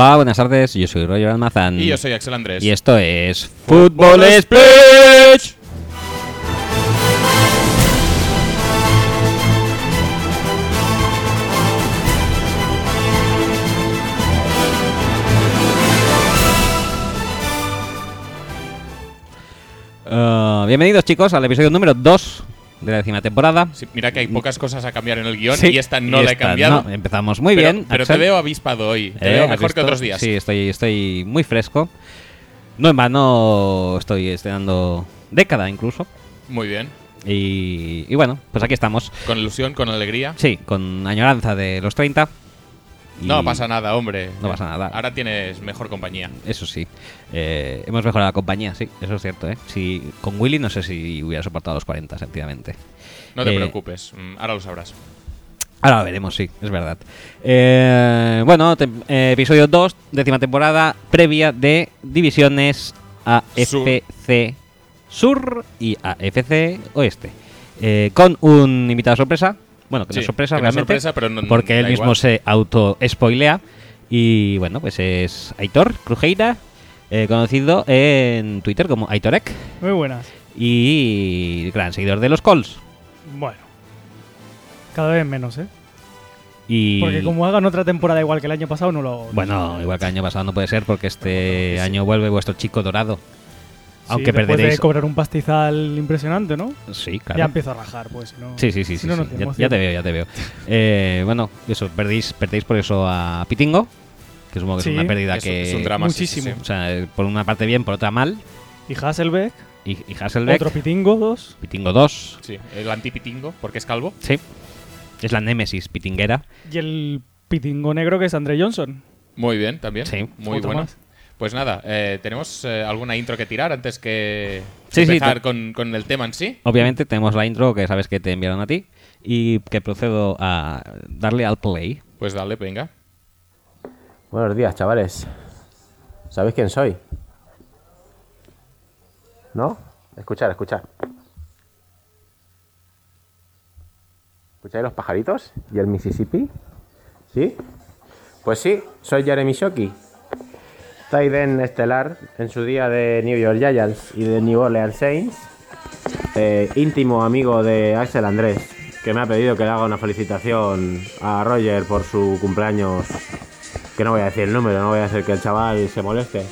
Hola, buenas tardes. Yo soy Roger Almazán. Y yo soy Axel Andrés. Y esto es Fútbol Speech. Uh, bienvenidos chicos al episodio número 2 de la décima temporada. Sí, mira que hay pocas cosas a cambiar en el guion Sí, y esta no y la he cambiado. no. Empezamos muy pero, bien. Pero te Axel. veo avispado hoy. Te Eh, veo ¿has mejor que otros días. Sí, estoy, estoy muy fresco. No en vano estoy estrenando década incluso. Muy bien. Y, y bueno, pues aquí estamos. Con ilusión, con alegría. Sí, con añoranza de los 30. Y No pasa nada, hombre. No pasa nada. Ahora tienes mejor compañía. Eso sí. Eh, hemos mejorado la compañía, sí, eso es cierto. ¿eh? Si, con Willy no sé si hubiera soportado los 40, sencillamente. No te Eh, preocupes. mm, Ahora lo sabrás. Ahora lo veremos, sí, es verdad. Eh, bueno, episodio 2, décima temporada, previa de divisiones AFC Sur, y AFC Oeste. Con un invitado sorpresa. Bueno, que no Sí, es sorpresa que no es realmente. sorpresa, pero no- porque él mismo igual. se auto-spoilea. Y bueno, pues es Aitor Crujeira, eh, conocido en Twitter como Aitorek. Muy buenas. Y gran seguidor de los calls. Bueno. Cada vez menos, ¿eh? Y Porque como hagan otra temporada igual que el año pasado, no lo. Bueno, igual que el año pasado no puede ser porque este año vuelve vuestro chico dorado. Aunque perderéis. de cobrar un pastizal impresionante, ¿no? Sí, claro. Ya empiezo a rajar, pues. Si no, Sí, sí, sí, si sí, no, sí. no te Ya, te veo, ya te veo. Eh, bueno, eso, perdéis, perdéis por eso a Pitingo, que supongo que Sí. es una pérdida Es, que... es un drama. muchísimo. sí, sí. O sea, por una parte bien, por otra mal. Y Hasselbeck, Y, y Hasselbeck, otro pitingo, dos. Pitingo 2, Sí, el antipitingo, porque es calvo. sí. Es la némesis pitinguera. Y el pitingo negro que es Andre Johnson. Muy bien, también. Sí. Muy Otro bueno. más. Pues nada, eh, ¿tenemos eh, alguna intro que tirar antes que Sí, empezar con el tema en sí? Obviamente tenemos la intro que sabes que te enviaron a ti y que procedo a darle al play. Pues dale, venga. Buenos días, chavales. ¿Sabéis quién soy? ¿No? Escuchar, escuchar. ¿Escucháis los pajaritos y el Mississippi? ¿Sí? Pues sí, soy Jeremy Shockey. End estelar en su día de New York Giants y de New Orleans Saints. Eh, íntimo amigo de Axel Andrés, que me ha pedido que le haga una felicitación a Roger por su cumpleaños que no voy a decir el número, no voy a hacer que el chaval se moleste.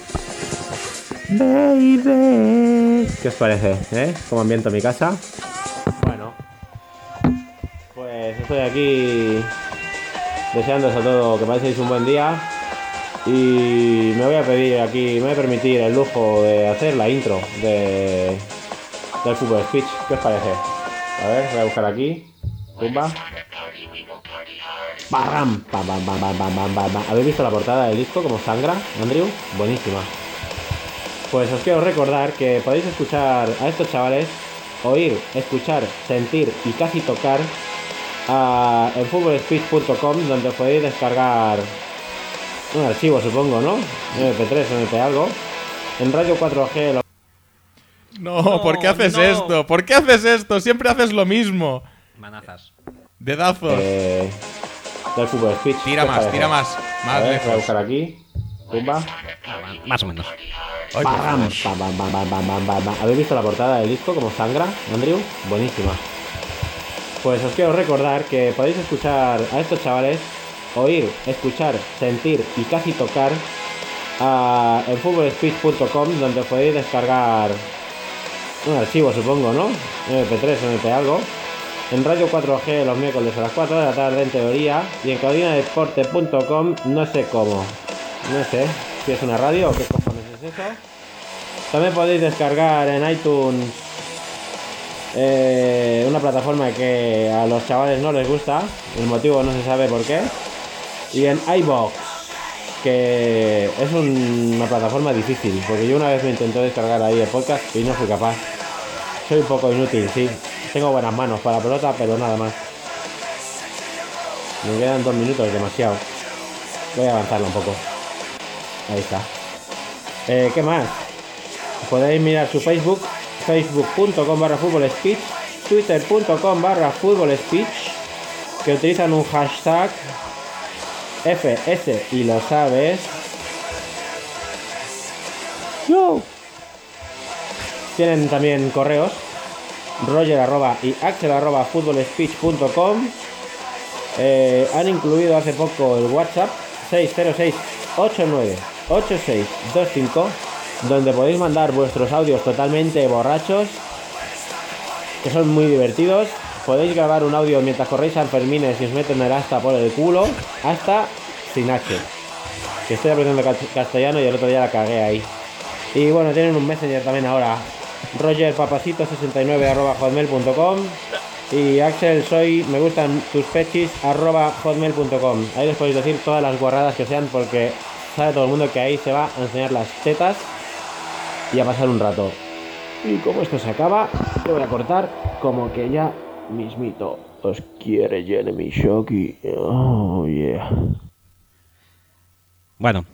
Baby. ¿Qué os parece? ¿Eh? ¿Cómo ambiento mi casa? Bueno. Pues estoy aquí deseándoos a todos que paséis un buen día. Y me voy a pedir aquí, me voy a permitir el lujo de hacer la intro de, del Fútbol Speech. ¿Qué os parece? A ver, voy a buscar aquí. Tumba. Bam, bam, bam, bam, bam, bam, bam, ¿Habéis visto la portada del disco como sangra, Andrew? Buenísima. Pues os quiero recordar que podéis escuchar a estos chavales, oír, escuchar, sentir y casi tocar uh, en futbolspeech.com donde podéis descargar un archivo, supongo, ¿no? MP3, MP algo. En Radio 4G lo No, ¿por qué haces no. esto? ¿Por qué haces esto? Siempre haces lo mismo. Manazas. Dedazos. eh, del fútbol speech. tira ¿Qué os más, tira más. A Más ver, voy a lejos. buscar aquí. Pumba. Más o menos. Ay, pam. ¿Habéis visto la portada del disco como sangra, Andrew? Buenísima. Pues os quiero recordar que podéis escuchar a estos chavales, oír, escuchar, sentir y casi tocar a, en footballspeech.com donde podéis descargar un archivo, supongo, ¿no? MP3, MP algo. En Radio 4G los miércoles a las 4 de la tarde en teoría y en cabinadeporte.com no sé cómo. No sé si es una radio o qué cojones es eso. También podéis descargar en iTunes eh, una plataforma que a los chavales no les gusta, el motivo no se sabe por qué. Y en iBox, que es un- una plataforma difícil, porque yo una vez me intenté descargar ahí el podcast y no fui capaz. Soy un poco inútil, sí. Tengo buenas manos para pelota, pero nada más. Me quedan dos minutos, demasiado. Voy a avanzarlo un poco. Ahí está. Eh, ¿Qué más? Podéis mirar su Facebook, facebook.com barra fútbol speech, twitter.com barra fútbol speech, que utilizan un hashtag FS y lo sabes, Yo. Tienen también correos. Roger arroba y Axel arroba futbolspeech.com. Eh, han incluido hace poco el WhatsApp 606-89-8625, donde podéis mandar vuestros audios totalmente borrachos, que son muy divertidos. Podéis grabar un audio mientras corréis San Fermines y os meten el asta por el culo, hasta sin H. Que estoy aprendiendo ca- castellano y el otro día la cagué ahí. Y bueno, tienen un messenger también ahora. rogerpapacito69 arroba hotmail.com y Axel soy me gustan tus pechis arroba hotmail.com ahí les podéis decir todas las guarradas que sean porque sabe todo el mundo que ahí se va a enseñar las tetas y a pasar un rato y como esto se acaba te voy a cortar como que ya mismito os quiere Jeremy Shocky oh yeah Bueno.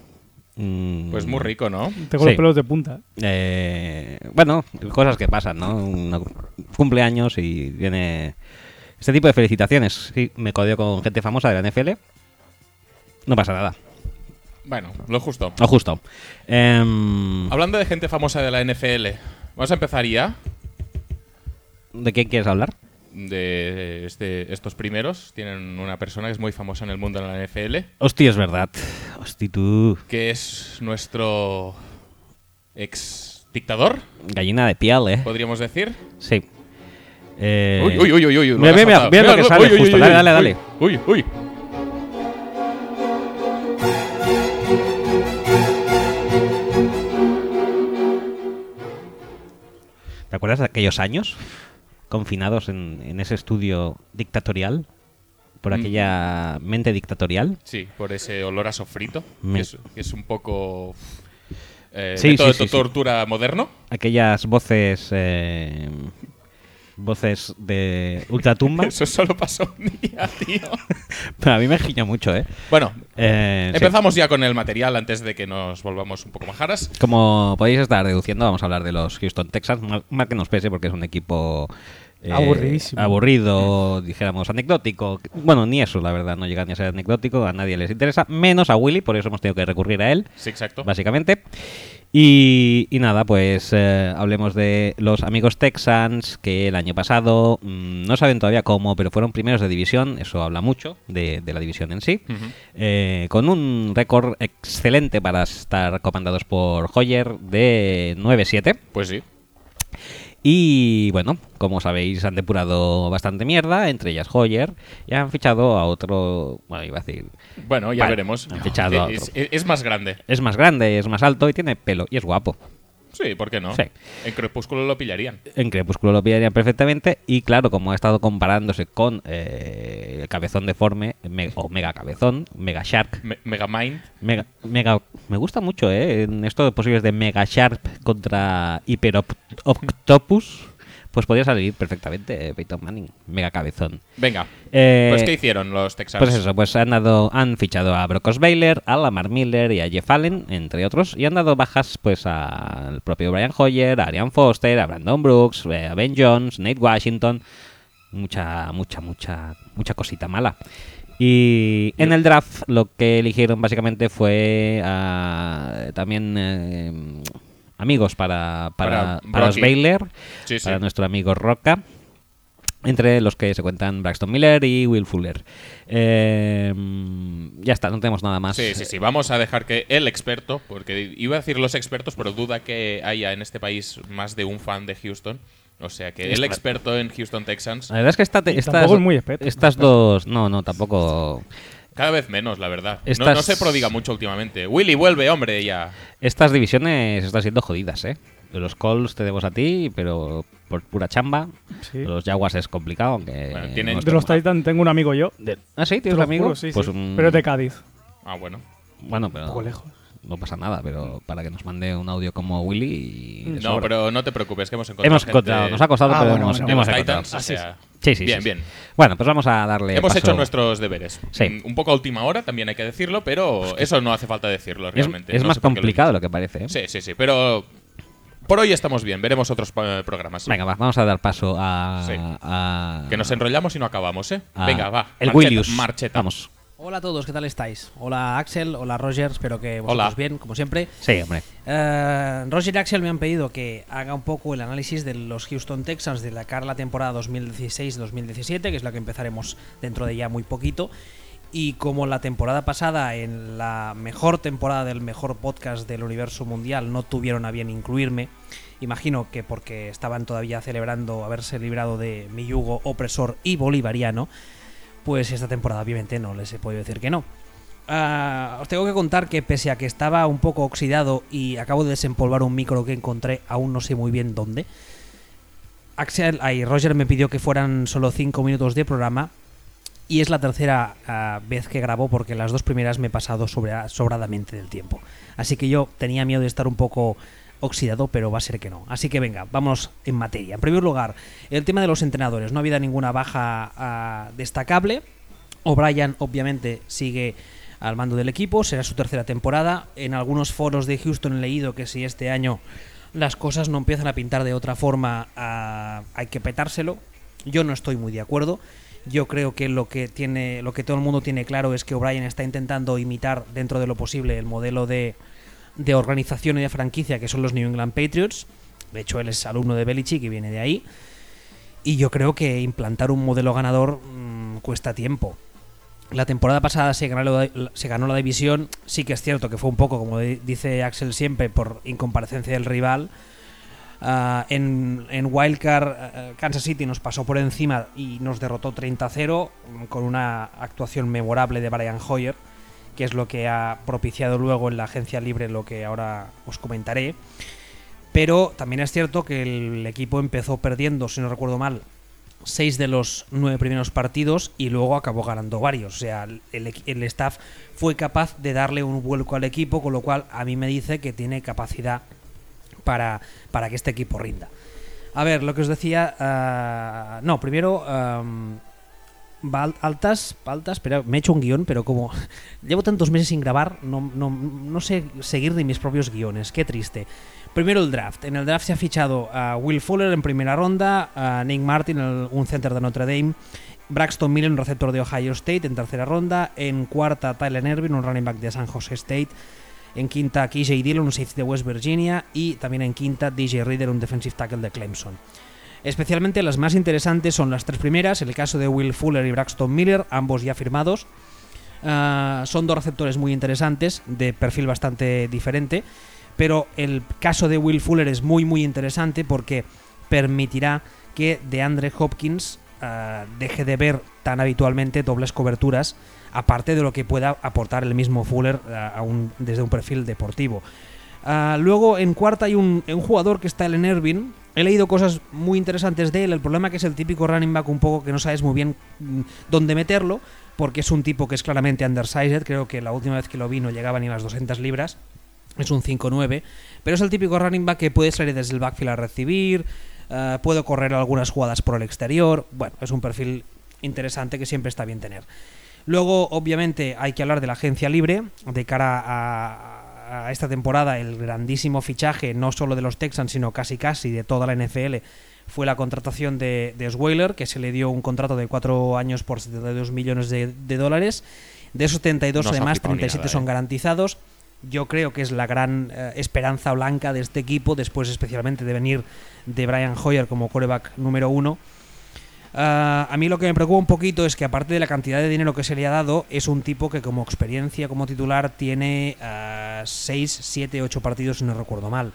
mm, Pues muy rico, ¿no? Tengo Sí. los pelos de punta. eh, bueno, cosas que pasan, ¿no? Un cumpleaños y viene este tipo de felicitaciones. Sí, me codeo con gente famosa de la NFL. No pasa nada. Bueno, lo justo. O justo. Em, Hablando de gente famosa de la NFL, vamos a empezar ya ¿De quién quieres hablar? De este- estos primeros. Tienen una persona que es muy famosa en el mundo de la NFL, Hostia, es verdad. Hostia, tú. que es nuestro ex dictador, Gallina de piel, ¿eh? podríamos decir. Sí. Eh, Uy, uy, uy, uy, uy. Mira, mira, mira lo que sale uy, justo. uy, Dale, dale, dale. Uy, uy. ¿Te acuerdas de aquellos años? Confinados en, en ese estudio dictatorial. Por Mm. aquella mente dictatorial. Sí, por ese olor a sofrito, Me- que, es, que es un poco eh, Sí, método sí, de sí, tortura moderno. Aquellas voces. eh, voces de ultratumba. Eso solo pasó un día, tío. Pero a mí me giña mucho, ¿eh? Bueno, Eh, sí. empezamos ya con el material antes de que nos volvamos un poco majaras. Como podéis estar deduciendo, vamos a hablar de los Houston Texans. Mal, mal que nos pese porque es un equipo. Eh, Aburridísimo. Aburrido, dijéramos, anecdótico. Bueno, ni eso, la verdad, no llega ni a ser anecdótico. A nadie les interesa, menos a Willy, por eso hemos tenido que recurrir a él, Sí, exacto. básicamente. Y, y nada, pues eh, hablemos de los amigos Texans que el año pasado mm, no saben todavía cómo, pero fueron primeros de división. Eso habla mucho de, de la división en sí. Eh, con un récord excelente para estar comandados por Hoyer de 9-7. Pues sí. Y bueno, como sabéis, han depurado bastante mierda, entre ellas Hoyer, y han fichado a otro. Bueno, iba a decir. Bueno, ya Vale, veremos. han fichado a es, otro. es- es más grande. Es más grande, es más alto y tiene pelo, y es guapo. Sí, ¿por qué no? Sí. En Crepúsculo lo pillarían. En Crepúsculo lo pillarían perfectamente, y claro, como ha estado comparándose con eh, el cabezón deforme, me- o mega cabezón, mega shark, Me-. Mega, mega, me gusta mucho, ¿eh? En esto de posibles de Mega Sharp contra Hyper Oct- Octopus, pues podría salir perfectamente eh, Peyton Manning, mega cabezón. Venga. Eh, pues, ¿qué hicieron los Texans? Pues eso, pues han dado, han fichado a Brock Osweiler, a Lamar Miller y a Jeff Allen, entre otros, y han dado bajas pues al propio Brian Hoyer, a Arian Foster, a Brandon Brooks, eh, a Ben Jones, Nate Washington, mucha, mucha, mucha, mucha cosita mala. Y en el draft lo que eligieron básicamente fue a, también eh, amigos para, para, Para para. Osweiler, Sí, sí. para nuestro amigo Roca. Entre los que se cuentan Braxton Miller y Will Fuller. Eh, ya está, no tenemos nada más. Sí, sí, sí. Vamos a dejar que el experto, porque iba a decir los expertos, pero duda que haya en este país más de un fan de Houston. O sea que el experto en Houston Texans, La verdad es que esta, estas, tampoco es muy experto. estas dos. No, no, tampoco. Cada vez menos, la verdad. No- Estas- No, se prodiga mucho últimamente. Willy, vuelve, hombre, ya. Estas divisiones están siendo jodidas, ¿eh? Los Colts tenemos a ti, pero por pura chamba. Sí. Los Jaguars es complicado, aunque. Bueno, tienen- no De los Titans tengo un amigo yo. de- Ah, sí, Te tienes un amigo. juro, sí, pues, sí. Pero es de Cádiz. Ah, bueno. Bueno, Un pero. poco lejos. No pasa nada, pero para que nos mande un audio como Willy. y No, sobra. pero no te preocupes, que hemos encontrado. hemos gente encontrado, nos ha costado, Ah, pero bueno, hemos, bueno, hemos los encontrado. Titans, o sea, Sí, sí, bien, sí. bien. Bueno, pues vamos a darle. Hemos paso. hecho nuestros deberes. Sí. Mm, Un poco a última hora, también hay que decirlo, pero eso no hace falta decirlo realmente. es No más lo complicado lo que parece. ¿eh? Sí, sí, sí, pero por hoy estamos bien. Veremos otros eh, programas. Venga, va, vamos a dar paso a. Sí. a- Que nos enrollamos y no acabamos, ¿eh? a- Venga, va. El Marcheta, Willius. Marcheta. Vamos. Hola a todos, ¿qué tal estáis? Hola Axel, hola Roger, espero que vosotros Hola. bien, como siempre. Sí, hombre. Eh, Roger y Axel me han pedido que haga un poco el análisis de los Houston Texans de la cara a la temporada 2016-2017, que es la que empezaremos dentro de ya muy poquito. Y como la temporada pasada, en la mejor temporada del mejor podcast del universo mundial, no tuvieron a bien incluirme, imagino que porque estaban todavía celebrando haberse librado de mi yugo opresor y bolivariano, pues esta temporada obviamente no les he podido decir que no. Ah, os tengo que contar que pese a que estaba un poco oxidado y acabo de desempolvar un micro que encontré, aún no sé muy bien dónde. Axel, ay, Roger me pidió que fueran solo 5 minutos de programa y es la tercera ah, vez que grabo porque las dos primeras me he pasado sobradamente del tiempo. Así que yo tenía miedo de estar un poco oxidado, pero va a ser que no. Así que venga, vamos en materia. En primer lugar, el tema de los entrenadores. No ha habido ninguna baja ah, destacable. O'Brien obviamente sigue al mando del equipo, será su tercera temporada. En algunos foros de Houston he leído que si este año las cosas no empiezan a pintar de otra forma, ah, hay que petárselo. Yo no estoy muy de acuerdo. Yo creo que lo que tiene, lo que todo el mundo tiene claro es que O'Brien está intentando imitar dentro de lo posible el modelo de, de organización y de franquicia que son los New England Patriots. De hecho, él es alumno de Belichick y viene de ahí. Y yo creo que implantar un modelo ganador mm, cuesta tiempo. La temporada pasada se ganó, la, división. Sí que es cierto que fue un poco, como di- dice Axel siempre, por incomparecencia del rival. Ah, en, en Wildcard, eh, Kansas City nos pasó por encima y nos derrotó 30-0 mm, con una actuación memorable de Brian Hoyer, que es lo que ha propiciado luego en la agencia libre lo que ahora os comentaré. Pero también es cierto que el equipo empezó perdiendo, si no recuerdo mal, seis de los nueve primeros partidos y luego acabó ganando varios. O sea, el, el staff fue capaz de darle un vuelco al equipo, con lo cual a mí me dice que tiene capacidad para, para que este equipo rinda. A ver, lo que os decía. ah, no, primero. Altas, altas, pero me he hecho un guion, pero como llevo tantos meses sin grabar, no, no, no sé seguir de mis propios guiones. Qué triste. Primero el draft. En el draft se ha fichado a Will Fuller en primera ronda, a Nick Martin, el- un center de Notre Dame, Braxton Miller, un receptor de Ohio State en tercera ronda, en cuarta Tyler Ervin, un running back de San Jose State, en quinta KJ Dillon, un safety de West Virginia y también en quinta DJ Reader, un defensive tackle de Clemson. Especialmente las más interesantes son las tres primeras, el caso de Will Fuller y Braxton Miller, ambos ya firmados. Ah, son dos receptores muy interesantes, de perfil bastante diferente, pero el caso de Will Fuller es muy muy interesante porque permitirá que DeAndre Hopkins ah, deje de ver tan habitualmente dobles coberturas, aparte de lo que pueda aportar el mismo Fuller ah, desde un perfil deportivo. Luego en cuarta hay un, jugador que está en Irving. He leído cosas muy interesantes de él. El problema que es el típico running back un poco que no sabes muy bien mm, dónde meterlo, porque es un tipo que es claramente undersized. Creo que la última vez que lo vi no llegaba ni a las 200 libras. Es un 5-9. Pero es el típico running back que puede salir desde el backfield a recibir. ah, puede correr algunas jugadas por el exterior. Bueno, es un perfil interesante que siempre está bien tener. Luego, obviamente, hay que hablar de la agencia libre de cara a, a esta temporada. El grandísimo fichaje, no solo de los Texans, sino casi casi de toda la NFL, fue la contratación de, de Osweiler, que se le dio un contrato de 4 años por 72 millones de, de dólares. De esos 72, No además, flipado ni 37 nada, son ¿eh? garantizados. Yo creo que es la gran eh, esperanza blanca de este equipo, después especialmente de venir de Brian Hoyer como coreback número uno. Ah, a mí lo que me preocupa un poquito es que aparte de la cantidad de dinero que se le ha dado, es un tipo que como experiencia como titular tiene 6, 7, 8 partidos si no recuerdo mal.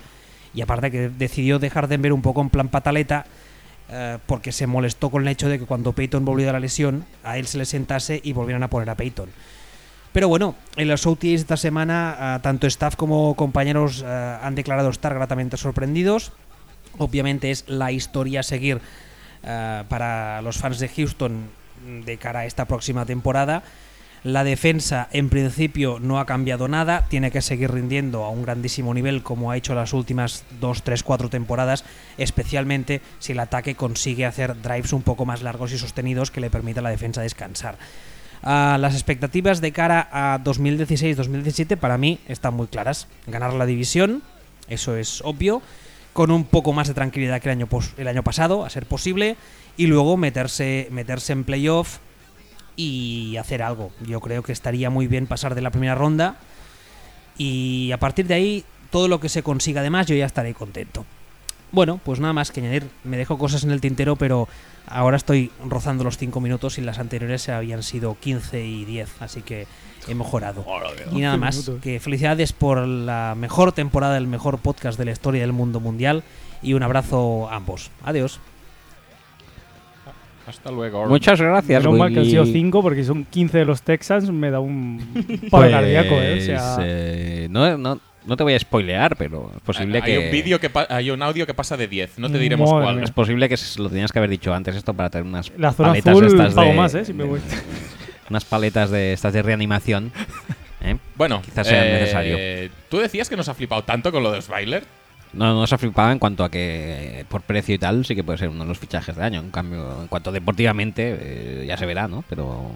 Y aparte que decidió dejar de ver un poco en plan pataleta eh, porque se molestó con el hecho de que cuando Peyton volvió de la lesión, a él se le sentase y volvieran a poner a Peyton. Pero bueno, en los OTAs esta semana, ah, tanto staff como compañeros han declarado estar gratamente sorprendidos. Obviamente es la historia a seguir ah, para los fans de Houston de cara a esta próxima temporada. La defensa, en principio, no ha cambiado nada. Tiene que seguir rindiendo a un grandísimo nivel, como ha hecho las últimas 2, 3, 4 temporadas, especialmente si el ataque consigue hacer drives un poco más largos y sostenidos que le permita a la defensa descansar. Ah, las expectativas de cara a 2016-2017 para mí están muy claras. Ganar la división, eso es obvio, con un poco más de tranquilidad que el año, el año pasado, a ser posible, y luego meterse, meterse en playoff y hacer algo. Yo creo que estaría muy bien pasar de la primera ronda y a partir de ahí todo lo que se consiga además yo ya estaré contento. Bueno, pues nada más que añadir. Me dejo cosas en el tintero, pero ahora estoy rozando los 5 minutos y las anteriores habían sido 15 y 10, así que he mejorado. Y nada más, que felicidades por la mejor temporada, el mejor podcast de la historia del mundo mundial y un abrazo a ambos. Adiós. Hasta luego. Muchas gracias, Menos mal que han sido 5 porque son 15 de los Texans, me da un paro cardíaco, ¿eh? O sea, Pues, eh, no, no, no te voy a spoilear, pero es posible hay, que. un vídeo que hay un audio que pasa de 10. No te diremos Madre cuál. mía. Es posible que lo tenías que haber dicho antes esto para tener unas la zona paletas azul estas pago de, más, ¿eh? Si me voy. unas paletas de estas de reanimación. ¿eh? Bueno, Quizás sea eh, necesario. Tú decías que nos ha flipado tanto con lo de Osweiler. No, no se ha flipado en cuanto a que eh, por precio y tal sí que puede ser uno de los fichajes de año. En cambio, en cuanto deportivamente, eh, ya se verá, ¿no? Pero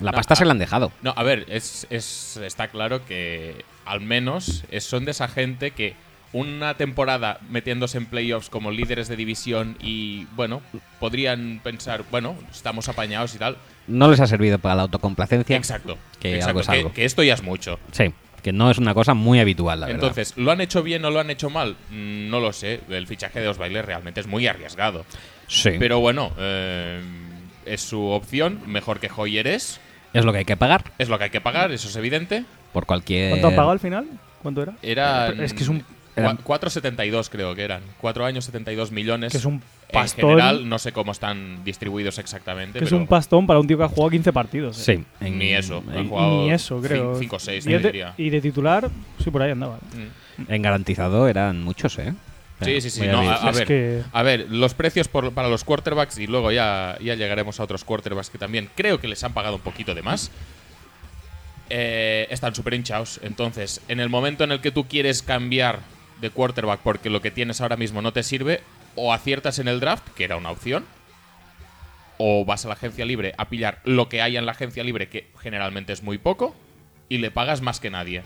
la No, pasta a- se la han dejado. No, a ver, es, es- está claro que al menos son de esa gente que una temporada metiéndose en playoffs como líderes de división y, bueno, podrían pensar, bueno, estamos apañados y tal. No les ha servido para la autocomplacencia. Exacto. Que exacto, algo es algo. que esto ya es mucho. Sí, que no es una cosa muy habitual, la verdad. Entonces, ¿lo han hecho bien o lo han hecho mal? Mm, No lo sé. El fichaje de Osweiler realmente es muy arriesgado. Sí, Pero bueno, eh, es su opción. Mejor que Hoyer es. es lo que hay que pagar Es lo que hay que pagar, eso es evidente. por cualquier. ¿Cuánto han pagado al final? ¿Cuánto era? Era. Es que es un- eran- 4,72 creo que eran. 4 años, 72 millones. Que es un En pastón. general, no sé cómo están distribuidos exactamente. Que es pero un pastón para un tío que ha jugado 15 partidos. ¿eh? Sí, en- Ni eso. Ha En, jugado Ni eso, creo. 5 o 6, y, es diría. y de titular, sí, por ahí andaba. Mm. en garantizado eran muchos, ¿eh? Sí, sí, sí. A no, decir. a, a Es ver, que- a ver, los precios por- para los quarterbacks y luego ya, ya llegaremos a otros quarterbacks que también creo que les han pagado un poquito de más. eh, están súper hinchados. Entonces, en el momento en el que tú quieres cambiar de quarterback porque lo que tienes ahora mismo no te sirve, o aciertas en el draft, que era una opción, o vas a la agencia libre a pillar lo que hay en la agencia libre, que generalmente es muy poco, y le pagas más que nadie.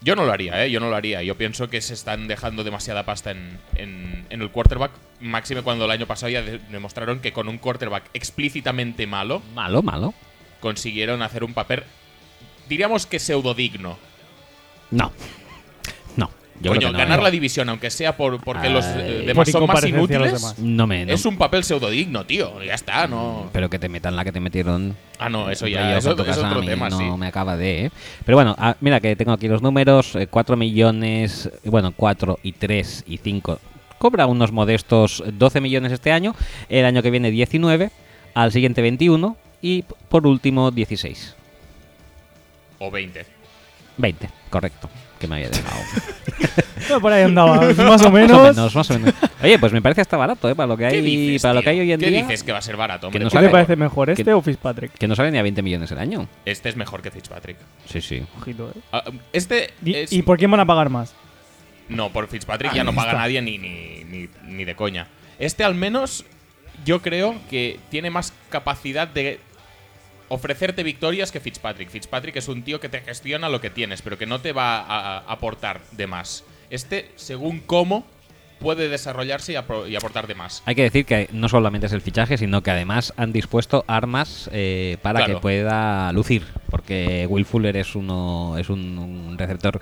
Yo no lo haría, ¿eh? Yo no lo haría. Yo pienso que se están dejando demasiada pasta en, en- en el quarterback. Máxime cuando el año pasado ya de- demostraron que con un quarterback explícitamente malo Malo, malo. consiguieron hacer un papel, diríamos que pseudodigno. No. Yo Coño, no, ganar ¿eh? la división, aunque sea por, porque los Ay. eh, Por demás son más inútiles, demás. No me. no- es un papel pseudodigno, tío. Ya está, no. Pero que te metan la que te metieron. Ah, no, eso ya, eso, eso es otro a mí tema, no sí. me acaba de. ¿eh? Pero bueno, ah, mira que tengo aquí los números: eh, 4 millones, eh, bueno, 4 y 3 y 5. Cobra unos modestos 12 millones este año. El año que viene 19. Al siguiente 21. Y por último 16. O 20. 20, correcto. Que me había dejado. Por ahí andaba, más o más o menos. más o menos. Oye, pues me parece hasta barato, ¿eh? Para lo que ¿Qué hay, dices, para lo que hay hoy en ¿Qué día. dices que va a ser barato, hombre? no ¿Qué te parece mejor, este que- o Fitzpatrick? Que no sale ni a 20 millones el año. Este es mejor que Fitzpatrick. Sí, sí. Ojito, ¿eh? Ah, Este ¿Y, es- ¿Y por quién van a pagar más? No, por Fitzpatrick Ah, ya no paga nadie ni, ni, ni, ni de coña. Este al menos yo creo que tiene más capacidad de ofrecerte victorias que Fitzpatrick. Fitzpatrick es un tío que te gestiona lo que tienes, pero que no te va a, aportar de más. Este, según cómo, puede desarrollarse y, aportar de más. Hay que decir que no solamente es el fichaje, sino que además han dispuesto armas eh, para Claro. que pueda lucir. Porque Will Fuller es uno es un, un receptor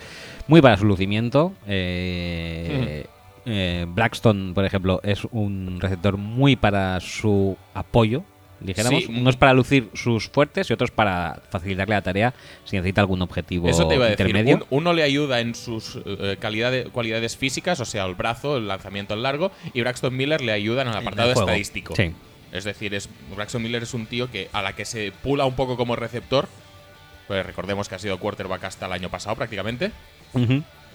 muy para su lucimiento. eh, eh, Blackstone, por ejemplo, es un receptor muy para su apoyo. Dijéramos, Sí. unos para lucir sus fuertes y otros para facilitarle la tarea si necesita algún objetivo Eso te iba a decir. intermedio. Un- uno le ayuda en sus eh, calidades, cualidades físicas, o sea, el brazo, el lanzamiento en largo, y Braxton Miller le ayuda en el apartado estadístico. Sí. Es decir, es, Braxton Miller es un tío que a la que se pula un poco como receptor, pues recordemos que ha sido quarterback hasta el año pasado prácticamente,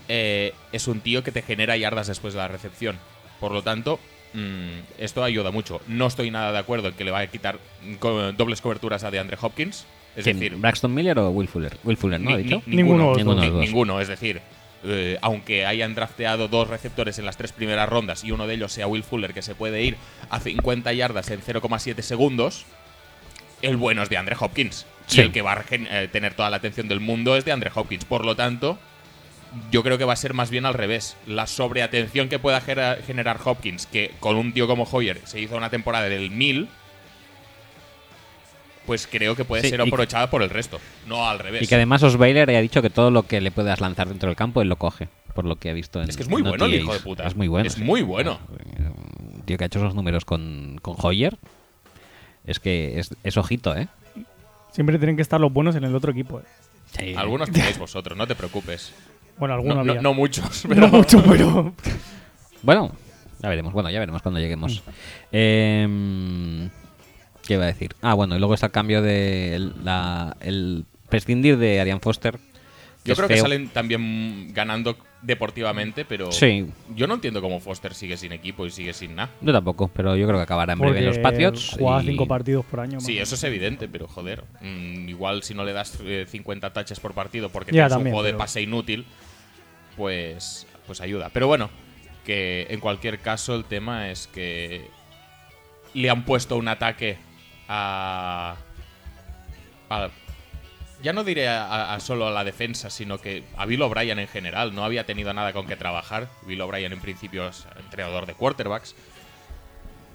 eh, es un tío que te genera yardas después de la recepción. Por lo tanto, mm, esto ayuda mucho. No estoy nada de acuerdo en que le vaya a quitar mm, co- dobles coberturas a DeAndre Hopkins. Es ¿Quién? decir, ¿Braxton Miller o Will Fuller? Will Fuller, ¿no? ni- ¿Ha dicho? ni- Ninguno ninguno, es decir, eh, aunque hayan drafteado dos receptores en las tres primeras rondas y uno de ellos sea Will Fuller, que se puede ir a 50 yardas en 0,7 segundos, el bueno es de Andre Hopkins. Sí. Y el que va a eh, tener toda la atención del mundo es de Andre Hopkins. Por lo tanto, yo creo que va a ser más bien al revés. La sobreatención que pueda generar Hopkins, que con un tío como Hoyer se hizo una temporada del 1000, pues creo que puede Sí, ser aprovechada por el resto, no al revés. Y que además Osweiler ha dicho que todo lo que le puedas lanzar dentro del campo, él lo coge. Por lo que he visto en es que es muy en bueno el hijo de puta. Es muy bueno. Es sí. muy bueno. Un Tío que ha hecho esos números con, con Hoyer. Es que es, es ojito, ¿eh? Siempre tienen que estar los buenos en el otro equipo. eh. Algunos tenéis vosotros, no te preocupes. Bueno, No, alguno no- había. no muchos, No pero mucho, pero. Bueno, ya veremos. Bueno, ya veremos cuando lleguemos. Em, ¿Qué iba a decir? Ah, bueno, y luego está el cambio de el, la- el prescindir de Arian Foster. yo creo que salen también ganando deportivamente, pero Sí. yo no entiendo cómo Foster sigue sin equipo y sigue sin nada. Yo tampoco, pero yo creo que acabará en breve Porque en los Patriots. Juega y- cinco partidos por año. Sí, más. eso es evidente, pero joder, mm, igual si no le das eh, 50 touches por partido porque Ya, tienes un juego de pase inútil, pues, pues ayuda. Pero bueno, que en cualquier caso el tema es que le han puesto un ataque a... a- ya no diré a, solo a la defensa, sino que a Bill O'Brien en general. No había tenido nada con que trabajar. Bill O'Brien en principio es entrenador de quarterbacks.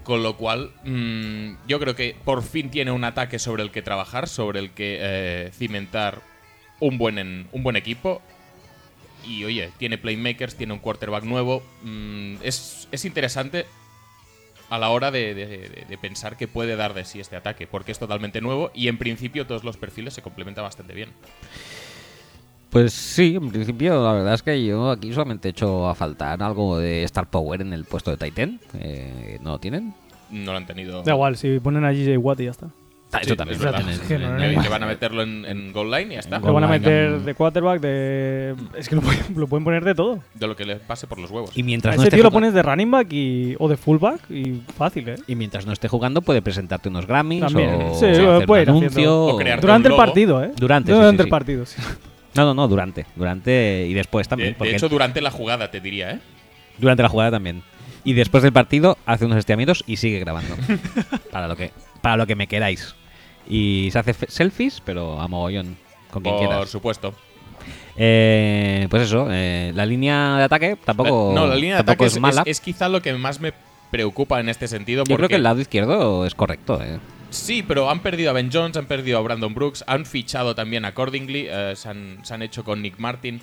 Con lo cual, mm, yo creo que por fin tiene un ataque sobre el que trabajar, sobre el que eh, cimentar un buen, en- un buen equipo. Y oye, tiene playmakers, tiene un quarterback nuevo. mm, es, es interesante a la hora de, de- de- de pensar que puede dar de sí este ataque, porque es totalmente nuevo y en principio todos los perfiles se complementan bastante bien. Pues sí, en principio la verdad es que yo aquí solamente he hecho a faltar algo de Star Power en el puesto de Titan. Eh, ¿No lo tienen? No lo han tenido. Da igual, si ponen a GJ Watt y ya está. Sí, eso también. es verdad. Es que no, en- no, en- no. que van a meterlo en, en goal line y ya está. Lo van a meter de quarterback, de. Es que lo, pueden- lo pueden poner de todo. De lo que le pase por los huevos. Y A mientras, no ese esté tío lo jugando, pones de running back y, o de fullback y fácil, ¿eh? y mientras no esté jugando puede presentarte unos Grammys También. o Sí, hacer puede un anuncio. haciendo- O crearte Durante un el partido, ¿eh? Durante, sí, Durante sí, el sí. partido, sí. No, no, no, durante. Durante y después De, también. de hecho, durante la jugada te diría, ¿eh? durante la jugada también. Y después del partido hace unos estiramientos y sigue grabando. para, lo que, para lo que me queráis. Y se hace selfies, pero a mogollón. Con quien Por quieras. supuesto. Eh, pues eso, eh, la línea de ataque tampoco, La- no, la línea de ataque es, es, mala. es- es quizá lo que más me preocupa en este sentido. Yo creo que el lado izquierdo es correcto. eh. Sí, pero han perdido a Ben Jones, han perdido a Brandon Brooks, han fichado también a Cordingly, eh, se, han, se han hecho con Nick Martin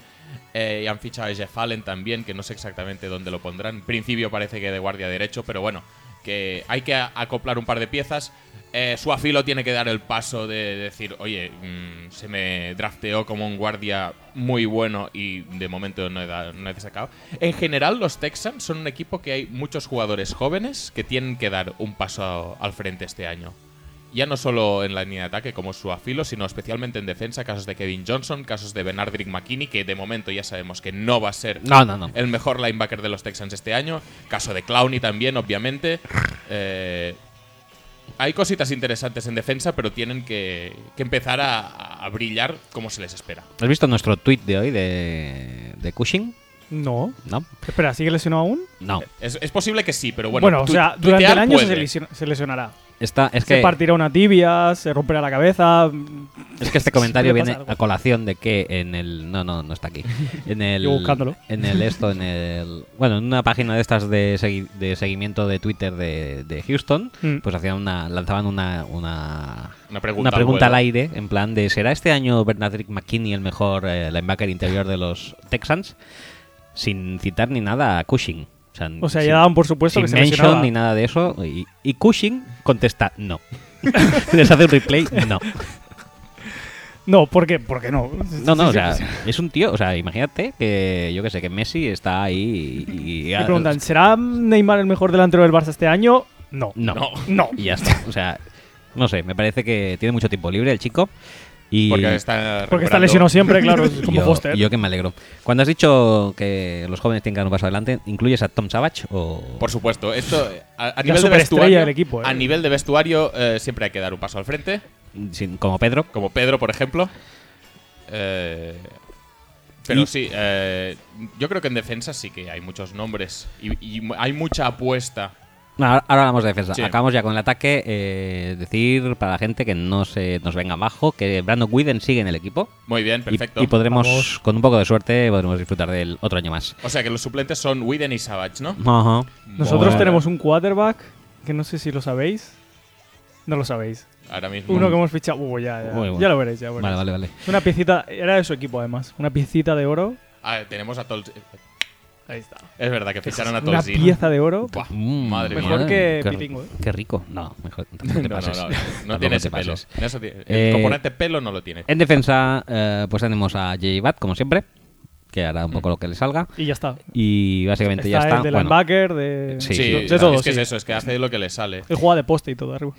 eh, y han fichado a Jeff Allen también, que no sé exactamente dónde lo pondrán. En principio parece que de guardia derecho, pero bueno, que hay que acoplar un par de piezas. Eh, tiene que dar el paso de decir, oye, mm, se me drafteó como un guardia muy bueno y de momento no he, da- no he sacado. En general, los Texans son un equipo que hay muchos jugadores jóvenes que tienen que dar un paso al frente este año. Ya no solo en la línea de ataque como Suafilo, sino especialmente en defensa, casos de Kevin Johnson, casos de Benardrick McKinney, que de momento ya sabemos que no va a ser No, no, no. el mejor linebacker de los Texans este año. Caso de Clowney también, obviamente. Eh, hay cositas interesantes en defensa, pero tienen que, que empezar a, a brillar como se les espera. ¿Has visto nuestro tweet de hoy de, de Cushing? No. No, Espera, ¿sigue lesionado aún? no. Es, es posible que sí, pero bueno. Bueno, o sea, durante el año se lesionará. Está, es se que partirá una tibia, se romperá la cabeza. Es que este comentario viene algo. a colación de que en el. No, no, no está aquí. En el. Yo buscándolo. En el esto, en el. Bueno, en una página de estas de, segui- de seguimiento de Twitter de, de Houston, Mm. pues hacían una. lanzaban una. Una, Una pregunta, una pregunta al aire, en plan de ¿será este año Bernardrick McKinney el mejor eh, linebacker interior de los Texans? Sin citar ni nada a Cushing. O sea, O sea, sin- ya daban por supuesto sin que se mention lesionaba. ni nada de eso. Y, y Cushing contesta no. Les hace un replay, no. No, ¿por qué? ¿Por qué no? No, no, o sea, es un tío, o sea, imagínate que, yo que sé, que Messi está ahí y... y- Me preguntan, ¿será Neymar el mejor delantero del Barça este año? No. No, No. No. y ya está. O sea, no sé, me parece que tiene mucho tiempo libre el chico. Y Porque está, Porque está recuperando- lesionado siempre, claro, es como yo, Foster. yo que me alegro. Cuando has dicho que los jóvenes tienen que dar un paso adelante, ¿incluyes a Tom Savage o...? Por supuesto, esto eh, a, a nivel de vestuario, del equipo, ¿eh? a nivel de vestuario eh, siempre hay que dar un paso al frente, sin- como Pedro. como Pedro, por ejemplo. Eh, pero Y- sí, eh, yo creo que en defensa sí que hay muchos nombres y, hay mucha apuesta. Ahora ahora hablamos de defensa. Sí. Acabamos ya con el ataque. eh, decir para la gente que no se nos venga abajo que Brandon Whedon sigue en el equipo. Muy bien, perfecto. Y, podremos, Vamos. con un poco de suerte, podremos disfrutar del otro año más. o sea que los suplentes son Widen y Savage, ¿no? Ajá. Nosotros Bueno. tenemos un quarterback que no sé si lo sabéis. No lo sabéis. ahora mismo. Uno que hemos fichado. Uh, ya, ya. Muy bueno. Ya lo veréis, ya lo Vale, veréis. vale, vale. Es una piecita. Era de su equipo, además. Una piecita de oro. Ah, tenemos a Tol. Ahí está. Es verdad que ficharon a Una Tolzin. pieza de oro. Buah, Mm, madre Mejor mía. que qué, Pitingo, ¿eh? Qué rico. No, mejor. tampoco te No, no, pases. no, no, Tampoco tiene te ese pelo. pases. Eso tiene- Eh, el componente pelo no lo tiene. En defensa, eh, pues tenemos a J. Bat, como siempre, que hará un poco lo que le salga. Y ya está. Y básicamente está ya está. el de Bueno, linebacker, de, Sí, Sí, de, o sea, todo. es que sí. es eso, es que hace lo que le sale. Él juega de poste y todo arriba.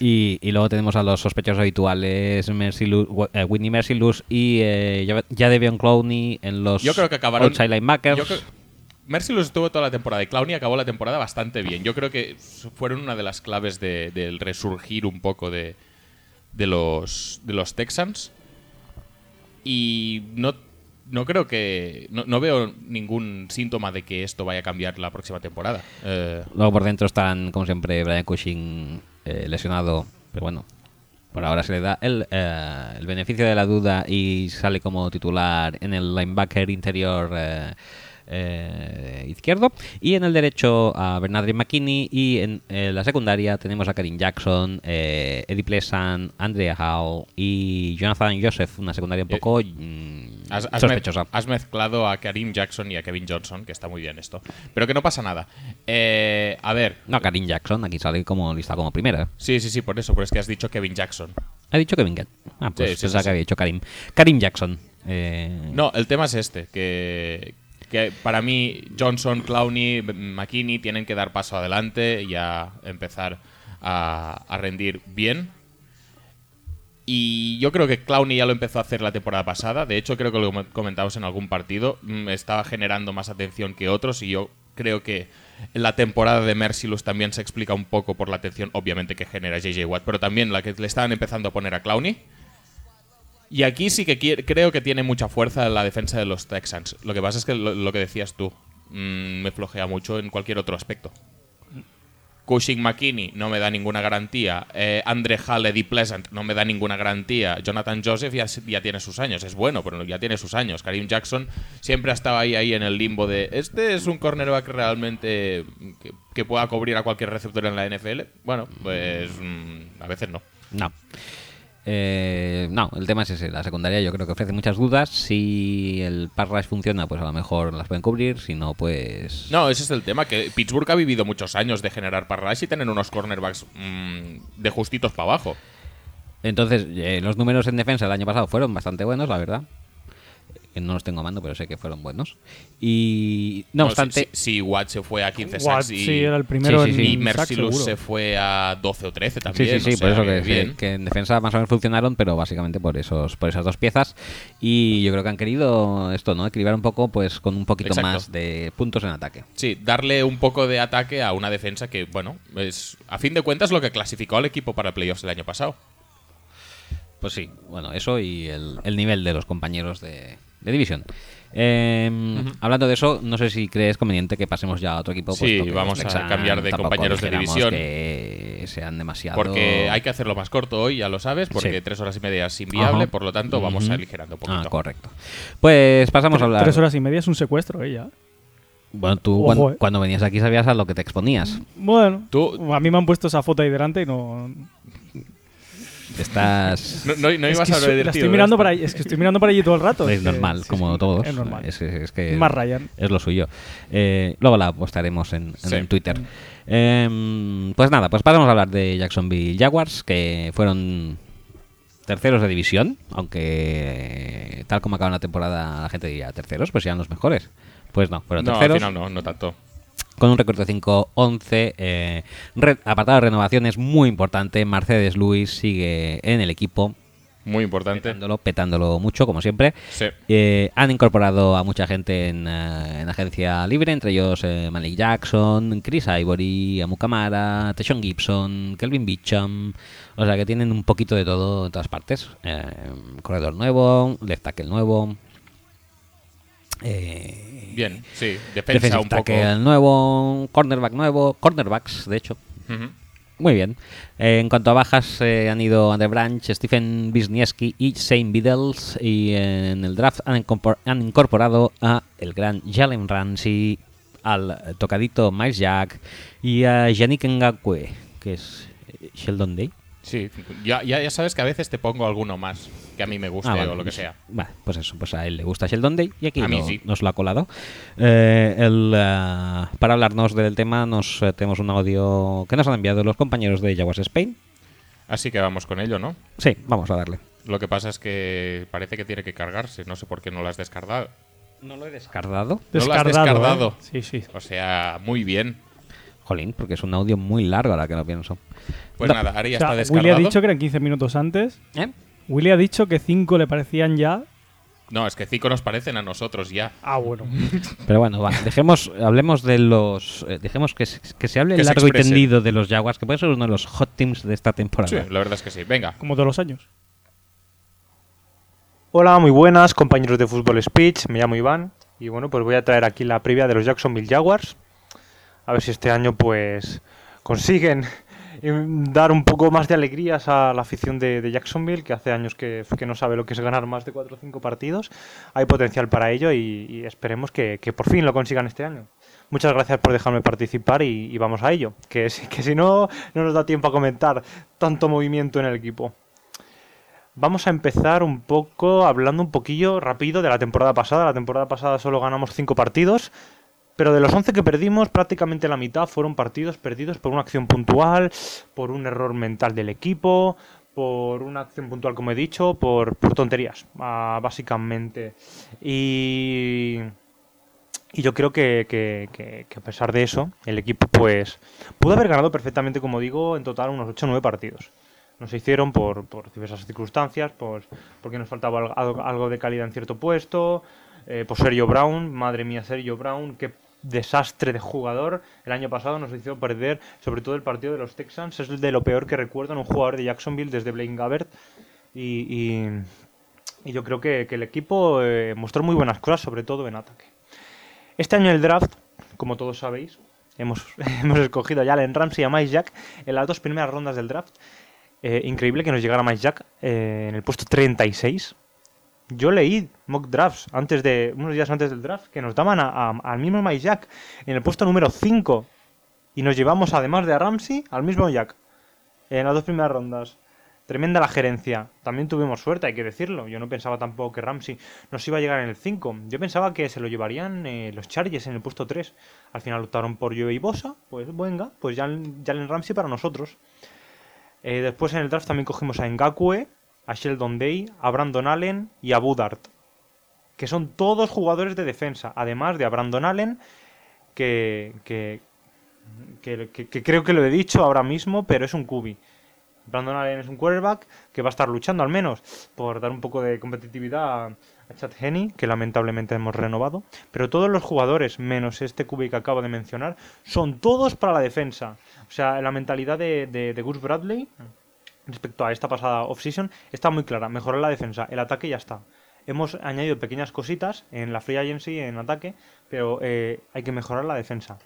y, y luego tenemos a los sospechosos habituales, Mercilus, eh, Whitney Mercilus y eh, Jadevion Clowney en los Yo creo que acabaron- outside linebackers. Yo creo- Mercilus estuvo toda la temporada y Clowney acabó la temporada bastante bien. Yo creo que fueron una de las claves de- del resurgir un poco de, de los, de los Texans. Y no, no creo que. No, no veo ningún síntoma de que esto vaya a cambiar la próxima temporada. Eh, Luego por dentro están, como siempre, Brian Cushing eh, lesionado, pero bueno, por ahora se le da el, eh, el beneficio de la duda y sale como titular en el linebacker interior eh, izquierdo. Y en el derecho a Bernardine McKinney. Y en eh, la secundaria tenemos a Karim Jackson, eh, Eddie Pleasant, Andrea Hall y Jonathan Joseph. Una secundaria un poco mm, Has, has sospechosa. has mezclado a Karim Jackson y a Kevin Johnson, que está muy bien esto. Pero que no pasa nada. A ver. No, Karim Jackson, aquí sale como lista como primera. Sí, sí, sí, por eso, pero es que has dicho Kevin Jackson. Ha dicho Kevin. Ah, pues Sí, sí, que había dicho Karim. Karim Jackson. Eh, No, el tema es este, que, que para mí Johnson, Clowney, McKinney tienen que dar paso adelante y a empezar a, rendir bien. Y yo creo que Clowney ya lo empezó a hacer la temporada pasada. De hecho, creo que lo com- comentamos en algún partido. Mm, Estaba generando más atención que otros y yo creo que la temporada de Mercilus también se explica un poco por la atención, obviamente, que genera JJ Watt, pero también la que le estaban empezando a poner a Clowney. Y aquí sí que creo que tiene mucha fuerza la defensa de los Texans. Lo que pasa es que lo, que decías tú mm, me flojea mucho en cualquier otro aspecto. Cushing McKinney no me da ninguna garantía. Eh, Andre Hall, Eddie Pleasant no me da ninguna garantía. Jonathan Joseph ya, ya tiene sus años. Es bueno, pero ya tiene sus años. Karim Jackson siempre ha estado ahí, ahí en el limbo de este es un cornerback realmente que, que pueda cubrir a cualquier receptor en la NFL. Bueno, pues mm, a veces no. no. Eh, no, el tema es ese. La secundaria yo creo que ofrece muchas dudas. Si el pass rush funciona, pues a lo mejor las pueden cubrir. Si no, pues. No, ese es el tema, que Pittsburgh ha vivido muchos años de generar parras y tener unos cornerbacks mm, de justitos para abajo. Entonces, eh, los números en defensa el año pasado fueron bastante buenos, la verdad. Que no los tengo a mando, pero sé que fueron buenos. Y no No, obstante, Si, si Watt se fue a 15 Watt, sacks y, sí, era el primero Sí, sí, sí. y Mercilus se fue a 12 o 13 Sí, también. sí, sí, o por sea, eso que, bien. que en defensa más o menos funcionaron, pero básicamente por esos por esas dos piezas. Y yo creo que han querido esto, ¿no? Equilibrar un poco, pues con un poquito Exacto. más de puntos en ataque. Sí, darle un poco de ataque a una defensa que, bueno, es a fin de cuentas lo que clasificó al equipo para playoffs el año pasado. Pues sí, bueno, eso y el, el nivel de los compañeros de, de división. Eh, Hablando de eso, no sé si crees conveniente que pasemos ya a otro equipo. Sí, puesto que vamos a cambiar de compañeros de división. que sean demasiado. Porque hay que hacerlo más corto hoy, ya lo sabes, porque Sí. tres horas y media es inviable, por lo tanto vamos Ujú. aligerando un poquito. Ah, correcto. Pues pasamos a hablar. Tres horas y media es un secuestro, ¿eh? Ya. Bueno, tú Ojo, cuando, eh. cuando venías aquí sabías a lo que te exponías. Bueno, Tú- a mí me han puesto esa foto ahí delante y no. Estás. No, no, no es ibas que a la tío, estoy mirando para allí, es que estoy mirando para allí todo el rato. Es normal, sí, como sí, todos. Es normal. Es, es que Más Ryan. Es lo suyo. Eh, luego la postaremos en, en Sí. el Twitter. Em, pues nada, pues pasamos a hablar de Jacksonville Jaguars, que fueron terceros de división, aunque tal como acaba la temporada la gente diría terceros, pues sean los mejores. Pues no, fueron No, al terceros final no, no tanto. Con un récord de 5-11. Eh, apartado de renovaciones muy importante. Mercedes Luis sigue en el equipo, Muy importante. petándolo, petándolo mucho, como siempre. Sí. Eh, han incorporado a mucha gente en, eh, en agencia libre, entre ellos eh, Malik Jackson, Chris Ivory, Amu Kamara, Teshon Gibson, Kelvin Beacham. O sea que tienen un poquito de todo en todas partes. Corredor nuevo, left tackle nuevo. Eh, Bien, sí. Defensa un poco. tackle nuevo, cornerback nuevo, cornerbacks, de hecho. Muy bien. Eh, en cuanto a bajas, eh, han ido Andre Branch, Stephen Wisniewski y Shane Biddles. Y en el draft han, han incorporado a el gran Jalen Ramsey, al tocadito Miles Jack y a Yannick Ngakwe, que es Sheldon Day. Sí, ya, ya sabes que a veces te pongo alguno más que a mí me guste Ah, vale, o lo que pues- sea. Vale, pues eso, pues a él le gusta Sheldon Day y aquí A mí lo- sí. nos lo ha colado. Eh, el, eh, para hablarnos del tema nos eh, tenemos un audio que nos han enviado los compañeros de Jaguars Spain. Así que vamos con ello, ¿no? Sí, vamos a darle. Lo que pasa es que parece que tiene que cargarse. No sé por qué no lo has descargado. No lo he descargado. No lo has. ¿eh? Sí, sí. O sea, muy bien. Jolín, porque es un audio muy largo ahora que lo pienso. Pues No. nada, ahora ya O sea, está descargado. Willy ha dicho que eran 15 minutos antes. ¿Eh? Willy ha dicho que 5 le parecían ya. No, es que cinco nos parecen a nosotros ya. Ah, bueno. Pero bueno, va, dejemos, hablemos de los. eh, dejemos que, se- que se hable Que se largo y exprese. tendido de los Jaguars, que puede ser uno de los hot teams de esta temporada. Sí, la verdad es que sí. Venga. Como todos los años. Hola, muy buenas compañeros de Fútbol Speech, me llamo Iván y bueno, pues voy a traer aquí la previa de los Jacksonville Jaguars. A ver si este año pues consiguen dar un poco más de alegrías a la afición de, de Jacksonville, que hace años que, que no sabe lo que es ganar más de 4 o 5 partidos. Hay potencial para ello y, y esperemos que, que por fin lo consigan este año. Muchas gracias por dejarme participar y, y vamos a ello, que, que si no, no nos da tiempo a comentar tanto movimiento en el equipo. Vamos a empezar un poco hablando un poquillo rápido de la temporada pasada. La temporada pasada solo ganamos 5 partidos, pero de los 11 que perdimos, prácticamente la mitad fueron partidos perdidos por una acción puntual, por un error mental del equipo, por una acción puntual, como he dicho, por, por tonterías, ah, básicamente. Y, y yo creo que, que- que- a pesar de eso, el equipo pues pudo haber ganado perfectamente, como digo, en total unos 8 o 9 partidos no se hicieron por, por diversas circunstancias, por, porque nos faltaba al- algo, algo de calidad en cierto puesto, eh, por Sergio Brown, madre mía Sergio Brown, qué desastre de jugador. El año pasado nos hizo perder sobre todo el partido de los Texans, es de lo peor que recuerdo en un jugador de Jacksonville desde Blaine Gabbert y, yo creo que, el equipo eh, mostró muy buenas cosas, sobre todo en ataque. Este año el draft, como todos sabéis, hemos, hemos escogido a Allen Ramsey y a Mike Jack en las dos primeras rondas del draft. Eh, increíble que nos llegara Mike Jack eh, en el puesto 36. Yo leí mock drafts antes de unos días antes del draft que nos daban al mismo Mike Jack en el puesto número 5 y nos llevamos además de a Ramsey al mismo Jack en las dos primeras rondas. Tremenda la gerencia. También tuvimos suerte, hay que decirlo. Yo no pensaba tampoco que Ramsey nos iba a llegar en el 5. Yo pensaba que se lo llevarían eh, los Chargers en el puesto 3. Al final optaron por Joey Bosa. Pues venga, pues Jalen Ramsey para nosotros. Eh, después en el draft también cogimos a Ngakwe, a Sheldon Day, a Brandon Allen y a Budart. Que son todos jugadores de defensa. Además de a Brandon Allen, que, que, que- creo que lo he dicho ahora mismo, pero es un cubi. Brandon Allen es un quarterback que va a estar luchando al menos por dar un poco de competitividad a, Chad Henney, que lamentablemente hemos renovado. Pero todos los jugadores, menos este cubi que acabo de mencionar, son todos para la defensa. O sea, la mentalidad de, de Gus Bradley respecto a esta pasada offseason está muy clara. Mejorar la defensa, el ataque ya está. Hemos añadido pequeñas cositas en la free agency, en ataque, pero eh, hay que mejorar la defensa.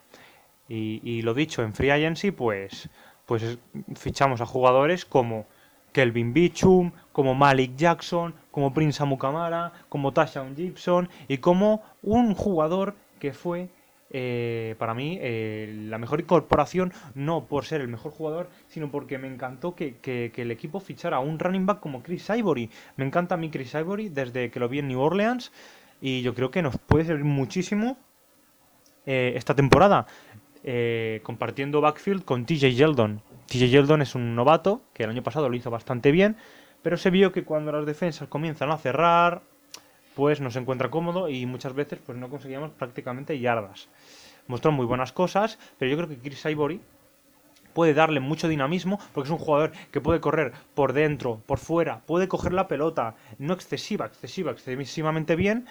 Y, lo dicho, en free agency, pues, pues es- fichamos a jugadores como Kelvin Beachum, como Malik Jackson, como Prince Amukamara, como Tashawn Gibson y como un jugador que fue eh, para mí eh, la mejor incorporación, no por ser el mejor jugador, sino porque me encantó que, el equipo fichara un running back como Chris Ivory. Me encanta a mí Chris Ivory desde que lo vi en New Orleans y yo creo que nos puede servir muchísimo eh, esta temporada, compartiendo backfield con TJ Yeldon. TJ Yeldon es un novato que el año pasado lo hizo bastante bien, pero se vio que cuando las defensas comienzan a cerrar, pues no se encuentra cómodo y muchas veces pues no conseguíamos prácticamente yardas. Mostró muy buenas cosas, pero yo creo que Chris Ivory puede darle mucho dinamismo porque es un jugador que puede correr por dentro, por fuera, puede coger la pelota, no excesiva, excesiva, excesivamente bien,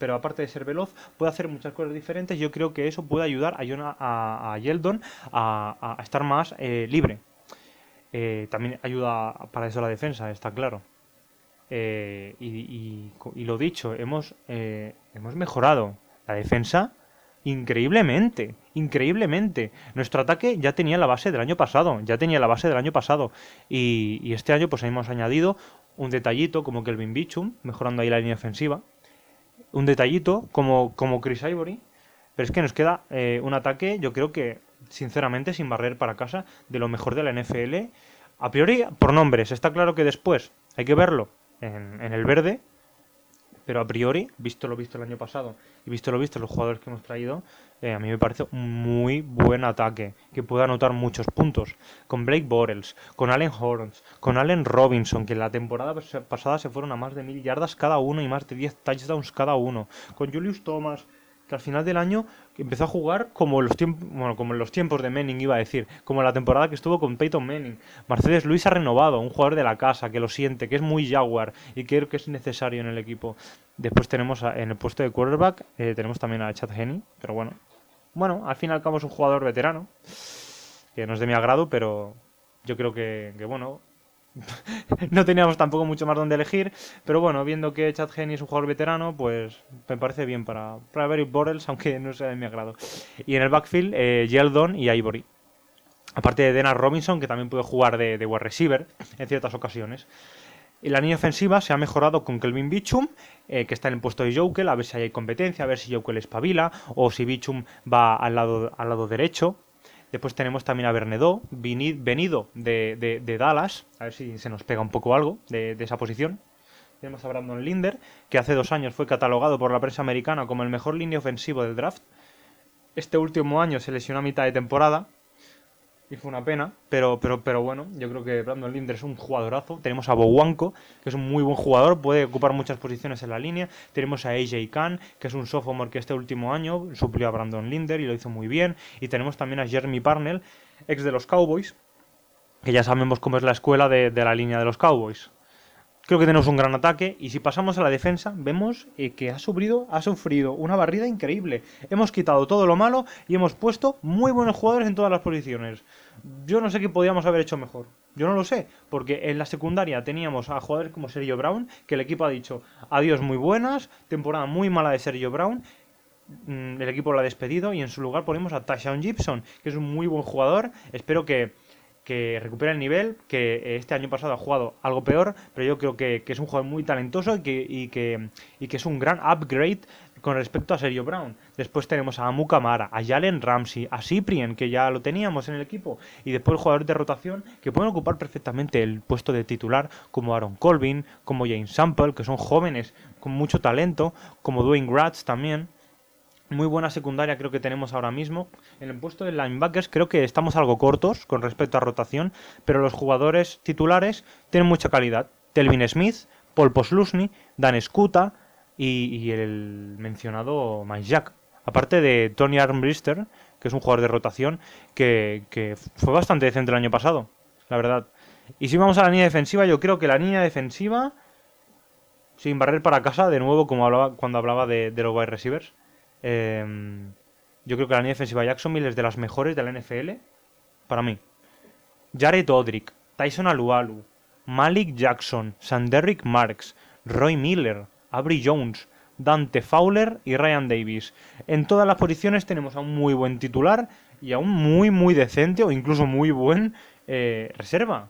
pero aparte de ser veloz, puede hacer muchas cosas diferentes. Yo creo que eso puede ayudar a, a, Yeldon a estar más eh, libre. Eh, también ayuda para eso la defensa, está claro. Eh, y, y- lo dicho, hemos, eh, hemos mejorado la defensa increíblemente, increíblemente. Nuestro ataque ya tenía la base del año pasado, ya tenía la base del año pasado. Y, este año pues hemos añadido un detallito como Kelvin Bichum, mejorando ahí la línea ofensiva. Un detallito como, como Chris Ivory. Pero es que nos queda eh, un ataque, yo creo que, sinceramente, sin barrer para casa, de lo mejor de la NFL. A priori, por nombres, está claro que después hay que verlo en, en el verde, pero a priori, visto lo visto el año pasado y visto lo visto los jugadores que hemos traído, eh, a mí me parece un muy buen ataque que puede anotar muchos puntos. Con Blake Bortles, con Allen Horns, con Allen Robinson, que la temporada pas- pasada se fueron a más de mil yardas cada uno y más de 10 touchdowns cada uno. Con Julius Thomas, que al final del año empezó a jugar como los bueno, como en los tiempos de Manning iba a decir, como la temporada que estuvo con Peyton Manning. Mercedes Luis ha renovado, un jugador de la casa que lo siente, que es muy Jaguar y creo que es necesario en el equipo. Después tenemos en el puesto de quarterback eh, tenemos también a Chad Henney, pero bueno, bueno, al fin y al cabo es un jugador veterano que no es de mi agrado, pero yo creo que, que, bueno. no teníamos tampoco mucho más donde elegir, pero bueno, viendo que Chad Henney es un jugador veterano, pues me parece bien para, para Avery Bortles, aunque no sea de mi agrado. Y en el backfield, eh, Yeldon y Ivory. Aparte de Dennis Robinson, que también puede jugar de, de wide receiver en ciertas ocasiones. Y la línea ofensiva se ha mejorado con Kelvin Bichum, eh, que está en el puesto de Jokel, a ver si hay competencia, a ver si Jokel espabila, o si Bichum va al lado, al lado derecho. Después tenemos también a Bernedó, venido de, de- de Dallas, a ver si se nos pega un poco algo de, de esa posición. Tenemos a Brandon Linder, que hace dos años fue catalogado por la prensa americana como el mejor línea ofensivo del draft. Este último año se lesionó a mitad de temporada, y fue una pena, pero, pero, pero bueno, yo creo que Brandon Linder es un jugadorazo. Tenemos a Bowanko, que es un muy buen jugador, puede ocupar muchas posiciones en la línea. Tenemos a AJ Khan, que es un sophomore que este último año suplió a Brandon Linder y lo hizo muy bien. Y tenemos también a Jeremy Parnell, ex de los Cowboys, que ya sabemos cómo es la escuela de, de la línea de los Cowboys. Creo que tenemos un gran ataque y si pasamos a la defensa vemos eh, que ha sufrido, ha sufrido una barrida increíble. Hemos quitado todo lo malo y hemos puesto muy buenos jugadores en todas las posiciones. Yo no sé qué podíamos haber hecho mejor. Yo no lo sé, porque en la secundaria teníamos a jugadores como Sergio Brown, que el equipo ha dicho adiós muy buenas, temporada muy mala de Sergio Brown, mm, el equipo lo ha despedido y en su lugar ponemos a Tashawn Gibson, que es un muy buen jugador. Espero que, que recupere el nivel, que eh, este año pasado ha jugado algo peor, pero yo creo que, que es un jugador muy talentoso y que, y, que, y que es un gran upgrade con respecto a Sergio Brown. Después tenemos a Amu Kamara, a Jalen Ramsey, a Cyprien, que ya lo teníamos en el equipo, y después jugadores de rotación que pueden ocupar perfectamente el puesto de titular, como Aaron Colvin, como James Sample, que son jóvenes con mucho talento, como Dwayne Gratz también. Muy buena secundaria creo que tenemos ahora mismo. En el puesto de linebackers creo que estamos algo cortos con respecto a rotación, pero los jugadores titulares tienen mucha calidad. Telvin Smith, Paul Posluszny, Dan Skuta y, el mencionado Mike. Aparte de Tony Armbrister, que es un jugador de rotación que, que fue bastante decente el año pasado, la verdad. Y si vamos a la línea defensiva, yo creo que la línea defensiva, sin barrer para casa, de nuevo, como hablaba cuando hablaba de, de los wide receivers, eh, yo creo que la línea defensiva de Jacksonville es de las mejores de la NFL, para mí. Jared Odrick, Tyson Alualu, Malik Jackson, Sanderick Marks, Roy Miller, Avery Jones, Dante Fowler y Ryan Davis. En todas las posiciones tenemos a un muy buen titular y a un muy, muy decente o incluso muy buen eh, reserva.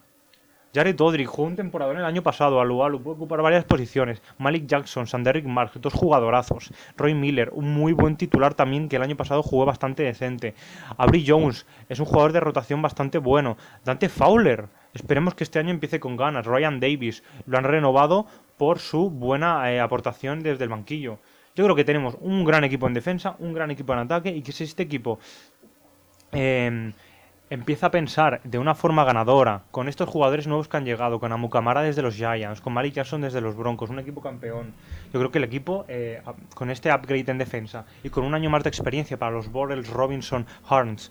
Jared Odrick jugó un temporador el año pasado. Alualu puede ocupar varias posiciones. Malik Jackson, Sanderick Marks, dos jugadorazos. Roy Miller, un muy buen titular también que el año pasado jugó bastante decente. Avery Jones es un jugador de rotación bastante bueno. Dante Fowler, esperemos que este año empiece con ganas. Ryan Davis, lo han renovado por su buena eh, aportación desde el banquillo. Yo creo que tenemos un gran equipo en defensa, un gran equipo en ataque y que si este equipo eh, empieza a pensar de una forma ganadora con estos jugadores nuevos que han llegado, con Amukamara desde los Giants, con Malik Jackson desde los Broncos, un equipo campeón. Yo creo que el equipo, eh, con este upgrade en defensa y con un año más de experiencia para los Borrells, Robinson, Harns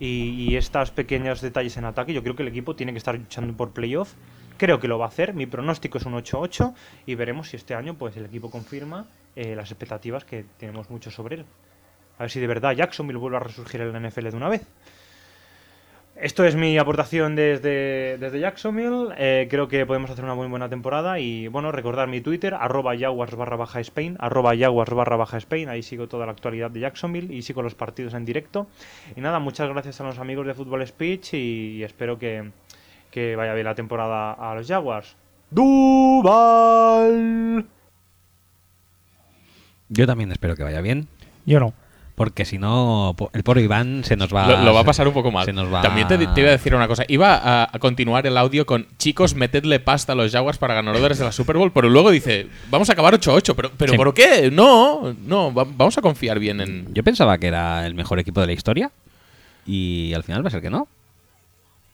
y, y estos pequeños detalles en ataque, yo creo que el equipo tiene que estar luchando por playoff. Creo que lo va a hacer. Mi pronóstico es un 8-8 y veremos si este año pues el equipo confirma eh, las expectativas que tenemos mucho sobre él. A ver si de verdad Jacksonville vuelve a resurgir en la NFL de una vez. Esto es mi aportación desde, desde Jacksonville. Eh, creo que podemos hacer una muy buena temporada. Y bueno, recordar mi Twitter, arroba jaguars barra baja Spain, arroba jaguars barra baja Spain. Ahí sigo toda la actualidad de Jacksonville y sigo los partidos en directo. Y nada, muchas gracias a los amigos de Fútbol Speech y, espero que, que vaya bien la temporada a los Jaguars. ¡Duval! Yo también espero que vaya bien. Yo no. Porque si no, el pobre Iván se nos va Lo, lo va a pasar un poco mal. Se nos va También te, te iba a decir una cosa. Iba a, a continuar el audio con chicos, metedle pasta a los Jaguars para ganadores de la Super Bowl, pero luego dice, vamos a acabar 8-8. Pero, pero Sí. ¿por qué? No, no, va- vamos a confiar bien en. Yo pensaba que era el mejor equipo de la historia y al final va a ser que no.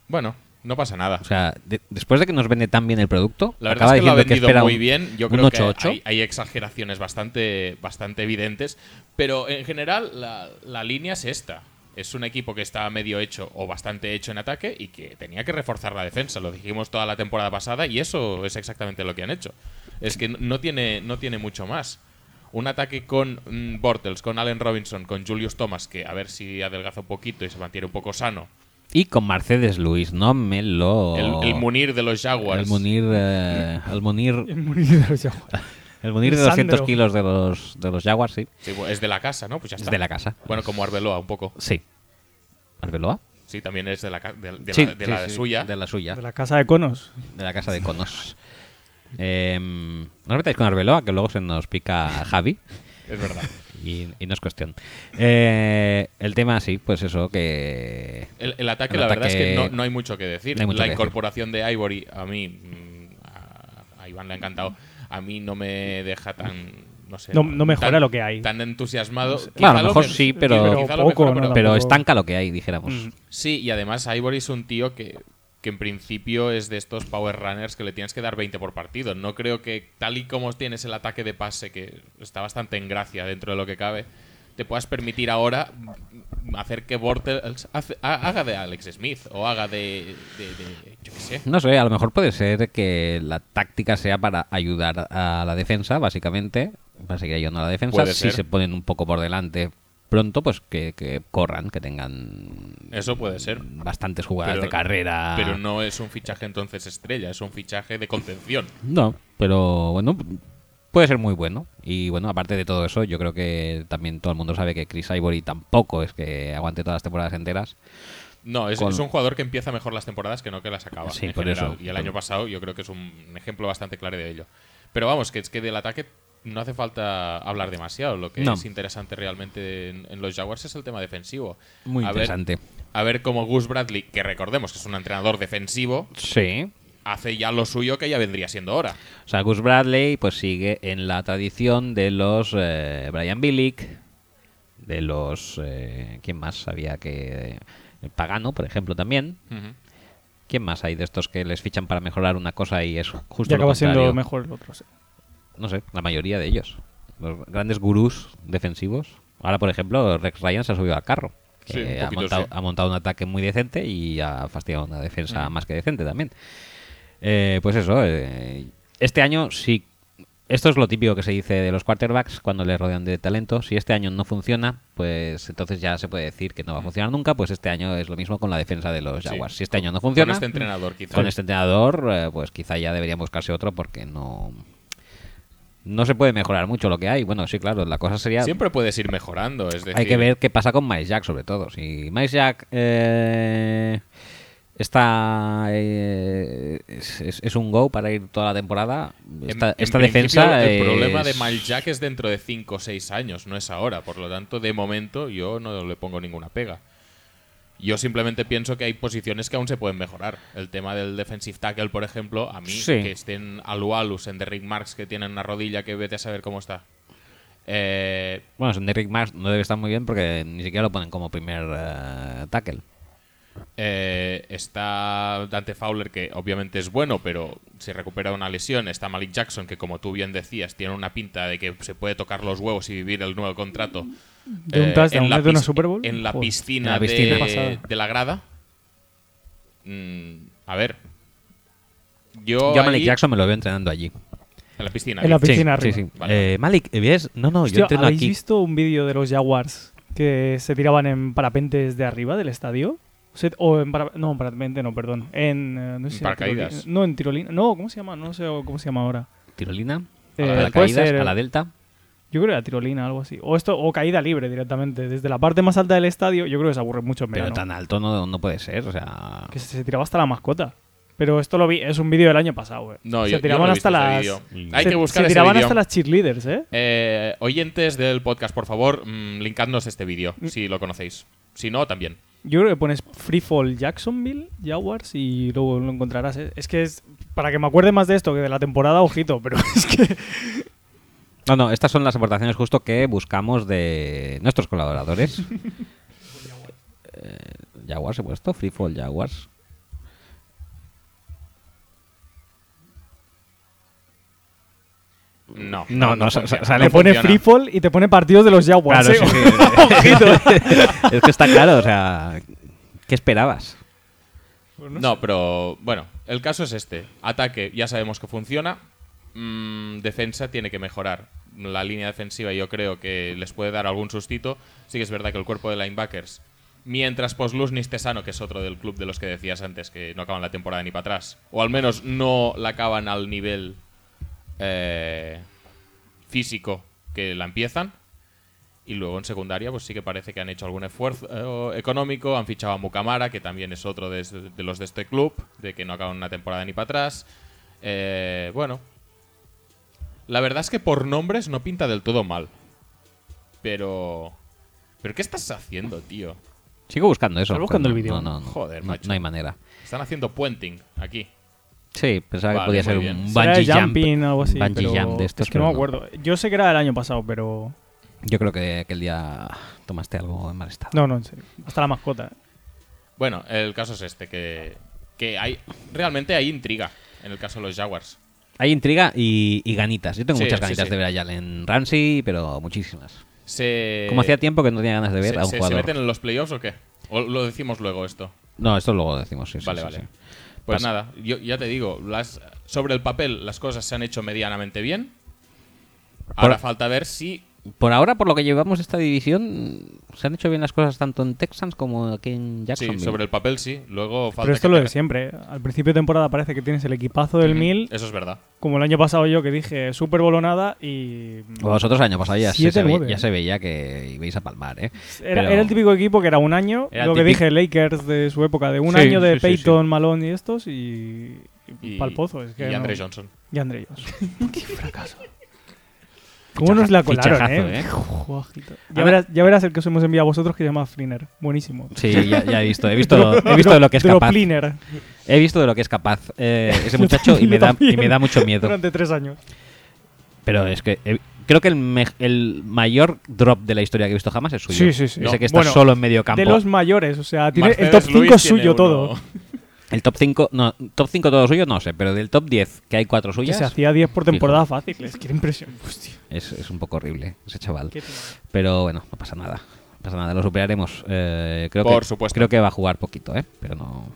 Bueno, no pasa nada. O sea, de- después de que nos vende tan bien el producto, La verdad acaba es que lo ha que vendido muy un- bien. Yo creo que 8-8. hay, hay exageraciones bastante, bastante evidentes. Pero en general, la, la línea es esta. Es un equipo que está medio hecho o bastante hecho en ataque y que tenía que reforzar la defensa. Lo dijimos toda la temporada pasada y eso es exactamente lo que han hecho. Es que no- no tiene, no tiene mucho más. Un ataque con mm, Bortles, con Allen Robinson, con Julius Thomas, que a ver si adelgaza un poquito y se mantiene un poco sano. Y con Mercedes Luis, no me lo... El, el Munir de los Jaguars. El Munir, eh, el Munir, El Munir de los Jaguars. el Munir de El 200 Sandro. kilos de los, de los Jaguars, sí. Es de la casa, ¿no? Pues ya Es está. de la casa. Bueno, como Arbeloa un poco. Sí. ¿Arbeloa? Sí, también es de la, de, de Sí, la, de sí, la sí, suya. De la suya. De la casa de conos. de la casa de conos. Eh, no os metáis con Arbeloa, que luego se nos pica Javi. Es verdad. Y, y no es cuestión. Eh, el tema, sí, pues eso, que. El, el ataque, El la verdad es que no, no hay mucho que decir. no hay mucho la que decir. incorporación de Ivory, a mí, mm, a, a Iván le ha encantado. A mí no me deja tan. No sé. No- no mejora tan- lo que hay. Tan entusiasmado. Claro, Quizá a lo mejor me- sí, pero- lo poco, mejora, ¿no? pero- Pero estanca lo que hay, dijéramos. Mm. Sí, y además Ivory es un tío que, que en principio es de estos power runners que le tienes que dar 20 por partido. No creo que tal y como tienes el ataque de pase, que está bastante en gracia dentro de lo que cabe, te puedas permitir ahora hacer que Bortles haga de Alex Smith o haga de, de- de- yo qué sé. No sé, a lo mejor puede ser que la táctica sea para ayudar a la defensa, básicamente. Para seguir ayudando a la defensa. Si se ponen un poco por delante pronto, pues que, que corran, que tengan Eso puede ser. bastantes jugadas Pero- de carrera. Pero no es un fichaje entonces estrella, es un fichaje de contención. No, pero bueno, puede ser muy bueno. Y bueno, aparte de todo eso, yo creo que también todo el mundo sabe que Chris Ivory tampoco es que aguante todas las temporadas enteras. No, es, Con- es un jugador que empieza mejor las temporadas que no que las acaba. Sí, en por general. eso. Y el año pasado yo creo que es un ejemplo bastante claro de ello. Pero vamos, que es que del ataque no hace falta hablar demasiado. Lo que No. es interesante realmente en, en los Jaguars es el tema defensivo. Muy a interesante. Ver, a ver cómo Gus Bradley, que recordemos que es un entrenador defensivo, Sí. hace ya lo suyo que ya vendría siendo ahora. O sea, Gus Bradley pues sigue en la tradición de los eh, Brian Billick, de los... eh, ¿Quién más sabía que... el Pagano, por ejemplo, también. ¿Quién más hay de estos que les fichan para mejorar una cosa y es justo Y lo acaba siendo contrario? mejor el otro. sí. No sé, la mayoría de ellos. Los grandes gurús defensivos. Ahora, por ejemplo, Rex Ryan se ha subido al carro. Sí, ha, montado, sí. ha montado un ataque muy decente y ha fastidiado una defensa Mm. más que decente también. Eh, pues eso, eh, este año sí. Esto es lo típico que se dice de los quarterbacks cuando les rodean de talento. Si este año no funciona, pues entonces ya se puede decir que no va a funcionar nunca. Pues este año es lo mismo con la defensa de los Sí. Jaguars. Si este año no Con funciona, este entrenador, quizás. con este entrenador, eh, pues quizá ya deberían buscarse otro porque no no se puede mejorar mucho lo que hay. Bueno, sí, claro, la cosa sería Siempre puedes ir mejorando. Es decir, hay que ver qué pasa con Miles Jack sobre todo. Si Miles Jack eh, está eh, es, es- es un go para ir toda la temporada, esta, en esta principio, defensa El problema de es- Miles Jack es dentro de 5 o 6 años, no es ahora. Por lo tanto, de momento yo no le pongo ninguna pega. Yo simplemente pienso que hay posiciones que aún se pueden mejorar. El tema del defensive tackle, por ejemplo, a mí, Sí. que estén Alualus en Derrick Marks, que tienen una rodilla que vete a saber cómo está. Eh, bueno, Derrick Marks no debe estar muy bien porque ni siquiera lo ponen como primer eh, tackle. Eh, está Dante Fowler, que obviamente es bueno, pero se recupera de una lesión. Está Malik Jackson, que como tú bien decías, tiene una pinta de que se puede tocar los huevos y vivir el nuevo contrato. De un Eh, touchdown, en la una Super Bowl. En la Joder. piscina, En la piscina. de, la grada. Mm, a ver. Yo Yo a Malik ahí- Jackson me lo veo entrenando allí. En la piscina. En la piscina sí, arriba. sí. Vale. Eh, Malik, ¿ves? No, no, Hostia, yo entreno ¿Habéis aquí. visto un vídeo de los Jaguars que se tiraban en parapentes de arriba del estadio? O, sea, o en para- no, en no, perdón. En, eh, no sé En si era paracaídas. tirolina- No, en tirolina. No, ¿cómo se llama? No sé cómo se llama ahora. Tirolina, Eh, a la puede caídas, ser- a la delta. Yo creo que era tirolina, algo así. O esto, o caída libre directamente. Desde la parte más alta del estadio, yo creo que se aburre mucho en Pero tan alto no, no puede ser, o sea... Que se tiraba hasta la mascota. Pero esto lo vi, es un vídeo del año pasado, eh. No, se yo, yo tiraban no hasta las. Hay se, que buscar se ese tiraban hasta las cheerleaders, eh. Eh, oyentes del podcast, por favor, mm, linkadnos este vídeo, Mm. si lo conocéis. Si no, también. Yo creo que pones Freefall Jacksonville, Jaguars y luego lo encontrarás. Es que es. Para que me acuerde más de esto que de la temporada, ojito, pero es que. No, no, estas son las aportaciones justo que buscamos de nuestros colaboradores. Eh, Jaguars he puesto, Freefall Jaguars. No, No, no, sale- no Le pone funciona. Freefall y te pone partidos de los Jaguars. Claro, eh. sí, es que está claro, o sea, ¿qué esperabas? No, pero bueno, el caso es este. Ataque, ya sabemos que funciona. Mm, defensa tiene que mejorar. La línea defensiva yo creo que les puede dar algún sustito. Sí que es verdad que el cuerpo de linebackers, mientras Posluz esté sano, que es otro del club de los que decías antes, que no acaban la temporada ni para atrás, o al menos no la acaban al nivel eh, físico que la empiezan. Y luego en secundaria, pues sí que parece que han hecho algún esfuerzo eh, económico. Han fichado a Mukamara, que también es otro de, de los de este club, de que no acaban una temporada ni para atrás. Eh, bueno, la verdad es que por nombres no pinta del todo mal. Pero. ¿Pero qué estás haciendo, tío? Sigo buscando eso. Estás buscando el vídeo. No, no, no. Joder, no, no hay manera. Están haciendo puenting aquí. Sí, pensaba Vale, que podía ser bien. un Será bungee jump. jumping o algo así. bungee pero jump de estos, es que no me acuerdo. Yo sé que era el año pasado, pero. Yo creo que aquel día tomaste algo en mal estado. No, no, en serio. Hasta la mascota. eh. Bueno, el caso es este, que, que hay realmente hay intriga en el caso de los Jaguars. Hay intriga y, y ganitas. Yo tengo Sí, muchas ganitas sí. de ver a Jalen Ramsey, pero muchísimas. Se, Como hacía tiempo que no tenía ganas de ver se, a un se- ¿se jugador. meten en los playoffs o qué? ¿O lo decimos luego esto? No, esto luego decimos, sí, sí, vale, sí, vale. Pues nada, yo ya te digo, las, sobre el papel las cosas se han hecho medianamente bien. Ahora Por- falta ver si Por ahora, por lo que llevamos esta división, se han hecho bien las cosas tanto en Texans como aquí en Sí, Jacksonville. sobre el papel sí. Luego falta Pero esto que es lo te- de siempre. ¿eh? Al principio de temporada parece que tienes el equipazo del Ujú, 1000, Eso es verdad. como el año pasado yo que dije Super Bolonada y. Vosotros el año pasado ya, se, Siete, se ve- nueve. ya se veía que ibais a palmar, ¿eh? Era, Pero- era el típico equipo que era un año, Era lo que dije, Lakers de su época, de un Sí, año de sí, sí, sí. Peyton, Malone y estos y. y Y, palpozo. Es que y no- Andre Johnson. Y Andre Johnson. Qué fracaso. ¿Cómo nos la colaron, Fichajazo, eh? ¿eh? Ya, verás, ya verás el que os hemos enviado a vosotros que se llama Fliner. Buenísimo. Sí, ya, ya he visto. He visto, he visto de lo que es capaz. He visto de lo que es capaz eh, ese muchacho y me, da, y me da mucho miedo. Durante tres años. Pero es que eh, creo que el, me- el mayor drop de la historia que he visto jamás es suyo. Sí, sí, sí. Ese No, que está bueno, solo en medio campo. De los mayores, o sea, tiene el top 5 Lewis es tiene suyo uno- todo. El top 5, no, top 5 todo suyo no sé, pero del top 10, que hay cuatro Que suyas, se hacía 10 por temporada fácil. Es que era impresión. Hostia. es, es un poco horrible ese chaval. Tío. Pero bueno, no pasa nada. No pasa nada, lo superaremos. Eh, creo Por que, supuesto. Creo que va a jugar poquito, ¿eh? Pero no...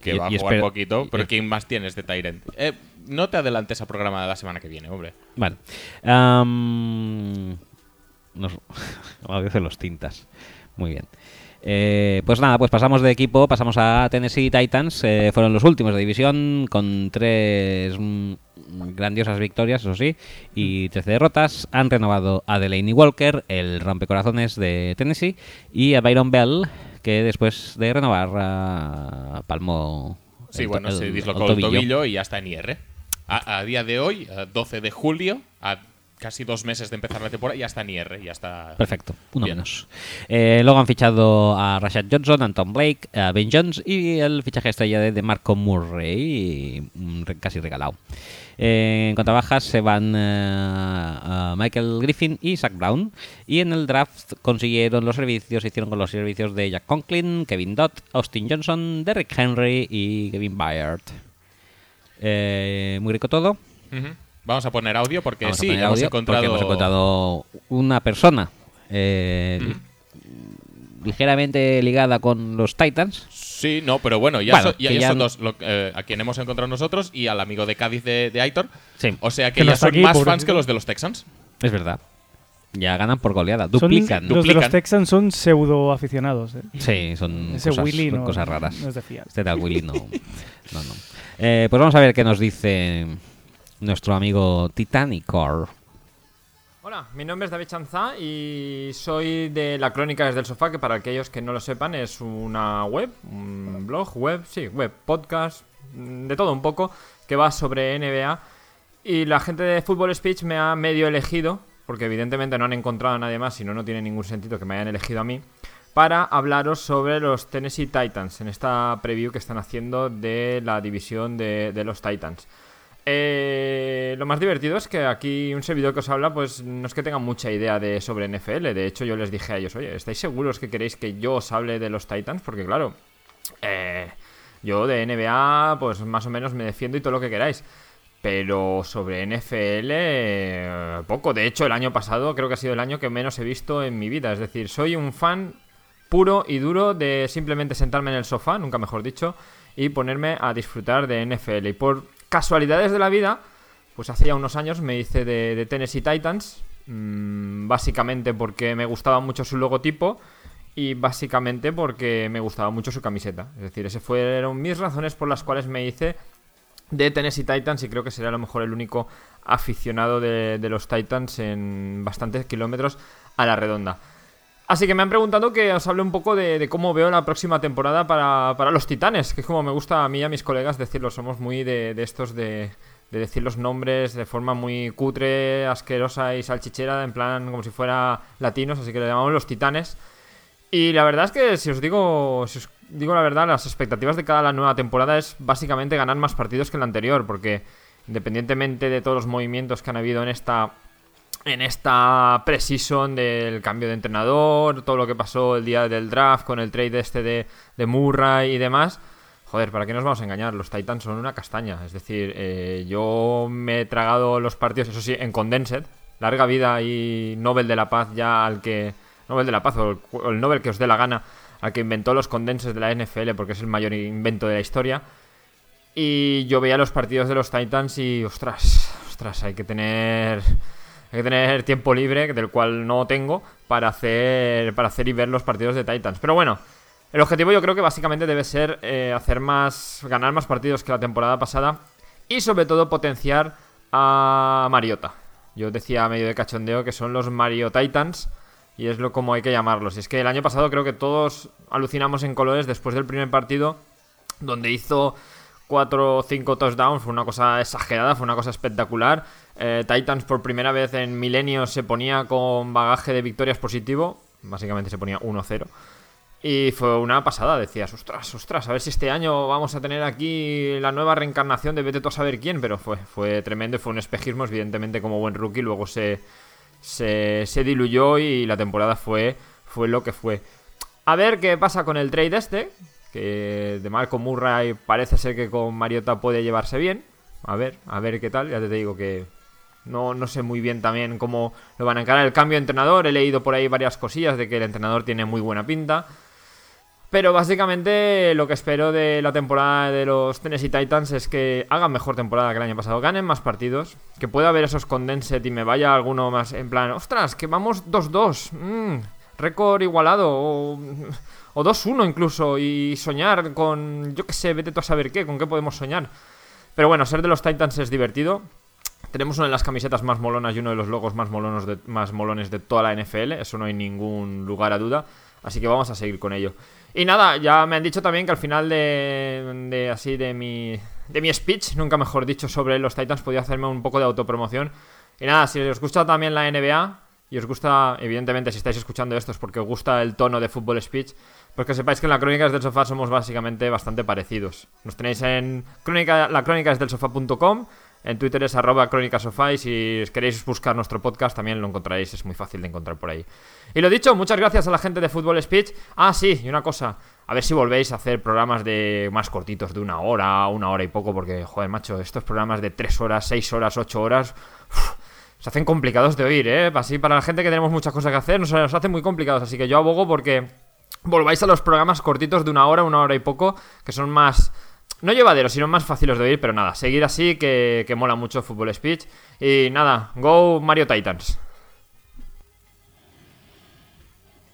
Que y- va a y jugar espero- poquito. Pero y- ¿quién más tienes de Tyrant? Eh, no te adelantes a programa de la semana que viene, hombre. Vale. Am, nos, a veces los tintas. Muy bien. Eh, pues nada, pues pasamos de equipo, pasamos a Tennessee Titans. eh, fueron los últimos de división con tres mm, grandiosas victorias, eso sí, y 13 derrotas. Han renovado a Delaney Walker, el rompecorazones de Tennessee, y a Byron Bell, que después de renovar ah, palmó. Sí, el bueno, se dislocó el el tobillo y ya está en IR. A, a día de hoy, a 12 de julio, a casi dos meses de empezar la temporada, ya está en IR. Ya está. Perfecto, uno Bien. menos. Eh, luego han fichado a Rashad Johnson, a Tom Blake, a Ben Jones y el fichaje estrella de, de Marco Murray, casi regalado. Eh, en cuanto a bajas se van eh, a Michael Griffin y Zach Brown. Y en el draft consiguieron los servicios, hicieron con los servicios de Jack Conklin, Kevin Dodd, Austin Johnson, Derrick Henry y Kevin Byard. Eh, muy rico todo. Vamos a poner audio porque Vamos a sí, poner hemos audio encontrado. porque hemos encontrado una persona eh, li- ligeramente ligada con los Titans. Sí, no, pero bueno, ya, Bueno, so- ya- que ya ya son no- dos lo- eh, a quien hemos encontrado nosotros y al amigo de Cádiz de, de Aitor. Sí, O sea que, Que ya son aquí, más fans que los de los Texans. es verdad. Ya ganan por goleada, Son- duplican. los de los Texans son pseudo aficionados. eh. Sí, son Ese cosas, Willy son no, cosas raras. no es de fiar. Este tal Willy no. no, no. Eh, pues vamos a ver qué nos dice nuestro amigo Titanicor. Hola, mi nombre es David Chanzá y soy de La Crónica desde el Sofá, que para aquellos que no lo sepan es una web, un blog, web, sí, web, podcast, de todo un poco, que va sobre NBA. Y la gente de Football Speech me ha medio elegido, porque evidentemente no han encontrado a nadie más, si no, no tiene ningún sentido que me hayan elegido a mí, para hablaros sobre los Tennessee Titans, en esta preview que están haciendo de la división de los Titans. Eh, lo más divertido es que aquí un servidor que os habla, pues no es que tenga mucha idea de sobre NFL. De hecho, yo les dije a ellos, oye, ¿estáis seguros que queréis que yo os hable de los Titans? Porque claro, eh, yo de NBA, pues más o menos me defiendo y todo lo que queráis. Pero sobre NFL, eh, poco. De hecho, el año pasado creo que ha sido el año que menos he visto en mi vida. Es decir, soy un fan puro y duro de simplemente sentarme en el sofá, nunca mejor dicho, y ponerme a disfrutar de NFL. Y por casualidades de la vida, pues hace ya unos años me hice de, Tennessee Titans, mmm, básicamente porque me gustaba mucho su logotipo y básicamente porque me gustaba mucho su camiseta. Es decir, esas fueron mis razones por las cuales me hice de Tennessee Titans y creo que será a lo mejor el único aficionado de los Titans en bastantes kilómetros a la redonda. Así que me han preguntado que os hable un poco de, cómo veo la próxima temporada para, para, los titanes, que es como me gusta a mí y a mis colegas decirlo, somos muy de, de estos de, de, decir los nombres de forma muy cutre, asquerosa y salchichera, en plan como si fuera latinos, así que le llamamos los titanes. Y la verdad es que si os digo, si os digo la verdad, las expectativas de cada la nueva temporada es básicamente ganar más partidos que la anterior, porque independientemente de todos los movimientos que han habido en esta en esta preseason del cambio de entrenador, todo lo que pasó el día del draft con el trade este de, de Murray y demás. Joder, ¿para qué nos vamos a engañar? Los Titans son una castaña. Es decir, eh, yo me he tragado los partidos, eso sí, en Condensed. Larga vida y Nobel de la Paz ya al que... Nobel de la Paz o el, el Nobel que os dé la gana al que inventó los condenses de la NFL porque es el mayor invento de la historia. Y yo veía los partidos de los Titans y, ostras, ostras, hay que tener hay que tener tiempo libre, del cual no tengo, para hacer, para hacer y ver los partidos de Titans. Pero bueno, el objetivo yo creo que básicamente debe ser eh, hacer más, ganar más partidos que la temporada pasada y sobre todo potenciar a Mariota. Yo decía medio de cachondeo que son los Mario Titans y es lo como hay que llamarlos. Y es que el año pasado creo que todos alucinamos en colores después del primer partido donde hizo 4 o 5 touchdowns, fue una cosa exagerada, fue una cosa espectacular. Eh, Titans por primera vez en milenios se ponía con bagaje de victorias positivo, básicamente se ponía 1-0. Y fue una pasada, decías, ostras, ostras, a ver si este año vamos a tener aquí la nueva reencarnación de vete tú a saber quién, pero fue, fue tremendo, fue un espejismo, evidentemente como buen rookie, luego se, se, se diluyó y la temporada fue, fue lo que fue. A ver qué pasa con el trade este, que de Marco Murray parece ser que con Mariota puede llevarse bien. A ver, a ver qué tal, ya te digo que no, no sé muy bien también cómo lo van a encarar el cambio de entrenador. He leído por ahí varias cosillas de que el entrenador tiene muy buena pinta. Pero básicamente lo que espero de la temporada de los Tennessee Titans es que hagan mejor temporada que el año pasado, ganen más partidos, que pueda haber esos condensed y me vaya alguno más en plan, ostras, que vamos 2-2, mmm, récord igualado, o 2-1 incluso, y soñar con, yo que sé, vete tú a saber qué, con qué podemos soñar. Pero bueno, ser de los Titans es divertido, tenemos una de las camisetas más molonas y uno de los logos más, más molones de toda la NFL, eso no hay ningún lugar a duda, así que vamos a seguir con ello. Y nada, ya me han dicho también que al final de, de así de mi, de mi speech, nunca mejor dicho, sobre los Titans, podía hacerme un poco de autopromoción. Y nada, si os gusta también la NBA y os gusta, evidentemente, si estáis escuchando esto es porque os gusta el tono de fútbol speech, pues que sepáis que en la Crónicas del Sofá somos básicamente bastante parecidos. Nos tenéis en crónica, la sofá.com en Twitter es arroba crónicasofá y si queréis buscar nuestro podcast también lo encontraréis, es muy fácil de encontrar por ahí. Y lo dicho, muchas gracias a la gente de Fútbol Speech. Ah, sí, y una cosa, a ver si volvéis a hacer programas de más cortitos, de una hora, una hora y poco, porque, joder, macho, estos programas de tres horas, seis horas, ocho horas... Se hacen complicados de oír, ¿eh? Así para la gente que tenemos muchas cosas que hacer, nos, nos hacen muy complicados. Así que yo abogo porque volváis a los programas cortitos de una hora, una hora y poco, que son más no llevaderos, sino más fáciles de oír, pero nada, seguir así que, que mola mucho Fútbol Speech. Y nada, go Mario Titans.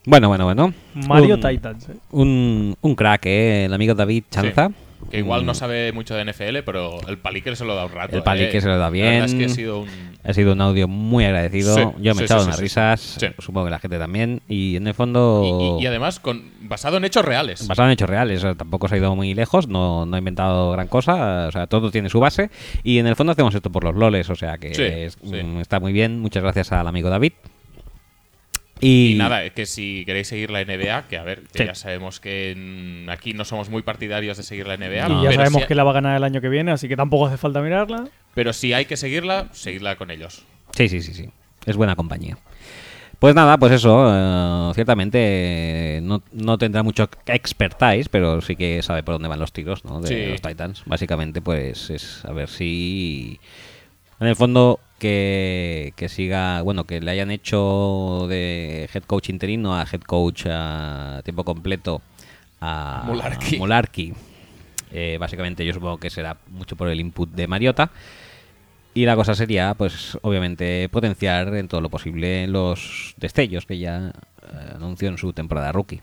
Bueno, bueno, bueno. Mario un, Titans, ¿eh? Un, un crack, ¿eh? El amigo David Chanza. Sí, que igual Mm. no sabe mucho de NFL, pero el palique se lo da un rato. El palique eh. se lo da La verdad es bien. que ha sido un, Ha sido un audio muy agradecido. Sí, Yo me he echado unas risas. Supongo que la gente también. Y en el fondo. Y, y- y además con, basado en hechos reales. Basado en hechos reales, o sea, tampoco se ha ido muy lejos, no, no ha inventado gran cosa, o sea, todo tiene su base y en el fondo hacemos esto por los loles, o sea que es- mm, está muy bien, muchas gracias al amigo David. Y, Y nada, que si queréis seguir la NBA, que a ver, que Sí. ya sabemos que aquí no somos muy partidarios de seguir la NBA. Y ya pero sabemos si- que la va a ganar el año que viene, así que tampoco hace falta mirarla. Pero si hay que seguirla, seguidla con ellos. Sí, sí, sí, sí, es buena compañía. Pues nada, pues eso, eh, ciertamente no, no tendrá mucho expertise, pero sí que sabe por dónde van los tiros ¿no? de Sí. los Titans. Básicamente, pues es a ver si en el fondo que, que siga, bueno, que le hayan hecho de head coach interino a head coach a tiempo completo a. Mularkey. Eh, básicamente yo supongo que será mucho por el input de Mariota. Y la cosa sería, pues, obviamente, potenciar en todo lo posible los destellos que ya eh, anunció en su temporada rookie.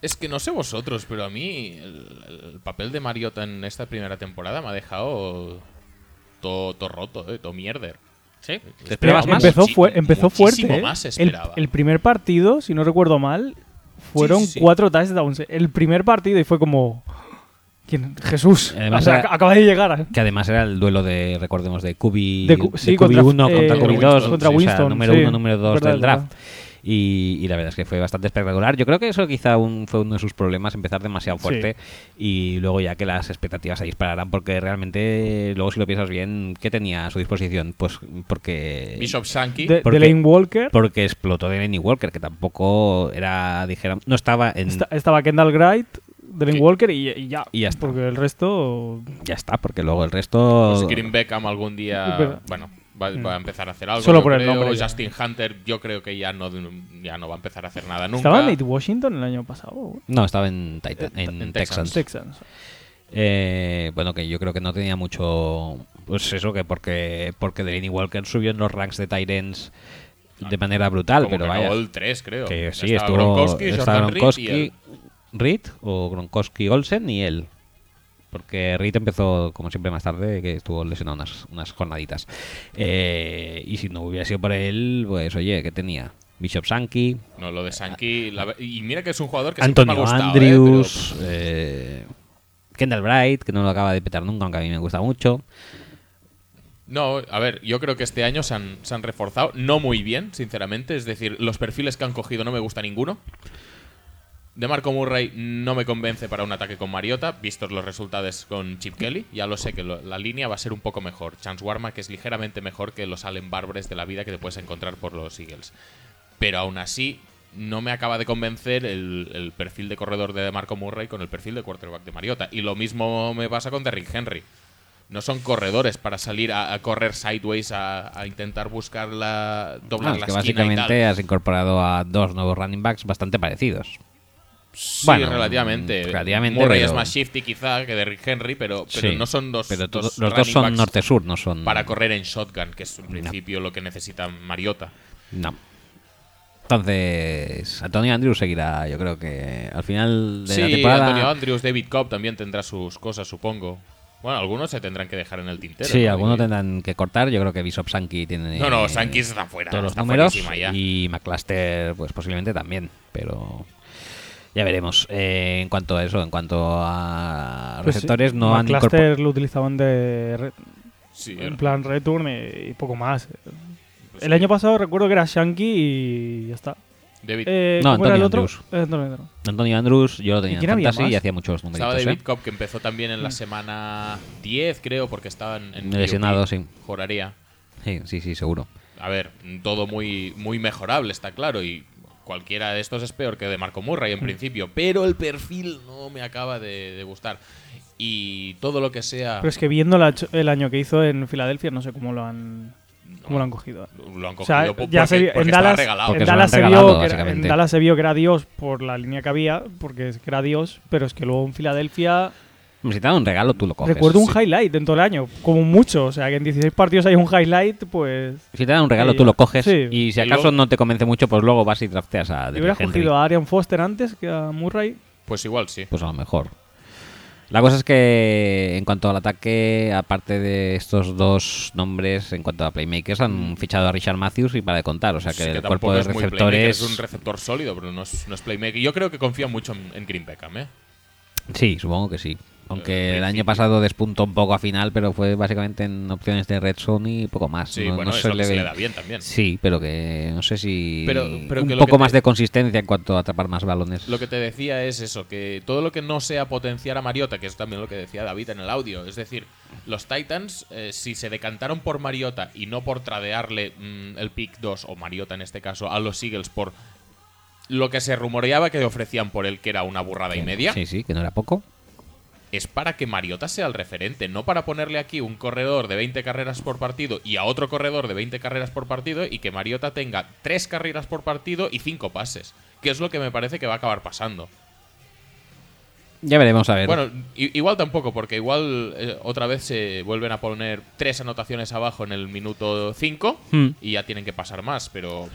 Es que no sé vosotros, pero a mí el, el papel de Mariota en esta primera temporada me ha dejado todo, todo roto, eh, todo mierder. ¿Sí? ¿Te esperabas más? Empezó, fue- empezó fuerte. ¿eh? más el, esperaba. el primer partido, si no recuerdo mal, fueron Sí, sí, cuatro touchdowns. El primer partido y fue como. ¿Quién? Jesús. Además O sea, era- acaba de llegar. Que además era el duelo de, recordemos, de QB, De Cu- sí, de contra- 1 eh, contra QB 2, contra o sea, Winston, número sí. 1, número 2 Verdad, del draft. verdad. Y, y la verdad es que fue bastante espectacular. Yo creo que eso quizá un- fue uno de sus problemas, empezar demasiado Sí. fuerte y luego ya que las expectativas se dispararan, porque realmente, luego si lo piensas bien, ¿qué tenía a su disposición? Pues porque... Bishop Sankey. De, porque- Walker. Porque explotó de Lenny Walker, que tampoco era, dijera, no estaba en... estaba Kendall Wright, Sí. Walker y, y ya. Y ya está. Porque el resto. Ya está, porque luego el resto... Pues Green Beckham algún día, Pero- bueno, va, va a empezar a hacer algo. Solo por el nombre ya. Justin Hunter, yo creo que ya no, ya no va a empezar a hacer nada nunca. ¿Estaba Nate Washington el año pasado? No, estaba en, Titan- en, en Texans. Texans. Texans. Eh, bueno, que yo creo que no tenía mucho. Pues eso, que porque porque Delaney Walker subió en los ranks de Tyrants de manera brutal, Como pero que vaya. acabó el 3, creo. Que sí, Estaba estuvo. Gronkowski, estaba Jordan Reed y Gronkowski. Reed o Gronkowski Olsen y él. Porque Reed empezó, como siempre, más tarde, que estuvo lesionado unas, unas jornaditas. Eh, y si no hubiera sido por él, pues oye, ¿qué tenía? Bishop Sankey, No, lo de Sankey. la- y mira que es un jugador que siempre me ha Antonio gustado. Andrews, eh, pero- eh, Kendall Bright, que no lo acaba de petar nunca, aunque a mí me gusta mucho. No, a ver, yo creo que este año se han, se han reforzado. No muy bien, sinceramente. Es decir, los perfiles que han cogido no me gusta ninguno. De Marco Murray no me convence para un ataque con Mariota, vistos los resultados con Chip Kelly. Ya lo sé que lo- la línea va a ser un poco mejor. Chance Warma, que es ligeramente mejor que los Allen Barbres de la vida que te puedes encontrar por los Eagles. Pero aún así, no me acaba de convencer el, el perfil de corredor de Marco Murray con el perfil de quarterback de Mariota. Y lo mismo me pasa con Derrick Henry. No son corredores para salir a, a correr sideways a, a intentar buscar la doblar Ah, es la que esquina y básicamente tal. has incorporado a dos nuevos running backs bastante parecidos. Sí, bueno, relativamente. relativamente, Murray pero- es más shifty quizá que Derrick Henry, pero, pero Sí, no son dos, pero to- dos los dos son norte-sur, no son. para correr en shotgun, que es en principio lo que necesita Mariota. No. Entonces, Antonio Andrews seguirá, yo creo que al final de la temporada. Antonio Andrews, David Cobb también tendrá sus cosas, supongo. Bueno, algunos se tendrán que dejar en el tintero. sí, ¿no? algunos Y- tendrán que cortar. Yo creo que Bishop Sankey tiene. No, no, Sankey está fuera. todos los números ya. y McCluster pues posiblemente también pero ya veremos Eh, en cuanto a eso en cuanto a Pues sí, receptores no han McCluster lo utilizaban de re- Sí, en plan return y, y poco más. pues El sí. año pasado recuerdo que era Shanky y ya está. David, Eh, No, ¿cómo era el Antonio otro? Eh, Antonio Andrews. Antonio Andrews yo lo tenía ¿Y en quién había fantasy y hacía muchos estaba numeritos David ¿eh? Cobb, que empezó también en la semana 10, creo, porque estaba en, en Lesionado, sí. Joraría. sí sí sí seguro A ver, todo muy, muy mejorable, está claro. Y cualquiera de estos es peor que de Marco Murray en principio. Pero el perfil no me acaba de, de gustar. Y todo lo que sea. Pero es que viendo la el año que hizo en Filadelfia, no sé cómo lo han, cómo lo han cogido. Lo han O cogido sea, po- ya porque, se vio- porque en Dallas, regalado. Porque en Dallas se vio que era, en. Dallas se vio que era Dios por la línea que había, porque es que era Dios, pero es que luego en Filadelfia si te dan un regalo tú lo coges recuerdo un sí. highlight en todo el año, como mucho, o sea que en 16 partidos hay un highlight, pues si te dan un regalo tú lo coges sí. y si Y acaso luego- no te convence mucho pues luego vas y drafteas a yo hubiera Derrick Henry cogido a Arian Foster antes que a Murray. Pues igual sí. pues a lo mejor La cosa es que en cuanto al ataque, aparte de estos dos nombres, en cuanto a playmakers, han fichado a Richard Matthews y para de contar. O sea que Sí, el cuerpo de receptores. es un receptor sólido, pero no es, no es playmaker. Yo creo que confía mucho en, en Green Beckham, ¿eh? Sí, supongo que sí. Aunque Eh, el año pasado despuntó un poco a final, pero fue básicamente en opciones de red zone y poco más. Sí, No- bueno, no es se lo que le se ve- le da bien también. Sí, pero que no sé si Pero- pero un que poco que más de consistencia en cuanto a atrapar más balones. Lo que te decía es eso, que todo lo que no sea potenciar a Mariota, que es también lo que decía David en el audio, es decir, los Titans, eh, si se decantaron por Mariota y no por tradearle mm, el pick 2, o Mariota en este caso, a los Eagles por lo que se rumoreaba que ofrecían por él, que era una burrada y media, Sí, sí, que no era poco. Es para que Mariota sea el referente, no para ponerle aquí un corredor de 20 carreras por partido y a otro corredor de 20 carreras por partido y que Mariota tenga 3 carreras por partido y 5 pases, que es lo que me parece que va a acabar pasando. Ya veremos a ver. Bueno, igual tampoco, porque igual eh, otra vez se vuelven a poner tres anotaciones abajo en el minuto 5 Hmm. y ya tienen que pasar más, pero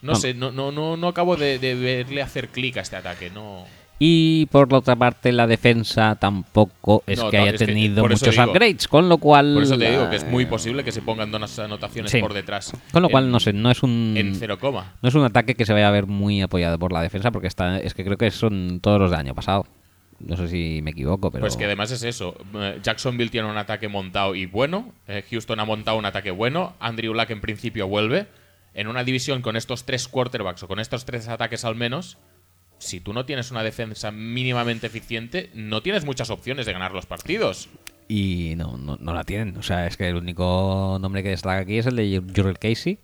no sé, no, no, no, no acabo de, de verle hacer clic a este ataque, no. Y por la otra parte, la defensa tampoco es No, que no, haya es tenido muchos digo. upgrades, con lo cual. Por eso te digo que es muy posible que se pongan dos anotaciones sí. por detrás. Con lo cual, no sé, no es un. En cero coma. No es un ataque que se vaya a ver muy apoyado por la defensa, porque está, es que creo que son todos los del año pasado. No sé si me equivoco, pero. Pues que además es eso. Eh, Jacksonville tiene un ataque montado y bueno. eh, Houston ha montado un ataque bueno. Andrew Luck en principio vuelve. En una división con estos tres quarterbacks o con estos tres ataques al menos, si tú no tienes una defensa mínimamente eficiente, no tienes muchas opciones de ganar los partidos. Y no, no, no la tienen. O sea, es que el único nombre que destaca aquí es el de Jurel Casey.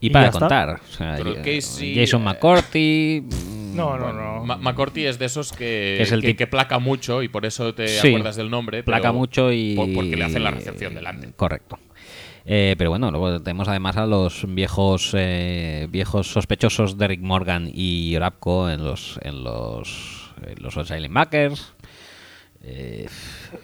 Y, Y para contar. O sea, Casey, Jason eh, McCourty. No, no, no. Ma- McCourty es de esos que, Que es el que, que placa mucho y por eso te Sí, acuerdas del nombre. placa mucho y. por- porque le hacen la recepción delante. Correcto. Eh, pero bueno, luego tenemos además a los viejos eh, viejos sospechosos de Rick Morgan y Orapco en los en los en los outside linebackers. Eh,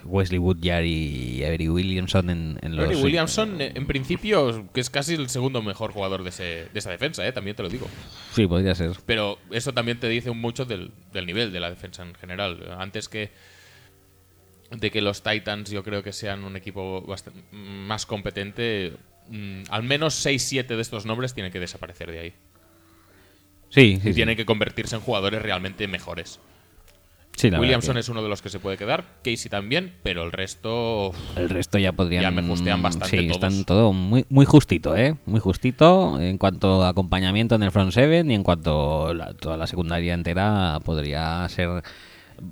Wesley Woodyard y Avery Williamson en, en los Avery Williamson, eh, en principio, que es casi el segundo mejor jugador de, ese- de esa defensa, eh, también te lo digo. Sí, podría ser. Pero eso también te dice mucho del, del nivel de la defensa en general. Antes que de que los Titans yo creo que sean un equipo bastan- más competente, mm, al menos 6-7 de estos nombres tienen que desaparecer de ahí. Sí, sí, y sí. tienen que convertirse en jugadores realmente mejores. Sí, Williamson que es uno de los que se puede quedar, Casey también, pero el resto... El resto ya podrían. Ya me justean bastante Sí, todos. están todo muy, muy justito, ¿eh? Muy justito en cuanto a acompañamiento en el front seven y en cuanto a toda la secundaria entera podría ser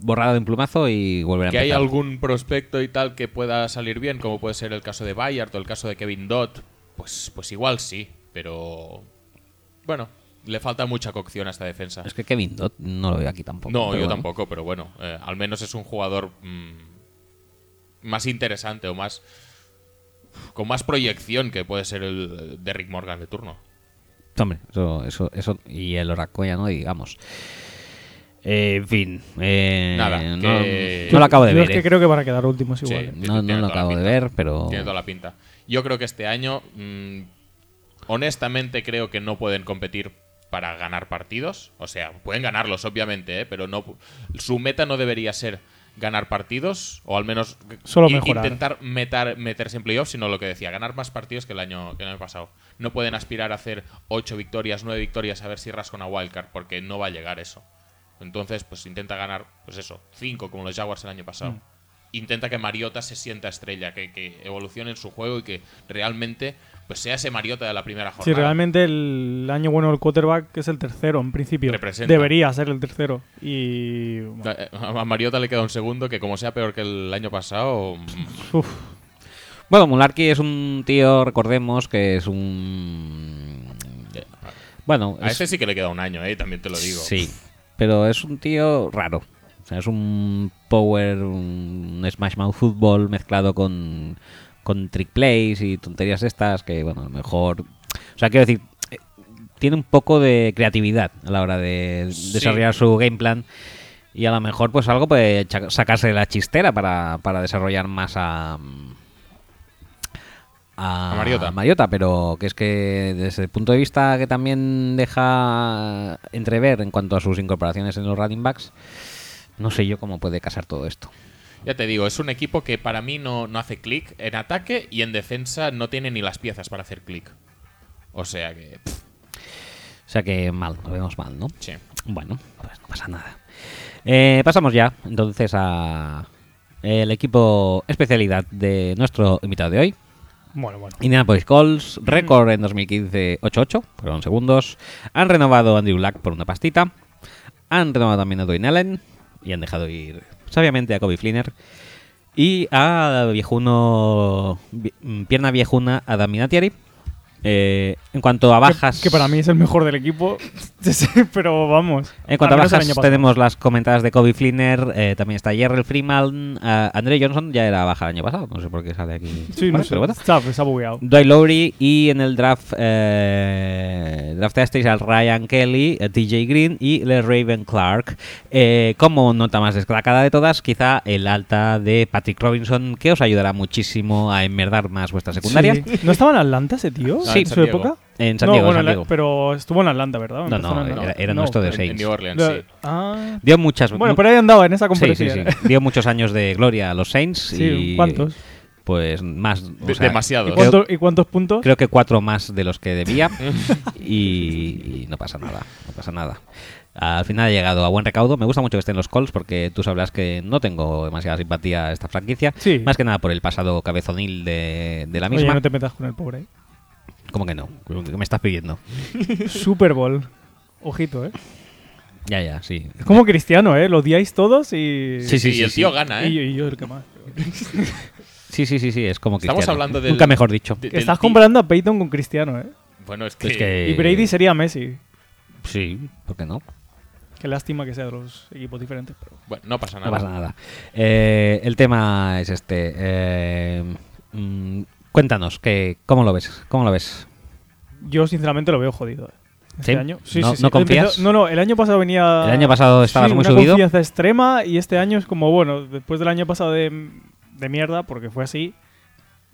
borrada de un plumazo y volver a Que hay algún prospecto y tal que pueda salir bien, como puede ser el caso de Bayard o el caso de Kevin Dodd, pues, pues igual sí, pero bueno, le falta mucha cocción a esta defensa. Es que Kevin Dodd no lo veo aquí tampoco. no, yo bueno. tampoco, pero bueno, eh, al menos es un jugador mm, más interesante o más con más proyección que puede ser el de Rick Morgan de turno. Hombre, eso, eso, eso. Y el Oracoya, no digamos. Eh, en fin. eh, Nada, no, que- no lo acabo de Yo ver. es que eh. creo que van a quedar últimos Sí, igual. ¿eh? No, no tiene lo toda la acabo de pinta. ver, pero. Tiene toda la pinta. Yo creo que este año, mm, honestamente, creo que no pueden competir para ganar partidos. O sea, pueden ganarlos, obviamente, ¿eh? pero no su meta no debería ser ganar partidos o al menos Solo i- mejorar. intentar meter- meterse en playoffs, sino lo que decía, ganar más partidos que el año que el año pasado. No pueden aspirar a hacer 8 victorias, 9 victorias a ver si rascan a wildcard porque no va a llegar eso. Entonces, pues intenta ganar, pues eso, 5 como los Jaguars el año pasado. Intenta que Mariota se sienta estrella, que, que evolucione en su juego y que realmente pues sea ese Mariota de la primera jornada. Sí, realmente el año bueno del quarterback es el tercero, en principio. Representa. Debería ser el tercero. Y. bueno, Eh, A Mariota le queda un segundo que como sea peor que el año pasado, mm, uf, Bueno, Mularki es un tío, recordemos, que es un. Bueno, a es- ese sí que le queda un año, ¿eh? también te lo digo. Sí, pero es un tío raro. O sea, es un power, un Smash Mouth Football mezclado con, con trick plays y tonterías estas que, bueno, a lo mejor... O sea, quiero decir, eh, tiene un poco de creatividad a la hora de Sí. desarrollar su game plan y a lo mejor pues algo puede sacarse de la chistera para, para desarrollar más a... A Mariota. Mariota, pero que es que desde el punto de vista que también deja entrever en cuanto a sus incorporaciones en los running backs, no sé yo cómo puede casar todo esto. Ya te digo, es un equipo que para mí no, no hace clic en ataque y en defensa no tiene ni las piezas para hacer clic. O sea que. pff, O sea que mal, lo vemos mal, ¿no? sí. Bueno, pues no pasa nada. Eh, pasamos ya entonces a el equipo especialidad de nuestro invitado de hoy. Bueno, bueno. Indianapolis Colts, récord en 2015 8-8, fueron segundos. Han renovado a Andrew Luck por una pastita. Han renovado también a Dwayne Allen y han dejado ir sabiamente a Kobe Flinner. Y a viejuno, vi- mm, pierna viejuna a Daminatieri. Eh, en cuanto a bajas, Que, que para mí es el mejor del equipo. Pero vamos. en cuanto a bajas tenemos las comentadas de Kobe Flinner, eh, también está Jerrell Freeman, Andre Johnson ya era baja el año pasado, no sé por qué sale aquí. Sí, Bueno, no sé. bueno. Está, ha bugueado. Dwight Lowry y en el draft eh, drafteasteis al Ryan Kelly, TJ Green y Le Raven Clark. Como nota más destacada de todas, quizá el alta de Patrick Robinson, que os ayudará muchísimo a enmerdar más vuestra secundaria. Sí. ¿No estaba en Atlanta ese tío? No, Sí, ¿En San su Diego. época? En San no, Diego, bueno, San la- Diego. pero estuvo en Atlanta, ¿verdad? No, no, era, era No, nuestro de En, en Saints. New Orleans, sí. Ah. Dio muchas Bueno, por ahí andaba en esa sí, sí, competición. sí. Dio muchos años de gloria a los Saints Sí, y ¿cuántos? pues más o De- sea, demasiados. ¿Y, cuánto- y cuántos puntos? Creo que cuatro más de los que debía y, y no pasa nada, no pasa nada. Al final ha llegado a buen recaudo. Me gusta mucho que estén los Colts porque tú sabrás que no tengo demasiada simpatía a esta franquicia. Sí. Más que nada por el pasado cabezonil de, de la Oye, misma. no te metas con el pobre. ¿Cómo que no? ¿Qué me estás pidiendo? Super Bowl. Ojito, ¿eh? Ya, ya, sí. Es como cristiano, ¿eh? Lo odiáis todos y... Sí, sí, y sí, el tío sí. gana, Y, ¿eh? yo- y yo el que más. Sí, sí, sí, sí, es como Estamos Cristiano. hablando del- Nunca mejor dicho. de- del Estás comparando a Peyton con Cristiano, ¿eh? Bueno, es que. Es que- Y Brady sería Messi. Sí, ¿por qué no? Qué lástima que sea de los equipos diferentes. Pero... Bueno, no pasa nada. No pasa nada. Eh, el tema es este. eh, mm, cuéntanos, que, ¿cómo lo ves? ¿Cómo lo ves? Yo sinceramente lo veo jodido. ¿eh? Este ¿Sí? año. ¿No- no confías? No, no, el año pasado venía. El año pasado estabas Sí, muy una subido. confianza extrema y este año es como, bueno, después del año pasado de, de mierda, porque fue así,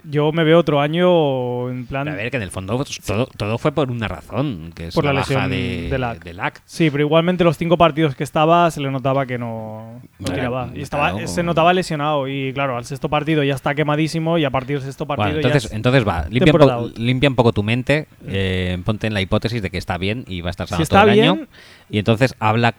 yo me veo otro año en plan. A ver, que en el fondo pues, todo, todo fue por una razón, que es Por la baja lesión de, de Lack. de. Sí, pero igualmente los cinco partidos que estaba se le notaba que no, no Claro, tiraba. Y estaba, claro. se notaba lesionado. Y claro, al sexto partido ya está quemadísimo y a partir del sexto partido Bueno, ya entonces, es- entonces va, limpia un, poco, out. limpia un poco tu mente, eh, ponte en la hipótesis de que está bien y va a estar sano está todo el bien- año. Y entonces habla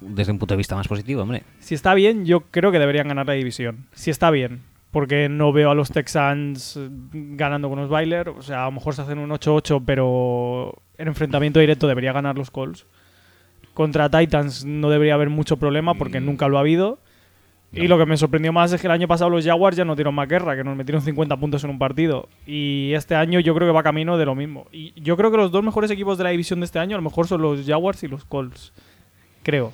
desde un punto de vista más positivo, hombre. Si está bien, yo creo que deberían ganar la división. Si está bien. Porque no veo a los Texans eh, ganando con los Baylor. O sea, a lo mejor se hacen un 8-8, pero en enfrentamiento directo debería ganar los Colts. Contra Titans no debería haber mucho problema porque Mm. nunca lo ha habido. Y lo que me sorprendió más es que el año pasado los Jaguars ya no dieron más guerra, que nos metieron 50 puntos en un partido. Y este año yo creo que va camino de lo mismo. Y yo creo que los dos mejores equipos de la división de este año a lo mejor son los Jaguars y los Colts. Creo.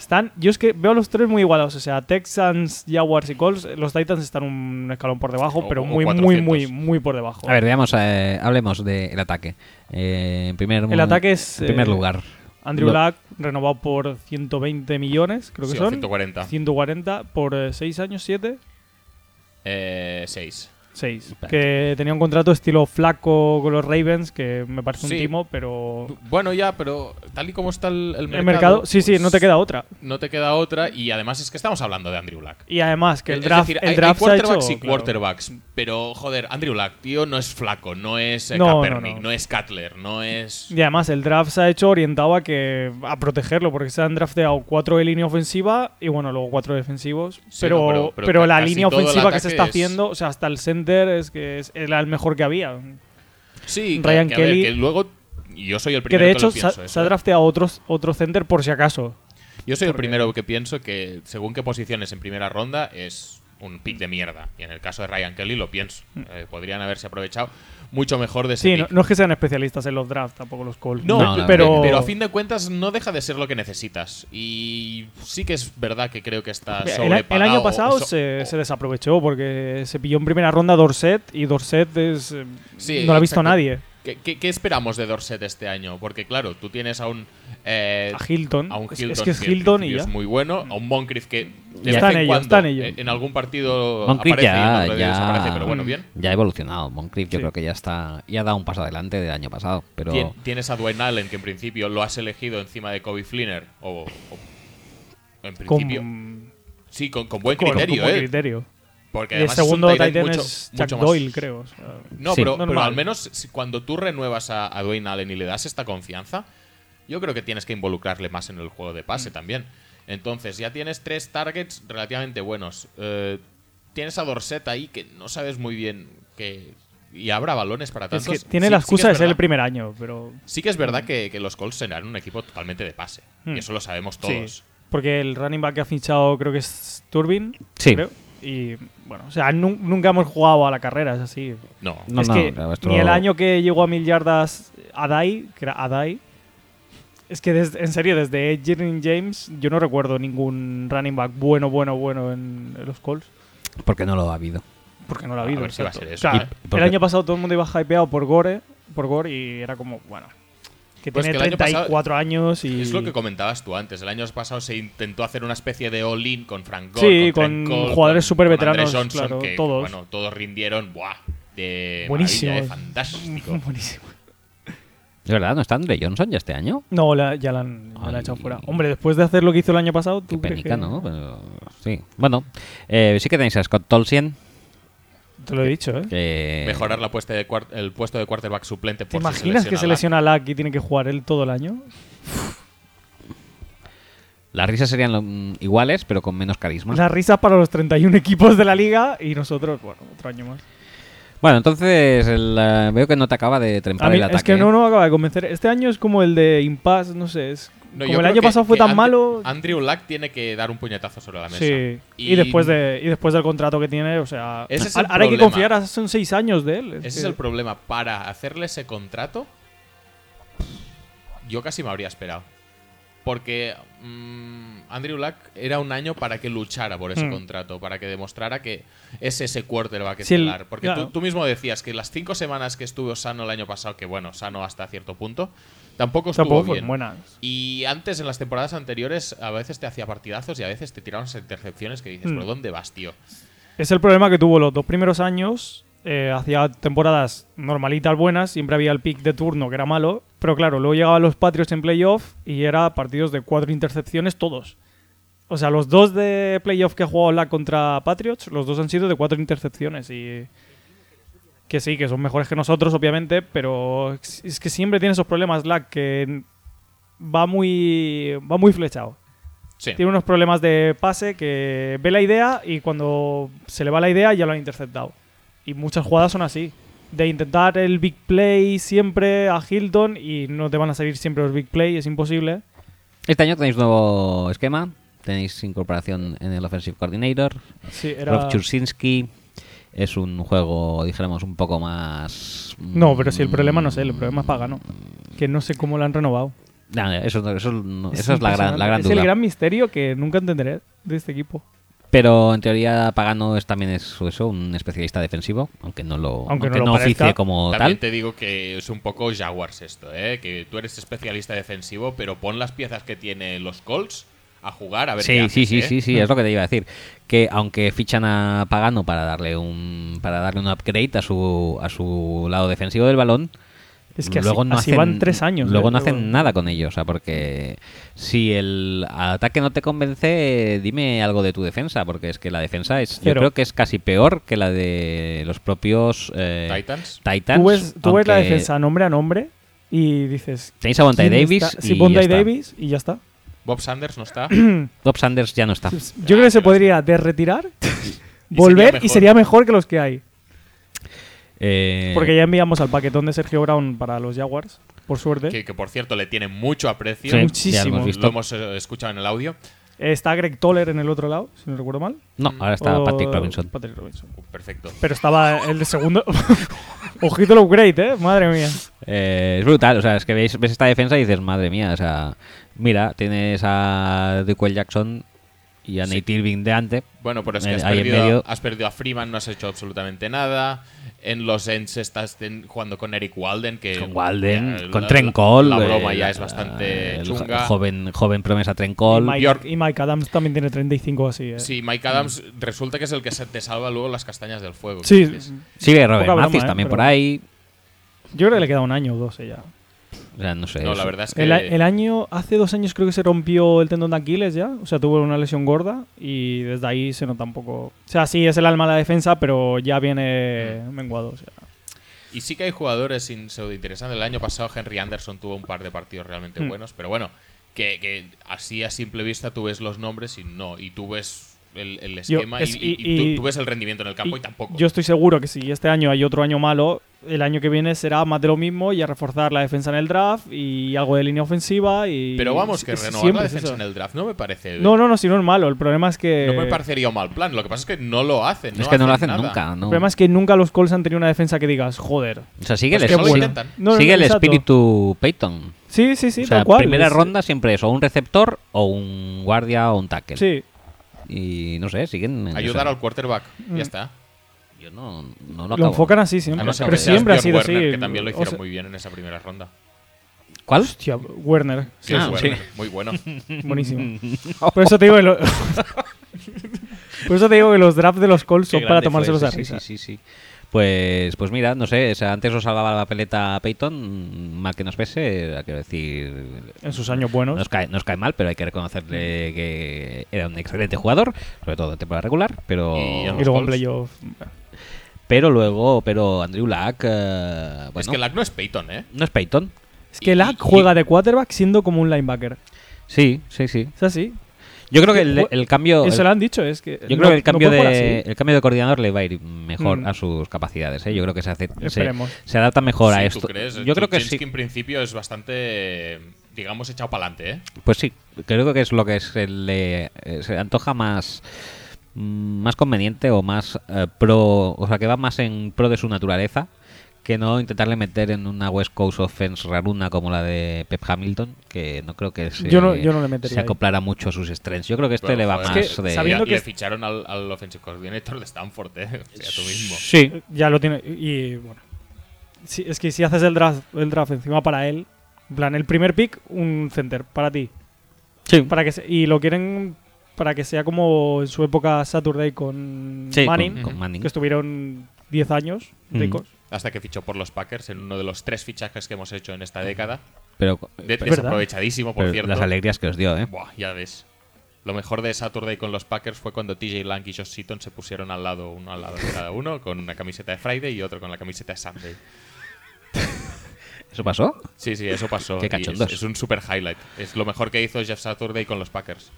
Están, yo es que veo a los tres muy igualados. O sea, Texans, Jaguars y Colts. Los Titans están un escalón por debajo, O- pero o muy, muy, 400. muy, muy por debajo. A ver, veamos, eh, hablemos del ataque. Eh, en primer, El ataque es, En primer eh, lugar. Andrew lo- Luck, renovado por 120 millones, creo que Sí, son. 140. 140 por 6 años, 7. Eh, 6. 6. Espérate. Que tenía un contrato estilo flaco con los Ravens, que me parece un timo, pero. Bueno, ya, pero tal y como está el, el mercado. El mercado, sí, sí, pues, no te queda otra. No te queda otra. Y además es que estamos hablando de Andrew Luck. Y además, que el Es draft, decir, el hay, draft hay se ha hecho. quarterbacks y claro. quarterbacks. Pero, joder, Andrew Luck, tío, no es flaco, no es eh, No, no, Kaepernick, no. no, es Cutler, no es. Y además, el draft se ha hecho orientado a que a protegerlo, porque se han drafteado cuatro de línea ofensiva y bueno, luego cuatro defensivos. Sí, pero, pero- pero, pero ca- la línea ofensiva que se está es- haciendo, o sea, hasta el es que es, el mejor que había. Sí, que- Ryan que, ver, Kelly- que luego. Yo soy el Que primero de que, hecho lo se, pienso. eso, se ha ¿eh? drafteado otros, otro center por si acaso. Yo soy el porque- primero que pienso que, según qué posiciones en primera ronda, es un pick de mierda. Y en el caso de Ryan Kelly lo pienso. Eh, podrían haberse aprovechado mucho mejor de ese. Sí, no, pick. no es que sean especialistas en los drafts, tampoco los Colts. No, No, no, pero, pero a fin de cuentas no deja de ser lo que necesitas. Y sí que es verdad que creo que está el, el sobrepagado. año pasado so- se, desaprovechó porque se pilló en primera ronda Dorset y Dorset es, eh, Sí, no lo ha visto exacto. nadie. ¿Qué, qué, qué esperamos de Dorset este año? Porque claro, tú tienes a un... eh, A Hilton. a un Es- Hilton es que es en Hilton y ya. es muy bueno, a un Moncrief que de Está vez en ello, cuando está en ello. en algún partido Moncrief aparece y ya, otro ya, pero bueno, bien. ya ha evolucionado. Moncrief yo Sí. creo que ya está ya ha dado un paso adelante del año pasado. Pero Tien- Tienes a Dwayne Allen, que en principio lo has elegido encima de Kobe Flinner, o, o- en Con- principio. Sí, con, con buen Con- con criterio, buen ¿eh? criterio. Porque Y el es segundo tight end tight end mucho- es Chuck mucho más- Doyle, creo. o sea, No, Sí. pero, pero al menos cuando tú renuevas a, a Dwayne Allen y le das esta confianza, yo creo que tienes que involucrarle más en el juego de Mm. pase también. Entonces, ya tienes tres targets relativamente buenos. Eh, tienes a Dorset ahí que no sabes muy bien que. Y habrá balones para es tantos. que tiene Sí- la sí excusa es de ser el primer año, pero. Sí que es verdad que, que los Colts serán un equipo totalmente de pase. Y eso lo sabemos Sí, todos. porque el running back que ha fichado creo que es Turbin. Sí. creo, Y bueno, o sea, nu- nunca hemos jugado a la carrera, es así. No. No, es no, que claro, esto- ni el año que llegó a mil yardas Adai, que era Adai, es que des- en serio, desde Jalen James, yo no recuerdo ningún running back bueno, bueno, bueno en, en los Colts. Porque no lo ha habido. Porque no lo ha A habido. ver si va a exacto. ser eso. Claro, Y- porque- el año pasado todo el mundo iba hypeado por Gore, por Gore y era como, bueno, que Pues tiene que el año pasado- 34 años y... Es lo que comentabas tú antes. El año pasado se intentó hacer una especie de all-in con Frank Gore, Sí, con, con Trent Cole, jugadores súper veteranos, Johnson, claro, que, todos. Bueno, todos rindieron, ¡buah! De Buenísimo. maravilla, de fantástico. Buenísimo. ¿De verdad no está Andre Johnson ya este año? No, la- ya la han, ya la han Ay. echado fuera. Hombre, después de hacer lo que hizo el año pasado, Qué ¿tú crees penica, que- ¿no? Pero, sí. Bueno, eh, sí que tenéis a Scott Tolsien. Te lo he dicho, ¿eh? Que Mejorar la puesta de el puesto de quarterback suplente ¿Te si imaginas que se lesiona Lack y tiene que jugar él todo el año? Las risas serían lo- mm, iguales, pero con menos carisma. Las risas para los 31 equipos de la liga y nosotros, bueno, otro año más. Bueno, entonces el, eh, veo que no te acaba de A trempar mí, el ataque. es que no, no me acaba de convencer. Este año es como el de Impasse, no sé. Es, No, como el año que- pasado fue tan And- malo. Andrew Luck tiene que dar un puñetazo sobre la mesa. Sí. Y, después de, y después del contrato que tiene, o sea. Ese es ahora el ahora hay que confiar, son seis años de él. Ese es el problema. Para hacerle ese contrato, yo casi me habría esperado. Porque mm, Andrew Luck era un año para que luchara por ese Hmm. contrato, para que demostrara que es ese quarterback Sí, el- estelar. Porque claro. tú, tú mismo decías que las cinco semanas que estuvo sano el año pasado, que bueno, sano hasta cierto punto, tampoco estuvo Tampoco bien. buenas. Y antes, en las temporadas anteriores, a veces te hacía partidazos y a veces te tiraban esas intercepciones que dices, Hmm. ¿pero dónde vas, tío? Es el problema que tuvo los dos primeros años. Eh, hacía temporadas normalitas buenas, siempre había el pick de turno que era malo, pero claro, luego llegaban los Patriots en playoff y era partidos de cuatro intercepciones todos. O sea, los dos de playoff que ha jugado la contra Patriots, los dos han sido de cuatro intercepciones y que sí, que son mejores que nosotros, obviamente, pero es que siempre tiene esos problemas, Lack, que va muy, va muy flechado. Sí. Tiene unos problemas de pase que ve la idea y cuando se le va la idea ya lo han interceptado. Y muchas jugadas son así. De intentar el big play siempre a Hilton y no te van a salir siempre los big play, es imposible. Este año tenéis nuevo esquema. Tenéis incorporación en el Offensive Coordinator. Sí, era... Rob Chursinski. Es un juego, dijéramos, un poco más. No, pero si el problema no es él, el mm, problema es Pagano. Que no sé cómo lo han renovado. nah, eso, eso, no- eso es la gran, la gran Es duda. el gran misterio que nunca entenderé de este equipo. Pero en teoría Pagano es, también es eso, un especialista defensivo, aunque no lo, Aunque aunque no no, lo parezca. oficie como También tal. te digo que es un poco Jaguars esto, ¿eh? Que tú eres especialista defensivo, pero pon las piezas que tiene los Colts a jugar a ver qué Sí, haces, sí, sí, ¿eh? sí, sí, es lo que te iba a decir. Que aunque fichan a Pagano para darle un para darle un upgrade a su a su lado defensivo del balón, Es que luego así, no así hacen, van tres años. Luego ¿eh? no hacen nada con ellos, o sea, porque si el ataque no te convence, dime algo de tu defensa, porque es que la defensa es, yo creo que es casi peor que la de los propios eh, Titans. Titans. Tú ves, tú ves la defensa nombre a nombre y dices... Tenéis a Bonta ¿quién Davis está? y Sí, ya está. Davis y ya está. Bob Sanders no está. Bob Sanders ya no está. Yo creo que se podría derretirar, volver y sería mejor que los que hay. Eh, Porque ya enviamos al paquetón de Sergio Brown para los Jaguars, por suerte. que, que, por cierto le tiene mucho aprecio. sí, muchísimo. lo hemos Lo eh, escuchado en el audio. Está Greg Toller en el otro lado, si no recuerdo mal. No, ahora está O- Patrick Robinson. Patrick Robinson. Uh, perfecto. Pero estaba el de segundo. Ojito el upgrade, ¿eh? Madre mía. Eh, es brutal, o sea, es que ves, ves esta defensa y dices, madre mía, o sea, mira, tienes a Dequel Jackson y a Sí. Nate Irving de antes. Bueno, pero es que has ahí en perdido, medio. has perdido a Freeman, no has hecho absolutamente nada. En los Ends estás ten- jugando con Eric Walden, que Con Walden, ya, con la- Trent Cole. La broma eh, ya es bastante el chunga. Joven, joven promesa Trent Y Cole. Mike, y Mike Adams también tiene 35 así, ¿eh? Sí, Mike Adams resulta que es el que se te salva luego las castañas del fuego. Sí. Sigue Robert Poca broma, Mathis eh, también por ahí. Yo creo que le queda un año o dos ya. O sea, no sé. No, la verdad es que. El, año, hace dos años creo que se rompió el tendón de Aquiles ya, o sea, tuvo una lesión gorda y desde ahí se nota un poco. O sea, sí, es el alma de la defensa, pero ya viene menguado. O sea. Y sí que hay jugadores sin pseudo interesantes. El año pasado Henry Anderson tuvo un par de partidos realmente Hmm. buenos, pero bueno, que, que así a simple vista tú ves los nombres y no, y tú ves el, el Yo- esquema es- y, y- y- y tú, y- tú ves el rendimiento en el campo y, Y tampoco. Yo estoy seguro que si este año hay otro año malo, el año que viene será más de lo mismo y a reforzar la defensa en el draft y algo de línea ofensiva. y pero vamos, que es- renovar siempre la defensa en el draft no me parece. No, no, no, si no es malo. El problema es que. no me parecería un mal plan. Lo que pasa es que no lo hacen. es que no lo hacen nada. nunca. El ¿no? problema es que nunca los Colts han tenido una defensa que digas, joder. O sea, sigue Pues el, que no lo espíritu- intentan. No, no, sigue el espíritu Peyton. Sí, sí, sí, o sea, tal cual. primera ronda siempre es o un receptor o un guardia o un tackle. Sí. Y no sé, siguen. en Ayudar al quarterback. Mm. Ya está. Yo no, no lo Lo enfocan así siempre. no pero siempre ha sido Werner, así. que también lo O hicieron sea, muy bien en esa primera ronda. ¿Cuál? Hostia, Werner. Sí, Ah, es Werner, Muy bueno. Buenísimo. Por eso te digo que lo- Por eso te digo que los drafts de los Colts son para tomárselos a sí, risa. Sí, sí, sí. Pues, pues mira, no sé, o sea, antes os salvaba la peleta Peyton, mal que nos pese, quiero decir, En sus años buenos. nos cae, nos cae mal, pero hay que reconocerle que era un excelente jugador, sobre todo en temporada regular, pero Y luego en playoff. pero luego, pero Andrew Luck, eh, es bueno, que Lack no es Peyton, ¿eh? no es Peyton. Es que Y- Lack y- juega de quarterback siendo como un linebacker. Sí, sí, sí. Es así. Yo creo que que el, cambio, Eso el- lo han dicho. Es que yo no- creo que el cambio de el cambio de coordinador le va a ir mejor Mm. a sus capacidades, ¿eh? Yo creo que se hace, se, Esperemos. se adapta mejor a esto. ¿tú crees? Yo creo que sí. en principio es bastante, digamos, echado para adelante, ¿eh? Pues sí, creo que es lo que se le eh, se antoja más mm, más conveniente o más eh, pro, o sea, que va más en pro de su naturaleza que no intentarle meter en una West Coast offense raruna como la de Pep Hamilton, que no creo que se, Yo no- yo no le metería se ahí. acoplara mucho a sus strengths. Yo creo que este Bueno, le va joder, más Es que de sabiendo que le ficharon al, al offensive coordinator de Stanford, ¿eh? O sea, tú mismo. Sí, Ya lo tiene. Y bueno. Sí, es que si haces el draft, el draft encima para él, en plan, el primer pick, un center para ti. sí. Para que se- y lo quieren para que sea como en su época Saturday con Sí, Manning, con Manning. que estuvieron 10 años Mm. Hasta que fichó por los Packers en uno de los tres fichajes que hemos hecho en esta década. Pero, De- pero- desaprovechadísimo, por pero cierto. las alegrías que os dio, ¿eh? Buah, ya ves. Lo mejor de Saturday con los Packers fue cuando TJ Lang y Josh Seaton se pusieron al lado, uno al lado de cada uno, con una camiseta de Friday y otro con la camiseta de Sunday. ¿Eso pasó? Sí, sí, eso pasó. Qué y es, cachondos. es un super highlight. Es lo mejor que hizo Jeff Saturday con los Packers.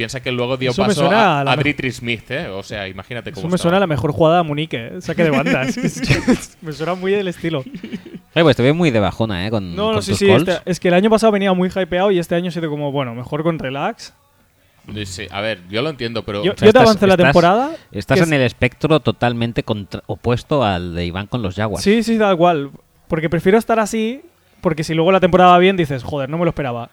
Piensa que luego dio Eso me paso suena a, a la a me- Dritri Smith, ¿eh? O sea, imagínate cómo Eso me estaba. suena a la mejor jugada de Munique, ¿eh? saque de bandas. me suena muy del estilo. Oye, pues te veo muy de bajona, ¿eh? Con, No, no, con sí, tus sí. calls. este- es que el año pasado venía muy hypeado y este año ha sido como, bueno, mejor con relax. Sí, a ver, yo lo entiendo, pero Yo, sea, yo te estás- avancé la estás- temporada. Estás que en el espectro totalmente contra- opuesto al de Iván con los Jaguars. Sí, sí, da igual. Porque prefiero estar así, porque si luego la temporada va bien, dices, joder, no me lo esperaba.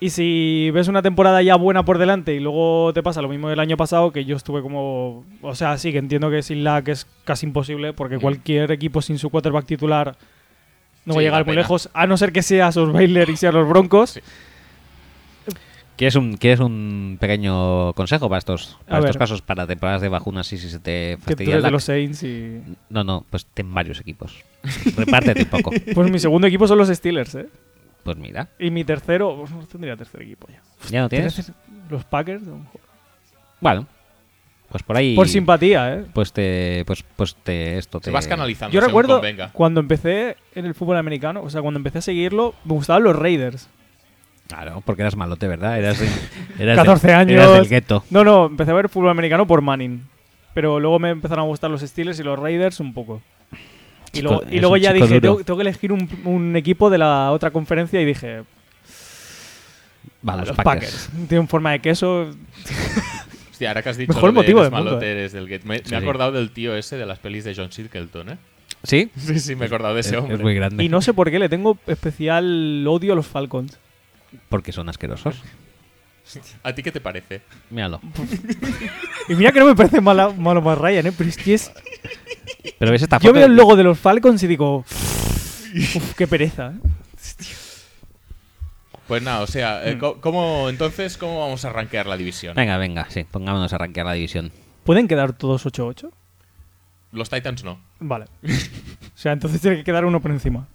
Y si ves una temporada ya buena por delante y luego te pasa lo mismo del año pasado, que yo estuve como. O sea, sí, que entiendo que sin lag es casi imposible, porque Mm. cualquier equipo sin su quarterback titular no va a Sí, llegar muy pena. lejos, a no ser que seas los Baylor y seas los Broncos. Sí. ¿Quieres un, ¿Quieres un pequeño consejo para estos, para estos casos, para temporadas de bajunas y si se te Que tú fastidia el de los Saints y. No, no, pues ten varios equipos. Repártete un poco. Pues mi segundo equipo son los Steelers, ¿eh? Pues mira, Y mi tercero. pues no tendría tercer equipo ya. ¿ya no tienes? Los Packers, a lo mejor. Bueno, pues por ahí... Por simpatía, ¿eh? Pues te... Pues, pues te... Esto te... te vas canalizando. Yo recuerdo convenga. cuando empecé en el fútbol americano, o sea, cuando empecé a seguirlo, me gustaban los Raiders. Claro, porque eras malote, ¿verdad? Eras, de- eras 14 del- años. Eras del gueto. No, no, empecé a ver fútbol americano por Manning. Pero luego me empezaron a gustar los Steelers y los Raiders un poco. Y luego, y es luego un ya dije, tengo, tengo que elegir un, un equipo de la otra conferencia y dije, Va, a los, los Packers. Packers. Tienen forma de queso. Hostia, ahora que has dicho Mejor lo de motivo eres del mundo, eh. eres del get. Me, me Sí, he sí. acordado del tío ese de las pelis de John Singleton, ¿eh? ¿Sí? Sí, sí, me he acordado de Es, ese es hombre. muy grande. Y no sé por qué le tengo especial odio a los Falcons. Porque son asquerosos. ¿A ti qué te parece? Míralo. Y mira que no me parece mala- malo más Ryan, ¿eh? Pero es que es... Pero ves esta Yo veo el logo de los Falcons y digo, "Uf, qué pereza. ¿eh?". Pues nada, o sea, eh, co- ¿cómo, entonces, ¿cómo vamos a rankear la división? Venga, venga, sí. Pongámonos a rankear la división. ¿Pueden quedar todos 8-8? Los Titans no. Vale. o sea, entonces tiene que quedar uno por encima.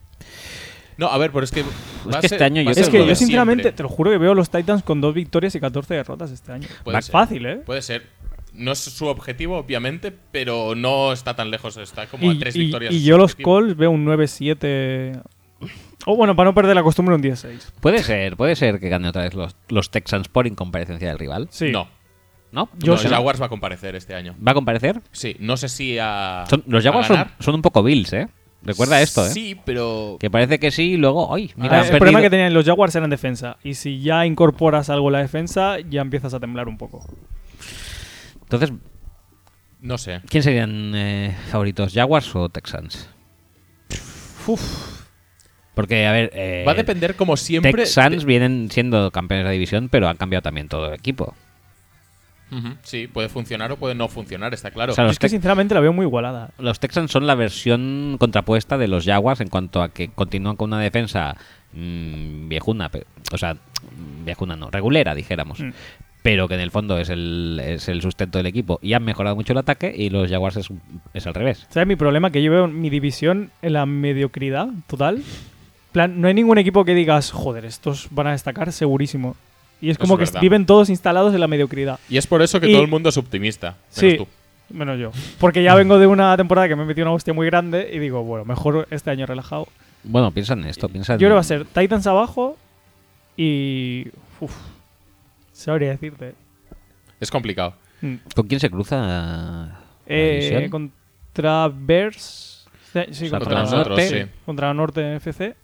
No, a ver, pero es que. va a que ser- este año yo a Es que yo sinceramente, siempre. te lo juro que veo a los Titans con dos victorias y 14 derrotas este año. Puede ser. fácil, ¿eh? Puede ser. No es su objetivo, obviamente, pero no está tan lejos. Está como a Y, tres y- victorias. y yo los. Colts veo un 9-7. O bueno, para no perder la costumbre, un 10-6. Puede ser, puede ser que gane otra vez los, los Texans por incomparecencia del rival. Sí. No. ¿No? Yo los sé. Jaguars va a comparecer este año. ¿Va a comparecer? Sí, no sé si a. Son- los a Jaguars son, son un poco Bills, ¿eh? Recuerda esto, ¿eh? Sí, pero. Que parece que sí y luego, ¡ay! Mira, Ah, el problema que tenían los Jaguars era en defensa. Y si ya incorporas algo en la defensa, ya empiezas a temblar un poco. Entonces, No sé. ¿quién serían eh, favoritos? ¿Jaguars o Texans? Porque, a ver. eh, Va a depender, como siempre. Texans de- vienen siendo campeones de la división, pero han cambiado también todo el equipo. Sí, puede funcionar o puede no funcionar, está claro. O sea, Yo es que sinceramente la veo muy igualada. los Texans son la versión contrapuesta de los Jaguars en cuanto a que continúan con una defensa mm, viejuna, o sea, viejuna no, regulera, dijéramos. Mm. Pero que en el fondo es el, es el sustento del equipo y han mejorado mucho el ataque y los Jaguars es, es al revés. ¿Sabes mi problema? Que yo veo mi división en la mediocridad total. En plan, no hay ningún equipo que digas, joder, estos van a destacar segurísimo. Y es como es que verdad. viven todos instalados en la mediocridad. Y es por eso que Y- todo el mundo es optimista. menos Sí, tú. menos yo. Porque ya vengo de una temporada que me he metido una hostia muy grande y digo, bueno, mejor este año relajado. Bueno, piensa en esto, piensa en- Yo creo que va a ser Titans abajo y... Uf, sabría decirte. Es complicado. Mm. ¿Con quién se cruza la Eh, contra Bears. Sí, Contra nosotros, norte. sí. Contra Norte FC.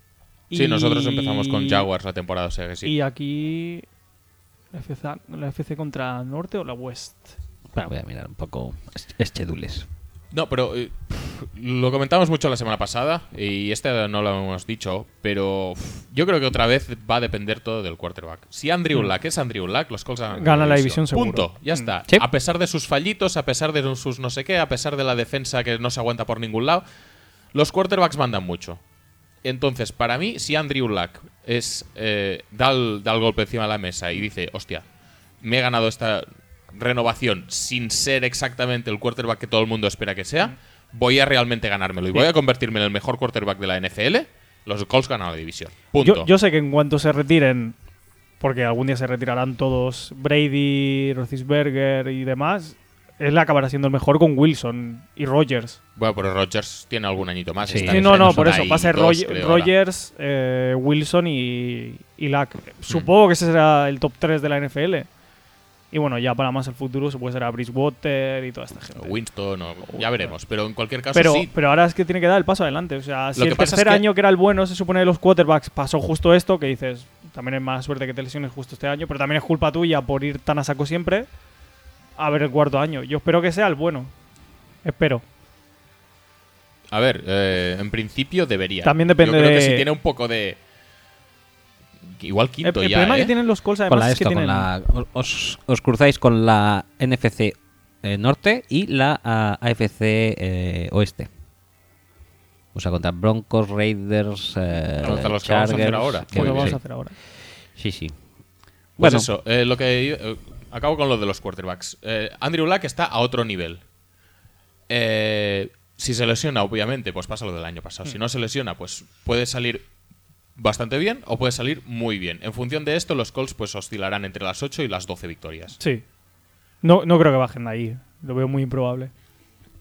Sí, Y- nosotros empezamos con Jaguars la temporada, o sea que sí. Y aquí. La FC, la FC contra Norte o la West. Bueno, voy a mirar un poco schedules. No, pero eh, lo comentamos mucho la semana pasada y este no lo hemos dicho, pero yo creo que otra vez va a depender todo del quarterback. Si Andrew Mm. Luck es Andrew Luck, los Colts ganan Gana la división seguro. Punto, ya Mm. está. Sí. A pesar de sus fallitos, a pesar de sus no sé qué, a pesar de la defensa que no se aguanta por ningún lado, los quarterbacks mandan mucho. Entonces, para mí, si Andrew Luck es, eh, da, el, da el golpe encima de la mesa y dice, hostia, me he ganado esta renovación sin ser exactamente el quarterback que todo el mundo espera que sea, voy a realmente ganármelo y voy a convertirme en el mejor quarterback de la NFL, los Colts ganan la división. Punto. Yo, yo sé que en cuanto se retiren, porque algún día se retirarán todos, Brady, Roethlisberger y demás, él acabará siendo el mejor con Wilson y Rogers. Bueno, pero Rodgers tiene algún añito más. Sí. está Sí, no, no, por 32, eso. Va a ser creo. Rogers, eh, Wilson y, y Luck. Supongo que ese será el top 3 de la NFL. Y bueno, ya para más el futuro se puede ser a Bridgewater y toda esta gente. O Winston, o- ya veremos. Pero en cualquier caso, Pero, sí. pero ahora es que tiene que dar el paso adelante. O sea, si Lo el que es tercer que- año que era el bueno, se supone de los quarterbacks, pasó justo esto, que dices, también es mala suerte que te lesiones justo este año, pero también es culpa tuya por ir tan a saco siempre a ver el cuarto año. Yo espero que sea el bueno. Espero. A ver, eh, en principio debería. También depende Yo creo que de- si tiene un poco de. Igual El, quinto el ya. problema ¿eh? que tienen los Colts Con además la es que esto, con la, os, os cruzáis con la NFC eh, Norte y la ah, AFC eh, Oeste. O sea, contra Broncos, Raiders, eh, Contra los que vamos a hacer Chargers, ahora. que- lo Muy vamos a hacer ahora. Sí, sí. Pues Bueno. eso, eh, lo que. eh, acabo con lo de los quarterbacks. Eh, Andrew Luck está a otro nivel. Eh, si se lesiona, obviamente, pues pasa lo del año pasado. Si Hmm. no se lesiona, pues puede salir bastante bien o puede salir muy bien. En función de esto, los Colts pues oscilarán entre las 8 y las 12 victorias. Sí. No, no creo que bajen de ahí. Lo veo muy improbable.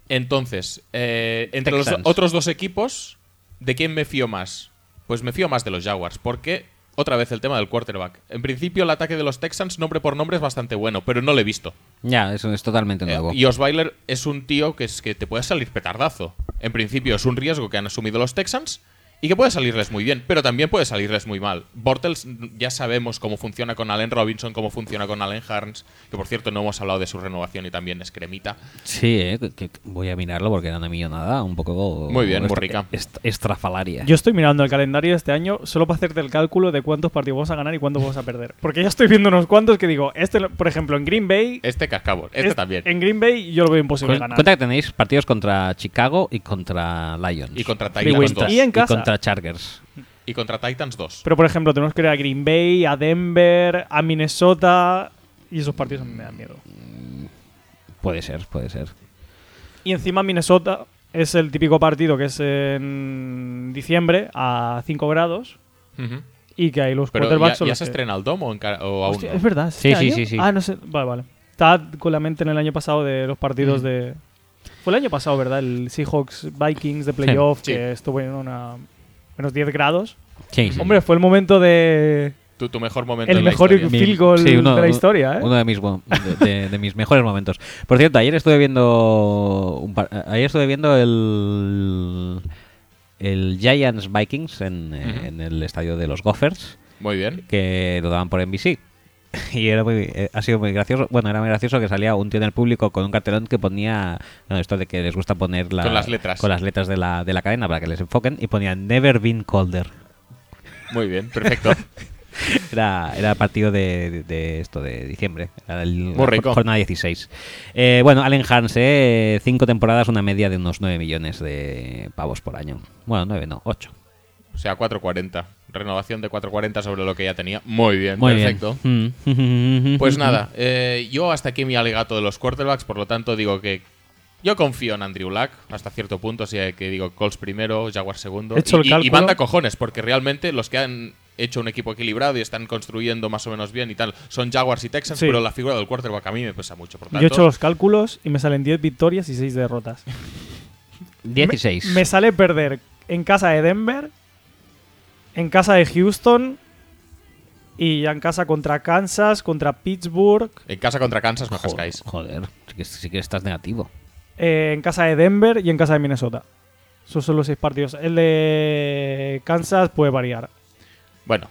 Entonces, eh, entre los otros dos equipos, ¿de quién me fío más? Pues me fío más de los Jaguars, porque otra vez el tema del quarterback. En principio, el ataque de los Texans, nombre por nombre, es bastante bueno, pero no lo he visto. Ya, eso es totalmente Eh, nuevo. y Osweiler es un tío que, es, que te puede salir petardazo. En principio, es un riesgo que han asumido los Texans y que puede salirles muy bien, pero también puede salirles muy mal. Bortles, ya sabemos cómo funciona con Allen Robinson, cómo funciona con Allen Harns, que por cierto no hemos hablado de su renovación y también es cremita. Sí, eh, que- que voy a mirarlo porque era una millonada un poco... Muy bien, muy rica. est- estrafalaria. Yo estoy mirando el calendario de este año solo para hacerte el cálculo de cuántos partidos vamos a ganar y cuántos vamos a perder. Porque ya estoy viendo unos cuantos que digo, este, por ejemplo, en Green Bay. Este cascabo, este es- también. En Green Bay yo lo veo imposible Cu- ganar. Cuenta que tenéis partidos contra Chicago y contra Lions. Y contra Titans Winter. 2. Y en casa. Contra Chargers. Y contra Titans 2. Pero por ejemplo, tenemos que ir a Green Bay, a Denver, a Minnesota. Y esos partidos a mí me dan miedo. Puede ser, puede ser. Y encima Minnesota es el típico partido que es en diciembre a 5 grados y que ahí los Pero quarterbacks ya, se que- estrena el DOM o, en ca- o aún Hostia, no? es verdad. ¿es Sí, este sí, año? sí, sí. Ah, no sé. Vale, vale. Estaba con la mente en el año pasado de los partidos Mm. de. Fue el año pasado, ¿verdad? El Seahawks Vikings de playoff Sí. que estuvo en una menos 10 grados. Sí, sí. Hombre, fue el momento de. Tu, tu mejor momento El en la mejor. Mi- field goal sí, uno- de la historia, ¿eh? Uno de mis, de, de- de mis mejores momentos. Por cierto, ayer estuve viendo un par- ayer estuve viendo el el Giants Vikings en, eh, Ujú. en el estadio de los Gophers Muy bien. que lo daban por NBC. Y era muy, eh, ha sido muy gracioso. Bueno, era muy gracioso que salía un tío en el público con un cartelón que ponía no, esto de que les gusta poner la- Con las letras. con las letras de la, de la cadena para que les enfoquen y ponía Never been colder. Muy bien, perfecto. Era, era partido de, de- de esto de diciembre. Era el, Muy rico. Jornada 16. Eh, bueno, Allen Hans, eh, cinco temporadas, una media de unos 9 millones de pavos por año. Bueno, 9 no, 8. O sea, 4.40. Renovación de 4.40 sobre lo que ya tenía. Muy bien, Muy perfecto. bien. Mm. Pues nada, eh, yo hasta aquí mi alegato de los quarterbacks, por lo tanto digo que yo confío en Andrew Luck hasta cierto punto, así que digo Colts primero, Jaguars segundo. He hecho y, el y- banda cojones, porque realmente los que han hecho un equipo equilibrado y están construyendo más o menos bien y tal son Jaguars y Texans, Sí. pero la figura del quarterback a mí me pesa mucho. Por tanto, Yo he hecho los cálculos y me salen 10 victorias y 6 derrotas. 16. Me, me sale perder en casa de Denver, en casa de Houston y ya en casa contra Kansas, contra Pittsburgh, en casa contra Kansas no joder, cascáis. joder, sí que, sí que estás negativo. eh, en casa de Denver y en casa de Minnesota. Esos son los seis partidos. El de Kansas puede variar. Bueno,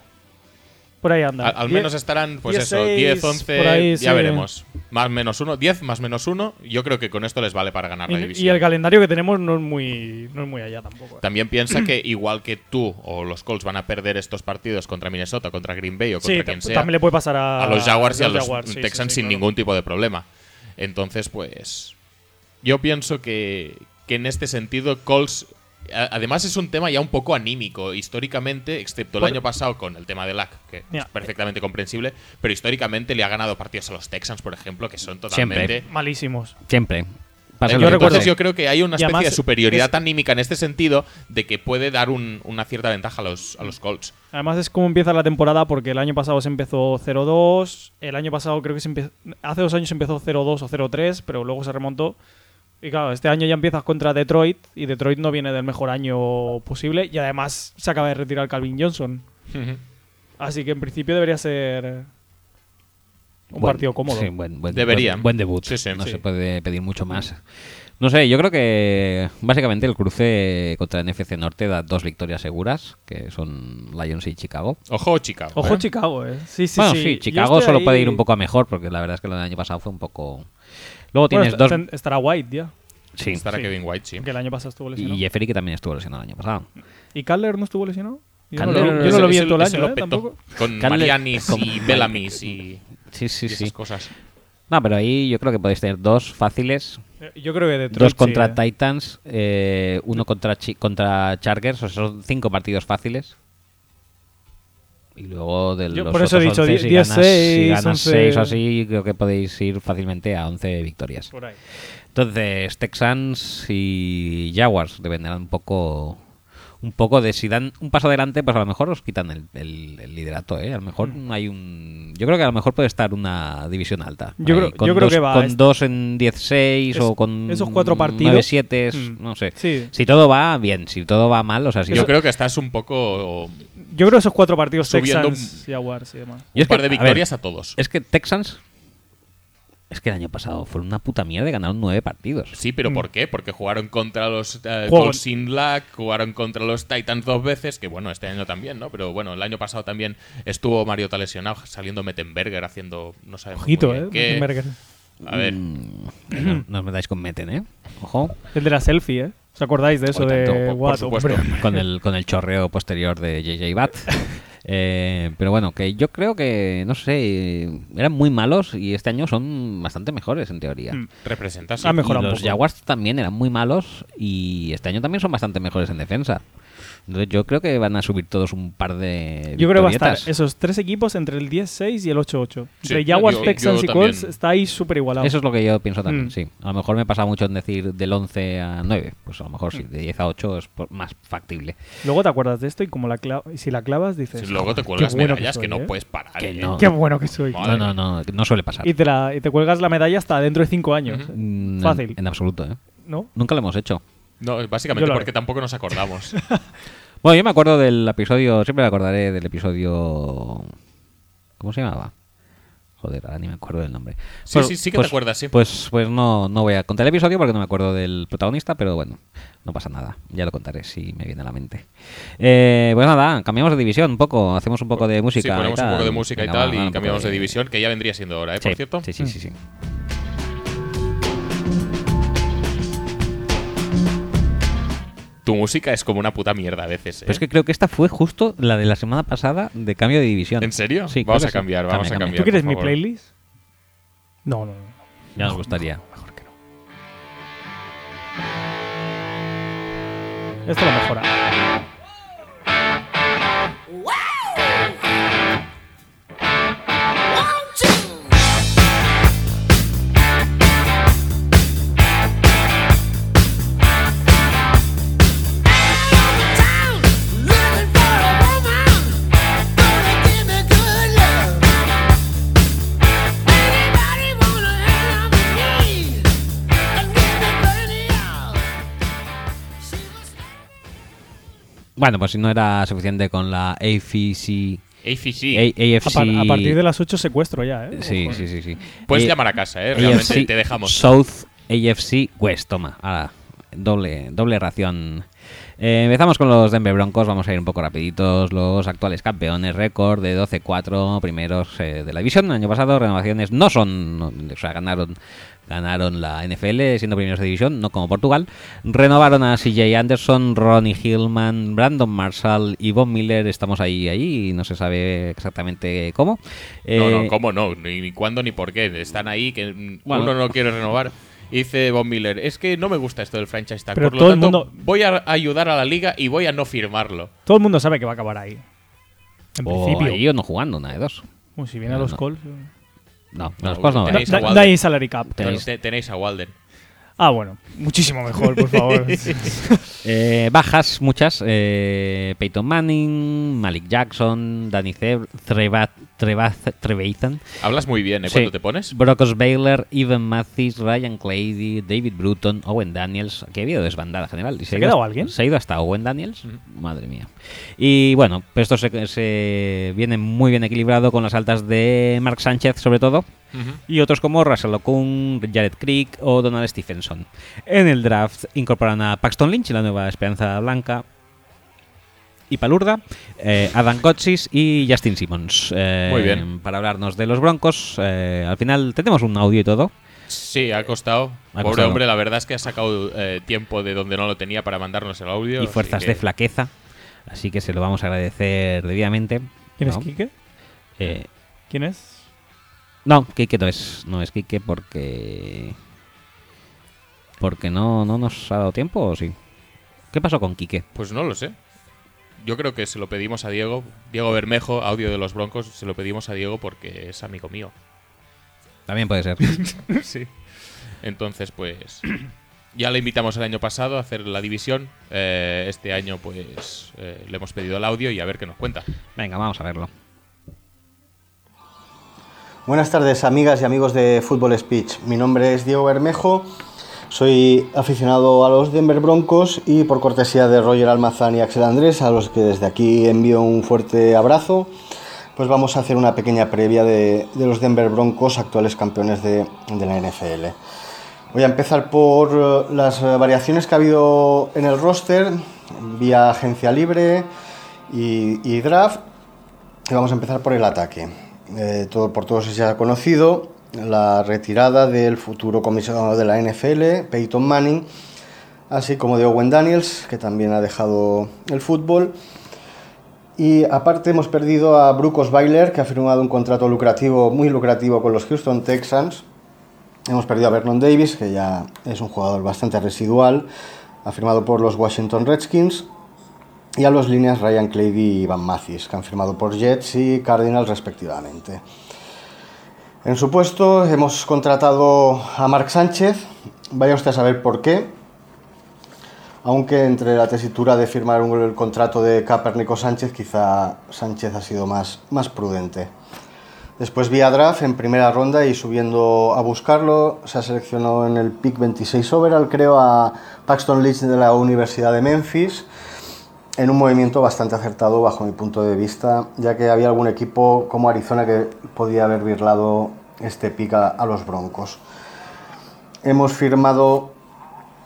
Por ahí anda. al, menos estarán, pues 10, eso, 10, 6, 11, por ahí, ya sí. veremos. Más menos uno, 10 más menos uno, yo creo que con esto les vale para ganar la división. y el calendario que tenemos no es muy, no es muy allá tampoco. eh. También piensa que igual que tú o los Colts van a perder estos partidos contra Minnesota, contra Green Bay o contra Sí, quien sea, también le puede pasar a, a los Jaguars y a los Jaguars, sí, sí, Texans sin claro. ningún tipo de problema. Entonces, pues yo pienso que, que en este sentido Colts Además es un tema ya un poco anímico, históricamente, excepto el Por- año pasado con el tema de LAC, que Mira, es perfectamente comprensible, pero históricamente le ha ganado partidos a los Texans, por ejemplo, que son totalmente... Malísimos. Siempre. Pasa Yo lo que recuerdo- Entonces yo creo que hay una especie además de superioridad es- anímica en este sentido de que puede dar un- una cierta ventaja a los, a los Colts. Además es como empieza la temporada porque el año pasado se empezó 0-2, el año pasado creo que se empe- hace dos años empezó 0-2 o 0-3, pero luego se remontó. Y claro, este año ya empiezas contra Detroit y Detroit no viene del mejor año posible y además se acaba de retirar Calvin Johnson. Así que en principio debería ser un Buen- partido cómodo. sí, buen, buen- Debería. Buen, buen debut. Sí, sí. no Sí. se puede pedir mucho más. No sé, yo creo que básicamente el cruce contra el NFC Norte da dos victorias seguras, que son Lions y Chicago. Ojo, Chicago. Ojo ¿eh? Chicago, eh. Sí, sí, bueno, sí. Chicago solo ahí- puede ir un poco a mejor, porque la verdad es que lo del año pasado fue un poco... Luego Bueno, tienes dos... est- estará White ya, Sí, Estará Sí. Kevin White, sí. que el año pasado estuvo lesionado. y Jeffrey que también estuvo lesionado el año pasado. ¿Y Cutler no estuvo lesionado? Yo no Cutler- lo, yo no lo vi en todo el año, lo eh, tampoco. Con Cutler- Marianis con- y Bellamis y, Sí, sí, y sí. esas cosas. No, pero ahí yo creo que podéis tener dos fáciles. Eh, Yo creo que Detroit Dos sí, contra eh. Titans, eh, uno contra, Chi- contra Chargers, o sea, son cinco partidos fáciles. Y luego de Yo los por eso he otros dicho 11, si 10, ganas, si 6, ganas 11. 6 o así, creo que podéis ir fácilmente a 11 victorias. Por ahí. Entonces, Texans y Jaguars dependerán un poco un poco de si dan un paso adelante, pues a lo mejor os quitan el, el- el liderato, ¿eh? A lo mejor Mm. hay un... Yo creo que a lo mejor puede estar una división alta. Yo Ahí, creo- con yo creo dos, que va, Con es- dos en 10-6 Es- o con esos cuatro partidos- 9-7, Mm. no sé. Sí. Si todo va bien, si todo va mal, o sea, si Yo yo, creo que estás un poco. Yo creo que esos cuatro partidos Subiendo Texans, Jaguars y demás. Un es que- par de a ver, victorias a, todos. es que Texans... Es que el año pasado fue una puta mierda y ganaron nueve partidos. Sí, pero ¿por qué? Porque jugaron contra los eh, Juego- Colts sin luck, jugaron contra los Titans dos veces, que bueno, este año también, ¿no? Pero bueno, el año pasado también estuvo Mariota lesionado, saliendo Mettenberger haciendo, no sabemos muy Ojito, bien eh. qué. Mettenberger. A ver, Mm, no, no os metáis con Meten, ¿eh? Ojo. El de la selfie, ¿eh? ¿Os acordáis de eso de por supuesto. con el, con el chorreo posterior de JJ Bat. Eh, pero bueno, que yo creo que, no sé, eran muy malos y este año son bastante mejores en teoría. Mm. representa sí. Ha mejorado Y un los poco. Jaguars también eran muy malos y este año también son bastante mejores en defensa. Entonces yo creo que van a subir todos un par de Yo creo que va a estar esos tres equipos entre el 10-6 y el 8-8. Sí, Entre Jaguars, yo- Texans yo y Colts también. está ahí súper igualado. Eso es lo que yo pienso también, Mm. sí. A lo mejor me pasa mucho en decir del 11 a 9. Pues a lo mejor sí, Mm. de 10 a 8 es más factible. Luego te acuerdas de esto y como la cla- y si la clavas dices... Si luego te "Joder, cuelgas qué bueno medallas que, soy, no ¿eh? puedes parar. Que ¿eh? no. Qué bueno que soy. No, no, no, no suele pasar. Y te, la, y te cuelgas la medalla hasta dentro de cinco años. Ujú. Mm, Fácil. En, en absoluto, ¿eh? ¿No? Nunca lo hemos hecho. No, básicamente porque tampoco nos acordamos. Bueno, yo me acuerdo del episodio, siempre me acordaré del episodio... ¿Cómo se llamaba? Joder, ahora ni me acuerdo del nombre. Sí, sí, sí que te acuerdas, sí. Pues, pues no, no voy a contar el episodio porque no me acuerdo del protagonista, pero bueno, no pasa nada. Ya lo contaré si me viene a la mente. Eh, pues nada, cambiamos de división un poco, hacemos un poco de música. sí, y ponemos un tal. poco de música Venga, y tal va, y un poco cambiamos de división, que ya vendría siendo hora, ¿eh? Sí, Por cierto. Sí, sí, sí, sí. Tu música es como una puta mierda a veces, ¿eh? Pero es que creo que esta fue justo la de la semana pasada de cambio de división. ¿En serio? Sí, Vamos a sí. cambiar, vamos Cambia, a cambia. cambiar. ¿Tú quieres mi playlist? No, no, no. Ya nos gustaría. Mejor que no. Esto lo mejora. Bueno, pues si no era suficiente con la AFC. AFC. A- A, AFC par- a partir de las 8 secuestro ya, ¿eh? Sí, Ojo, sí, sí, sí. Puedes A- llamar a casa, ¿eh? Realmente AFC te dejamos. South AFC West, toma. Ahora, doble, doble ración. Eh, empezamos con los Denver Broncos, vamos a ir un poco rapiditos. Los actuales campeones, récord de 12-4, primeros eh, de la división. El año pasado, renovaciones no son, no- o sea, ganaron, ganaron la NFL siendo primeros de división, no como Portugal. Renovaron a CJ Anderson, Ronnie Hillman, Brandon Marshall y Von Miller. Estamos ahí, ahí, y no se sabe exactamente cómo. No, no, Eh, ¿cómo no? Ni, ni cuándo ni por qué. Están ahí que Bueno. uno no quiere renovar. Y Dice Von Miller, es que no me gusta esto del franchise tag. Pero Por lo todo el tanto, mundo- voy a ayudar a la liga y voy a no firmarlo. Todo el mundo sabe que va a acabar ahí. En o principio. ahí o no jugando, una de dos. Uy, si viene a No, los no. Colts. No, No, los no. tenéis a Da- Walden. salary cap. Tenéis- Te- tenéis a Walden. Ah, bueno. Muchísimo mejor, por favor. Eh, bajas muchas. Eh, Peyton Manning, Malik Jackson, Danny Trevat- Trevat- Trevathan, Hablas muy bien, ¿eh? Sí. Cuando te pones. Brock Baylor, Evan Mathis, Ryan Clady, David Bruton, Owen Daniels. Aquí ha habido desbandada general. ¿Y ¿Se ha ido quedado hasta- alguien? ¿Se ha ido hasta Owen Daniels? Madre mía. Y bueno, pues esto se, se viene muy bien equilibrado con las altas de Mark Sánchez, sobre todo. y otros como Russell Okung, Jared Crick o Donald Stephenson. En el draft incorporan a Paxton Lynch, la nueva esperanza blanca, y Palurda, eh, Adam Kotsis y Justin Simmons. Eh, Muy bien. Para hablarnos de los Broncos, eh, al final tenemos un audio y todo. Sí, ha costado. Ha Pobre costado. hombre, la verdad es que ha sacado eh, tiempo de donde no lo tenía para mandarnos el audio. y fuerzas que- de flaqueza. Así que se lo vamos a agradecer debidamente. ¿Quién ¿no? es Kike? Eh, ¿Quién es? no, Kike no es, no es Kike porque. Porque no, no nos ha dado tiempo o sí. ¿Qué pasó con Kike? Pues no lo sé. Yo creo que se lo pedimos a Diego. Diego Bermejo, audio de los Broncos, se lo pedimos a Diego porque es amigo mío. También puede ser. sí. Entonces, pues. Ya le invitamos el año pasado a hacer la división. Eh, este año, pues. eh, le hemos pedido el audio y a ver qué nos cuenta. Venga, vamos a verlo. Buenas tardes, amigas y amigos de Fútbol Speech. Mi nombre es Diego Bermejo, soy aficionado a los Denver Broncos y por cortesía de Roger Almazán y Axel Andrés, a los que desde aquí envío un fuerte abrazo, pues vamos a hacer una pequeña previa de, los Denver Broncos, actuales campeones de, la NFL. Voy a empezar por eh, las variaciones que ha habido en el roster, vía agencia libre y, y draft. Y vamos a empezar por el ataque. Eh, todo, por todos es ya conocido la retirada del futuro comisionado de la NFL, Peyton Manning, así como de Owen Daniels, que también ha dejado el fútbol. Y aparte hemos perdido a Brooke Osweiler, que ha firmado un contrato lucrativo, muy lucrativo con los Houston Texans. Hemos perdido a Vernon Davis, que ya es un jugador bastante residual, ha firmado por los Washington Redskins. y a los líneas Ryan Clady y Van Mathis, que han firmado por Jets y Cardinals respectivamente. En su puesto hemos contratado a Mark Sánchez, vaya usted a saber por qué, aunque entre la tesitura de firmar un, el contrato de Kaepernick o Sánchez, quizá Sánchez ha sido más, más prudente. Después vía draft en primera ronda y subiendo a buscarlo, se ha seleccionado en el pick 26 overall, creo, a Paxton Lynch de la Universidad de Memphis, en un movimiento bastante acertado bajo mi punto de vista, ya que había algún equipo como Arizona que podía haber virlado este pick a, los Broncos. Hemos firmado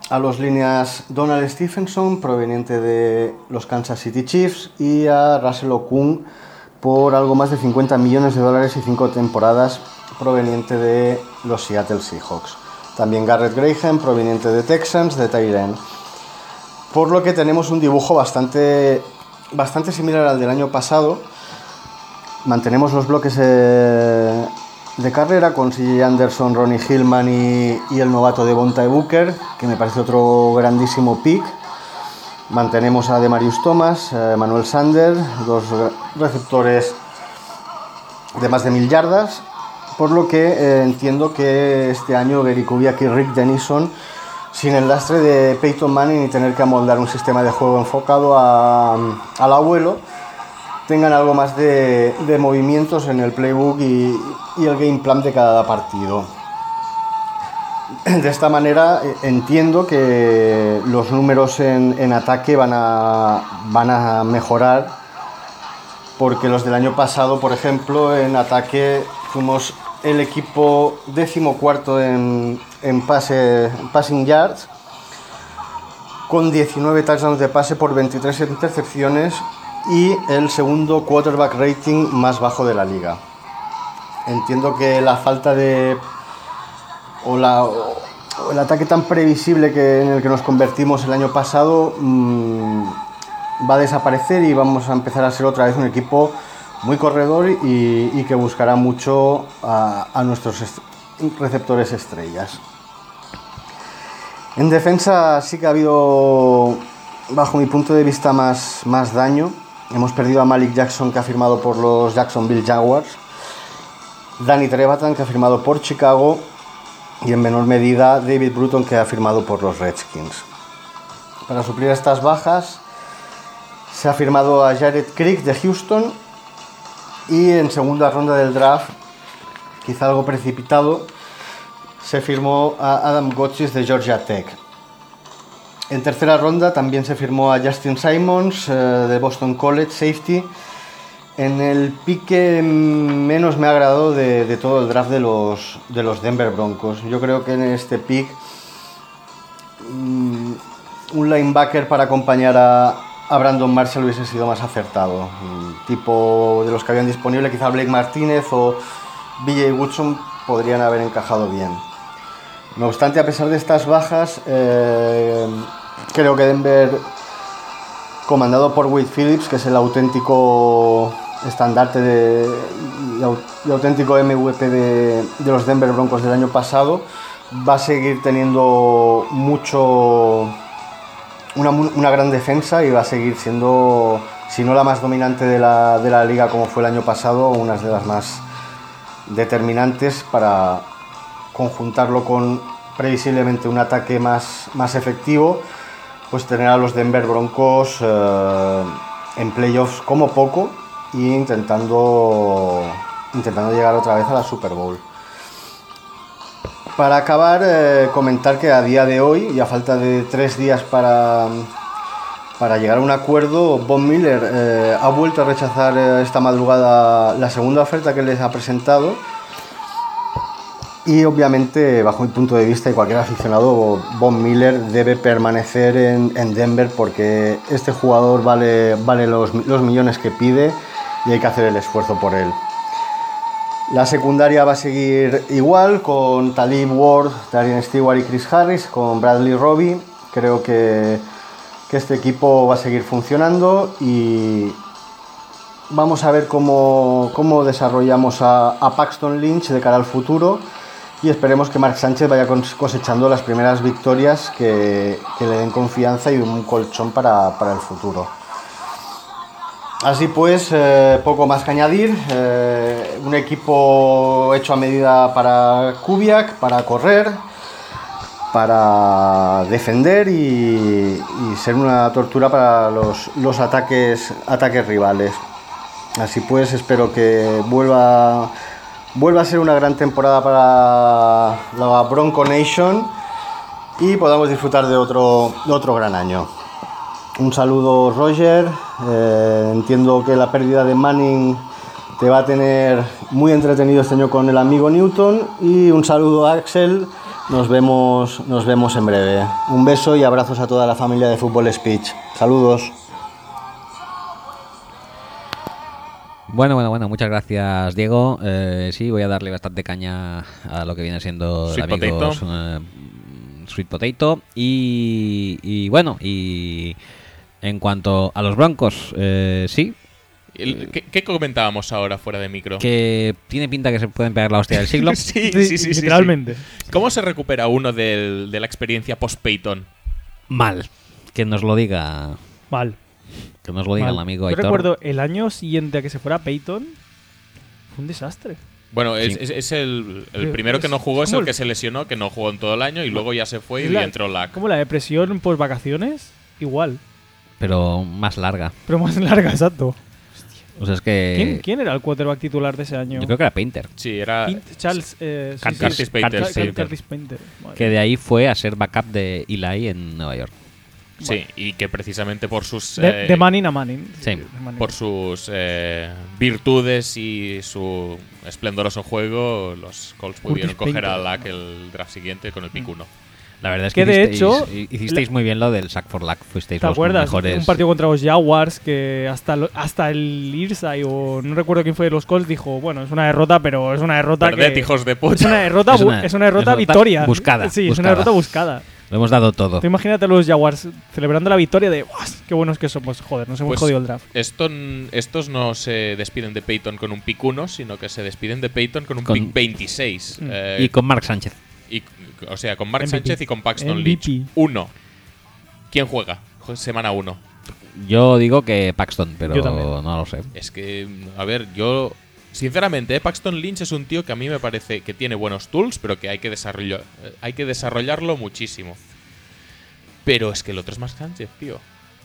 a los líneas Donald Stephenson, proveniente de los Kansas City Chiefs, y a Russell Okung por algo más de 50 millones de dólares y 5 temporadas, proveniente de los Seattle Seahawks. También Garrett Graham, proveniente de Texans, de Tyren. Por lo que tenemos un dibujo bastante, bastante similar al del año pasado. Mantenemos los bloques eh, de carrera con CJ Anderson, Ronnie Hillman y, el novato de Bonta Booker, que me parece otro grandísimo pick. Mantenemos a Demarius Thomas, eh, Manuel Sander, dos receptores de más de mil yardas, por lo que eh, entiendo que este año Gary Kubiak y Rick Denison, sin el lastre de Peyton Manning y tener que amoldar un sistema de juego enfocado a- al abuelo, tengan algo más de, de movimientos en el playbook y, y el game plan de cada partido. De esta manera eh, entiendo que los números en, en ataque van a, van a mejorar porque los del año pasado, por ejemplo, en ataque fuimos el equipo décimo cuarto en, en pase, passing yards con 19 touchdowns de pase por 23 intercepciones y el segundo quarterback rating más bajo de la liga. Entiendo que la falta de o, la- o el ataque tan previsible que, en el que nos convertimos el año pasado mm, va a desaparecer y vamos a empezar a ser otra vez un equipo muy corredor y, que buscará mucho a, nuestros est- receptores estrellas. En defensa sí que ha habido, bajo mi punto de vista, más, más daño. Hemos perdido a Malik Jackson que ha firmado por los Jacksonville Jaguars. Danny Trevathan que ha firmado por Chicago y en menor medida David Bruton que ha firmado por los Redskins. Para suplir estas bajas se ha firmado a Jared Crick de Houston y en segunda ronda del draft, quizá algo precipitado, se firmó a Adam Gotchis de Georgia Tech. En tercera ronda también se firmó a Justin Simons eh, de Boston College Safety en el pique menos me ha agradado de, de todo el draft de los, de los Denver Broncos. Yo creo que en este pick mm, un linebacker para acompañar a, a Brandon Marshall hubiese sido más acertado. Mm, Tipo de los que habían disponible, quizá Blake Martínez o BJ Woodson podrían haber encajado bien. No obstante, a pesar de estas bajas, eh, creo que Denver comandado por Wade Phillips, que es el auténtico estandarte de, y au- y auténtico MVP de, los Denver Broncos del año pasado, va a seguir teniendo mucho una, una gran defensa y va a seguir siendo, si no la más dominante de la, de la liga como fue el año pasado, una de las más determinantes para conjuntarlo con previsiblemente un ataque más, más efectivo pues tener a los Denver Broncos eh, en playoffs como poco e intentando, intentando llegar otra vez a la Super Bowl. Para acabar, eh, comentar que a día de hoy, y a falta de tres días para, para llegar a un acuerdo, Von Miller eh, ha vuelto a rechazar esta madrugada la segunda oferta que les ha presentado y obviamente, bajo mi punto de vista y cualquier aficionado, Von Miller debe permanecer en, en Denver porque este jugador vale, vale los, millones que pide y hay que hacer el esfuerzo por él. La secundaria va a seguir igual con Talib Ward, Darien Stewart y Chris Harris, con Bradley Robbie. Creo que, que este equipo va a seguir funcionando y vamos a ver cómo, cómo desarrollamos a Paxton Lynch de cara al futuro y esperemos que Mark Sánchez vaya cos- cosechando las primeras victorias que, le den confianza y un colchón para, el futuro. Así pues, eh, poco más que añadir. Eh, un equipo hecho a medida para Kubiak, para correr, para defender y, y ser una tortura para los, los ataques, ataques rivales. Así pues, espero que vuelva, vuelva a ser una gran temporada para la Bronco Nation y podamos disfrutar de otro, de otro gran año. Un saludo Roger, Eh, entiendo que la pérdida de Manning te va a tener muy entretenido este año con el amigo Newton y un saludo Axel, nos vemos, nos vemos en breve. Un beso y abrazos a toda la familia de Fútbol Speech. Saludos. Bueno, bueno, bueno, muchas gracias, Diego. Eh, sí, voy a darle bastante caña a lo que viene siendo Sweet el amigos, eh, Sweet Potato. Y, y bueno, y en cuanto a los Broncos, eh, sí, ¿Qué, qué comentábamos ahora fuera de micro? que tiene pinta que se pueden pegar la hostia del siglo. sí, sí, sí, sí, sí. Literalmente. ¿Cómo se recupera uno del- de la experiencia post-Peyton? Mal. Que nos lo diga. Mal. Que nos lo diga mal. el amigo Yo Aitor. recuerdo el año siguiente a que se fuera Peyton. Fue un desastre. Bueno, es, Sí. es- es el, el Sí, primero que no jugó, es como el el- que se lesionó, que no jugó en todo el año y luego ya se fue y Es la- entró Lack. Como la depresión por vacaciones, igual. Pero más larga. Pero más larga, exacto. O sea, es que. ¿Quién, quién era el quarterback titular de ese año? Yo creo que era Painter. Sí, era. Pint- Charles eh, sí, Car- sí, Curtis sí. Painter, Car- sí. Curtis Painter. Madre Que de ahí fue a ser backup de Eli en Nueva York. Sí, y que precisamente por sus. De, eh, de Manning a Manning. Sí. de por sus eh, virtudes y su esplendoroso juego, los Colts pudieron Curtis coger a Painter. Lack el draft siguiente con el pick 1. La verdad es Que que, de hicisteis, hecho, hicisteis muy bien lo del sack for luck. Fuisteis ¿Te los acuerdas? mejores. Un partido contra los Jaguars que hasta, lo- hasta el Irsay o no recuerdo quién fue de los Colts dijo, bueno, es una derrota, pero es una derrota Perded, que... hijos de Es puta. una derrota, Es una- es una derrota es una victoria. buscada, Sí, es buscada. una derrota buscada. Lo hemos dado todo. Tú imagínate a los Jaguars celebrando la victoria de, "Buah, qué buenos que somos! Joder, nos hemos Pues jodido el draft. Esto estos no se despiden de Peyton con un pick 1, sino que se despiden de Peyton con un Con- pick 26. Mm. Eh, Y con Mark Sánchez. O sea, con Mark MVP. Sánchez y con Paxton MVP. Lynch. Uno. ¿Quién juega? Semana 1. Yo digo que Paxton, pero no lo sé. Es que, a ver, yo. Sinceramente, eh, Paxton Lynch es un tío que a mí me parece que tiene buenos tools, pero que hay que, desarrollar, eh, hay que desarrollarlo muchísimo. Pero es que el otro es más Sánchez, tío.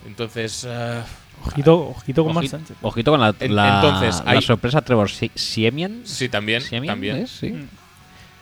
Entonces. eh, Ojito, ojito con Mark Ojito- Sánchez. Ojito con la, la, entonces, la hay- sorpresa Trevor Sie- Siemian. sí, también. ¿Siemian también. es? Sí. Mm.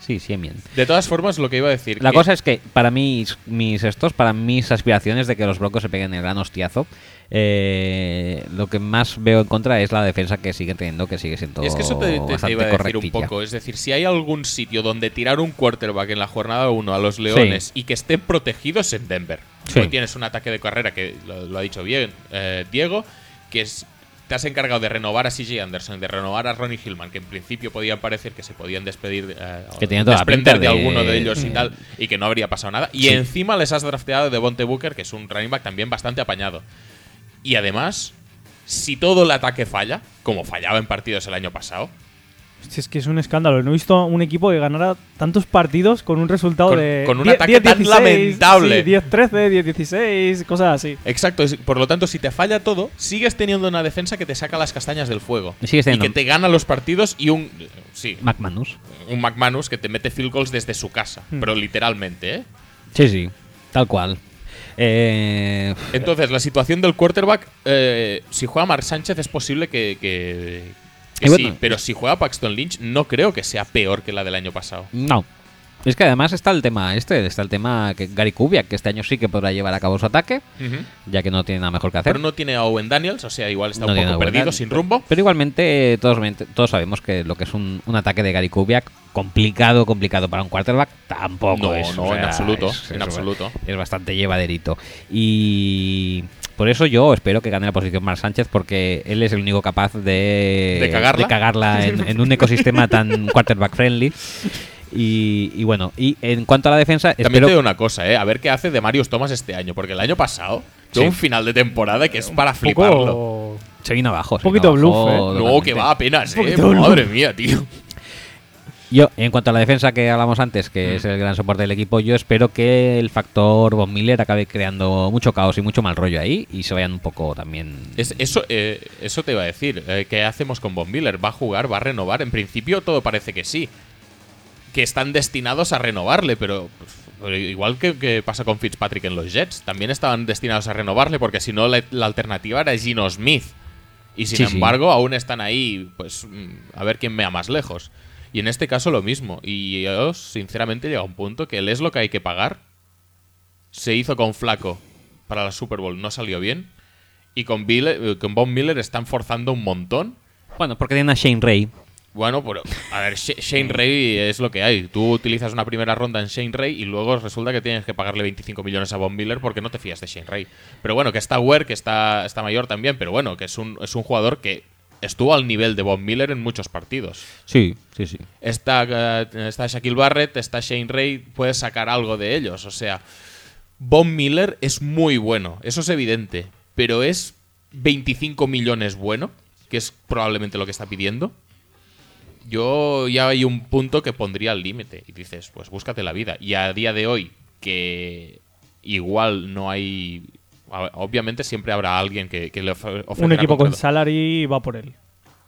Sí, Siemian. De todas formas, lo que iba a decir. La que- cosa es que para mis, mis estos, para mis aspiraciones de que los Broncos se peguen el gran hostiazo, eh, lo que más veo en contra es la defensa que sigue teniendo, que sigue siendo Y es que eso te, te- te bastante iba a decir un poco. Es decir, si hay algún sitio donde tirar un quarterback en la jornada 1 a los Leones y que estén protegidos en Denver. Sí. Hoy tienes un ataque de carrera que lo, lo ha dicho bien eh, Diego, que es. Te has encargado de renovar a CJ Anderson, de renovar a Ronnie Hillman, que en principio podían parecer que se podían despedir, eh, Que tenían toda la desprender de, de- alguno de ellos y tal, y que no habría pasado nada. Y Sí. encima les has drafteado de Bonte Booker, que es un running back también bastante apañado. Y además, si todo el ataque falla, como fallaba en partidos el año pasado, Si es que es un escándalo. No he visto un equipo que ganara tantos partidos con un resultado Con- de. con un 10, ataque tan 16, lamentable. sí, 10-13, 10-16, cosas así. Exacto, por lo tanto, si te falla todo, sigues teniendo una defensa que te saca las castañas del fuego. Y sigues y teniendo- que te gana los partidos y un. Sí, McManus. un McManus que te mete field goals desde su casa. Hmm. Pero literalmente, ¿eh? Sí, sí, tal cual. Eh, Entonces, la situación del quarterback, eh, si juega Mark Sánchez es posible que, que- bueno, sí, pero si juega Paxton Lynch no creo que sea peor que la del año pasado. no. Es que además está el tema este, está el tema que Gary Kubiak, que este año sí que podrá llevar a cabo su ataque, ya que no tiene nada mejor que hacer. Pero no tiene a Owen Daniels, o sea, igual está No un poco perdido, Daniels. sin rumbo. Pero igualmente todos, todos sabemos que lo que es un, un ataque de Gary Kubiak, complicado, complicado para un quarterback, tampoco No, es. no, o en absoluto, es- en es- absoluto. Es bastante llevaderito. Y por eso yo espero que gane la posición Mark Sánchez, porque él es el único capaz de, ¿De cagarla? cagarla en, en un ecosistema tan quarterback friendly. Y, y bueno, y en cuanto a la defensa, También espero te digo una cosa, ¿eh? A ver qué hace de Marius Thomas este año, porque el año pasado tuvo Sí. un final de temporada que es para Un fliparlo. se vino abajo. se poquito bluff, ¿eh? No, que va apenas, Un ¿eh? Madre mía, tío. Yo, en cuanto a la defensa que hablamos antes, que es el gran soporte del equipo, yo espero que el factor Von Miller acabe creando mucho caos y mucho mal rollo ahí y se vayan un poco también. Es- eso, eh, eso te iba a decir. Eh, ¿Qué hacemos con Von Miller? ¿Va a jugar? ¿Va a renovar? En principio todo parece que sí. Que están destinados a renovarle, pero, pues, igual que, que pasa con Fitzpatrick en los Jets, también estaban destinados a renovarle porque si no la, la alternativa era Gino Smith. Y sin Sí, sí. embargo aún están ahí, pues a ver quién vea más lejos. Y en este caso lo mismo. Y yo sinceramente llega a un punto que él es lo que hay que pagar. Se hizo con Flaco para la Super Bowl, no salió bien. Y con, Bill, eh, con Von Miller están forzando un montón. Bueno, porque tienen a Shane Ray. Bueno, pero a ver, Sh- Shane Ray es lo que hay. Tú utilizas una primera ronda en Shane Ray y luego resulta que tienes que pagarle 25 millones a Von Miller porque no te fías de Shane Ray. Pero bueno, que está Ware, que está, está mayor también, pero bueno, que es un, es un jugador que estuvo al nivel de Von Miller en muchos partidos. Sí, sí, sí. Está, eh, está Shaquille Barrett, está Shane Ray, puedes sacar algo de ellos. O sea, Von Miller es muy bueno, eso es evidente, pero es 25 millones bueno, que es probablemente lo que está pidiendo. Yo ya hay un punto que pondría al límite y dices, pues búscate la vida. Y a día de hoy, que igual no hay... Obviamente siempre habrá alguien que, que le ofre- Un equipo con salary va por él.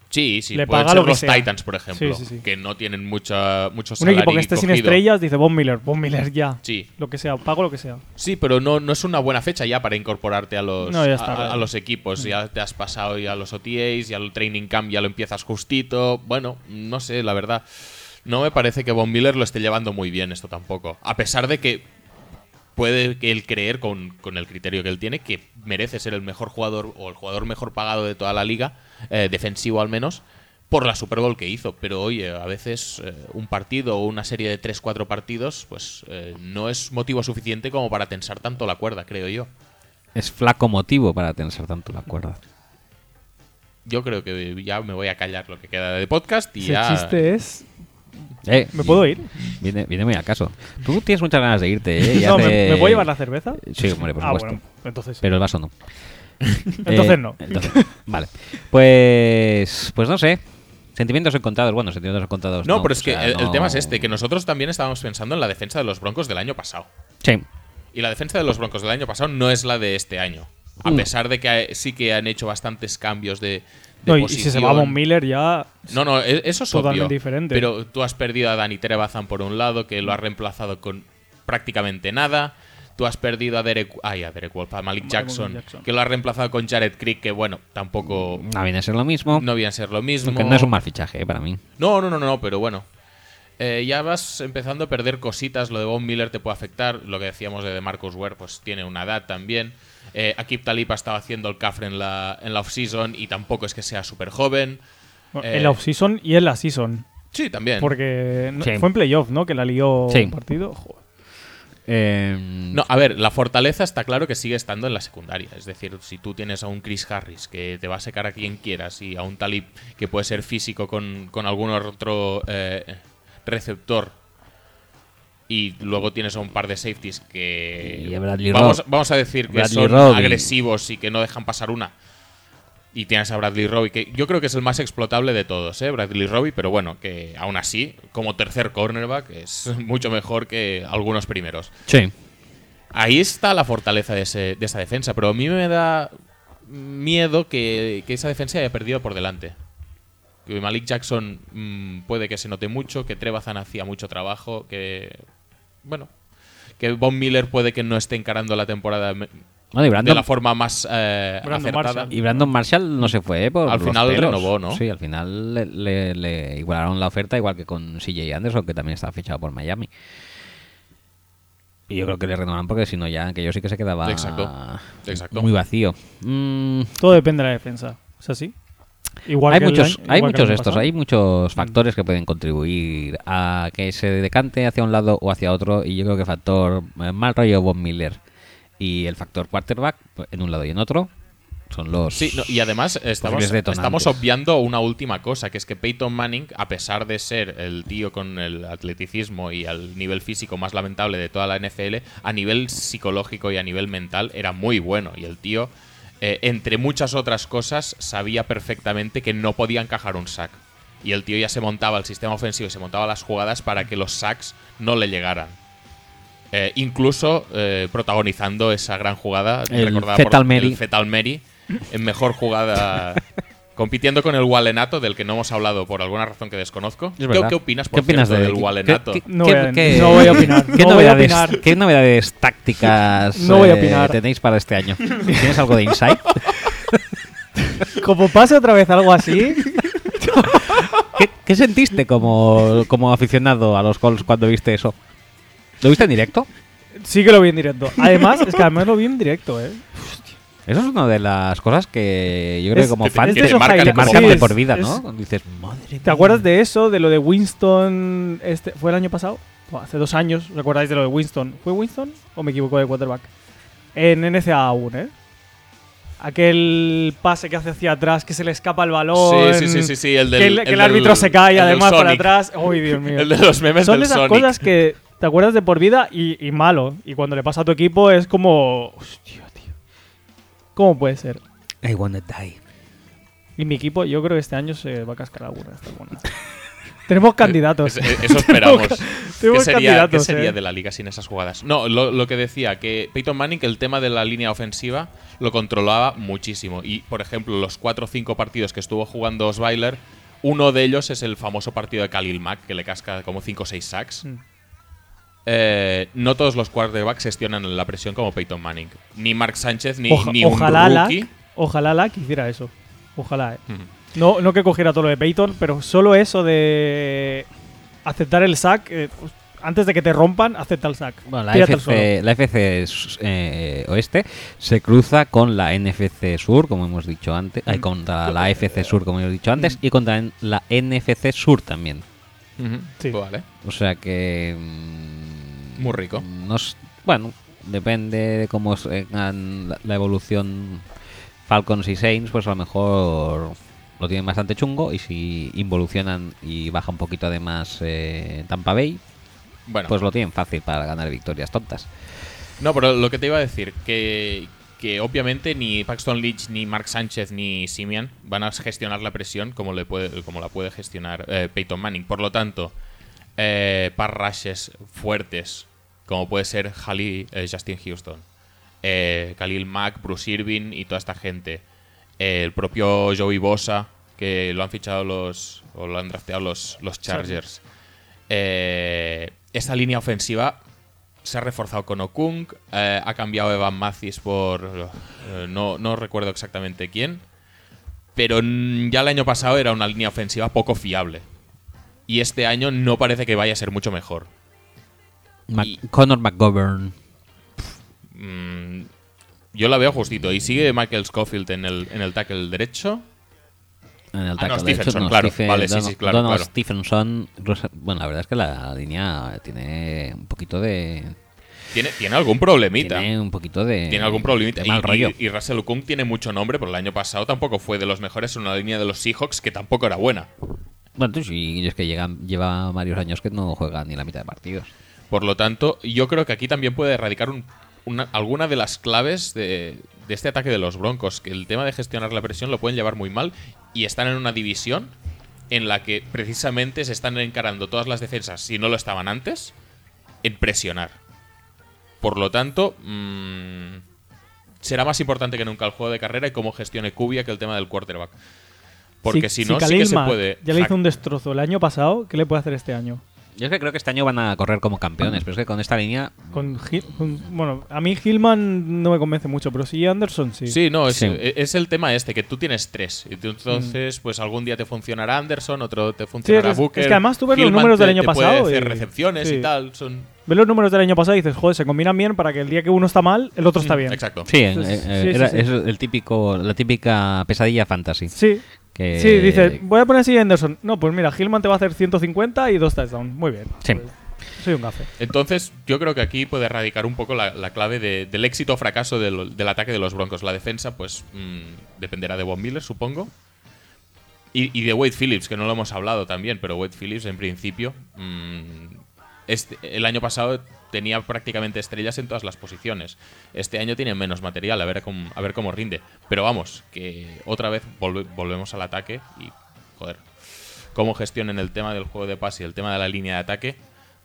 Sí, sí, le pueden paga ser lo que los sea. Titans, por ejemplo, Sí, sí, sí. que no tienen mucha, mucho Un equipo que esté sin cogido. estrellas dice Von Miller, Von Miller ya. Sí. Lo que sea, pago lo que sea. Sí, pero no, no es una buena fecha ya para incorporarte a los, No, ya está, a- a, claro. a los equipos. Ya te has pasado ya los OTAs, ya el training camp ya lo empiezas justito. Bueno, no sé, la verdad. No me parece que Von Miller lo esté llevando muy bien esto tampoco. A pesar de que puede que él creer con, con el criterio que él tiene que merece ser el mejor jugador o el jugador mejor pagado de toda la liga, eh, defensivo al menos, por la Super Bowl que hizo. Pero oye, a veces eh, un partido o una serie de 3-4 partidos, pues eh, no es motivo suficiente como para tensar tanto la cuerda, creo yo. Es flaco motivo para tensar tanto la cuerda. Yo creo que ya me voy a callar lo que queda de podcast y Ese ya. chiste es. Eh, ¿Me puedo ir? Viene, viene muy a caso. Tú tienes muchas ganas de irte, ¿eh? ¿me, ¿me puedo llevar la cerveza? Sí, hombre, por ah, supuesto. bueno, entonces. Pero el vaso no. Entonces Eh, no. entonces- vale. Pues, pues no sé. Sentimientos encontrados. Bueno, sentimientos encontrados. No, No, pero es que sea, el, tema es este, que nosotros también estábamos pensando en la defensa de los Broncos del año pasado. Sí. Y la defensa de los Broncos del año pasado no es la de este año. A Mm. pesar de que sí que han hecho bastantes cambios de, de No, y, si se va. Von Miller ya. No, no, e- eso es Totalmente obvio. diferente. Pero tú has perdido a Danny Trevathan por un lado, que lo has reemplazado con prácticamente nada. Tú has perdido a Derek, ay, a Derek Wolf, a Malik Malik Jackson, Jackson. que lo has reemplazado con Jared Crick, que bueno, tampoco No viene a ser lo mismo. no viene a ser lo mismo. Aunque no es un mal fichaje, eh, para mí. No, no, no, no, pero bueno. Eh, ya vas empezando a perder cositas. Lo de Von Miller te puede afectar. Lo que decíamos de Marcus Ware, pues tiene una edad también. Eh, Akib Talib ha estado haciendo el cafre en la, en la off-season y tampoco es que sea súper joven. Eh, En la off-season y en la season. Sí, también. Porque Sí. fue en playoff, ¿no? Que la lió Sí. un partido. Joder. Eh, No, a ver, la fortaleza está claro que sigue estando en la secundaria. Es decir, si tú tienes a un Chris Harris que te va a secar a quien quieras y a un Talib que puede ser físico con, con algún otro eh, receptor y luego tienes a un par de safeties que Y a Bradley vamos, a decir que Bradley son Robbie. agresivos y que no dejan pasar una. Y tienes a Bradley Robbie, que yo creo que es el más explotable de todos, ¿eh? Bradley Robbie, pero bueno, que aún así, como tercer cornerback, es mucho mejor que algunos primeros. sí. Ahí está la fortaleza de, ese- de esa defensa, pero a mí me da miedo que, que esa defensa haya perdido por delante. Que Malik Jackson mm, puede que se note mucho, que Trebazan hacía mucho trabajo, que. Bueno. Que Von Miller puede que no esté encarando la temporada Bueno, y de Brandon, la forma más eh, Brandon acertada. Marshall. y Brandon Marshall no se fue, ¿eh? Por Al final pelos. renovó, ¿no? Sí, al final le, le- le igualaron la oferta, igual que con CJ Anderson, que también estaba fichado por Miami. Y yo creo que le renovaron porque si no ya, que yo sí que se quedaba Exacto, exacto. muy vacío. Mm, Todo depende de la defensa. ¿Es así? Igual hay muchos, año- hay muchos estos, pasado. hay muchos factores que pueden contribuir a que se decante hacia un lado o hacia otro. Y yo creo que el factor eh, mal rollo Von Miller y el factor quarterback pues, en un lado y en otro son los. Sí, no, y además estamos, estamos obviando una última cosa, que es que Peyton Manning, a pesar de ser el tío con el atleticismo y al nivel físico más lamentable de toda la NFL, a nivel psicológico y a nivel mental era muy bueno. Y el tío, eh, entre muchas otras cosas, sabía perfectamente que no podía encajar un sack. Y el tío ya se montaba el sistema ofensivo y se montaba las jugadas para que los sacks no le llegaran. Eh, incluso eh, protagonizando esa gran jugada El recordada Fetal por Mary. el Fetal Mary en mejor jugada compitiendo con el Walenato del que no hemos hablado por alguna razón que desconozco. Es ¿Qué, opinas ¿Qué opinas cierto, de- del Walenato? qué- No voy a- qué- no voy a opinar, ¿Qué, no voy a novedades, opinar. ¿Qué novedades tácticas No voy a eh, tenéis para este año? ¿Tienes algo de insight? Como pase otra vez algo así, ¿Qué, qué sentiste como, como aficionado a los Colts cuando viste eso? ¿Lo viste en directo? sí que lo vi en directo. Además, es que además lo vi en directo, ¿eh? Eso es una de las cosas que yo creo Es- que como te- fan te, marcan te como marcan sí, de por vida, es- ¿no? Dices, madre ¿Te mía. acuerdas de eso? De lo de Winston. Este, ¿Fue el año pasado? Hace dos años. ¿Recordáis de lo de Winston? ¿Fue Winston o me equivoco de quarterback? En NCAA aún, ¿eh? Aquel pase que hace hacia atrás, que se le escapa el balón. Sí, sí, sí, sí, sí, el del que el, del- árbitro se cae además para atrás. Uy, Dios mío. El de los memes Son del esas Sonic. cosas que te acuerdas de por vida y, y malo. Y cuando le pasa a tu equipo es como. Hostia, tío. ¿Cómo puede ser? I wanna die. Y mi equipo, yo creo que este año se va a cascar alguna. Tenemos candidatos. Es- es- eso esperamos. ¿Qué sería, qué sería eh. de la liga sin esas jugadas? No, lo, lo que decía, que Peyton Manning, el tema de la línea ofensiva lo controlaba muchísimo. Y, por ejemplo, los 4 o 5 partidos que estuvo jugando Osweiler, uno de ellos es el famoso partido de Khalil Mack, que le casca como 5 o 6 sacks. Mm. Eh, no todos los quarterbacks gestionan la presión como Peyton Manning. Ni Mark Sánchez, ni, Oja- ni ojalá un Lack, rookie. ojalá Lack hiciera eso. Ojalá, eh. No, no que cogiera todo lo de Peyton, pero solo eso de aceptar el sack. eh, pues, antes de que te rompan, acepta el sack. Bueno, la. FC, la FC eh, Oeste se cruza con la NFC Sur, como hemos dicho antes, ay, contra la FC Sur, como hemos dicho antes, y contra la NFC Sur también. Sí. Pues vale. O sea que. mm, Muy rico. nos- bueno, depende de cómo sigan la, evolución Falcons y Saints, pues a lo mejor lo tienen bastante chungo. Y si involucionan y baja un poquito además eh, Tampa Bay, Bueno, pues lo tienen fácil para ganar victorias tontas. No, pero lo que te iba a decir, que, que obviamente ni Paxton Leach, ni Mark Sánchez, ni Simian van a gestionar la presión como, le puede, como la puede gestionar eh, Peyton Manning. Por lo tanto, eh, rushes fuertes, como puede ser Jali, eh, Justin Houston, eh, Khalil Mack, Bruce Irving y toda esta gente. Eh, el propio Joey Bosa, que lo han fichado los. o lo han drafteado los, los Chargers. Eh, esta línea ofensiva se ha reforzado con Okung, ha cambiado Evan Mathis por. no, no recuerdo exactamente quién. Pero ya el año pasado era una línea ofensiva poco fiable. Y este año no parece que vaya a ser mucho mejor. Mac- Y- Connor McGovern. Mm, yo la veo justito. Y sigue Michael Scofield en el, en el tackle derecho. En el Ah, no, tackle Stephenson, claro. Stephen- Vale, sí, Donald- sí, claro, Donald claro. Stephenson. Bueno, la verdad es que la línea tiene un poquito de. Tiene, tiene algún problemita. Tiene un poquito de. Tiene algún problemita. de Y, mal rollo. y- y Russell Okung tiene mucho nombre, pero el año pasado tampoco fue de los mejores en una línea de los Seahawks que tampoco era buena. Bueno, tú sí, y es que llegan, lleva varios años que no juega ni la mitad de partidos. Por lo tanto, yo creo que aquí también puede erradicar un- una- alguna de las claves de, de este ataque de los Broncos. Que el tema de gestionar la presión lo pueden llevar muy mal y están en una división en la que precisamente se están encarando todas las defensas, si no lo estaban antes, en presionar. Por lo tanto, mm, será más importante que nunca el juego de carrera y cómo gestione Cubia que el tema del quarterback. Porque si, no, sí que se puede. Ya le hizo un destrozo el año pasado. ¿Qué le puede hacer este año? Yo es que creo que este año van a correr como campeones, pero es que con esta línea. Con, Gil- con- bueno, a mí Hillman no me convence mucho, pero sí Anderson sí. Sí, no, es, Sí. e- es el tema este, que tú tienes tres. Y tú entonces, pues algún día te funcionará Anderson, otro te Mm. Sí, funcionará es, Booker. es que además tú ves los números te- del año te puede pasado. hacer y- recepciones sí. y tal. Son... Ves los números del año pasado y dices, joder, se combinan bien para que el día que uno está mal, el otro está bien. Exacto. Sí, eh, Sí, eh, era- es el típico, la típica pesadilla fantasy. Sí. Que, Sí, dice, voy a poner así a Anderson. No, pues mira, Hillman te va a hacer 150 y dos touchdowns. Muy bien. Sí. Pues, soy un gafe. Entonces, yo creo que aquí puede erradicar un poco la, la clave de- del éxito o fracaso del, del ataque de los Broncos. La defensa, pues, mm, dependerá de Von Miller, supongo. Y, y de Wade Phillips, que no lo hemos hablado también, pero Wade Phillips, en principio, mm, este- el año pasado tenía prácticamente estrellas en todas las posiciones. Este año tiene menos material, a ver cómo, a ver cómo rinde. Pero vamos, que otra vez volve- volvemos al ataque y, joder, cómo gestionen el tema del juego de pase y el tema de la línea de ataque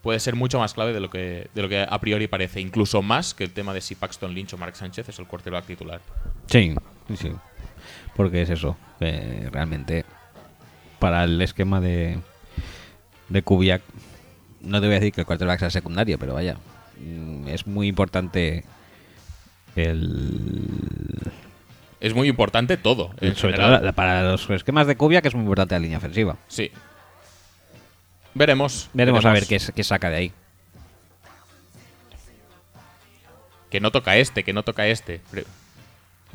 puede ser mucho más clave de lo que, de lo que a priori parece, incluso más que el tema de si Paxton Lynch o Mark Sánchez es el quarterback titular. Sí, sí. Porque es eso. realmente, para el esquema de, de Kubiak, no te voy a decir que el quarterback sea secundario, pero vaya, mm, es muy importante el. Es muy importante todo. en sobre general. todo para los esquemas de Kubiak es muy importante la línea ofensiva. Sí. Veremos. Veremos a ver qué, qué saca de ahí. Que no toca este, que no toca este.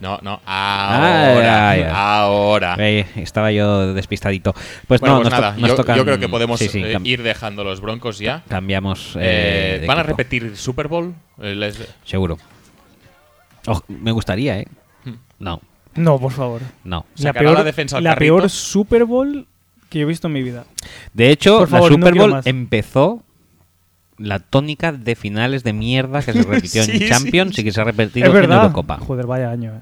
No, no, ahora. Ah. Ahora. Eh, estaba yo despistadito. Pues bueno, no, pues nos, to- nada, nos yo, tocan- yo creo que podemos sí, sí, eh, ir dejando los broncos ya. Cambiamos. Eh, eh, ¿Van a repetir Super Bowl? Les- Seguro. Oh, me gustaría, ¿eh? Hmm. No, No, por favor. no. Sacará la defensa al la peor Super Bowl que yo he visto en mi vida. De hecho, Por la Super Bowl empezó la tónica de finales de mierda que se repitió Sí, en Champions sí. y que se ha repetido en. Eurocopa. Joder, vaya año. eh.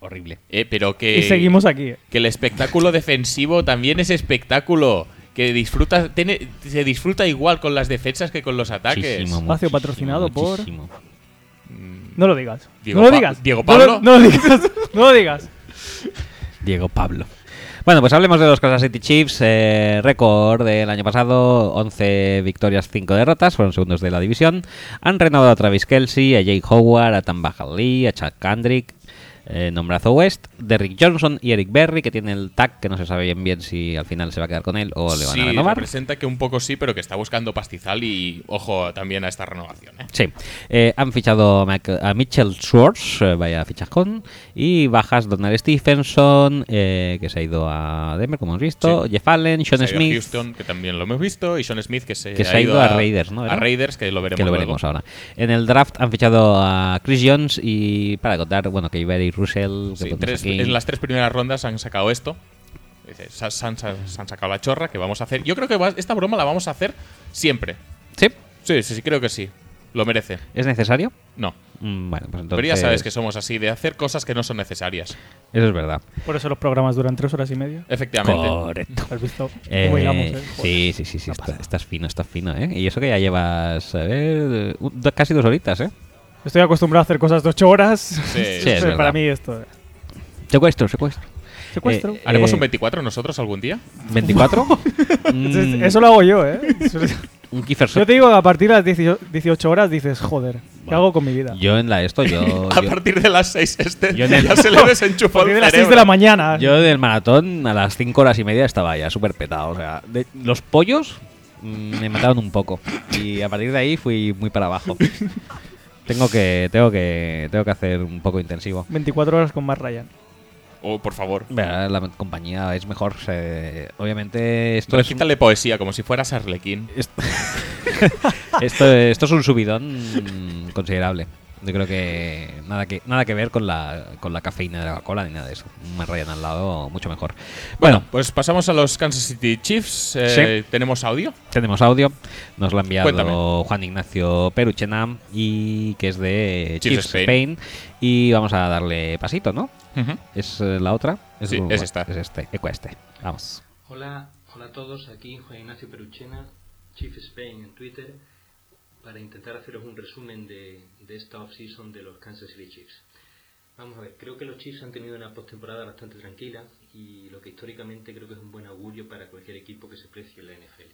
Horrible. eh, pero que. Y seguimos aquí. Que el espectáculo defensivo también es espectáculo. Que disfruta, tiene- se disfruta igual con las defensas que con los ataques. Muchísimo, Espacio muchísimo, patrocinado por- muchísimo. No lo digas. Diego no lo Pa- digas. Diego No lo- Pablo. No, lo digas. No lo digas. Diego Pablo. Bueno, pues hablemos de los Kansas City Chiefs. Eh, récord del año pasado: 11 victorias, 5 derrotas. Fueron segundos de la división. Han renovado a Travis Kelsey, a Jake Howard, a Tamba Lee, a Chad Kendrick. Eh, nombrazo West, Derrick Johnson y Eric Berry, que tiene el tag que no se sabe bien bien si al final se va a quedar con él o le van sí, a renovar. representa que un poco sí, pero que está buscando pastizal y ojo también a esta renovación. ¿eh? Sí, Eh, han fichado a Mac- a Mitchell Schwartz, eh, vaya fichajón, y bajas Donald Stephenson, eh, que se ha ido a Denver, como hemos visto, Sí. Jeff Allen, Sean Se a Smith, Houston, que también lo hemos visto, y Sean Smith, que se, Que se ha ido a Raiders, ¿no? A. Raiders, que lo veremos que lo luego. veremos ahora. En el draft han fichado a Chris Jones y para contar, bueno, que Iber y Russell, que Sí, ponemos tres- aquí. en las tres primeras rondas han sacado esto. Dice, Se, han, se han sacado la chorra que vamos a hacer. Yo creo que va- esta broma la vamos a hacer siempre. ¿Sí? Sí, sí, sí, creo que sí. Lo merece. ¿Es necesario? No. Mm, Bueno, pues entonces... Pero ya sabes que somos así, de hacer cosas que no son necesarias. Eso es verdad. Por eso los programas duran tres horas y media. Efectivamente. Correcto. ¿Has visto? Eh, cómo hilamos, eh? Sí, sí, sí, sí. está- estás fino, estás fino, ¿eh? Y eso que ya llevas, a ver, casi dos horitas, ¿eh? Estoy acostumbrado a hacer cosas de ocho horas. Sí, Sí, es Pero verdad. para mí esto. eh, Secuestro, secuestro. Secuestro. Eh, ¿Haremos eh, un 24 nosotros algún día? ¿24? Mm, Eso lo hago yo, ¿eh? un Kiefer Yo te digo que a partir de las 18 18 horas dices, joder, ¿qué hago con mi vida? Yo en la esto, yo... A yo- partir de las 6 este Yo en el- ya se le desenchufó A partir el de las 6 cerebro. de la mañana. Yo del maratón a las 5 horas y media estaba ya súper petado. O sea, de- los pollos mm, me mataron un poco. Y a partir de ahí fui muy para abajo. Tengo que, tengo que, tengo que hacer un poco intensivo. 24 horas con más Ryan. Oh, por favor. La compañía es mejor. se- obviamente esto Pero es, quítale poesía, como si fueras Arlequín. esto, esto es un subidón considerable. Yo creo que nada que nada que ver con la, con la cafeína de la Coca-Cola ni nada de eso. Un más Ryan al lado, mucho mejor. Bueno, Bueno, pues pasamos a los Kansas City Chiefs. Eh, ¿Tenemos audio? Tenemos audio, nos lo ha enviado Cuéntame. Juan Ignacio Peruchena y que es de Chiefs Chiefs Spain. Spain. y vamos a darle pasito, ¿no? ¿Es eh, la otra? Sí, el- es esta. Es este, eco este. Vamos. Hola, hola a todos, aquí Juan Ignacio Peruchena, Chief Spain en Twitter, para intentar haceros un resumen de, esta off-season de los Kansas City Chiefs. Vamos a ver, creo que los Chiefs han tenido una postemporada bastante tranquila y lo que históricamente creo que es un buen augurio para cualquier equipo que se precie en la NFL.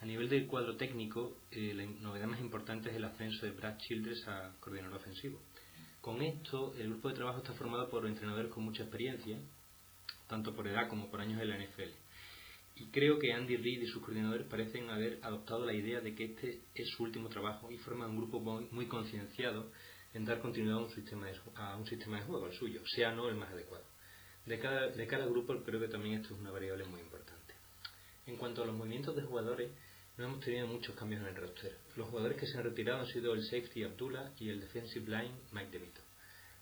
A nivel del cuadro técnico, eh, la novedad más importante es el ascenso de Brad Childress a coordinador ofensivo. Con esto, el grupo de trabajo está formado por entrenadores con mucha experiencia, tanto por edad como por años en la NFL. Y creo que Andy Reid y sus coordinadores parecen haber adoptado la idea de que este es su último trabajo y forman un grupo muy, muy concienciado en dar continuidad a un, sistema de, a un sistema de juego, al suyo, sea no el más adecuado. De cada, de cada grupo creo que también esto es una variable muy importante. En cuanto a los movimientos de jugadores, no hemos tenido muchos cambios en el roster. Los jugadores que se han retirado han sido el safety Abdullah y el defensive line Mike DeVito.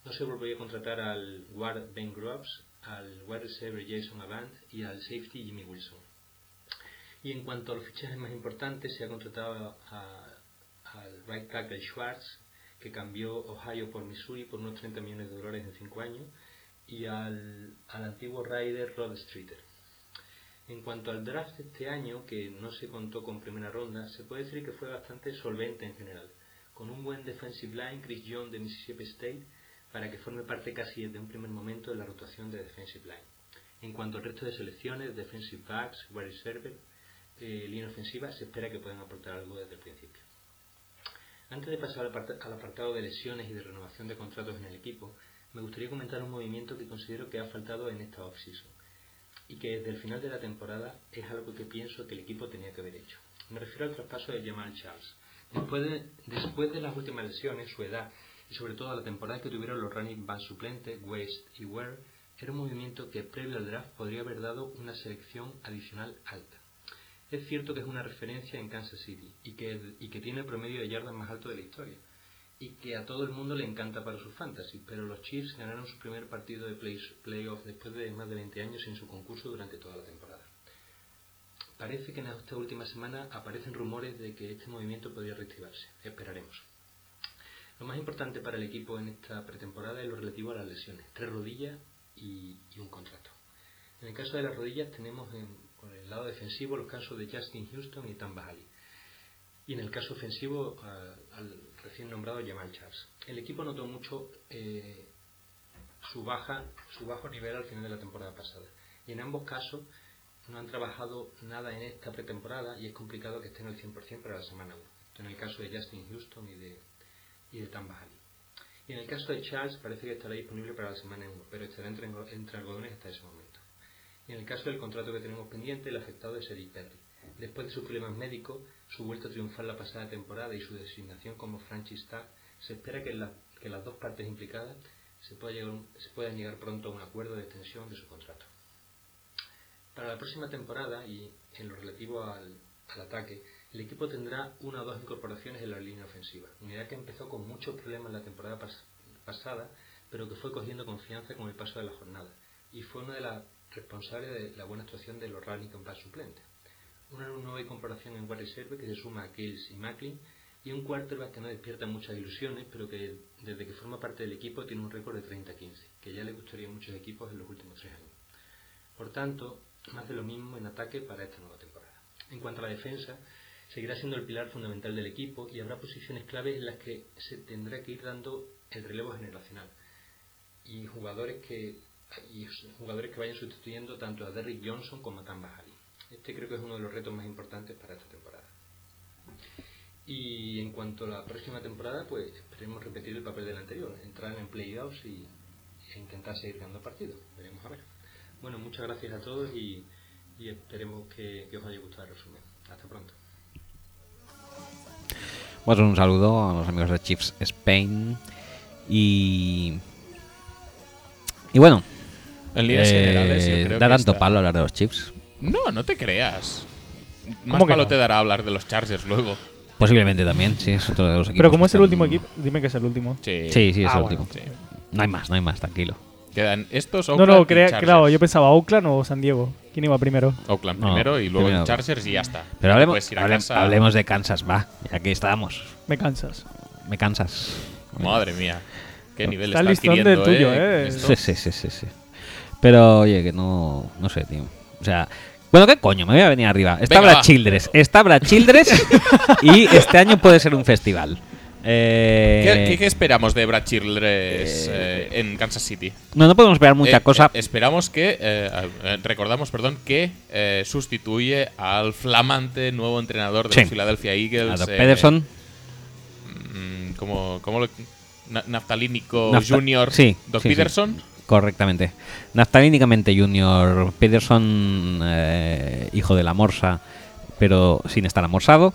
No se volvió a contratar al guard Ben Grubbs, al wide receiver Jason Avant y al safety Jimmy Wilson. Y en cuanto a los fichajes más importantes, se ha contratado al right tackle Schwartz, que cambió Ohio por Missouri por unos 30 millones de dólares en 5 años, y al, al antiguo Rider Rod Streeter. En cuanto al draft de este año, que no se contó con primera ronda, se puede decir que fue bastante solvente en general, con un buen defensive line, Chris Young de Mississippi State, para que forme parte casi desde un primer momento de la rotación de defensive line. En cuanto al resto de selecciones, defensive backs, wide receiver, eh, línea ofensiva, se espera que puedan aportar algo desde el principio. Antes de pasar al, aparta- al apartado de lesiones y de renovación de contratos en el equipo, me gustaría comentar un movimiento que considero que ha faltado en esta offseason y que desde el final de la temporada es algo que pienso que el equipo tenía que haber hecho. Me refiero al traspaso de Jamal Charles. Después de, después de las últimas lesiones, su edad y sobre todo la temporada que tuvieron los running back suplentes, West y Ware, era un movimiento que previo al draft podría haber dado una selección adicional alta. Es cierto que es una referencia en Kansas City y que, tiene el promedio de yardas más alto de la historia y que a todo el mundo le encanta para sus fantasy, pero los Chiefs ganaron su primer partido de play- playoff después de más de 20 años sin su concurso durante toda la temporada. Parece que en esta última semana aparecen rumores de que este movimiento podría reactivarse. Esperaremos. Lo más importante para el equipo en esta pretemporada es lo relativo a las lesiones, tres rodillas y, y un contrato. En el caso de las rodillas tenemos en- por el lado defensivo los casos de Justin Houston y Tamba Hali. Y en el caso ofensivo al recién nombrado Jamal Charles. El equipo notó mucho eh, su baja, su bajo nivel al final de la temporada pasada. Y en ambos casos no han trabajado nada en esta pretemporada y es complicado que estén al 100% para la semana 1. Esto en el caso de Justin Houston y de, y de Tamba Hali. Y en el caso de Charles parece que estará disponible para la semana 1, pero estará entre, entre algodones hasta ese momento. En el caso del contrato que tenemos pendiente, el afectado es Eric Perry. Después de sus problemas médicos, su vuelta a triunfar la pasada temporada y su designación como franchise tag, se espera que, la- que las dos partes implicadas se, puedan llegar pronto a un acuerdo de extensión de su contrato. Para la próxima temporada y en lo relativo al, al ataque, el equipo tendrá una o dos incorporaciones en la línea ofensiva. Unidad que empezó con muchos problemas la temporada pas- pasada, pero que fue cogiendo confianza con el paso de la jornada y fue una de las responsables de la buena actuación de los running back suplentes. Una nueva incorporación en wide receiver que se suma a Kills y Macklin y un quarterback que no despierta muchas ilusiones, pero que desde que forma parte del equipo tiene un récord de 30-15, que ya le gustaría a muchos equipos en los últimos tres años. Por tanto, más de lo mismo en ataque para esta nueva temporada. En cuanto a la defensa, seguirá siendo el pilar fundamental del equipo y habrá posiciones clave en las que se tendrá que ir dando el relevo generacional y jugadores que y jugadores que vayan sustituyendo tanto a Derrick Johnson como a Hali. Este creo que es uno de los retos más importantes para esta temporada. Y en cuanto a la próxima temporada, pues esperemos repetir el papel del anterior, entrar en playoffs y, e intentar seguir ganando partidos. Veremos a ver. Bueno, muchas gracias a todos y, esperemos que, os haya gustado el resumen. Hasta pronto. Pues un saludo a los amigos de Chiefs Spain. Y. Y bueno. En líneas eh, generales, yo creo da que tanto está- palo hablar de los Chiefs. No, no te creas. Más ¿Cómo que palo no? te dará hablar de los Chargers luego. Posiblemente también, sí, es otro de los equipos. Pero como es el último equipo, dime que es el último. Sí, Sí, sí, es Ah, el bueno, último. sí. No hay más, no hay más, tranquilo. Quedan estos No, Oakland no, y crea- claro, yo pensaba Oakland o San Diego. ¿Quién iba primero? Oakland No, primero y luego primero. el Chargers y ya está. Pero hablemos, Puedes ir a hable- casa. hablemos de Kansas, va. Ya que estamos. Me cansas. Me cansas. Madre mía. Qué nivel Está está adquiriendo, del tuyo, eh. eh. Sí, sí, sí, sí, sí. Pero oye, que no. No sé, tío. O sea. Bueno, ¿qué coño? Me voy a venir arriba. Está Venga, Brad va. Childress. Está Brad Childress. y este año puede ser un festival. Eh, ¿Qué, qué- qué esperamos de Brad Childress eh, en Kansas City? No, no podemos esperar mucha Eh, cosa. eh, esperamos que, eh, eh, recordamos, perdón, que eh, sustituye al flamante nuevo entrenador de Sí. los Philadelphia Eagles. a Doc eh, Pederson. mm, como, como lo, Na- Naftalínico Nafta- Junior. sí, Doc sí, sí. Peterson. Correctamente. Naftalínicamente Junior Peterson, eh, hijo de la morsa, pero sin estar amorsado.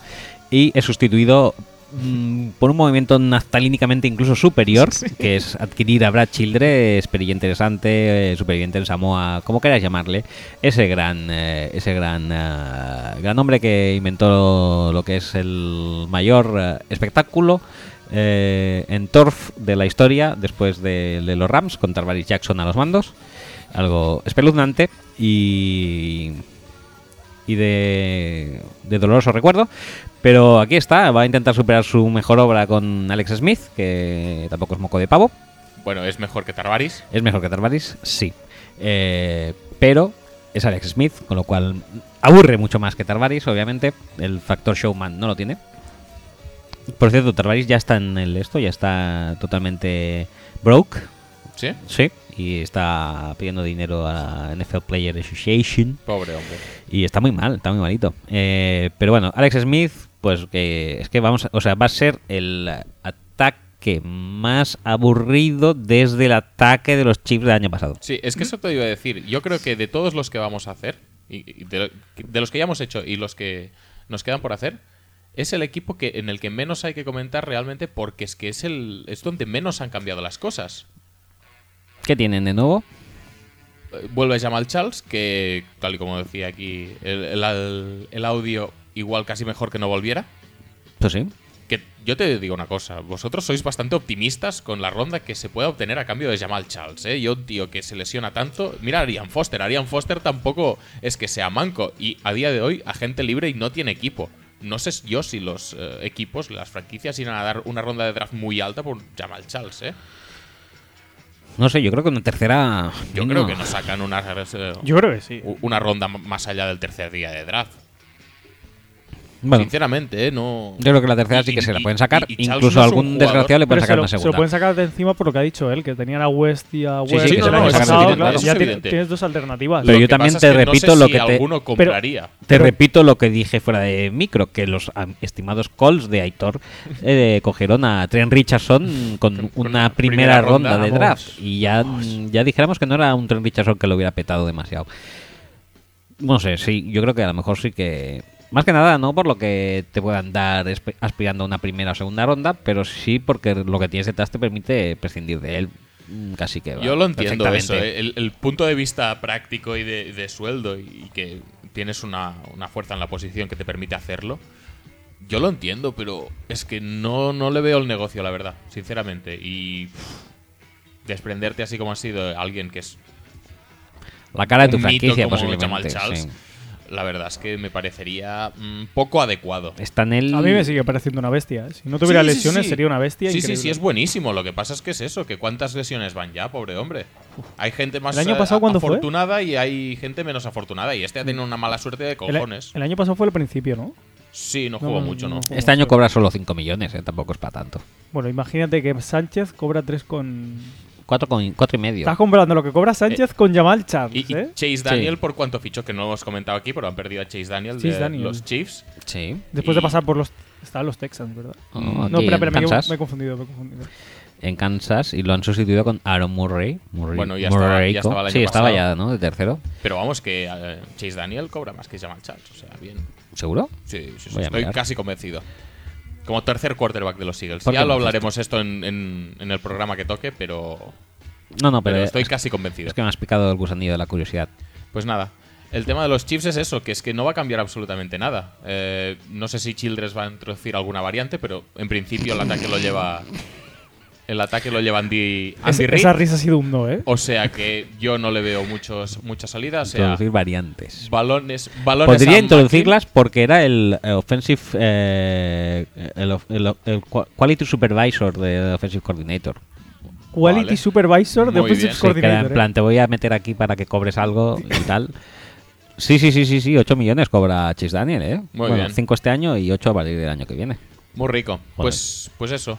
Y es sustituido mm, por un movimiento naftalínicamente incluso superior, que es adquirir a Brad Childress, perilla interesante, eh, superviviente en Samoa, como queráis llamarle, ese gran, eh, ese gran, eh, gran hombre que inventó lo que es el mayor eh, espectáculo eh, en Turf de la historia después de, de los Rams con Tarvaris Jackson a los mandos. Algo espeluznante y, y de, de doloroso recuerdo. Pero aquí está, va a intentar superar su mejor obra con Alex Smith, que tampoco es moco de pavo. Bueno, es mejor que Tarvaris. ¿Es mejor que Tarvaris? Sí. Eh, pero es Alex Smith, con lo cual aburre mucho más que Tarvaris, obviamente. El factor showman no lo tiene. Por cierto, Tarvaris ya está en el esto, ya está totalmente broke. ¿Sí? Sí. Y está pidiendo dinero a la NFL Player Association. Pobre hombre. Y está muy mal, está muy malito. Eh, pero bueno, Alex Smith, pues que es que vamos, a- o sea, va a ser el ataque más aburrido desde el ataque de los Chiefs del año pasado. Sí, es que eso te iba a decir. Yo creo que de todos los que vamos a hacer, y y de, de los que ya hemos hecho y los que nos quedan por hacer, es el equipo que en el que menos hay que comentar realmente porque es que es el es donde menos han cambiado las cosas. ¿Qué tienen de nuevo? Eh, Vuelve Jamal Charles, que tal y como decía aquí el, el- el audio igual casi mejor que no volviera. Pues sí. Que yo te digo una cosa, vosotros sois bastante optimistas con la ronda que se pueda obtener a cambio de Jamal Charles, ¿eh? Yo, tío que se lesiona tanto. Mira a Arian Foster. Arian Foster tampoco es que sea manco. Y a día de hoy, agente libre y no tiene equipo. No sé yo si los eh, equipos, las franquicias, irán a dar una ronda de draft muy alta por Jamal Charles, ¿eh? No sé, yo creo que una tercera. Yo no. creo que no sacan una, eh, Yo creo que sí. una ronda más allá del tercer día de draft. Bueno, Sinceramente, ¿eh? No. yo creo que la tercera Y- sí que y- se la pueden sacar. y- y Charles Incluso no algún jugador- desgraciado le pueden se sacar lo, una se lo segunda. pueden sacar de encima por lo que ha dicho él, que tenían a West y a Sí, West sí, el no, claro, ya tienes dos alternativas. Pero Lo yo también te repito lo si que te- alguno compraría. Te Pero- repito lo que dije fuera de micro, que los estimados calls de Aitor eh, cogieron a Trent Richardson con una primera, primera ronda, ronda, de vamos. draft. Y ya, mm, ya dijéramos que no era un Trent Richardson que lo hubiera petado demasiado. No sé, sí, yo creo que a lo mejor sí que... Más que nada, no por lo que te puedan dar aspirando a una primera o segunda ronda, pero sí porque lo que tienes detrás te permite prescindir de él mm, casi que... Yo lo entiendo eso. ¿eh? el, el punto de vista práctico y de, de sueldo y que tienes una, una fuerza en la posición que te permite hacerlo. Yo lo entiendo, pero es que no, no le veo el negocio, la verdad, sinceramente. Y pff, desprenderte así como ha sido alguien que es La cara de tu franquicia, posiblemente. Charles, sí. La verdad es que me parecería mm, poco adecuado. Está en el... A mí me sigue pareciendo una bestia. ¿eh? Si no tuviera Sí, lesiones, sí. sería una bestia. Sí, sí, increíble. sí, es buenísimo. Lo que pasa es que es eso, que cuántas lesiones van ya, pobre hombre. Hay gente más ¿El año eh, pasado cuándo fue? afortunada y hay gente menos afortunada. Y este ha tenido una mala suerte de cojones. el año pasado fue el principio, ¿no? Sí, no No, jugó no, mucho, no ¿no? jugó. Este año cobra solo 5 millones, eh, tampoco es para tanto. Bueno, imagínate que Sánchez cobra 3 con. 4, con, cuatro y medio. Estás comprando lo que cobra Sánchez con Jamal Charles, Y, y ¿eh? Chase Daniel, por cuánto fichó, que no hemos comentado aquí, pero han perdido a Chase Daniel Chase de Daniel. los Chiefs. Sí. Después y- de pasar por los. Estaban los Texans, ¿verdad? Oh, no, espera, espera, me, me he confundido, me he confundido. En Kansas y lo han sustituido con Aaron Murray. Murray Bueno, ya estaba- ya estaba el año Sí, estaba pasado. ya, ¿no? De tercero. Pero vamos, que eh, Chase Daniel cobra más que Jamal Charles. O sea, bien. ¿Seguro? Sí, estoy mirar. casi convencido. Como tercer quarterback de los Eagles. ¿Por qué Ya lo hablaremos esto en, en- en el programa que toque, pero, No, no, pero, pero estoy es, casi convencido. es que me has picado el gusanillo de la curiosidad. Pues nada, el tema de los chips es eso, que es que no va a cambiar absolutamente nada. Eh, no sé si Childress va a introducir alguna variante, pero en principio el ataque lo lleva. El ataque lo lleva Andy, Andy Reid. esa risa ha sido un no, ¿eh? O sea que yo no le veo muchos, mucha salida. O sea, Introducir variantes. balones, balones Podría introducirlas porque era el eh, offensive eh, el, quality supervisor de offensive coordinator. Quality Vale. Supervisor de Muy Offensive bien. Sí, Coordinator. en ¿eh? plan, te voy a meter aquí para que cobres algo y tal. Sí, sí, sí, sí, sí, 8 millones cobra Chase Daniel, ¿eh? Muy bueno, bien. 5 este año y 8 a partir del año que viene. Muy rico. Pues, pues eso.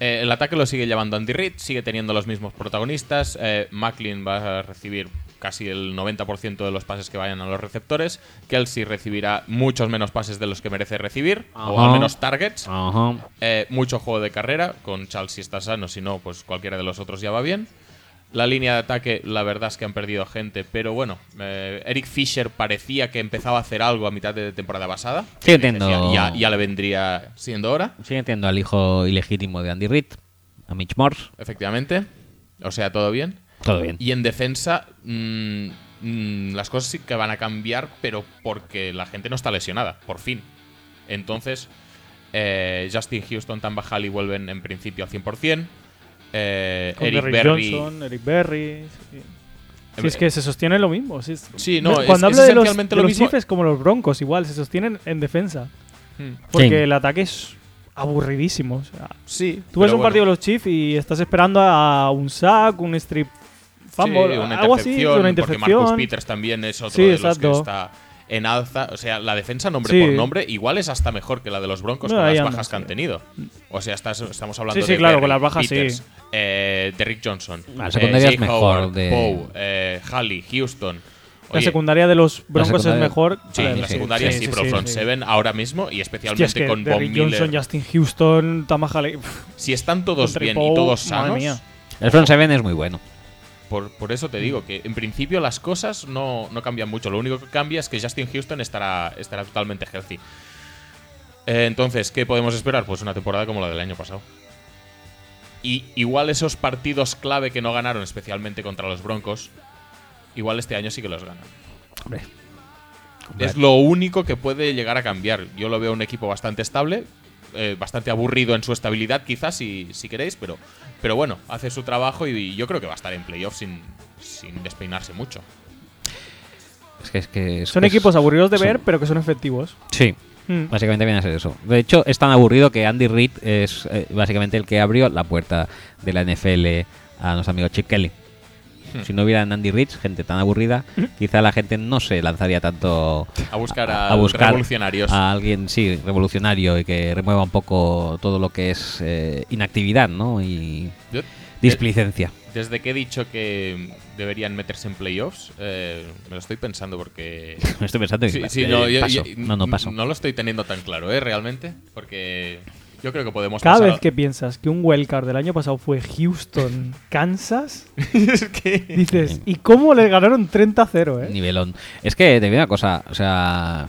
Eh, el ataque lo sigue llevando Andy Reid, sigue teniendo los mismos protagonistas. Eh, Macklin va a recibir casi el 90% de los pases que vayan a los receptores. Kelsey recibirá muchos menos pases de los que merece recibir, o al menos targets. Ajá. Eh, mucho juego de carrera, con Charles si está sano, si no, pues cualquiera de los otros ya va bien. La línea de ataque, la verdad es que han perdido gente, pero bueno, eh, Eric Fisher parecía que empezaba a hacer algo a mitad de temporada pasada. Sí, entiendo. Ya, ya le vendría siendo hora. Sigue teniendo al hijo ilegítimo de Andy Reid, a Mitch Morse. Efectivamente. O sea, todo bien. Todo bien. Y en defensa, mm, mm, las cosas sí que van a cambiar, pero porque la gente no está lesionada, por fin. Entonces, eh, Justin Houston, Tamba Halley vuelven en principio al 100%. Eh, Con Eric Berry. Johnson, Eric Berry. sí. Si Eh, es que se sostiene lo mismo. si es- Sí, no, Cuando es- hablo es de los, esencialmente de lo los mismo. Chiefs es como los Broncos, igual, se sostienen en defensa. Hmm. Porque Sí. el ataque es aburridísimo. o sea, Sí. tú ves un partido de los Chiefs y estás esperando a un sack, un strip fumble, Sí, una algo así, intercepción, una porque Marcus intercepción. Peters también es otro Sí, de los exacto. que está en alza. O sea, la defensa nombre Sí. por nombre igual es hasta mejor que la de los Broncos No, con las anda, bajas que han sí. tenido. O sea, estás- estamos hablando Sí, sí, de claro, con las bajas, sí. Peters, eh, Derrick Johnson, La eh, secundaria es Jay mejor Howard, de- Poe, eh, Halley, Houston. La secundaria de los Broncos es mejor. Sí, la secundaria sí, pero front sí. seven ahora mismo y Hostia, especialmente es que con Von Derrick Miller. Johnson, Justin Houston, Tamahale. Si están todos bien y todos sanos. El front seven es muy bueno. Por, por eso te digo que en principio las cosas no, no cambian mucho. Lo único que cambia es que Justin Houston estará, estará totalmente healthy. Eh, entonces, ¿qué podemos esperar? Pues una temporada como la del año pasado. Y igual esos partidos clave que no ganaron, especialmente contra los Broncos, igual este año sí que los ganan. Hombre. Es lo único que puede llegar a cambiar. Yo lo veo un equipo bastante estable, eh, bastante aburrido en su estabilidad, quizás, si, si queréis, pero, pero bueno, hace su trabajo y, yo creo que va a estar en playoffs sin, sin despeinarse mucho. Es que, es que es- Son es- equipos aburridos de son- ver, pero que son efectivos. Sí, Mm. básicamente viene a ser eso. De hecho, es tan aburrido que Andy Reid es eh, básicamente el que abrió la puerta de la NFL a nuestro amigo Chip Kelly. Hmm. Si no hubiera Andy Reid, gente tan aburrida, quizá la gente no se lanzaría tanto A buscar a, a buscar revolucionarios. a alguien, sí, revolucionario y que remueva un poco todo lo que es eh, inactividad, ¿no? Y Yo- displicencia. Desde que he dicho que deberían meterse en playoffs, eh, me lo estoy pensando porque... Me estoy pensando Sí, que sí, no, yo- paso. yo- no, no paso. No lo estoy teniendo tan claro, ¿eh? Realmente. Porque yo creo que podemos Cada pasar vez que piensas que un wildcard del año pasado fue Houston, Kansas, es que... dices, ¿y cómo le ganaron 30-0, eh? Nivelón. Es que te digo una cosa, o sea.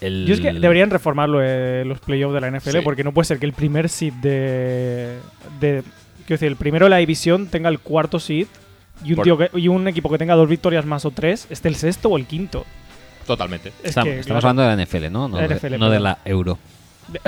El... Yo es que deberían reformarlo eh, los playoffs de la NFL Sí. porque no puede ser que el primer seed de, de quiero decir, el primero de la división tenga el cuarto seed y un, Por- tío que- y un equipo que tenga dos victorias más o tres esté el sexto o el quinto. Totalmente. Es Estam- que, estamos claro, hablando de la NFL, ¿no? No, La de, NFL, no de la Euro.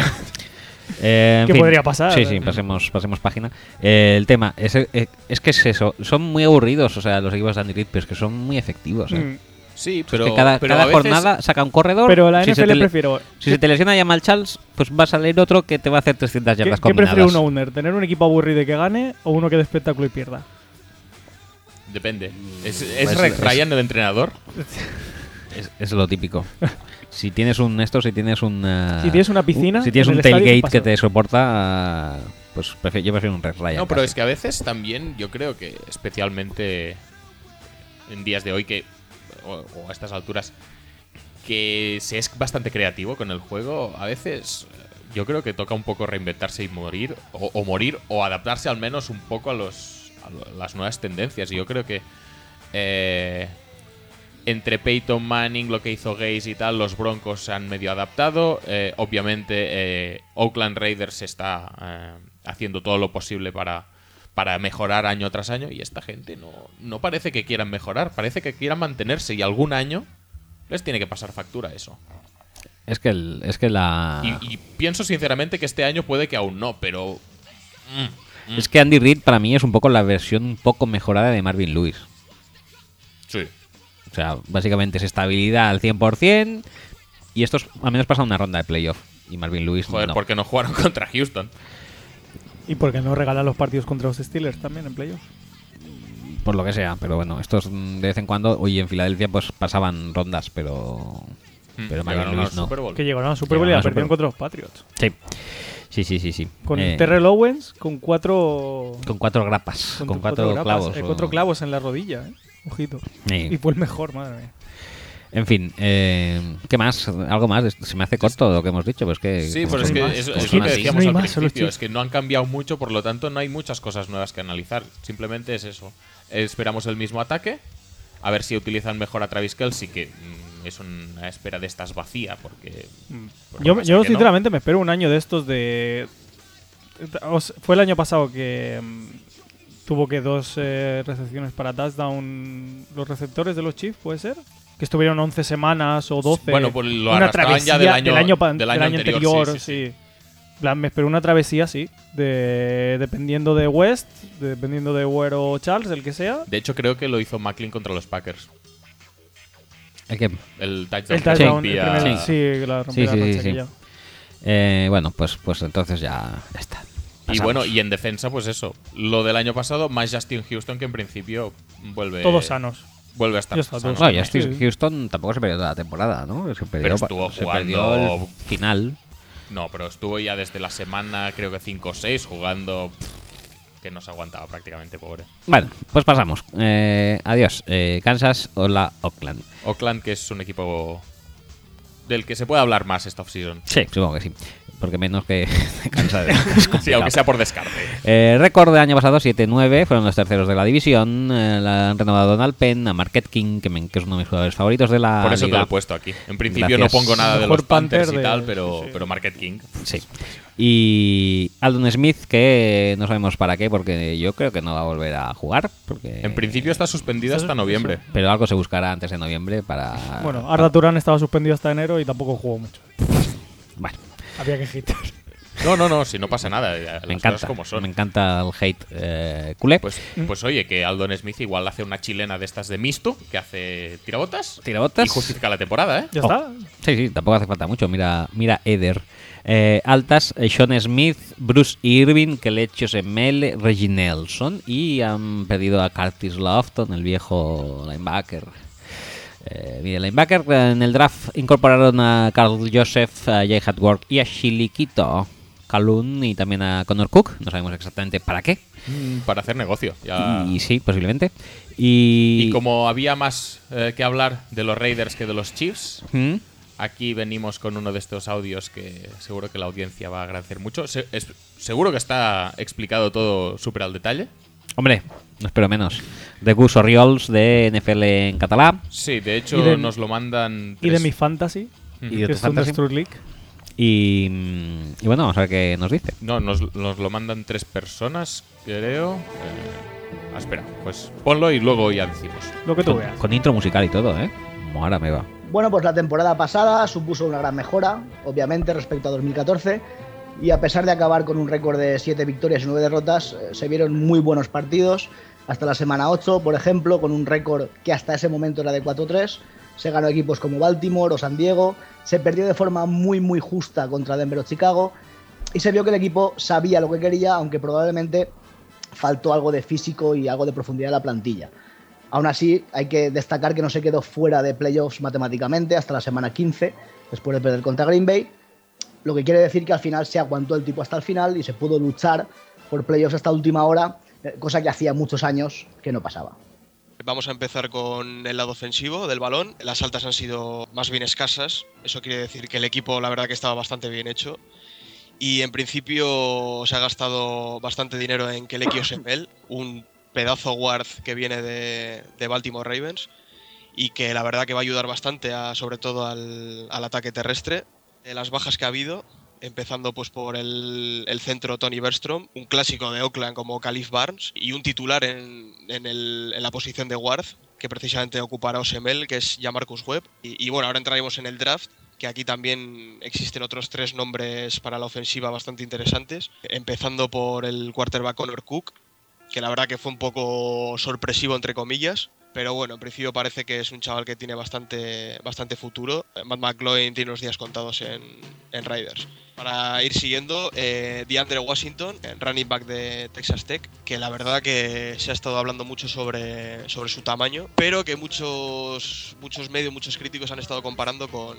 Eh, ¿Qué fin. podría pasar? Sí, sí, pasemos, pasemos página. Eh, el tema es, eh, es que es eso. Son muy aburridos, o sea, los equipos de Andy Reid, pero es que son muy efectivos. ¿eh? Mm. Sí, Es pero, que cada, pero cada veces- jornada saca un corredor. Pero la si NFL te le- prefiero. Si se te lesiona Jamal Charles, pues va a salir otro que te va a hacer 300 ¿Qué, yardas qué prefiere combinadas. un owner? ¿Tener un equipo aburrido y que gane o uno que dé espectáculo y pierda? Depende. ¿Es, es Pues es- Ryan el entrenador? Es, es lo típico. si tienes un esto, si tienes un. eh, Si tienes una piscina Si tienes en un el estadio, ¿qué tailgate que te soporta, pues prefi- yo prefiero un Red Ryan. No, pero casi. es que a veces también yo creo que especialmente en días de hoy que o, o a estas alturas que se es bastante creativo con el juego, a veces eh, yo creo que toca un poco reinventarse y morir o, o morir o adaptarse al menos un poco a los a las nuevas tendencias y yo creo que eh, entre Peyton Manning, lo que hizo Gaze y tal, los Broncos se han medio adaptado. Eh, obviamente, eh, Oakland Raiders está eh, haciendo todo lo posible para, para mejorar año tras año. Y esta gente no, no parece que quieran mejorar, parece que quieran mantenerse. Y algún año les tiene que pasar factura eso. Es que, el- es que la. Y, y pienso sinceramente que este año puede que aún no, pero. mm, Es que Andy Reid para mí es un poco la versión un poco mejorada de Marvin Lewis. Sí. O sea, básicamente es estabilidad al 100% y estos al menos pasan una ronda de playoff. Y Marvin Lewis Joder, no. ¿por qué no jugaron contra Houston? Y porque no regalan los partidos contra los Steelers también en playoffs. Por lo que sea, pero bueno, estos de vez en cuando, oye, en Filadelfia pues pasaban rondas, pero. Mm, Pero Marvin llegaron Lewis al no. Super Bowl. Que llegaron a Super Bowl y la perdieron Super contra los Patriots. Sí. Sí, sí, sí, sí. Con Eh, Terrell Owens, con cuatro. con cuatro grapas, con, cuatro, grapas, clavos. eh, o- cuatro clavos en la rodilla, eh. Ojito. Sí. Y fue el mejor, madre mía. En fin, eh, ¿qué más? ¿Algo más? Se me hace corto lo que hemos dicho, pues que... Sí, pero es que más, eso como es lo que así. decíamos No al más, principio, es que no han cambiado mucho, por lo tanto no hay muchas cosas nuevas que analizar. Simplemente es eso. Esperamos el mismo ataque, a ver si utilizan mejor a Travis Kelsey, que mm, es una espera de estas vacía, porque... porque Yo, yo no. sinceramente me espero un año de estos de... os- Fue el año pasado que mm, tuvo que dos eh, recepciones para touchdown los receptores de los Chiefs, ¿puede ser? Que estuvieron 11 semanas o 12. Bueno, pues lo una arrastraban ya travesía del año- del año anterior, sí, sí, sí. Me espero una travesía, sí. De, dependiendo de West, dependiendo de Ware o Charles, el que sea. De hecho, creo que lo hizo Macklin contra los Packers. El touchdown. El touchdown, el primer- Sí. sí, la Sí, la sí, sí, eh, bueno, pues, pues entonces ya, ya está. Pasamos. bueno, y en defensa, pues eso. Lo del año pasado, más Justin Houston, que en principio vuelve. Todos sanos. Vuelve a estar. Está, sano. todos No, Justin Sí. Houston tampoco se perdió toda la temporada, ¿no? Se perdió, Pero estuvo se jugando- perdió el final. No, pero estuvo ya desde la semana, creo que 5 o 6, jugando. que no se aguantaba prácticamente, pobre. Bueno, pues pasamos. Eh, adiós. Eh, Kansas, hola, Oakland. Oakland, que es un equipo del que se puede hablar más esta offseason. Sí, supongo que sí. Porque menos que Kansas. Sí, aunque sea por descarte. Eh, récord del año pasado, 7-9, fueron los terceros de la división. Eh, la han renovado a Donald Penn, a Marquette King, que, me- que es uno de mis jugadores favoritos de la Por eso te liga. lo he puesto aquí. En principio Gracias. no pongo nada de los Panthers Panther y de- tal, pero, sí, sí. pero Market King. Sí. Y Aldon Smith, que no sabemos para qué, porque yo creo que no va a volver a jugar. Porque En principio está suspendida hasta noviembre. Pero algo se buscará antes de noviembre para. Bueno, Arda Turán estaba suspendido hasta enero y tampoco jugó mucho. Bueno, Había que hitar. No, no, no, si no pasa nada. las me cosas encanta. como son. Me encanta el hate eh, culé. Pues, pues oye, que Aldon Smith igual hace una chilena de estas de Misto, que hace tirabotas. Tirabotas. Y justifica la temporada, ¿eh? Ya Oh. está. Sí, sí, tampoco hace falta mucho. Mira, mira Eder. Eh, altas, eh, Sean Smith, Bruce Irving, Kelechi Semele, Reggie Nelson. Y han perdido a Curtis Lofton, el viejo linebacker. Eh, mira, linebacker en el draft incorporaron a Carl Joseph, a Jay Hatwork y a Shilikito Kalun y también a Connor Cook. No sabemos exactamente para qué. Mm, Para hacer negocio. ya. Y sí, posiblemente. Y, Y como había más eh, que hablar de los Raiders que de los Chiefs, ¿Mm? aquí venimos con uno de estos audios que seguro que la audiencia va a agradecer mucho. Se- es- seguro que está explicado todo súper al detalle. Hombre, no espero menos. De Gus Oriols de NFL en catalán. Sí, de hecho Y de- nos lo mandan. Y de mi fantasy, Y de que tu es un fantasy. Destruct League. Y, mm, y bueno, vamos a ver qué nos dice. No, nos, nos lo mandan tres personas, creo. Eh, ah, espera, pues ponlo y luego ya decimos. Lo que tú Con, veas. con intro musical y todo, ¿eh? Mora me va. Bueno, pues la temporada pasada supuso una gran mejora, obviamente, respecto a 2014. Y a pesar de acabar con un récord de 7 victorias y 9 derrotas, eh, se vieron muy buenos partidos. Hasta la semana 8, por ejemplo, con un récord que hasta ese momento era de 4-3. Se ganó equipos como Baltimore o San Diego. Se perdió de forma muy, muy justa contra Denver o Chicago. Y se vio que el equipo sabía lo que quería, aunque probablemente faltó algo de físico y algo de profundidad en la plantilla. Aún así, hay que destacar que no se quedó fuera de playoffs matemáticamente hasta la semana 15, después de perder contra Green Bay. Lo que quiere decir que al final se aguantó el tipo hasta el final y se pudo luchar por playoffs hasta última hora, eh, cosa que hacía muchos años que no pasaba. Vamos a empezar con el lado ofensivo del balón. Las altas han sido más bien escasas. Eso quiere decir que el equipo, la verdad, que estaba bastante bien hecho. Y en principio se ha gastado bastante dinero en Keleki Osemel, un pedazo guard que viene de, de Baltimore Ravens y que la verdad que va a ayudar bastante, a, sobre todo al, al ataque terrestre. Las bajas que ha habido, empezando pues por el, el centro Tony Berstrom, un clásico de Oakland como Calif Barnes y un titular en, en el- en la posición de guard que precisamente ocupará Osemel, que es ya Marcus Webb. Y, y bueno, ahora entraremos en el draft, que aquí también existen otros tres nombres para la ofensiva bastante interesantes, empezando por el quarterback Connor Cook, que la verdad que fue un poco sorpresivo entre comillas, pero bueno, en principio parece que es un chaval que tiene bastante, bastante futuro. Matt McLaurin tiene unos días contados en, en Riders. Para ir siguiendo, eh, DeAndre Washington, el running back de Texas Tech, que la verdad que se ha estado hablando mucho sobre, sobre su tamaño, pero que muchos, muchos medios, muchos críticos han estado comparando con,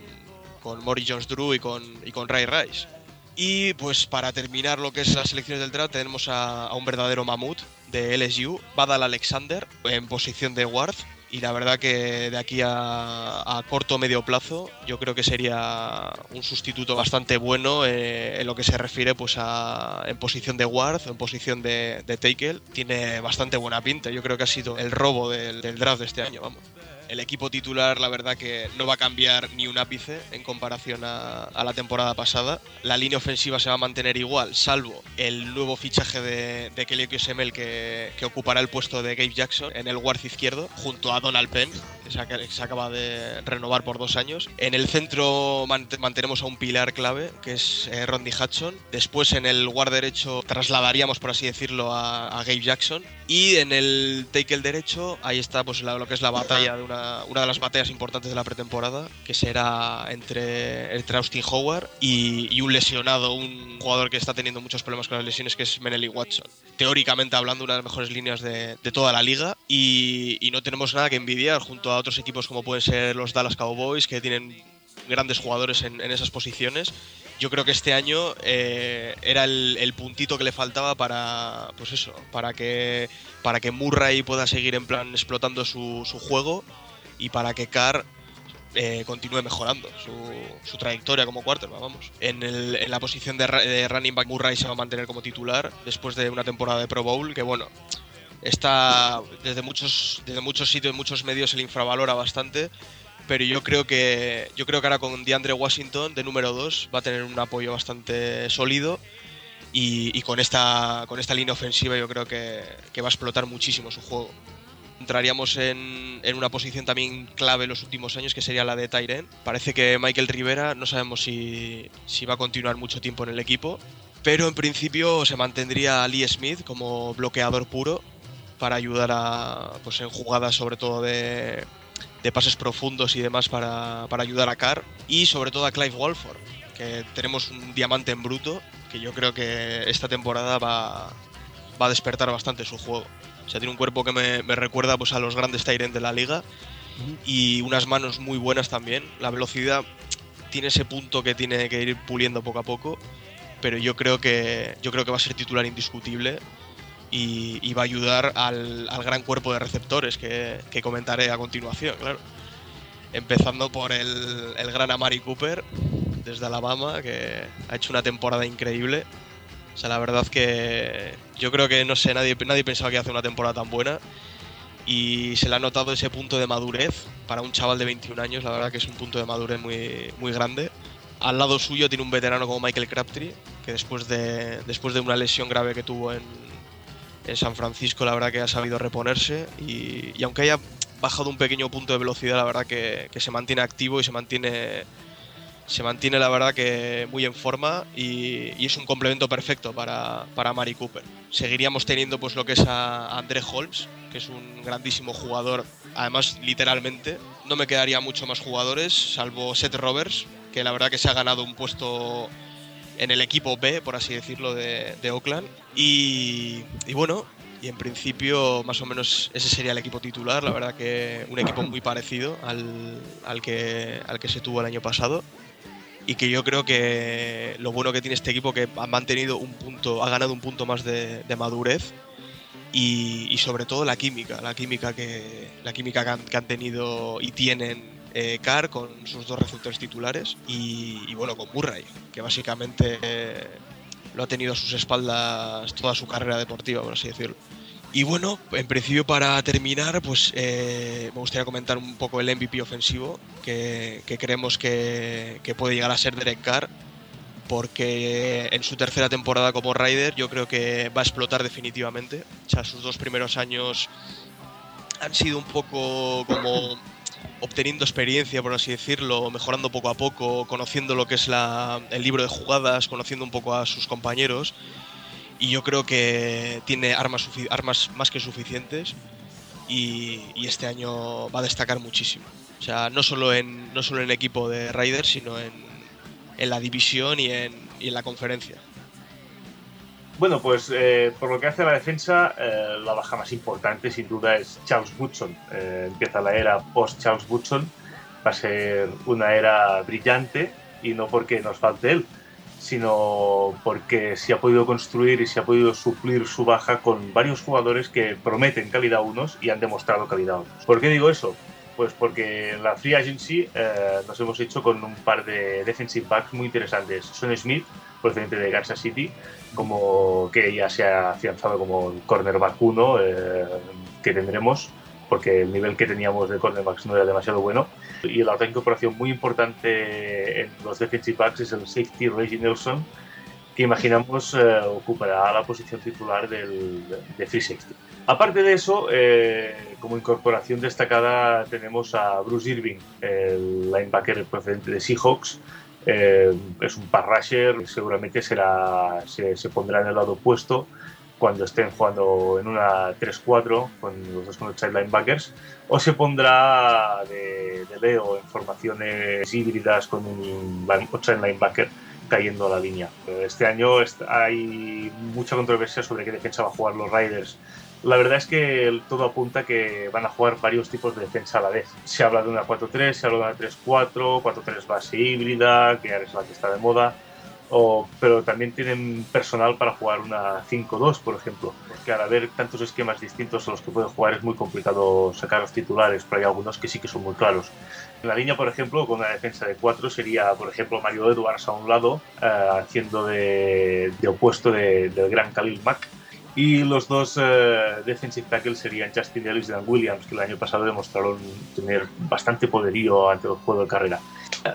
con Jones Drew y con, y con Ray Rice. Y pues para terminar lo que es las selecciones del draft tenemos a, un verdadero mamut de LSU, Badal Alexander, en posición de guard. Y la verdad que de aquí a, corto o medio plazo yo creo que sería un sustituto bastante bueno eh, en lo que se refiere pues a, en posición de guard, en posición de, de. Tiene bastante buena pinta, yo creo que ha sido el robo del, del draft de este año, vamos. El equipo titular, la verdad que no va a cambiar ni un ápice en comparación a, la temporada pasada. La línea ofensiva se va a mantener igual, salvo el nuevo fichaje de, Kelly Osemel que, ocupará el puesto de Gabe Jackson en el guard izquierdo, junto a Donald Penn, que se, acaba de renovar por dos años. En el centro mant- mantenemos a un pilar clave, que es eh, Rodney Hudson. Después en el guard derecho trasladaríamos, por así decirlo, a, Gabe Jackson. Y en el tackle derecho, ahí está pues lo que es la batalla de una una, de las batallas importantes de la pretemporada, que será entre, entre Austin Howard y, y un lesionado, un jugador que está teniendo muchos problemas con las lesiones, que es Menely Watson. Teóricamente hablando, una de las mejores líneas de, de toda la liga y, y no tenemos nada que envidiar junto a otros equipos como pueden ser los Dallas Cowboys, que tienen grandes jugadores en, en esas posiciones. Yo creo que este año eh, era el, el puntito que le faltaba para, pues eso, para que, para que Murray pueda seguir en plan explotando su, su juego y para que Carr eh, continúe mejorando su, trayectoria como quarterback, vamos. En, el- en la posición de, running back Murray se va a mantener como titular después de una temporada de Pro Bowl que, bueno, está desde muchos, desde muchos sitios, muchos medios se le infravalora bastante, pero yo creo que yo creo que ahora con DeAndre Washington de número 2 va a tener un apoyo bastante sólido y, con esta con esta línea ofensiva yo creo que va a explotar muchísimo su juego. Entraríamos en, en una posición también clave en los últimos años que sería la de Tyren. Parece que Michael Rivera no sabemos si, si va a continuar mucho tiempo en el equipo, pero en principio se mantendría a Lee Smith como bloqueador puro para ayudar a pues en jugadas sobre todo de, de pases profundos y demás para, para ayudar a Carr y sobre todo a Clive Walford que tenemos un diamante en bruto que yo creo que esta temporada va, va a despertar bastante su juego. O sea, tiene un cuerpo que me, recuerda pues, a los grandes Tyrant de la liga y unas manos muy buenas también. La velocidad tiene ese punto que tiene que ir puliendo poco a poco, pero yo creo que, yo creo que va a ser titular indiscutible y, va a ayudar al, gran cuerpo de receptores que, comentaré a continuación, claro. Empezando por el gran Amari Cooper, desde Alabama, que ha hecho una temporada increíble. O sea, la verdad que yo creo que, no sé, nadie, nadie pensaba que hacer una temporada tan buena. Y se le ha notado ese punto de madurez para un chaval de 21 años, la verdad que es un punto de madurez muy, muy grande. Al lado suyo tiene un veterano como Michael Crabtree, que después de, después de una lesión grave que tuvo en, en San Francisco, la verdad que ha sabido reponerse. Y, aunque haya bajado un pequeño punto de velocidad, la verdad que se mantiene activo y se mantiene, se mantiene la verdad que muy en forma y, es un complemento perfecto para, para Mari Cooper. Seguiríamos teniendo pues lo que es a André Holmes, que es un grandísimo jugador, además literalmente. No me quedaría mucho más jugadores, salvo Seth Roberts, que la verdad que se ha ganado un puesto en el equipo B, por así decirlo, de, de Oakland. Y, y bueno, y en principio más o menos ese sería el equipo titular, la verdad que un equipo muy parecido al, al, que, al que se tuvo el año pasado. Y que yo creo que lo bueno que tiene este equipo que ha mantenido un punto, ha ganado un punto más de, madurez y, sobre todo la química, la química que, la química que, han, tenido y tienen eh, Carr con sus dos receptores titulares y, y bueno, con Murray, que básicamente eh, lo ha tenido a sus espaldas toda su carrera deportiva, por así decirlo. Y bueno, en principio para terminar, pues eh, me gustaría comentar un poco el MVP ofensivo, que, creemos que, que puede llegar a ser Derek Carr, porque en su tercera temporada como Ryder yo creo que va a explotar definitivamente. O sea, sus dos primeros años han sido un poco como obteniendo experiencia, por así decirlo, mejorando poco a poco, conociendo lo que es la- el libro de jugadas, conociendo un poco a sus compañeros. Y yo creo que tiene armas, armas más que suficientes y, este año va a destacar muchísimo. O sea, no solo en, no solo en equipo de Raiders, sino en, en la división y en, y en la conferencia. Bueno, pues eh, por lo que hace a la defensa, eh, la baja más importante sin duda es Charles Woodson. Eh, empieza la era post-Charles Woodson. Va a ser una era brillante y no porque nos falte él, sino porque se ha podido construir y se ha podido suplir su baja con varios jugadores que prometen calidad unos y han demostrado calidad otros. ¿Por qué digo eso? Pues porque en la Free Agency eh, nos hemos hecho con un par de defensive backs muy interesantes. Son Smith, procedente de Kansas City, como que ya se ha afianzado como el cornerback 1 eh, que tendremos, porque el nivel que teníamos de cornerbacks no era demasiado bueno. Y la otra incorporación muy importante en los defensive backs es el safety Reggie Nelson, que imaginamos eh, ocupará la posición titular del, de free safety. Aparte de eso, eh, como incorporación destacada tenemos a Bruce Irving, el linebacker procedente de Seahawks. Eh, es un pass rusher, seguramente será, se, se pondrá en el lado opuesto cuando estén jugando en una 3-4 con los dos con los linebackers, o se pondrá de, de Leo en formaciones híbridas con un child linebacker cayendo a la línea. Este año hay mucha controversia sobre qué defensa va a jugar los Riders. La verdad es que todo apunta que van a jugar varios tipos de defensa a la vez. Se habla de una 4-3, se habla de una 3-4, 4-3 base híbrida, que ahora es la que está de moda pero también tienen personal para jugar una 5-2, por ejemplo, porque al haber tantos esquemas distintos a los que pueden jugar es muy complicado sacar los titulares, pero hay algunos que sí que son muy claros. En la línea, por ejemplo, con una defensa de 4 sería, por ejemplo, Mario Edwards a un lado, eh, haciendo de, opuesto del gran Khalil Mack, y los dos uh, defensive tackles serían Justin Ellis y Dan Williams, que el año pasado demostraron tener bastante poderío ante el juego de carrera.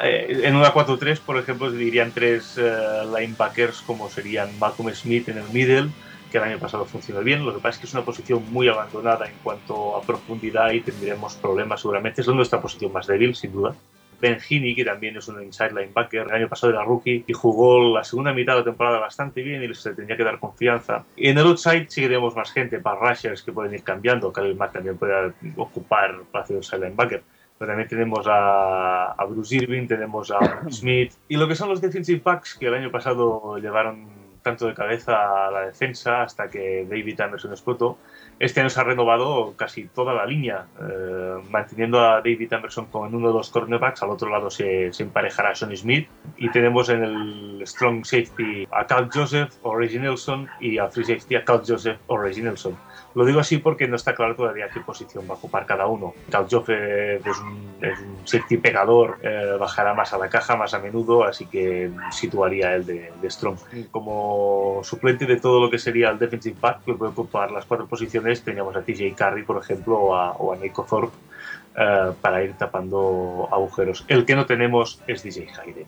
Eh, en una 4-3, por ejemplo, dirían tres uh, linebackers como serían Malcolm Smith en el middle, que el año pasado funcionó bien. Lo que pasa es que es una posición muy abandonada en cuanto a profundidad y tendremos problemas seguramente. Es nuestra posición más débil, sin duda. Ben Heaney, que también es un inside linebacker, el año pasado era rookie y jugó la segunda mitad de la temporada bastante bien y se tenía que dar confianza. En el outside sí que más gente, para rushers que pueden ir cambiando, Khalil Mack también puede ocupar para hacer inside linebacker. Pero también tenemos a, a Bruce Irving, tenemos a Smith. Y lo que son los defensive backs, que el año pasado llevaron tanto de cabeza a la defensa hasta que David Anderson explotó, este año se ha renovado casi toda la línea, eh, manteniendo a David Anderson con uno de los cornerbacks, al otro lado se, se emparejará Sean Smith y tenemos en el strong safety a Cal Joseph o Reggie Nelson y a free safety a Cal Joseph o Reggie Nelson. Lo digo así porque no está claro todavía qué posición va a ocupar cada uno. Joseph es un, es un safety pegador, eh, bajará más a la caja más a menudo, así que situaría él de, de strong. Como suplente de todo lo que sería el defensive back, que puede ocupar las cuatro posiciones teníamos a TJ Carry, por ejemplo, o a, o a Nico Thorpe eh, para ir tapando agujeros. El que no tenemos es DJ Hayden.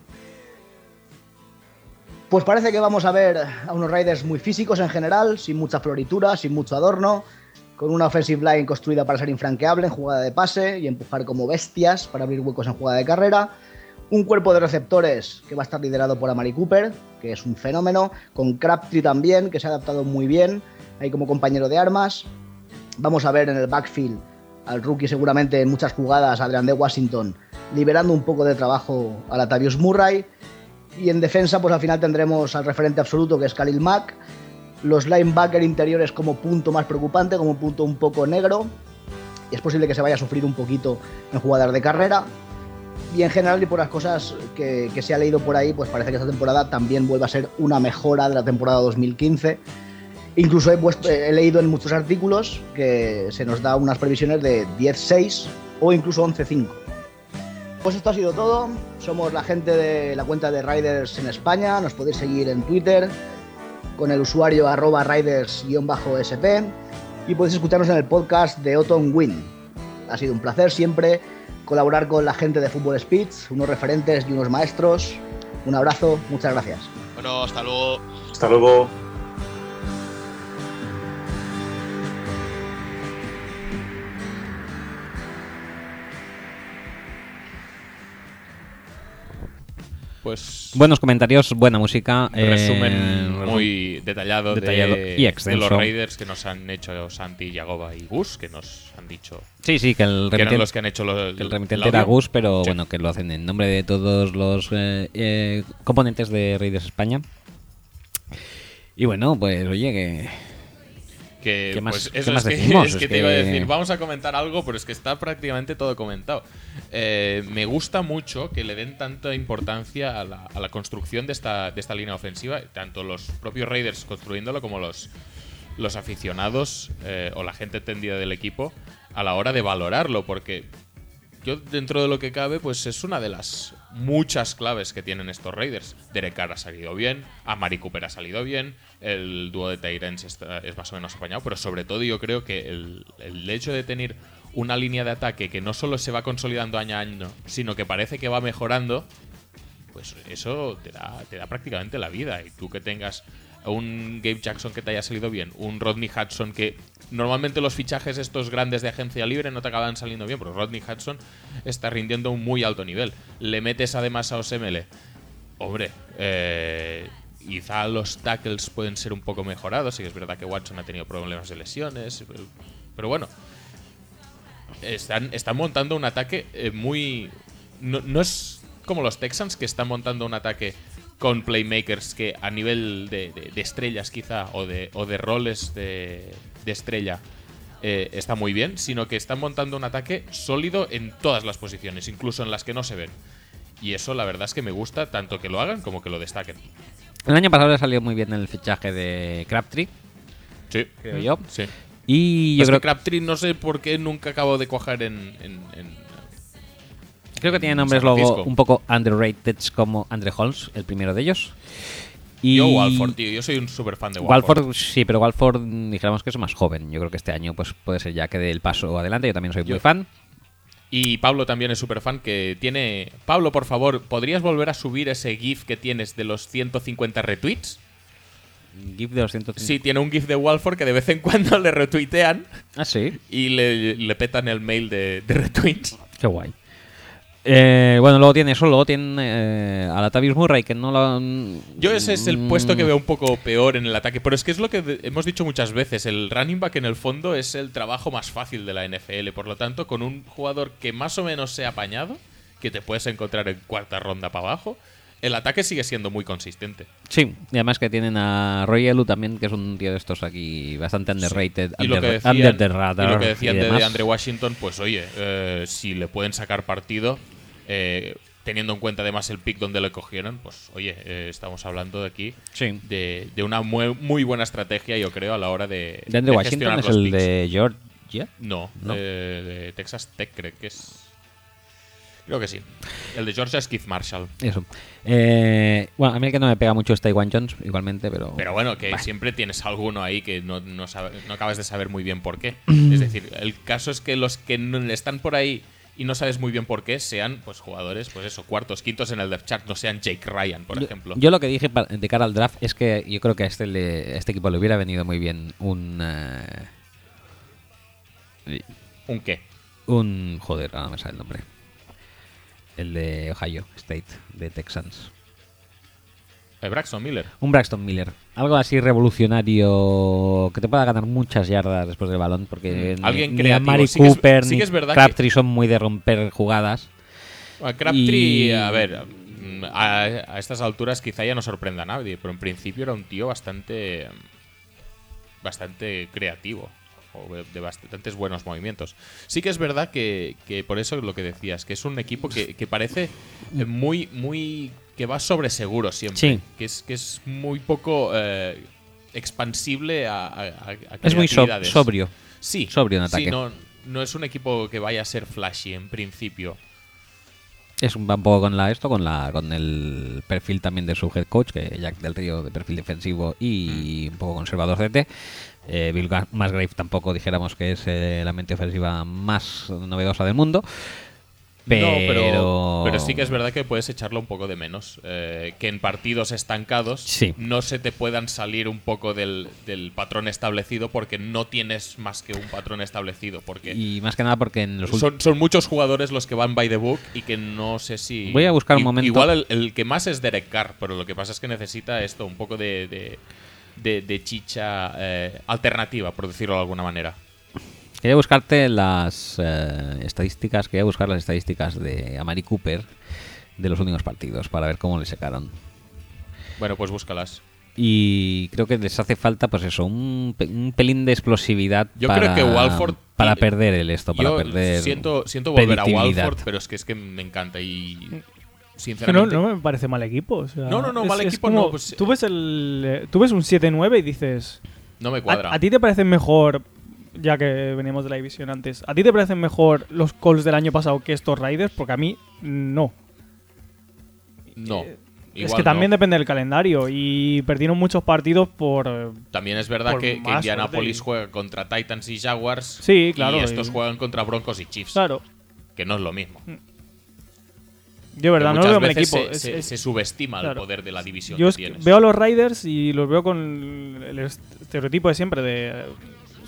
Pues parece que vamos a ver a unos Raiders muy físicos en general, sin mucha floritura, sin mucho adorno, con una offensive line construida para ser infranqueable en jugada de pase y empujar como bestias para abrir huecos en jugada de carrera. Un cuerpo de receptores que va a estar liderado por Amari Cooper, que es un fenómeno, con Crabtree también, que se ha adaptado muy bien ahí como compañero de armas. Vamos a ver en el backfield al rookie seguramente en muchas jugadas, Adrian de Washington, liberando un poco de trabajo a Latavius Murray. Y en defensa, pues al final tendremos al referente absoluto que es Khalil Mack. Los linebacker interiores como punto más preocupante, como punto un poco negro. Y es posible que se vaya a sufrir un poquito en jugadas de carrera. Y en general, y por las cosas que, se ha leído por ahí, pues parece que esta temporada también vuelve a ser una mejora de la temporada 2015 Incluso he, leído en muchos artículos que se nos da unas previsiones de 10-6 o incluso 11-5. Pues esto ha sido todo. Somos la gente de la cuenta de Riders en España. Nos podéis seguir en Twitter con el usuario arroba riders-sp y podéis escucharnos en el podcast de Autumn Win. Ha sido un placer siempre colaborar con la gente de Fútbol Speech, unos referentes y unos maestros. Un abrazo, muchas gracias. Bueno, hasta luego. Hasta luego. Pues Buenos comentarios, buena música. eh, resumen muy detallado, detallado de, y de los Raiders que nos han hecho Santi, Yagoba y Gus, que nos han dicho Sí, sí, que el que remitente, los que han hecho lo- que el remitente era Gus, pero Sí. bueno, que lo hacen en nombre de todos los eh, eh, componentes de Raiders España. Y bueno, pues oye, que Que, ¿Qué más- pues, qué eso más es que, decimos? es que Es te iba a que- decir, vamos a comentar algo, pero es que está prácticamente todo comentado. Eh, me gusta mucho que le den tanta importancia a la, a la construcción de esta, de esta línea ofensiva, tanto los propios Raiders construyéndolo como los, los aficionados eh, o la gente entendida del equipo a la hora de valorarlo, porque yo dentro de lo que cabe, pues es una de las muchas claves que tienen estos Raiders. Derek Carr ha salido bien, Amari Cooper ha salido bien, el dúo de está- es más o menos apañado, pero sobre todo yo creo que el, el hecho de tener una línea de ataque que no solo se va consolidando año a año, sino que parece que va mejorando, pues eso te da, te da prácticamente la vida. Y tú que tengas un Gabe Jackson que te haya salido bien, un Rodney Hudson que normalmente los fichajes estos grandes de agencia libre no te acaban saliendo bien, pero Rodney Hudson está rindiendo un muy alto nivel. Le metes además a Osemele. Hombre, eh, quizá los tackles pueden ser un poco mejorados. Sí que es verdad que Watson ha tenido problemas de lesiones. Pero, bueno, están, montando un ataque eh, muy. No es como los Texans que están montando un ataque con playmakers que a nivel de, de- de estrellas quizá o de, o de roles de, de estrella eh, está muy bien, sino que están montando un ataque sólido en todas las posiciones, incluso en las que no se ven. Y eso la verdad es que me gusta tanto que lo hagan como que lo destaquen. El año pasado le salió muy bien el fichaje de Crabtree, Sí, creo yo. Sí. Y yo creo que Crabtree no sé por qué nunca acabo de cuajar en, en- en- Creo que tiene en nombres luego un poco underrated como Andre Holmes, el primero de ellos. Y Yo Walford, tío. Yo soy un super fan de Walford. Walford, sí, pero Walford dijéramos que es más joven. Yo creo que este año pues puede ser ya que dé el paso adelante. Yo también soy Yo- muy fan. Y Pablo también es super fan que tiene... Pablo, por favor, ¿podrías volver a subir ese GIF que tienes de los 150 retweets? GIF de 250. Sí, tiene un GIF de Walford que de vez en cuando le retuitean Ah, sí. y le, le petan el mail de, de retweets. Qué guay. Eh, bueno, luego tiene eso, luego tiene eh, a Latavius Murray, que no lo... Yo ese es el Mm, puesto que veo un poco peor en el ataque, pero es que es lo que hemos dicho muchas veces, el running back en el fondo es el trabajo más fácil de la NFL, por lo tanto, con un jugador que más o menos sea apañado, que te puedes encontrar en cuarta ronda para abajo, el ataque sigue siendo muy consistente. Sí, y además que tienen a Roy Elu también, que es un tío de estos aquí bastante underrated, Y lo, que under, decían, under the y radar. lo que decían y de, de Andre Washington, pues oye, eh, si le pueden sacar partido, eh, teniendo en cuenta además el pick donde le cogieron, pues oye, eh, estamos hablando de aquí Sí. de, de una muy, muy buena estrategia, yo creo, a la hora de, ¿De Andre de Washington es el picks. de Georgia? No, No. De, de Texas Tech creo que es. Creo que sí. El de Georgia es Keith Marshall. Eso. Eh, bueno, a mí el que no me pega mucho es Taiwan Jones, igualmente, pero... Pero bueno, que Bah. siempre tienes alguno ahí que no, no, sabe- no acabas de saber muy bien por qué. es decir, el caso es que los que están por ahí y no sabes muy bien por qué sean pues jugadores, pues eso, cuartos, quintos en el depth chart, no sean Jake Ryan, por Yo- ejemplo. Yo lo que dije de cara al draft es que yo creo que a este, le- a este equipo le hubiera venido muy bien un... eh, ¿Un qué? un... Joder, ahora no me sale el nombre. El de Ohio State, de Texans. Braxton Miller. Un Braxton Miller. Algo así revolucionario que te pueda ganar muchas yardas después del balón. Porque Mm. ni- Alguien ni, a. Mari Sí Cooper sí ni es verdad Crabtree son muy de romper jugadas. Crabtree, Y- a ver, mm, a, a estas alturas quizá ya no sorprenda a nadie, pero en principio era un tío bastante. bastante creativo. O de bastantes buenos movimientos. Sí que es verdad que, que por eso lo que decías, que es un equipo que, que parece muy, muy. Que va sobre seguro siempre. Sí. Que es, que es muy poco eh, expansible a, a- a- Es muy so- sobrio. Sí, Sobrio en sí, ataque. no, no es un equipo que vaya a ser flashy en principio. Es un, va un poco con la esto, con la con el perfil también de su head coach, que Jack del Río de perfil defensivo y Mm. un poco conservador CT. Eh, Bill Musgrave tampoco dijéramos que es eh, la mente ofensiva más novedosa del mundo. Pero, No, pero, pero sí que es verdad que puedes echarlo un poco de menos. Eh, que en partidos estancados Sí. no se te puedan salir un poco del, del patrón establecido porque no tienes más que un patrón establecido. Porque Y más que nada porque en los son, son muchos jugadores los que van by the book y que no sé si. Voy a buscar un momento. Igual el, el que más es Derek Carr, pero lo que pasa es que necesita esto, un poco de, de, de- de chicha eh, alternativa, por decirlo de alguna manera. Quería buscarte las eh, estadísticas, quería buscar las estadísticas de Amari Cooper de los últimos partidos para ver cómo le secaron. Bueno, pues búscalas. Y creo que les hace falta, pues eso, un, pe- un pelín de explosividad Yo para, creo que Walford para perder el esto, para Yo perder siento, siento volver a. Walford, pero es que es que me encanta y no, sinceramente no me parece mal equipo. o sea, No, no, no, es- mal es equipo como- no, pues- tú, ves el, eh, tú ves un 7-9 y dices. no me ¿a, cuadra. a ti te parecen mejor, ya que veníamos de la división antes, ¿a ti te parecen mejor los calls del año pasado que estos Raiders? Porque a mí no. no. es que también depende del calendario y perdieron muchos partidos por. También es verdad que, Indianapolis juega contra Titans y Jaguars. Sí, claro, Y estos y- juegan contra Broncos y Chiefs. Claro. Que no es lo mismo. Yo, verdad, no lo veo veces equipo. Se, Es- se- es- se subestima claro. el poder de la división Yo que es que tienes. veo a los Raiders y los veo con el estereotipo de siempre de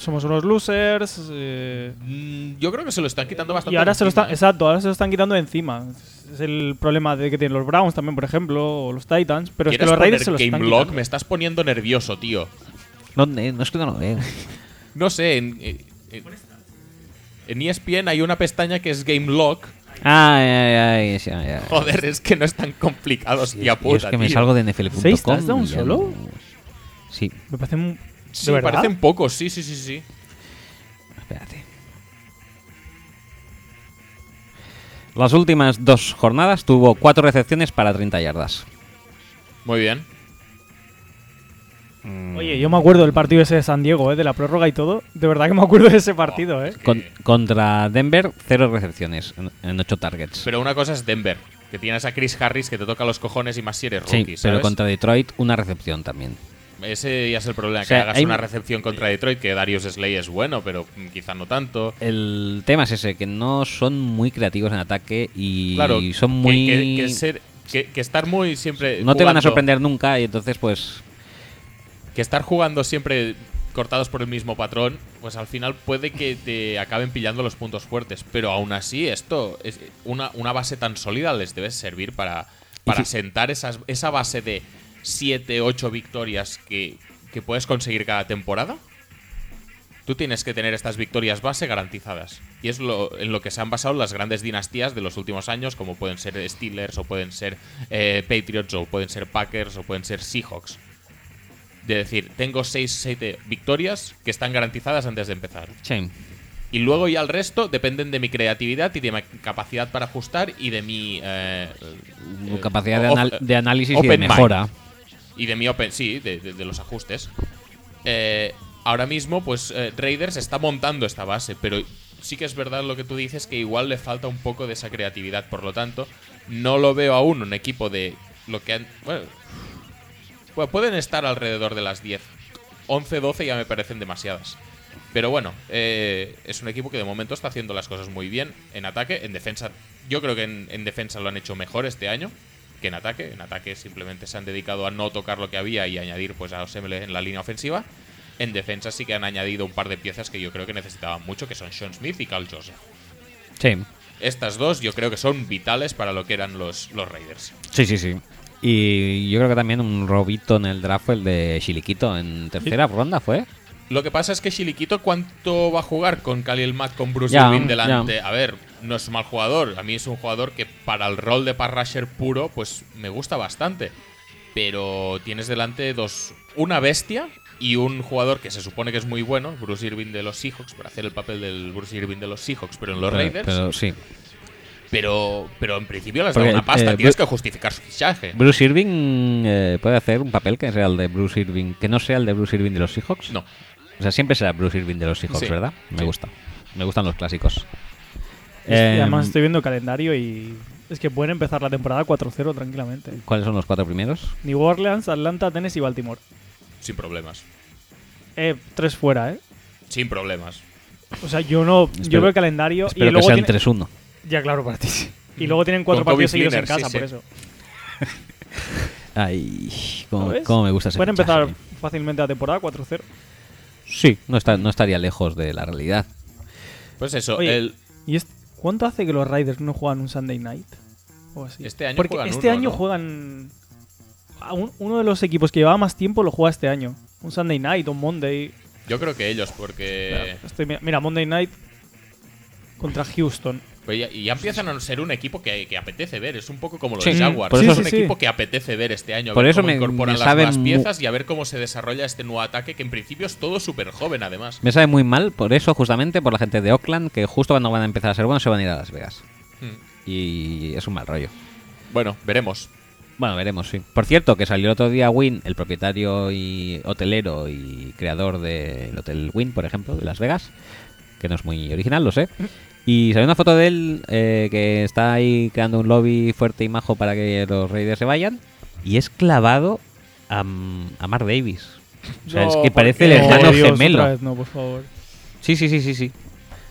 somos unos losers. eh, Mm, Yo creo que se lo están quitando bastante. y ahora se lo encima, están, ¿eh? exacto, ahora se lo están quitando de encima. Es el problema de que tienen los Browns también, por ejemplo, o los Titans. Pero es que ¿Quieres los Raiders poner se los están Game Log? quitando. Me estás poniendo nervioso, tío. ¿Dónde? No es que no lo veo. No sé, en, en, en ESPN hay una pestaña que es Game Log. Ay, ay, ay. sí, ay, ay. Joder, es que no es tan complicado, hostia Yo puta, es que me salgo de NFL.com. ¿Seis touchdowns solo? no- Sí, Me parece un. Sí, ¿De parecen pocos, sí, sí, sí, sí. espérate. Las últimas dos jornadas tuvo cuatro recepciones para 30 yardas. Muy bien. Oye, yo me acuerdo del partido ese de San Diego, ¿eh? de la prórroga y todo. De verdad que me acuerdo de ese partido, ¿eh? Con- contra Denver, cero recepciones en, en ocho targets. Pero una cosa es Denver, que tienes a Chris Harris que te toca los cojones y más si eres sí, rookie, pero ¿sabes? contra Detroit, una recepción también. Ese ya es el problema, O sea, que hagas hay- una recepción contra Detroit, que Darius Slay es bueno, pero mm, quizá no tanto. El tema es ese, que no son muy creativos en ataque y Claro, son muy... que, que ser- que- que estar muy siempre. no te van a sorprender nunca y entonces pues... Que estar jugando siempre cortados por el mismo patrón, pues al final puede que te acaben pillando los puntos fuertes. Pero aún así, esto, es una, una base tan sólida les debe servir para, para sentar esas, esa base de 7, 8 victorias que, que puedes conseguir cada temporada. Tú tienes que tener estas victorias base garantizadas. Y es lo, en lo que se han basado las grandes dinastías de los últimos años, como pueden ser Steelers, o pueden ser eh, Patriots, o pueden ser Packers, o pueden ser Seahawks. De decir, tengo 6, 7 victorias que están garantizadas antes de empezar. Y luego ya el resto dependen de mi creatividad y de mi capacidad para ajustar y de mi... eh, eh, capacidad de, anal- de análisis y de mind. Y de mi open, sí, de, los ajustes. Eh, ahora mismo, pues eh, Raiders está montando esta base, pero sí que es verdad lo que tú dices, que igual le falta un poco de esa creatividad. Por lo tanto, no lo veo aún un equipo de lo que han... Bueno, pueden estar alrededor de las 10. 11, 12 ya me parecen demasiadas. Pero bueno, eh, es un equipo que de momento está haciendo las cosas muy bien en ataque, en defensa. Yo creo que en defensa lo han hecho mejor este año que en ataque. En ataque simplemente se han dedicado a no tocar lo que había y añadir pues a Osemele en la línea ofensiva. En defensa sí que han añadido un par de piezas que yo creo que necesitaban mucho, que son Sean Smith y Carl Joseph. Sí. Estas dos yo creo que son vitales para lo que eran los, los Raiders. Sí, sí, sí. Y yo creo que también un robito en el draft fue el de Chiliquito en tercera ronda, ¿fue? Lo que pasa es que Shiliquito, ¿cuánto va a jugar con Khalil Mack, con Bruce Irving delante? ya. A ver, no es un mal jugador. A mí es un jugador que para el rol de pass rusher puro, pues me gusta bastante. Pero tienes delante dos. Una bestia y un jugador que se supone que es muy bueno, Bruce Irving de los Seahawks, para hacer el papel del Bruce Irving de los Seahawks, pero en los Pero- Raiders. pero sí. Pero, pero en principio les da una pasta, eh, tienes Bru- que justificar su fichaje. Bruce Irving eh, puede hacer un papel que sea el de Bruce Irving, que no sea el de Bruce Irving de los Seahawks. No. O sea, siempre será Bruce Irving de los Seahawks, Sí, ¿verdad? Me sí. gusta. Me gustan los clásicos. Eh, además estoy viendo el calendario y es que pueden empezar la temporada 4-0 tranquilamente. ¿Cuáles son los cuatro primeros? New Orleans, Atlanta, Tennessee y Baltimore. Sin problemas. Eh, tres fuera, ¿eh? Sin problemas. O sea, yo no. Espero- yo veo el calendario espero y que luego. sean tiene- 3-1. Ya, claro, para ti. Y luego tienen cuatro Con partidos seguidos en casa, sí, por sí. eso. Ay, ¿Lo cómo, cómo me gusta ese Pueden empezar fácilmente la temporada 4-0. Sí, no, está, no estaría lejos de la realidad. Pues eso, Oye, el, ¿y es- cuánto hace que los Raiders no juegan un Sunday night? O así. Este año Porque juegan este uno, año ¿no? juegan. a un- uno de los equipos que llevaba más tiempo lo juega este año. Un Sunday night, un Monday. yo creo que ellos, porque. Estoy- mira, Monday night contra Houston. Pues ya, y ya empiezan a ser un equipo que, que apetece ver. Es un poco como los Sí, Jaguars. por es eso- un Sí, sí, equipo sí. que apetece ver este año. a Por ver eso cómo me- incorporan me las nuevas piezas y a ver cómo se desarrolla este nuevo ataque, que en principio es todo súper joven, además. Me sabe muy mal por eso, justamente, por la gente de Oakland, que justo cuando van a empezar a ser buenos se van a ir a Las Vegas. Hmm. Y es un mal rollo. Bueno, veremos. Bueno, veremos, sí. Por cierto, que salió el otro día Win, el propietario y hotelero y creador del Hotel Win, por ejemplo, de Las Vegas, que no es muy original, lo sé. Y salió una foto de él eh, que está ahí creando un lobby fuerte y majo para que los Raiders se vayan. Y es clavado a, a Mark Davis. O sea, es que ¿por parece el hermano Oh, Dios, gemelo. otra vez no, por favor. Sí, sí, sí, sí, sí.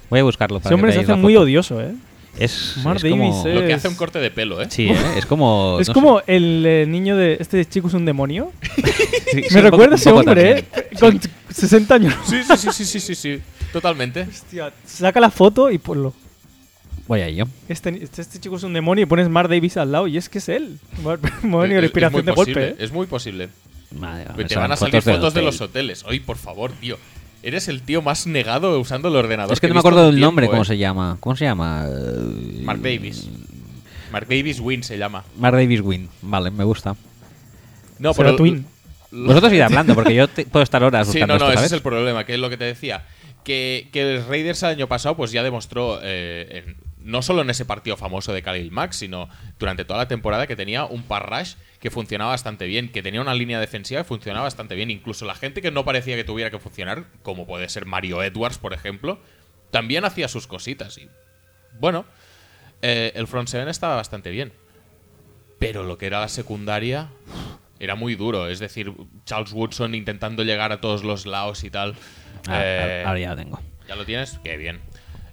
Voy a buscarlo para Ese hombre que se hace muy odioso, ¿eh? Es, Mark es como... Davis. Lo que hace un corte de pelo, ¿eh? Sí, ¿eh? es como... es no como el eh, niño de. Este chico es un demonio. Sí, Me recuerda a ese hombre, también. ¿eh? Con 60 años. Sí, sí, sí, sí, sí, sí, sí. Totalmente. Hostia, saca la foto y ponlo. Voy a ello. Este, este, este chico es un demonio y pones Mar Davis al lado y es que es él. Demonio, Es- la inspiración muy de posible, golpe. ¿eh? Es muy posible. Madre mía, Te van a salir fotos de los hoteles. Hoy, por favor, tío. Eres el tío más negado usando el ordenador. Es que no me acuerdo del nombre, ¿cómo eh. se llama? ¿Cómo se llama? Mark Davis. Mark Davis Win se llama. Mark Davis Win. Vale, me gusta. No, pero Twin. Vosotros id hablando, porque yo te- puedo estar horas Sí, buscando no, no, esto, ese ¿sabes? es el problema, que es lo que te decía. Que, el Raiders el año pasado pues ya demostró, eh, en- no solo en ese partido famoso de Khalil Mack, sino durante toda la temporada que tenía un pass rush que funcionaba bastante bien, que tenía una línea defensiva que funcionaba bastante bien. Incluso la gente que no parecía que tuviera que funcionar, como puede ser Mario Edwards, por ejemplo, también hacía sus cositas. Y bueno, eh, el front seven estaba bastante bien. Pero lo que era la secundaria era muy duro. Es decir, Charles Woodson intentando llegar a todos los lados y tal. Ah, Eh, ahora ya lo tengo. ¿Ya lo tienes? Qué bien.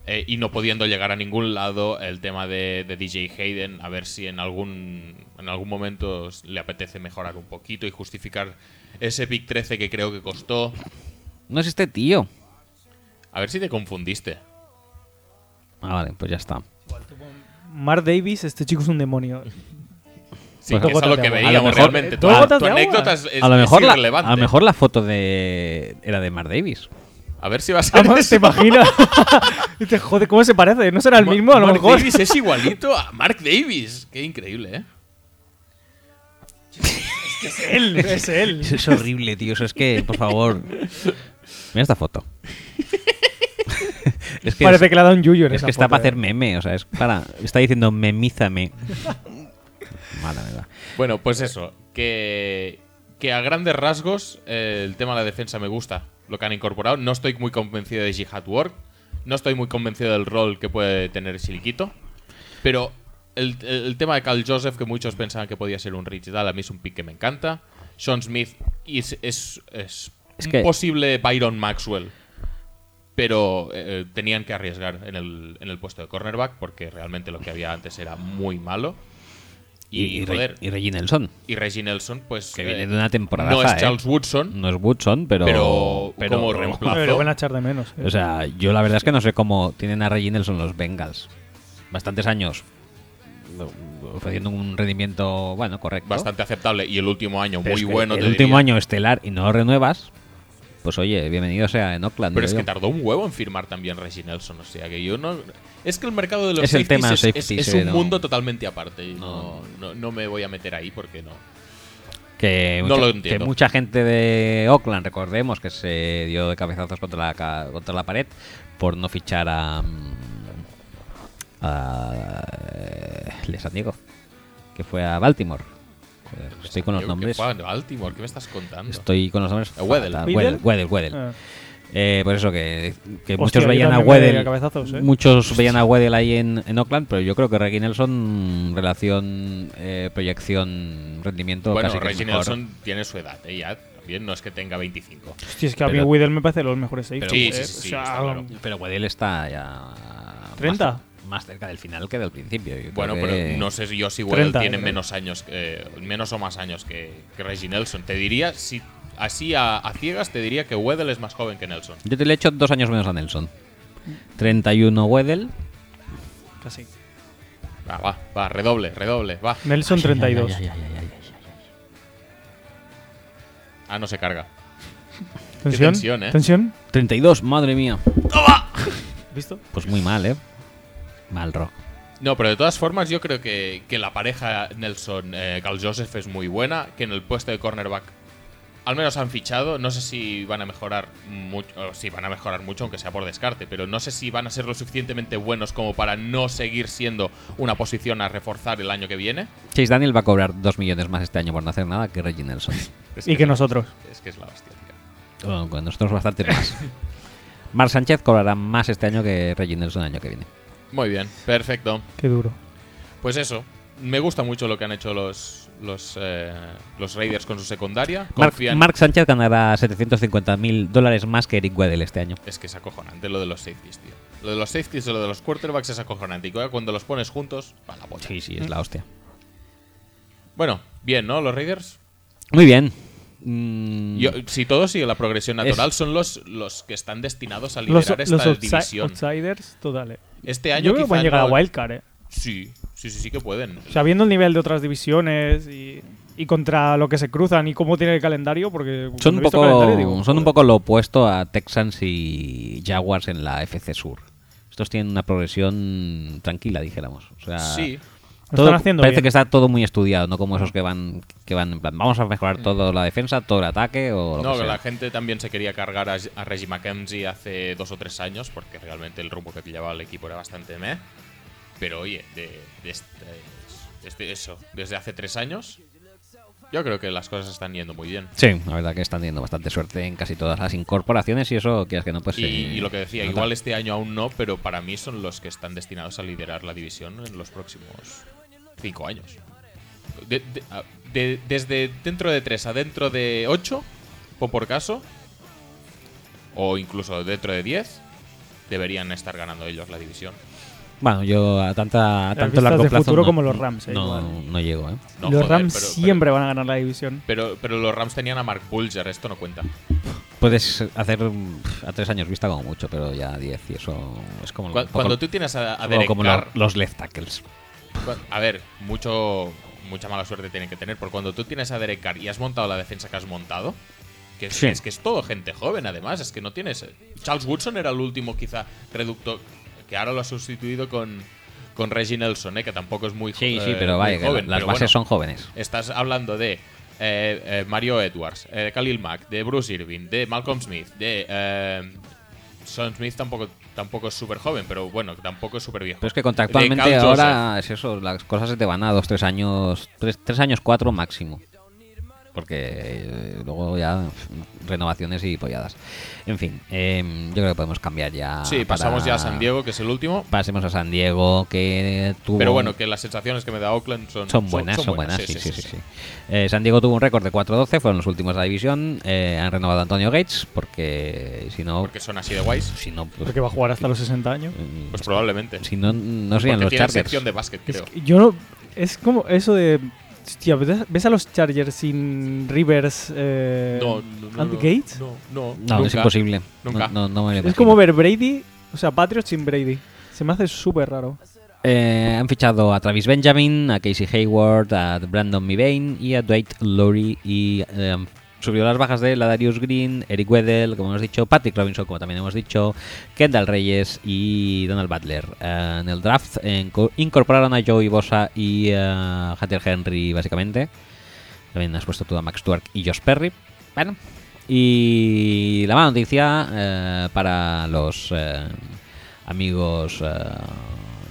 Eh, y no pudiendo llegar a ningún lado, el tema de, de DJ Hayden, a ver si en algún, en algún momento le apetece mejorar un poquito y justificar ese pick 13 que creo que costó. No es este tío. A ver si te confundiste. Ah, vale, pues ya está. Mar Davis, este chico es un demonio. Sí, Pues que es a lo que veíamos mejor- realmente. Tu- anécdota es, lo mejor la, a lo mejor la foto de era de Mark Davis. A ver si va a ser Además. ¿Te imaginas? Dices, joder, ¿cómo se parece? ¿No será el Ma- mismo? A lo Mark mejor. Davis es igualito a Mark Davis. Qué increíble, ¿eh? Es él, es él. Eso es horrible, tío. Eso es que, por favor. Mira esta foto. es que Parece es, que le ha dado un yuyo en es esa que está foto, para hacer eh. meme. O sea, es para. Está diciendo memízame. Mala verdad. Bueno, pues eso, que, que a grandes rasgos eh, el tema de la defensa me gusta, lo que han incorporado. No estoy muy convencido de Jihad Work, no estoy muy convencido del rol que puede tener Siliquito, pero el, el- tema de Carl Joseph, que muchos pensaban que podía ser un Rich Dal, a mí es un pick que me encanta. Sean Smith es, es, es Es un que- posible Byron Maxwell, pero eh, tenían que arriesgar en el, en el puesto de cornerback porque realmente lo que había antes era muy malo. Y, Y, joder, Reggie Nelson. y Reggie Nelson, pues. Que eh, viene de una temporada. No es Charles Woodson, No es Woodson, pero. pero, pero- como reemplazo. Pero lo van a echar de menos. eh. O sea, yo la verdad es que no sé cómo tienen a Reggie Nelson los Bengals. Bastantes años ofreciendo un rendimiento, bueno, correcto. Bastante aceptable. Y el último año Pero muy es que bueno. El te último diría. año estelar y no lo renuevas, pues oye, bienvenido sea en Oakland. Pero es que tardó un huevo en firmar también Reggie Nelson. O sea que yo no. Es que el mercado de los Es el tema es, safety, es- un no. mundo totalmente aparte. Y no, no, no me voy a meter ahí porque no. que, no mucha, lo que entiendo. mucha gente de Oakland, recordemos, que se dio de cabezazos contra la, contra la pared por no fichar a. mm, a. eh, San Diego, que fue a Baltimore. Joder, estoy con los Yo, nombres. que Baltimore, ¿qué me estás contando? Estoy con los nombres. Eh. Weddle, Weddle, Weddle. Ah. Eh, por eso que, que Hostia, muchos veían a cabezazos, ¿eh? Muchos veían a Weddle ahí en, en Oakland, pero yo creo que Reggie Nelson, relación, eh, proyección, rendimiento. bueno, casi que es Reggie mejor. Nelson tiene su edad, ¿eh? Ya también no es que tenga 25. Hostia, es que a Pero- mí Weddle me parece de los mejores seis. Sí, sí, sí, sí, claro. Pero Weddle está ya. 30. Más, más cerca del final que del principio. Yo creo Bueno, que- pero no sé si yo si Weddle 30, tiene creo. menos años, que- menos o más años que, que Reggie Nelson. Te diría, si así a, a ciegas, te diría que Weddle es más joven que Nelson. Yo te le he hecho dos años menos a Nelson. 31 Weddle. Casi. Va, va, va, redoble, redoble, va. Nelson 32. Ay, ay, ay, ay, ay, ay. Ah, no se carga. ¿Tensión? tensión, ¿eh? ¿Tensión? 32, madre mía. ¿Visto? Pues muy mal, ¿eh? Mal rock. No, pero de todas formas, yo creo que, que la pareja Nelson-Carl Joseph es muy buena. Que en el puesto de cornerback al menos han fichado. No sé si van a mejorar mucho. o Si van a mejorar mucho, aunque sea por descarte. Pero no sé si van a ser lo suficientemente buenos como para no seguir siendo una posición a reforzar el año que viene. Chase Daniel va a cobrar 2 millones más este año por no hacer nada que Reggie Nelson. Es Y que nosotros. Es que es la hostia, tío. Bueno, con nosotros bastante más. Mark Sánchez cobrará más este año que Reggie Nelson el año que viene. Muy bien, perfecto. Qué duro. Pues eso. Me gusta mucho lo que han hecho los, los, eh, los Raiders con su secundaria. Mark. Mark Sánchez ganará 750 mil dólares más que Eric Weddle este año. Es que es acojonante lo de los safeties, tío. Lo de los safeties y lo de los quarterbacks es acojonante. Y cuando los pones juntos, va la polla. Sí, sí, es la hostia. Bueno, bien, ¿no? Los Raiders. Muy bien. Mm, Yo- si todo sigue la progresión Es- natural, son los, los que están destinados a Los, liderar los esta outsi- división. outsiders, total. Este año Yo creo que pueden llegar no- a Wildcard, ¿eh? Sí, sí, sí, sí que pueden. O sea, viendo el nivel de otras divisiones y, y contra lo que se cruzan y cómo tiene el calendario, porque Son un, poco, digo, son un poco lo opuesto a Texans y Jaguars en la FC Sur. Estos tienen una progresión tranquila, dijéramos. O sea, Sí. Todo- están haciendo parece bien. que está todo muy estudiado, no como esos que van que van en plan, vamos a mejorar todo la defensa, todo el ataque o lo No, que sea. la gente también se quería cargar a, a Reggie McKenzie hace dos o tres años, porque realmente el rumbo que llevaba el equipo era bastante meh. Pero oye, de, de este- desde eso, desde hace tres años, yo creo que las cosas están yendo muy bien. Sí, la verdad que están teniendo bastante suerte en casi todas las incorporaciones y eso, quieras que no, pues y, se y lo que decía, nota. igual este año aún no, pero para mí son los que están destinados a liderar la división en los próximos cinco años. De- de- a- de- desde dentro de tres a dentro de ocho, o por caso, o incluso dentro de diez, deberían estar ganando ellos la división. Bueno, yo a tanta a tanto largo de plazo futuro no, como los Rams, eh, no, igual. no llego, ¿eh? No, los joder, Rams pero- pero- siempre van a ganar la división. Pero, pero los Rams tenían a Mark Bulger, esto no cuenta. Puedes hacer a tres años vista como mucho, pero ya a diez y eso es como... Cu- un poco- cuando tú tienes a, a como- Derek como Carr- lo- los left tackles. A ver, mucho mucha mala suerte tienen que tener, porque cuando tú tienes a Derek Carr y has montado la defensa que has montado, que es, Sí. es que es todo gente joven, además, es que no tienes. Charles Woodson era el último, quizá, reducto, que ahora lo ha sustituido con, con Reggie Nelson, ¿eh? que tampoco es muy, Sí, sí, eh, pero vaya, joven. las pero bases bueno, son jóvenes. Estás hablando de eh, eh, Mario Edwards, eh, Khalil Mack, de Bruce Irving, de Malcolm Smith, de. Sean Smith tampoco, tampoco es súper joven, pero bueno, tampoco es súper viejo. Pero es que contractualmente ahora es eso, las cosas se te van a dos, tres años, tres, tres años, cuatro máximo. Porque eh, luego ya renovaciones y polladas. En fin, em, yo creo que podemos cambiar ya. Sí, pasamos ya a San Diego, que es el último. Pasemos a San Diego, que tuvo. Pero bueno, que las sensaciones que me da Oakland son, Son buenas, son, buenas, sí, sí, sí. sí. Eh, San Diego tuvo un récord de 4-12, fueron los últimos de la división. eh, han renovado a Antonio Gates, porque si no. Porque son así de guays. Si no, pues, Porque va a jugar hasta los 60 años. Pues probablemente. si no, no serían Porque los tiene Chargers. sección de básquet, creo. Yo no. Es como eso de. Hostia, ¿ves a los Chargers sin Rivers eh, No, no, no, and no, Gates? No, no, No, es imposible. Nunca. No, no, no me lo Es como ver Brady, o sea, Patriots sin Brady. Se me hace súper raro. Eh, han fichado a Travis Benjamin, a Casey Hayward, a Brandon Mivane y a Dwight Lowry y eh, subido las bajas de Ladarius Green, Eric Weddle, como hemos dicho, Patrick Robinson, como también hemos dicho, Kendall Reyes y Donald Butler. Eh, en el draft inco- incorporaron a Joey Bosa y a Hunter Henry, básicamente. También has puesto tú a Max Stewart y Josh Perry. Bueno. Y la mala noticia eh, para los amigos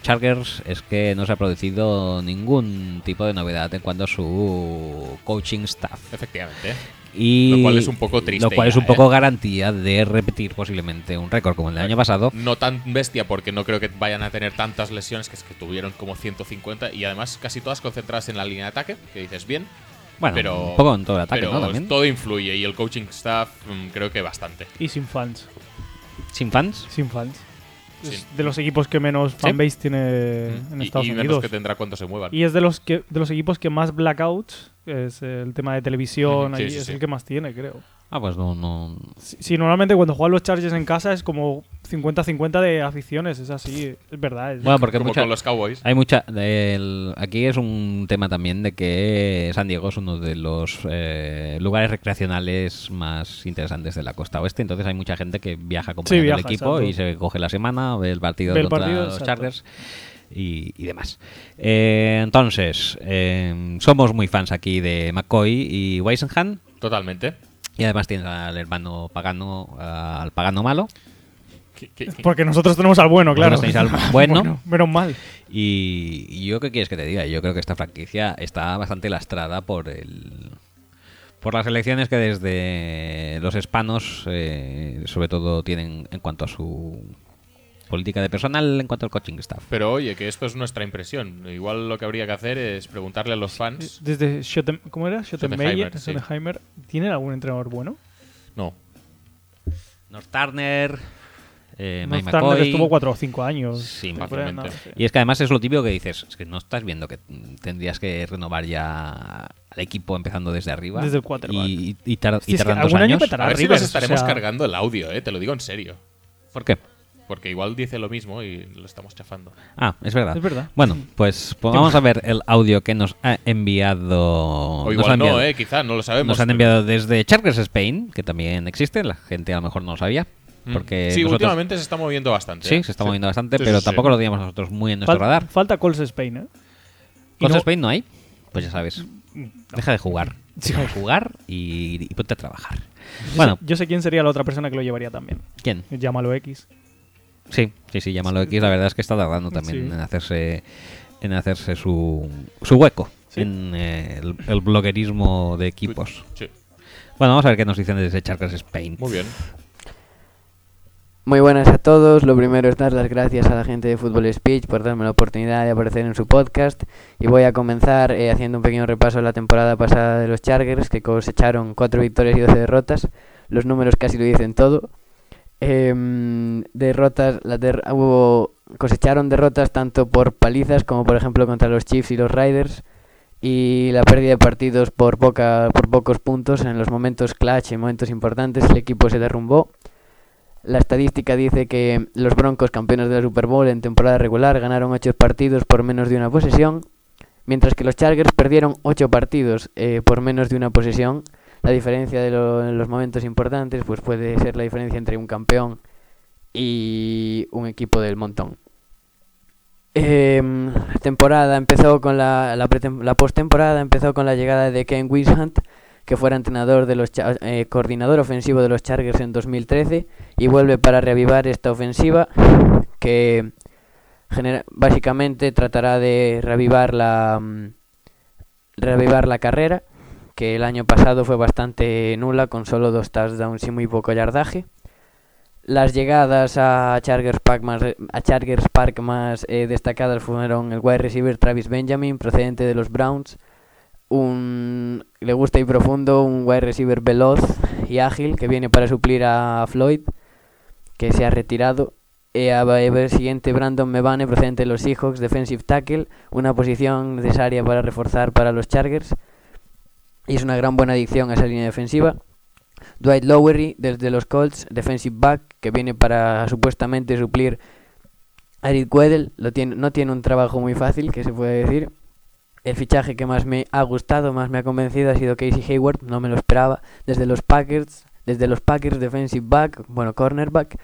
Chargers es que no se ha producido ningún tipo de novedad en cuanto a su coaching staff. Efectivamente. Y Lo cual es un poco triste Lo cual ya, es un poco ¿eh? garantía de repetir posiblemente un récord como el del año pasado. No tan bestia porque no creo que vayan a tener tantas lesiones, que es que tuvieron como 150 y además casi todas concentradas en la línea de ataque, que dices bien. Bueno, pero, un poco en todo el ataque, pero ¿no? También. todo influye y el coaching staff mm, creo que bastante. Y sin fans. ¿Sin fans? Sin fans. Sí. Es de los equipos que menos fanbase tiene en Y- Estados y, menos Unidos. que tendrá cuando se muevan. Y es de los que de los equipos que más blackouts, es el tema de televisión, sí, ahí sí, es sí. el que más tiene, creo. Ah, pues no, no. Sí, sí, normalmente cuando juegan los Chargers en casa es como 50-50 de aficiones, es así, es verdad. es- Bueno, porque Como mucha- con los Cowboys. Hay mucha. el- aquí es un tema también de que San Diego es uno de los eh, lugares recreacionales más interesantes de la costa oeste. Entonces hay mucha gente que viaja acompañando viaja, el equipo exacto. y se coge la semana, ve el partido Ve el contra partido, los exacto. Chargers y, y demás. Eh, entonces, eh, somos muy fans aquí de McCoy y Weisenham. Totalmente. Y además tienes al hermano pagano, al pagano malo. Que- que- que- Porque nosotros tenemos al bueno, claro. Tenéis al bueno. menos mal. Y, y yo qué quieres que te diga, yo creo que esta franquicia está bastante lastrada por el por las elecciones que desde los hispanos eh, sobre todo tienen en cuanto a su política de personal en cuanto al coaching staff. Pero oye, que esto es nuestra impresión. Igual lo que habría que hacer es preguntarle a los fans. Desde Schotten- ¿Cómo era? Schottenmeier, Schottenheimer, sí. ¿Tienen algún entrenador bueno? No. North Turner, eh, North Mike McCoy. estuvo cuatro o cinco años. Sí, no. Y es que además es lo típico que dices, es que no estás viendo que tendrías que renovar ya al equipo empezando desde arriba. Desde el quarterback. Y, y, tar- Sí, y es que tardan dos algún año años. petará A ver si nos estaremos o sea- cargando el audio, eh, te lo digo en serio. ¿Por qué? Porque igual dice lo mismo y lo estamos chafando. Ah, es verdad. Es verdad. Bueno, pues, pues vamos a ver el audio que nos ha enviado. O nos igual ha enviado- no, eh, quizá, no lo sabemos. Nos han pero- enviado desde Chargers Spain, que también existe, la gente a lo mejor no lo sabía. Mm. Porque sí, nosotros- últimamente se está moviendo bastante. Sí, ¿eh? se está moviendo bastante, Sí, pero sí, sí. tampoco lo teníamos nosotros muy en nuestro Fal- radar. Falta Colts Spain, ¿eh? Y ¿Colts no- Spain no hay? Pues ya sabes. Deja de jugar. Deja de jugar y, y ponte a trabajar. Yo Bueno, sé, yo sé quién sería la otra persona que lo llevaría también. ¿quién? Llámalo X. Sí, sí, sí, llámalo X. La verdad es que está tardando también Sí. en hacerse en hacerse su, su hueco Sí. en eh, el, el bloguerismo de equipos. Sí. Bueno, vamos a ver qué nos dicen desde Chargers Spain. Muy bien. Muy buenas a todos. Lo primero es dar las gracias a la gente de Fútbol Speech por darme la oportunidad de aparecer en su podcast. Y voy a comenzar eh, haciendo un pequeño repaso de la temporada pasada de los Chargers, que cosecharon 4 victorias y 12 derrotas. Los números casi lo dicen todo. Em, derrotas, las der- hubo, cosecharon derrotas tanto por palizas como por ejemplo contra los Chiefs y los Riders. Y la pérdida de partidos por, poca, por pocos puntos en los momentos clutch, en momentos importantes, el equipo se derrumbó. La estadística dice que los Broncos, campeones de la Super Bowl en temporada regular, ganaron 8 partidos por menos de una posesión, mientras que los Chargers perdieron 8 partidos eh, por menos de una posesión. La diferencia de los momentos importantes pues puede ser la diferencia entre un campeón y un equipo del montón. Em, la temporada empezó con la, la, la postemporada empezó con la llegada de Ken Wishhunt, que fuera entrenador de los eh, coordinador ofensivo de los Chargers en 2013 y vuelve para reavivar esta ofensiva que básicamente tratará de reavivar la mm, reavivar la carrera que el año pasado fue bastante nula con solo dos touchdowns y muy poco yardaje las llegadas a Chargers Park más, a Chargers Park más eh, destacadas fueron el wide receiver Travis Benjamin, procedente de los Browns, un le gusta y profundo, un wide receiver veloz y ágil que viene para suplir a Floyd, que se ha retirado. Eh, a siguiente Brandon Mebane, procedente de los Seahawks, defensive tackle, una posición necesaria para reforzar para los Chargers. Y es una gran buena adición a esa línea defensiva. Dwight Lowery desde los Colts, defensive back, que viene para supuestamente suplir a Eric Weddle. Lo tiene, no tiene un trabajo muy fácil, que se puede decir. El fichaje que más me ha gustado, más me ha convencido ha sido Casey Hayward, no me lo esperaba. Desde los Packers, desde los Packers defensive back, bueno, cornerback,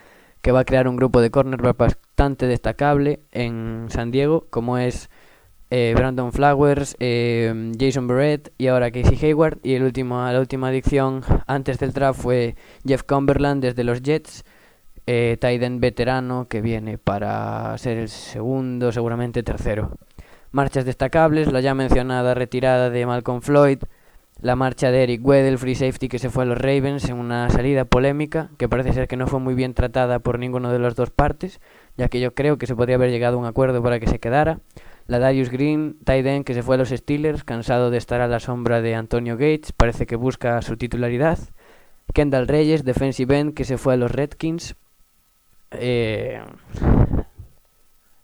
que va a crear un grupo de cornerback bastante destacable en San Diego, como es eh, Brandon Flowers, eh, Jason Barrett y ahora Casey Hayward. Y el último, la última adicción antes del draft fue Jeff Cumberland desde los Jets, eh, end veterano que viene para ser el segundo, seguramente tercero. Marchas destacables, la ya mencionada retirada de Malcolm Floyd, la marcha de Eric Weddle, free safety que se fue a los Ravens en una salida polémica que parece ser que no fue muy bien tratada por ninguno de las dos partes, ya que yo creo que se podría haber llegado a un acuerdo para que se quedara. La Darius Green, end que se fue a los Steelers, cansado de estar a la sombra de Antonio Gates, parece que busca su titularidad. Kendall Reyes, defensive end que se fue a los Redskins. Eh,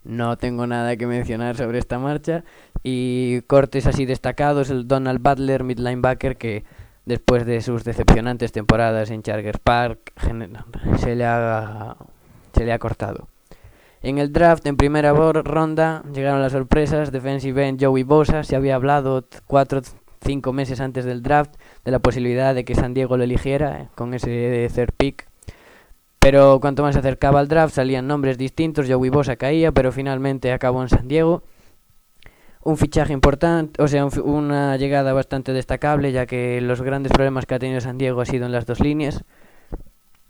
no tengo nada que mencionar sobre esta marcha. Y cortes así destacados, el Donald Butler, mid linebacker, que después de sus decepcionantes temporadas en Chargers Park, se le ha, se le ha cortado. En el draft, en primera ronda, llegaron las sorpresas. Defensive end Joey Bosa, se había hablado cuatro, cinco meses antes del draft de la posibilidad de que San Diego lo eligiera eh, con ese third pick. Pero cuanto más se acercaba al draft salían nombres distintos, Joey Bosa caía, pero finalmente acabó en San Diego. Un fichaje importante, o sea, una llegada bastante destacable, ya que los grandes problemas que ha tenido San Diego ha sido en las dos líneas.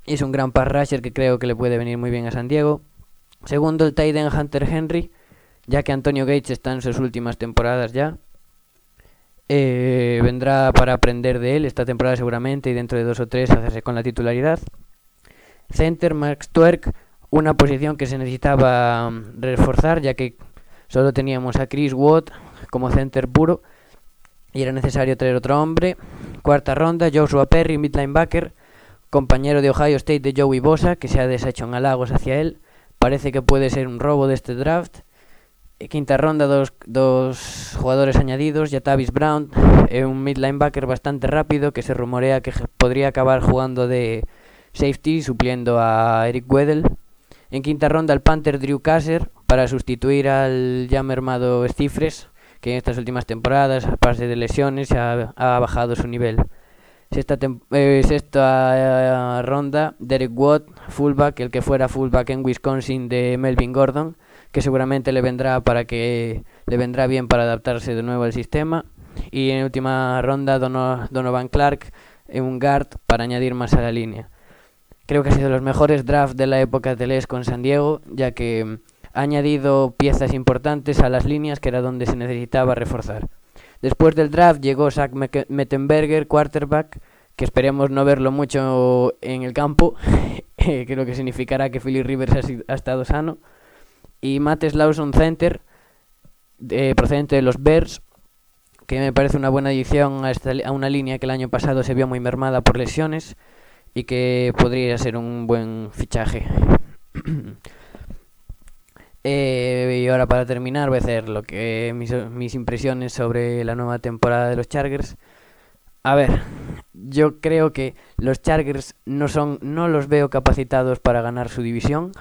Es un gran pass rusher que creo que le puede venir muy bien a San Diego. Segundo, el tight end Hunter Henry, ya que Antonio Gates está en sus últimas temporadas ya. Eh, vendrá para aprender de él esta temporada seguramente y dentro de dos o tres hacerse con la titularidad. Center, Max Twerk, una posición que se necesitaba mm, reforzar ya que solo teníamos a Chris Watt como center puro y era necesario traer otro hombre. Cuarta ronda, Joshua Perry, mid linebacker, compañero de Ohio State de Joey Bosa, que se ha deshecho en halagos hacia él. Parece que puede ser un robo de este draft. Eh, Quinta ronda, dos, dos jugadores añadidos, Yatavis Brown, eh, un mid linebacker bastante rápido que se rumorea que podría acabar jugando de safety supliendo a Eric Weddle. En quinta ronda el Panther Drew Kasser para sustituir al ya mermado Cifres, que en estas últimas temporadas, a base de lesiones, ha bajado su nivel. Sexta, eh, sexta eh, ronda, Derek Watt, fullback, el que fuera fullback en Wisconsin de Melvin Gordon, que seguramente le vendrá para que le vendrá bien para adaptarse de nuevo al sistema. Y en última ronda, Dono- Donovan Clark, eh, un guard para añadir más a la línea. Creo que ha sido los mejores drafts de la época de Les con San Diego, ya que mm, ha añadido piezas importantes a las líneas, que era donde se necesitaba reforzar. Después del draft llegó Zach Mettenberger, quarterback, que esperemos no verlo mucho en el campo. Eh, Creo que significará que Philly Rivers ha, estado sano. Y Matt Slauson, center, eh, procedente de los Bears, que me parece una buena adición a, esta a una línea que el año pasado se vio muy mermada por lesiones y que podría ser un buen fichaje. Eh, y ahora para terminar voy a hacer lo que mis, mis impresiones sobre la nueva temporada de los Chargers. A ver, yo creo que los Chargers no son, no los veo capacitados para ganar su división.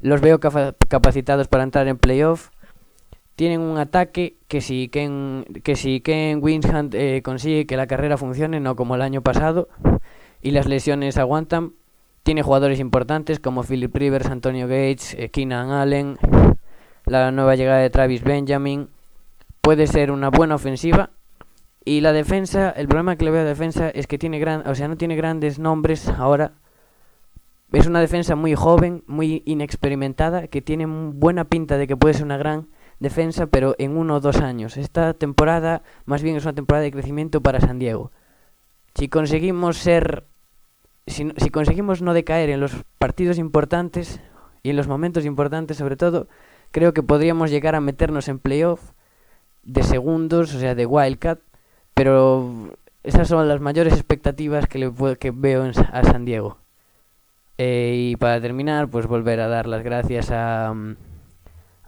Los veo capacitados para entrar en playoff. Tienen un ataque que si Ken, que si Ken Winshunt eh, consigue que la carrera funcione, no como el año pasado, y las lesiones aguantan, tiene jugadores importantes como Philip Rivers, Antonio Gates, eh, Keenan Allen, la nueva llegada de Travis Benjamin. Puede ser una buena ofensiva. Y la defensa, el problema que le veo a la defensa es que tiene gran, o sea, no tiene grandes nombres ahora. Es una defensa muy joven, muy inexperimentada, que tiene buena pinta de que puede ser una gran defensa, pero en uno o dos años. Esta temporada más bien es una temporada de crecimiento para San Diego. Si conseguimos ser si, si conseguimos no decaer en los partidos importantes y en los momentos importantes sobre todo, creo que podríamos llegar a meternos en playoff de segundos, o sea, de wildcat, pero esas son las mayores expectativas que, le que veo en a San Diego. Eh, y para terminar, pues volver a dar las gracias a, mm,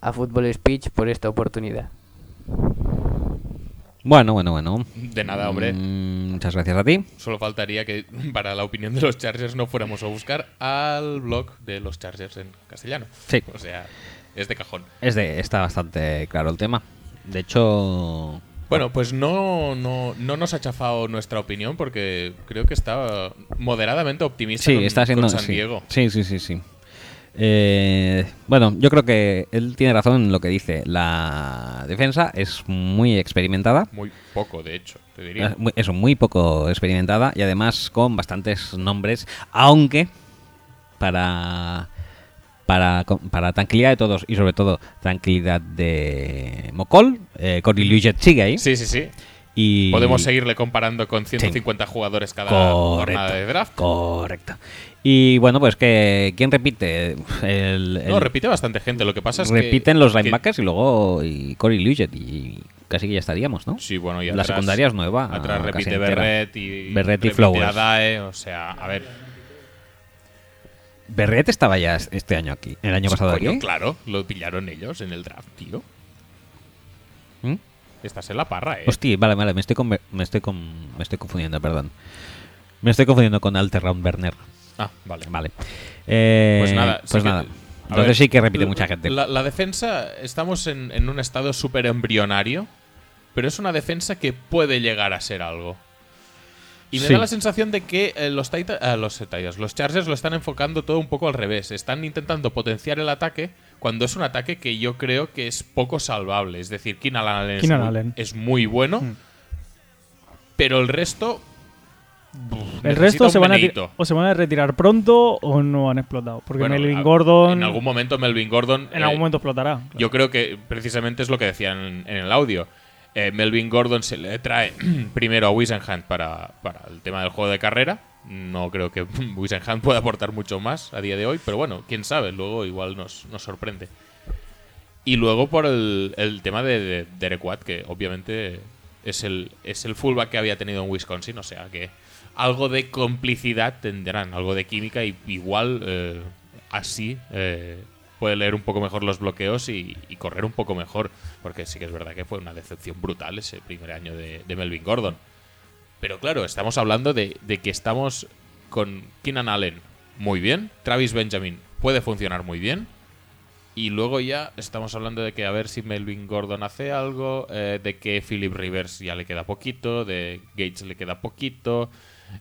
a Football Speech por esta oportunidad. Bueno, bueno, bueno. De nada, hombre. Mm, muchas gracias a ti. Solo faltaría que para la opinión de los Chargers no fuéramos a buscar al blog de los Chargers en castellano. Sí. O sea, es de cajón. Es de, está bastante claro el tema. De hecho, Bueno, pues no, no, no nos ha chafado nuestra opinión porque creo que está moderadamente optimista sí, con, está siendo con San sí. Diego. Sí, sí, sí, sí. Eh, bueno, yo creo que él tiene razón en lo que dice. La defensa es muy experimentada. Muy poco, de hecho, te diría. Es muy- Eso, muy poco experimentada y además con bastantes nombres, aunque para para, para tranquilidad de todos y sobre todo tranquilidad de Mocol, eh, Cory Luget sigue ahí. Sí, sí, sí. Y Podemos seguirle comparando con 150 jugadores cada jornada de draft. Correcto. Y bueno, pues que ¿quién repite? El, el- No, repite bastante gente. Lo que pasa es que- repiten los que- linebackers y luego y Cory Luget y casi que ya estaríamos, ¿no? Sí, bueno, y la atrás- secundaria es nueva. Atrás repite. Berret y, Berret y Flowers. Adae, o sea, a ver. Berret estaba ya este año aquí, el año Sí, pasado coño, aquí. Claro, lo pillaron ellos en el draft, tío. ¿Mm? Estás en la parra, eh. Hostia, vale, vale, me estoy, con- me estoy, con- me estoy confundiendo, perdón. Me estoy confundiendo con Alter Round Werner. Ah, vale. Vale. Eh, Pues nada, pues sí que- nada. Entonces ver, sí que repite la- mucha gente. La, la defensa, estamos en, en un estado súper embrionario, pero es una defensa que puede llegar a ser algo. Y me Sí. da la sensación de que eh, los, Tita- ah, los Titans, los Chargers lo están enfocando todo un poco al revés. Están intentando potenciar el ataque cuando es un ataque que yo creo que es poco salvable. Es decir, Keenan Allen, es, muy, Allen. es muy bueno, Mm. pero el resto... El resto se van, a o se van a retirar pronto o no han explotado. Porque Bueno, Melvin Gordon En algún momento Melvin Gordon. en eh, algún momento explotará. Yo creo que precisamente es lo que decían en, en el audio. Eh, Melvin Gordon se le trae primero a Wisenhunt para, para el tema del juego de carrera. No creo que Wisenhunt pueda aportar mucho más a día de hoy, pero bueno, quién sabe, luego igual nos, nos sorprende. Y luego por el, el tema de, de Derek Watt, que obviamente es el, es el fullback que había tenido en Wisconsin, o sea que algo de complicidad tendrán, algo de química y igual eh, así eh, puede leer un poco mejor los bloqueos y, correr un poco mejor, porque sí que es verdad que fue una decepción brutal ese primer año de, Melvin Gordon. Pero claro, estamos hablando de, de que estamos con Keenan Allen, muy bien. Travis Benjamin puede funcionar muy bien. Y luego ya estamos hablando de que a ver si Melvin Gordon hace algo, eh, de que Philip Rivers ya le queda poquito, de Gates le queda poquito.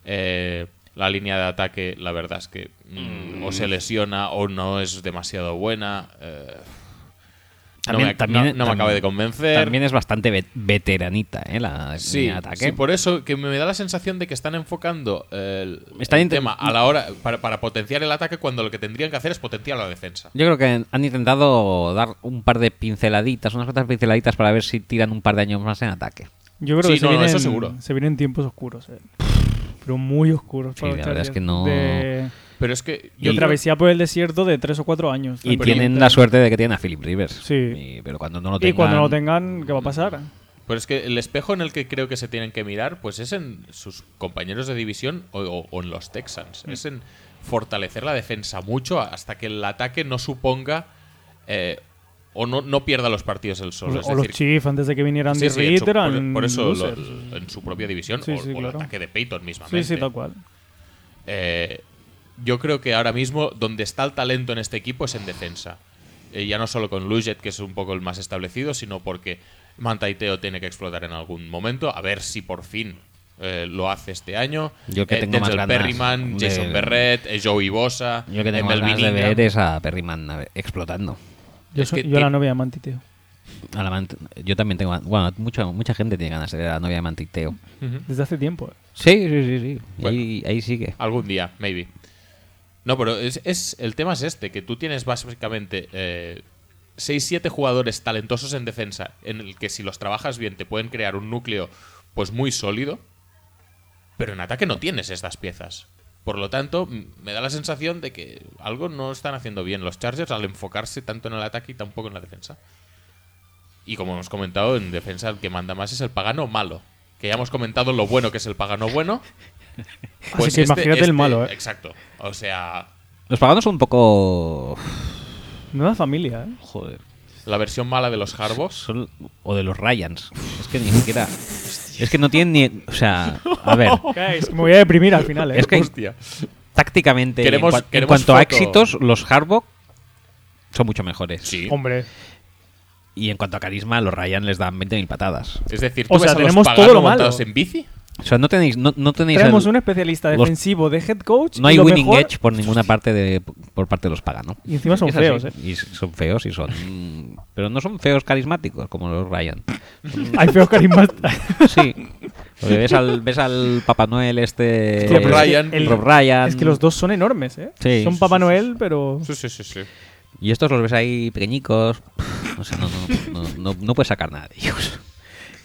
Eh, la línea de ataque, la verdad es que mm, o se lesiona o no es demasiado buena. eh, no me, no- no me acaba de convencer. También es bastante ve- veteranita, ¿eh? La Sí, línea de ataque. sí, por eso que me da la sensación de que están enfocando el, Están el tema a la hora para, para potenciar el ataque cuando lo que tendrían que hacer es potenciar la defensa. Yo creo que han intentado dar un par de pinceladitas, unas cuantas pinceladitas para ver si tiran un par de años más en ataque. Yo creo Sí, que se, no, no, vienen, eso seguro. se vienen tiempos oscuros, eh. Muy oscuros. Sí, para la verdad es que no- De, Pero es que yo travesía por el desierto de tres o cuatro años. Y tienen la suerte de que tienen a Philip Rivers. Sí. Y- pero cuando no lo Y tengan... cuando no lo tengan, ¿qué va a pasar? Pero es que el espejo en el que creo que se tienen que mirar, pues es en sus compañeros de división o, o- o en los Texans. Mm. Es en fortalecer la defensa mucho hasta que el ataque no suponga eh, o no, no pierda los partidos el solo. O, es o los Chiefs antes de que vinieran sí, de sí, en su- Reed por, eran por eso lo- en su propia división Sí, o, sí, o el ataque de Peyton mismamente. Sí, sí, tal cual. Eh, yo creo que ahora mismo donde está el talento en este equipo es en defensa. Eh, ya no solo con Lujet, que es un poco el más establecido, sino porque Mantaiteo tiene que explotar en algún momento. A ver si por fin eh, lo hace este año. Yo que Eh, tengo más ganas Perryman, de- Jason Berrett, eh, Joey Bosa, Yo que tengo más ganas de ver es a Perryman explotando. Yo, Es soy- que yo la novia de Mantiteo. A la mant- yo también tengo... Bueno, mucha, mucha gente tiene ganas de la novia de Mantiteo. Desde hace tiempo. eh. Sí, sí, sí, sí. Bueno. ahí, ahí sigue. Algún día, maybe. No, pero es, es- el tema es este, que tú tienes básicamente 6-7 jugadores talentosos en defensa, en el que si los trabajas bien te pueden crear un núcleo pues muy sólido, pero en ataque no tienes estas piezas. Por lo tanto, me da la sensación de que algo no están haciendo bien los Chargers al enfocarse tanto en el ataque y tampoco en la defensa. Y como hemos comentado, en defensa el que manda más es el pagano malo. Que ya hemos comentado lo bueno que es el pagano bueno. Pues Así que imagínate el malo, ¿eh? Exacto. O sea, Los paganos son un poco... Nueva familia, ¿eh? Joder. la versión mala de los Harbos. Son- o de los Ryans. Es que ni siquiera... Es que no tienen ni... O sea, a ver... Es que me voy a deprimir al final, ¿eh? Es que Hostia. tácticamente, Queremos- en, cua- en queremos cuanto a éxitos, los Harbaugh son mucho mejores. Sí. Hombre, Y en cuanto a carisma, los Ryan les dan 20.000 patadas. Es decir, O tú sea, ves a los tenemos Pagano todo lo malo. montados en bici. O sea, no tenéis... No, no tenéis tenemos un especialista los- defensivo de head coach. No y hay lo winning mejor- edge por ninguna parte de por parte de los paganos. Y encima son Es así. feos, ¿eh? Y s- son feos y son... mm, Pero no son feos carismáticos como los Ryan. Hay feos carismáticos. Sí. Porque ves al, ves al Papá Noel este... Hostia, pero es que Ryan. el- Rob Ryan. Es que los dos son enormes, ¿eh? Sí, son sí, Papá sí, Noel, pero. Sí, sí, sí, sí. Y estos los ves ahí pequeñicos. No sé, no, no, no, no, no puedes sacar nada de ellos.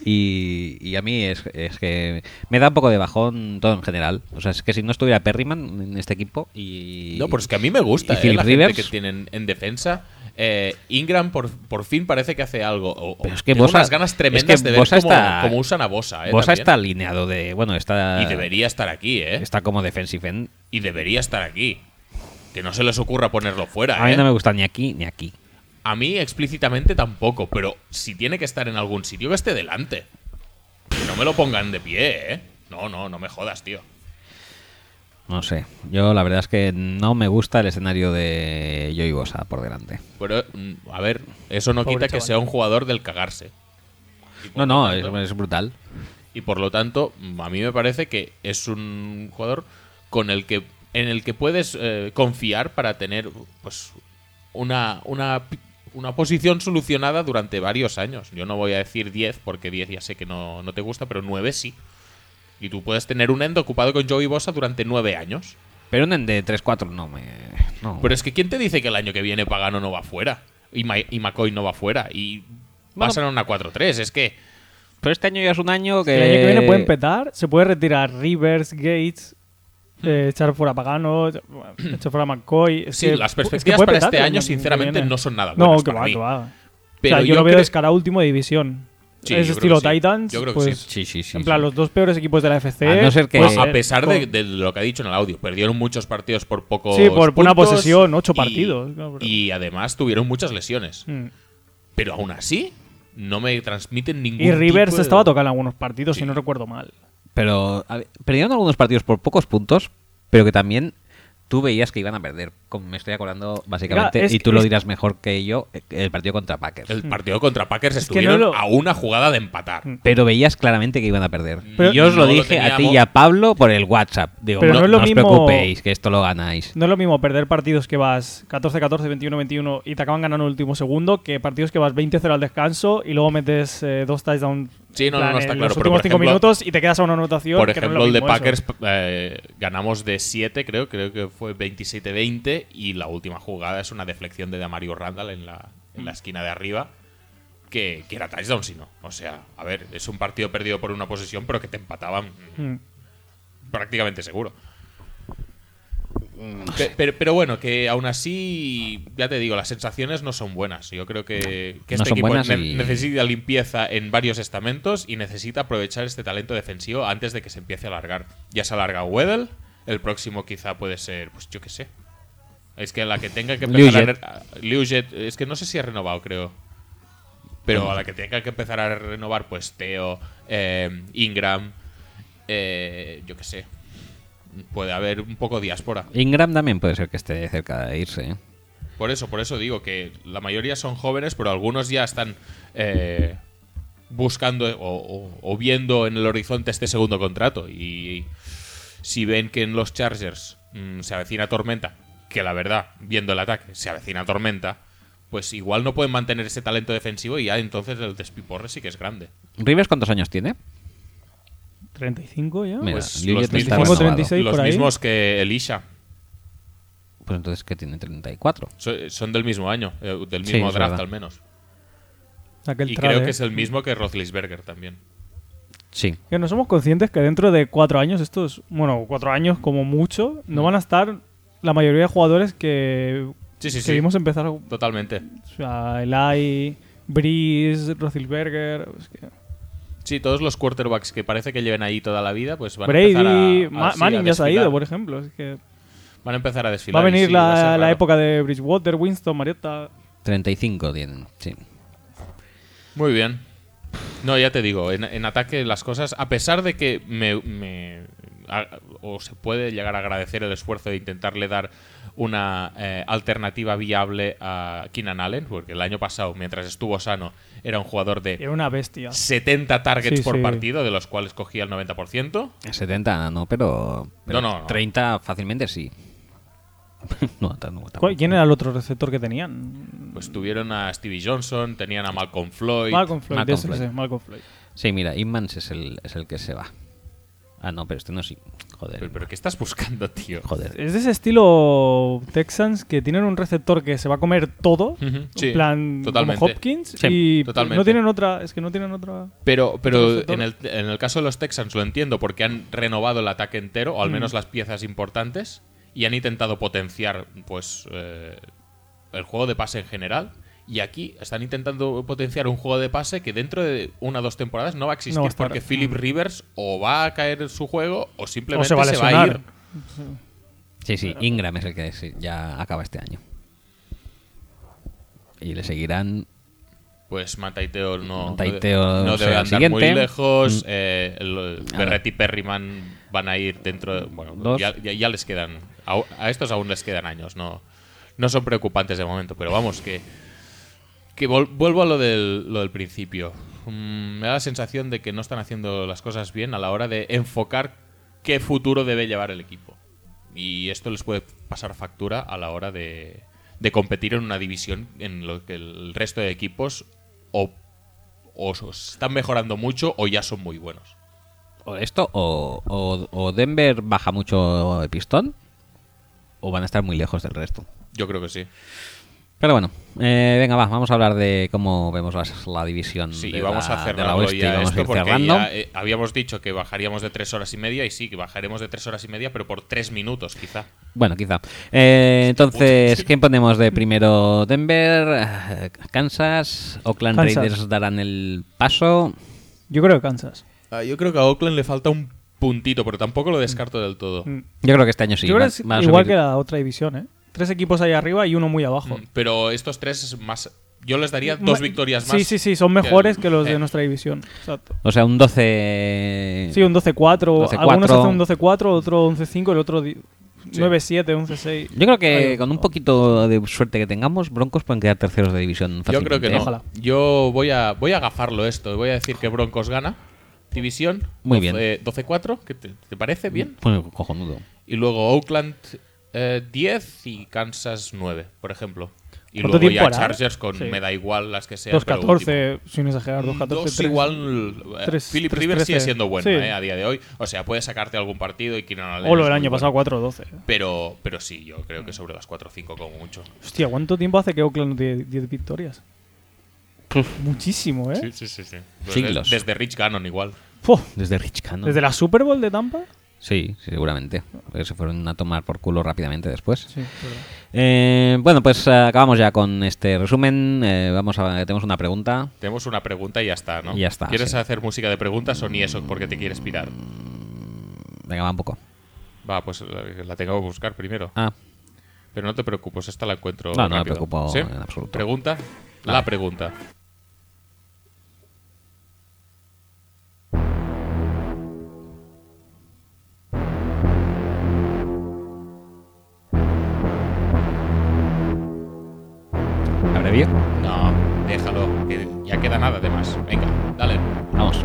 Y, y a mí es, es que me da un poco de bajón todo en general. O sea, es que si no estuviera Perryman en este equipo y. No, pues que a mí me gusta y eh, la Rivers. gente que tienen en defensa. Eh, Ingram por, por fin parece que hace algo. O- Pero es que Bosa- unas ganas es tremendas que de ver Bosa cómo, está- cómo usan a Bosa. Eh, Bosa también. está alineado de. Bueno, está. Y debería estar aquí, ¿eh? Está como defensive end. Y debería estar aquí. Que no se les ocurra ponerlo fuera, A mí ¿eh? no me gusta ni aquí ni aquí. A mí explícitamente tampoco, pero si tiene que estar en algún sitio, que esté delante. Que no me lo pongan de pie, ¿eh? No, no, no me jodas, tío. No sé. Yo la verdad es que no me gusta el escenario de Joey Bosa por delante. Pero, mm, a ver, eso no Pobre quita que sea un jugador del cagarse. No, no, es, tanto- es brutal. Y por lo tanto, mm, a mí me parece que es un jugador con el que en el que puedes eh, confiar para tener pues una, una, una posición solucionada durante varios años. Yo no voy a decir 10 porque 10 ya sé que no, no te gusta, pero 9 sí. Y tú puedes tener un end ocupado con Joey Bosa durante 9 años. Pero un end de 3-4 no me. No. Pero es que ¿quién te dice que el año que viene Pagano no va fuera? Y, Ma- y McCoy no va fuera. Y Bueno, pasan a una 4-3. Es que... Pero este año ya es un año que. El año que viene pueden petar, se puede retirar Rivers, Gates, eh, echar fuera Pagano, bueno, echar fuera McCoy. Es Sí, que- las es que perspectivas para este año, que sinceramente, no son nada No, buenas que para va, mí. que va. Pero o sea, yo, yo lo veo descarado último de división. Sí, es estilo que sí. Titans. Yo creo que pues, sí. Sí, sí, sí. en plan, sí. los dos peores equipos de la FC. A no ser que- puede a pesar de, Con- de lo que ha dicho en el audio, perdieron muchos partidos por poco. Sí, por una posesión, ocho partidos, Y además tuvieron muchas lesiones. Mm. Pero aún así, no me transmiten ningún. Y Rivers tipo de- estaba tocando algunos partidos, Sí. si no recuerdo mal. Pero a ver, perdieron algunos partidos por pocos puntos, pero que también tú veías que iban a perder. Como me estoy acordando, básicamente, Mira, y tú que- lo dirás mejor que yo, eh, el partido contra Packers. El partido contra Packers Es que no estuvieron lo- a una jugada de empatar. Pero veías claramente que iban a perder. Pero- y yo os lo No lo dije a ti y a Pablo por el WhatsApp. Digo, Pero no, no es lo no os mismo- preocupéis, que esto lo ganáis. No es lo mismo perder partidos que vas 14-14, 21-21 y te acaban ganando el último segundo que partidos que vas 20-0 al descanso y luego metes eh, dos touchdowns Sí, no, no, plan, no, está en claro, los últimos por 5 ejemplo- minutos y te quedas a una anotación. Por que no es ejemplo, lo el de. Packers eh, ganamos de 7, creo, creo que fue 27-20 y la última jugada es una deflección de Damario Randall en la, en la Mm. esquina de arriba que, que era touchdown, si no. O sea, a ver, es un partido perdido por una posesión, pero que te empataban Mm. prácticamente seguro. Pe- Pero, pero bueno, que aún así, ya te digo, las sensaciones no son buenas. Yo creo que, que No este equipo buenas ne- y- necesita limpieza en varios estamentos y necesita aprovechar este talento defensivo antes de que se empiece a alargar. Ya se alarga Weddle, el próximo quizá puede ser, pues yo qué sé. Es que a la que tenga que empezar a... Liuget. re- a- Liuget, es que no sé si ha renovado, creo. Pero a la que tenga que empezar a renovar, pues Teo, eh, Ingram, eh, yo qué sé. Puede haber un poco diáspora. Ingram también puede ser que esté cerca de irse. ¿eh? Por eso, por eso digo que la mayoría son jóvenes, pero algunos ya están eh, buscando o, o- o viendo en el horizonte este segundo contrato. Y si ven que en los Chargers mm, se avecina tormenta, que la verdad, viendo el ataque, se avecina tormenta, pues igual no pueden mantener ese talento defensivo y ya entonces el despiporre sí que es grande. ¿Rivers cuántos años tiene? 35 ya. Mira, Pues los, mismos, renovado. 36 los por ahí. mismos que Elisha. Pues entonces que tiene 34. So- Son del mismo año, eh, del mismo draft al menos. Aquel Y trade, creo que es el mismo que Roethlisberger también. Sí. Que no somos conscientes que dentro de cuatro años, estos, bueno, cuatro años como mucho, no Mm. van a estar la mayoría de jugadores que, Sí, sí, que sí. vimos empezar. O Totalmente. sea, Eli, Breeze, Roethlisberger. es que- Sí, todos los quarterbacks que parece que lleven ahí toda la vida, pues van a empezar a, a- Ma- sí, Manning a ya se ha ido, desfilar. por ejemplo. es que Van a empezar a va desfilar. a venir sí, va a ser la, la raro. época de Bridgewater, Winston, Marietta. 35 tienen, sí. Muy bien. No, ya te digo, en, en ataque las cosas, a pesar de que me, me- a- o se puede llegar a agradecer el esfuerzo de intentarle dar una eh, alternativa viable a Keenan Allen, porque el año pasado, mientras estuvo sano, era un jugador de Era una bestia. 70 targets Sí, por sí. partido, de los cuales cogía el 90%. 70 no, pero, pero No, no, no. 30 fácilmente sí. no, ta- no, tampoco. ¿Cuál- ¿Quién era el otro receptor que tenían? Pues tuvieron a Stevie Johnson, tenían a Malcolm Floyd. Malcolm Floyd, Malcolm Floyd. Sí, mira, Inmans es el, es el que se va. Ah, no, pero este no sí. Joder. Pero, pero ¿qué estás buscando, tío? Joder. Es de ese estilo Texans que tienen un receptor que se va a comer todo. Ujú, sí, en plan totalmente. como Hopkins. Sí, y totalmente. no tienen otra. Es que no tienen otra. Pero, pero en el, en el caso de los Texans lo entiendo porque han renovado el ataque entero, o al Mm. menos las piezas importantes, y han intentado potenciar pues eh, el juego de pase en general. Y aquí están intentando potenciar un juego de pase que dentro de una o dos temporadas no va a existir No va a estar. porque Philip Mm. Rivers o va a caer su juego o simplemente se va a ir. Sí, sí, Ingram es el que ya acaba este año. Y le seguirán. Pues Mataiteo no, Mataiteo no debe andar muy lejos. Mm. eh, el- A ver. Berret y Perryman van a ir dentro de. Bueno, Dos. ya, ya- ya les quedan. A, a estos aún les quedan años. No, no son preocupantes de momento. Pero vamos, que. Que vuelvo a lo del, lo del principio. Mm, me da la sensación de que no están haciendo las cosas bien a la hora de enfocar qué futuro debe llevar el equipo. Y esto les puede pasar factura a la hora de, de competir en una división en lo que el resto de equipos o, o están mejorando mucho o ya son muy buenos. O esto, o, o- o Denver baja mucho el pistón, o van a estar muy lejos del resto. Yo creo que sí. Pero bueno, eh, venga, va, vamos a hablar de cómo vemos las- la, división Sí, de y vamos la, a cerrarlo oeste ya vamos a esto ir porque cerrando. ya, eh, habíamos dicho que bajaríamos de tres horas y media y sí, que bajaremos de tres horas y media, pero por tres minutos quizá. Bueno, quizá. Eh, entonces, ¿quién ponemos de primero? Denver, eh, Kansas, Oakland Kansas. Raiders darán el paso. Yo creo que Kansas. Ah, yo creo que a Oakland le falta un puntito, pero tampoco lo descarto del todo. Mm. Yo creo que este año sí. Yo creo va- que es va a igual subir. que la otra división, ¿eh? Tres equipos ahí arriba y uno muy abajo. Mm, Pero estos tres es más. Yo les daría dos victorias más. Sí, sí, sí, son que mejores el- que los eh, de nuestra división. Exacto. O sea, un 12. Sí, un 12-4. 12-4. Algunos hacen un 12-4, otro 11-5, el otro. di- 9-7, 11-6. Yo creo que Ay, con un poquito de suerte que tengamos, Broncos pueden quedar terceros de división. Yo creo que fácilmente, no. ¿eh? Yo voy a, voy a agafarlo esto. Voy a decir que Broncos gana división. Muy 12 12-4. ¿Qué te, te parece bien? Pues cojonudo. Y luego Oakland eh, 10 y Kansas 9, por ejemplo. Y ¿Cuánto luego ya hará? Chargers con Sí. me da igual las que sean. pero 2-14, sin exagerar, 2-14. Dos 3. igual. eh, Tres- Philip Rivers sigue siendo bueno Sí. eh, a día de hoy. O sea, puede sacarte algún partido y Keenan Allen O lo del año bueno. pasado, 4-12. Pero, pero sí, yo creo que sobre las 4 o 5 como mucho. Hostia, ¿cuánto tiempo hace que Oakland no tiene 10 victorias? Muchísimo, ¿eh? Sí, sí, sí. sí. Desde, Siglos. desde Rich Gannon igual. Puf, Desde Rich Cannon. ¿Desde la Super Bowl de Tampa? Sí, sí, seguramente. Porque se fueron a tomar por culo rápidamente después. Sí. Eh, bueno, pues eh, acabamos ya con este resumen. Eh, vamos a tenemos una pregunta. Tenemos una pregunta y ya está, ¿no? Y ya está, ¿Quieres sí. hacer música de preguntas o ni eso porque te quieres pirar? Venga, va un poco. Va, pues la, tengo que buscar primero. Ah, Pero no te preocupes, esta la encuentro. No, no me preocupo ¿Sí? en absoluto. Pregunta. La Vale. pregunta. No, déjalo, que ya queda nada de más. Venga, dale. Vamos.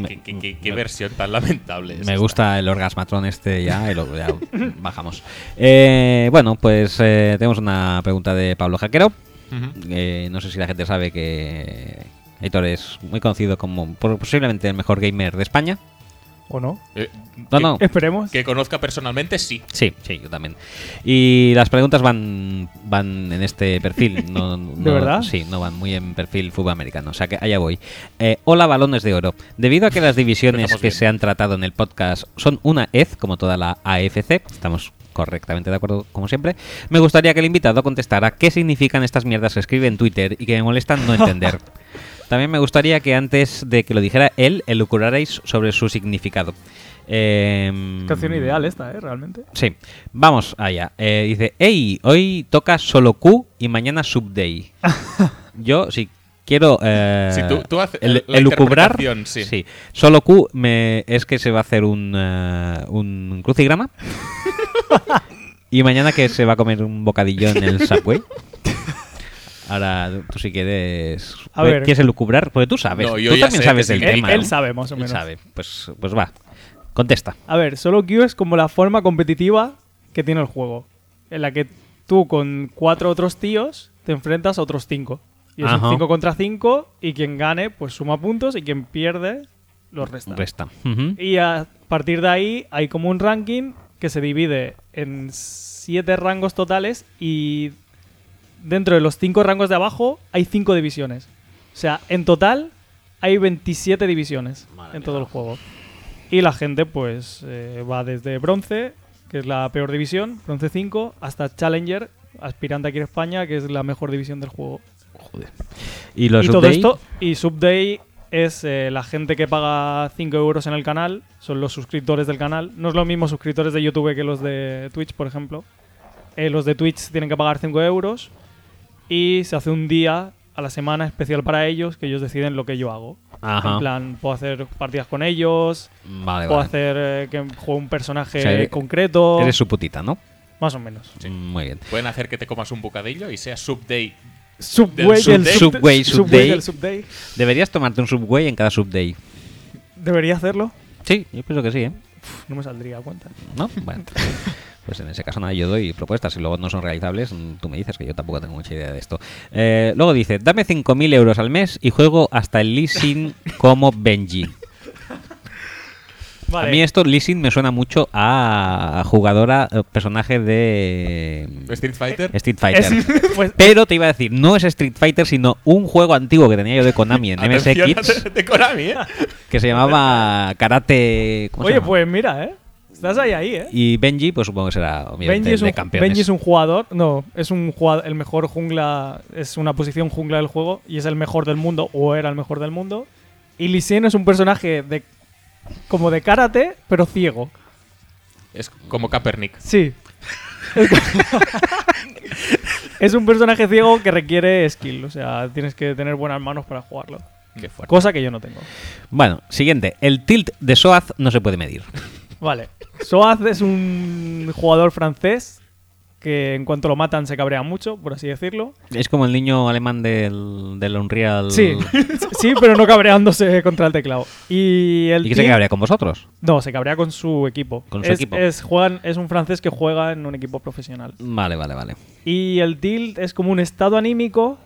¿Qué, versión tan lamentable es Me esta? gusta el orgasmatron este ya y luego ya bajamos. Eh, bueno, pues eh, tenemos una pregunta de Pablo Jaquero. Eh, no sé si la gente sabe que Aitor es muy conocido como posiblemente el mejor gamer de España. ¿O no? Eh, No, que- no. Esperemos. Que conozca personalmente, sí. Sí, sí, yo también. Y las preguntas van van en este perfil. No, no- verdad? Sí, no van muy en perfil fútbol americano. O sea que allá voy. Eh, hola, balones de oro. Debido a que las divisiones que se han tratado en el podcast son una EZ, como toda la AFC, estamos correctamente de acuerdo como siempre, me gustaría que el invitado contestara qué significan estas mierdas que escribe en Twitter y que me molestan no entender. También me gustaría que antes de que lo dijera él, elucubrarais sobre su significado. Em, Canción ideal esta, ¿eh? Realmente. Sí, vamos allá. Eh, dice, hey, hoy toca solo Q y mañana Subday. Yo, si quiero eh, Sí, tú- tú haces el- la elucubrar, sí. solo Q me, es que se va a hacer un, eh, un crucigrama. y mañana que se va a comer un bocadillo en el Subway. Ahora, tú si quieres... A ver. ¿Quieres elucubrar? Porque tú sabes. No, yo tú ya también sé sabes del tema. Él ¿no? sabe, más o Él menos. sabe. Pues, pues va. Contesta. A ver, solo queue es como la forma competitiva que tiene el juego. En la que tú con cuatro otros tíos te enfrentas a otros cinco. Y es Ajá. un 5 contra 5 y quien gane pues suma puntos y quien pierde los resta. Resta. Y a partir de ahí hay como un ranking que se divide en siete rangos totales y dentro de los cinco rangos de abajo hay cinco divisiones. O sea, en total hay 27 divisiones en todo el juego. Y la gente pues eh, va desde bronce, que es la peor división, bronce 5, hasta Challenger, aspirante aquí en España, que es la mejor división del juego. Y los y todo esto, y Subday es eh, la gente que paga 5 euros en el canal, son los suscriptores del canal. No es lo mismo suscriptores de YouTube que los de Twitch, por ejemplo. Eh, los de Twitch tienen que pagar 5 euros y se hace un día a la semana especial para ellos que ellos deciden lo que yo hago. Ajá. En plan, puedo hacer partidas con ellos, Vale, puedo vale. hacer eh, que juegue un personaje O sea, concreto. Eres su putita, ¿no? Más o menos. Muy bien. Pueden hacer que te comas un bocadillo y sea Subday. Subway del Subday. Subway, Subway Subday. del Subday. Deberías tomarte un Subway en cada Subday. ¿Debería hacerlo? Sí, yo pienso que sí, ¿eh? Uf, no me saldría a cuenta. ¿No? Bueno. Pues en ese caso nada, yo doy propuestas y luego no son realizables, mm, tú me dices que yo tampoco tengo mucha idea de esto. Eh, luego dice, dame 5.000 euros al mes y juego hasta el leasing como Benji. Vale. A mí esto, Lee Sin, me suena mucho a jugadora, eh, personaje de Street Fighter. Street Fighter. Es- pues- Pero te iba a decir, no es Street Fighter, sino un juego antiguo que tenía yo de Konami en MSX de, de Konami, ¿eh? que se llamaba Karate. ¿cómo se Oye, llama? pues mira, ¿eh? Estás ahí, ahí, ¿eh? Y Benji, pues supongo que será Benji es, de un, campeones. Benji es un jugador, no, es un jugador, el mejor jungla, es una posición jungla del juego y es el mejor del mundo, o era el mejor del mundo. Y Lee Sin es un personaje de como de karate, pero ciego. Es como Kaepernick. Sí. es un personaje ciego que requiere skill, o sea, tienes que tener buenas manos para jugarlo. Qué fuerte. Cosa que yo no tengo. Bueno, siguiente. El tilt de Soaz no se puede medir. Vale. Soaz es un jugador francés que en cuanto lo matan se cabrea mucho, por así decirlo. Es como el niño alemán del, del Unreal. Sí, sí, pero no cabreándose contra el teclado. Y el ¿Y qué se cabrea con vosotros? No, se cabrea con su equipo. Con su es, equipo. Es, juegan, es un francés que juega en un equipo profesional. Vale, vale, vale. Y el tilt es como un estado anímico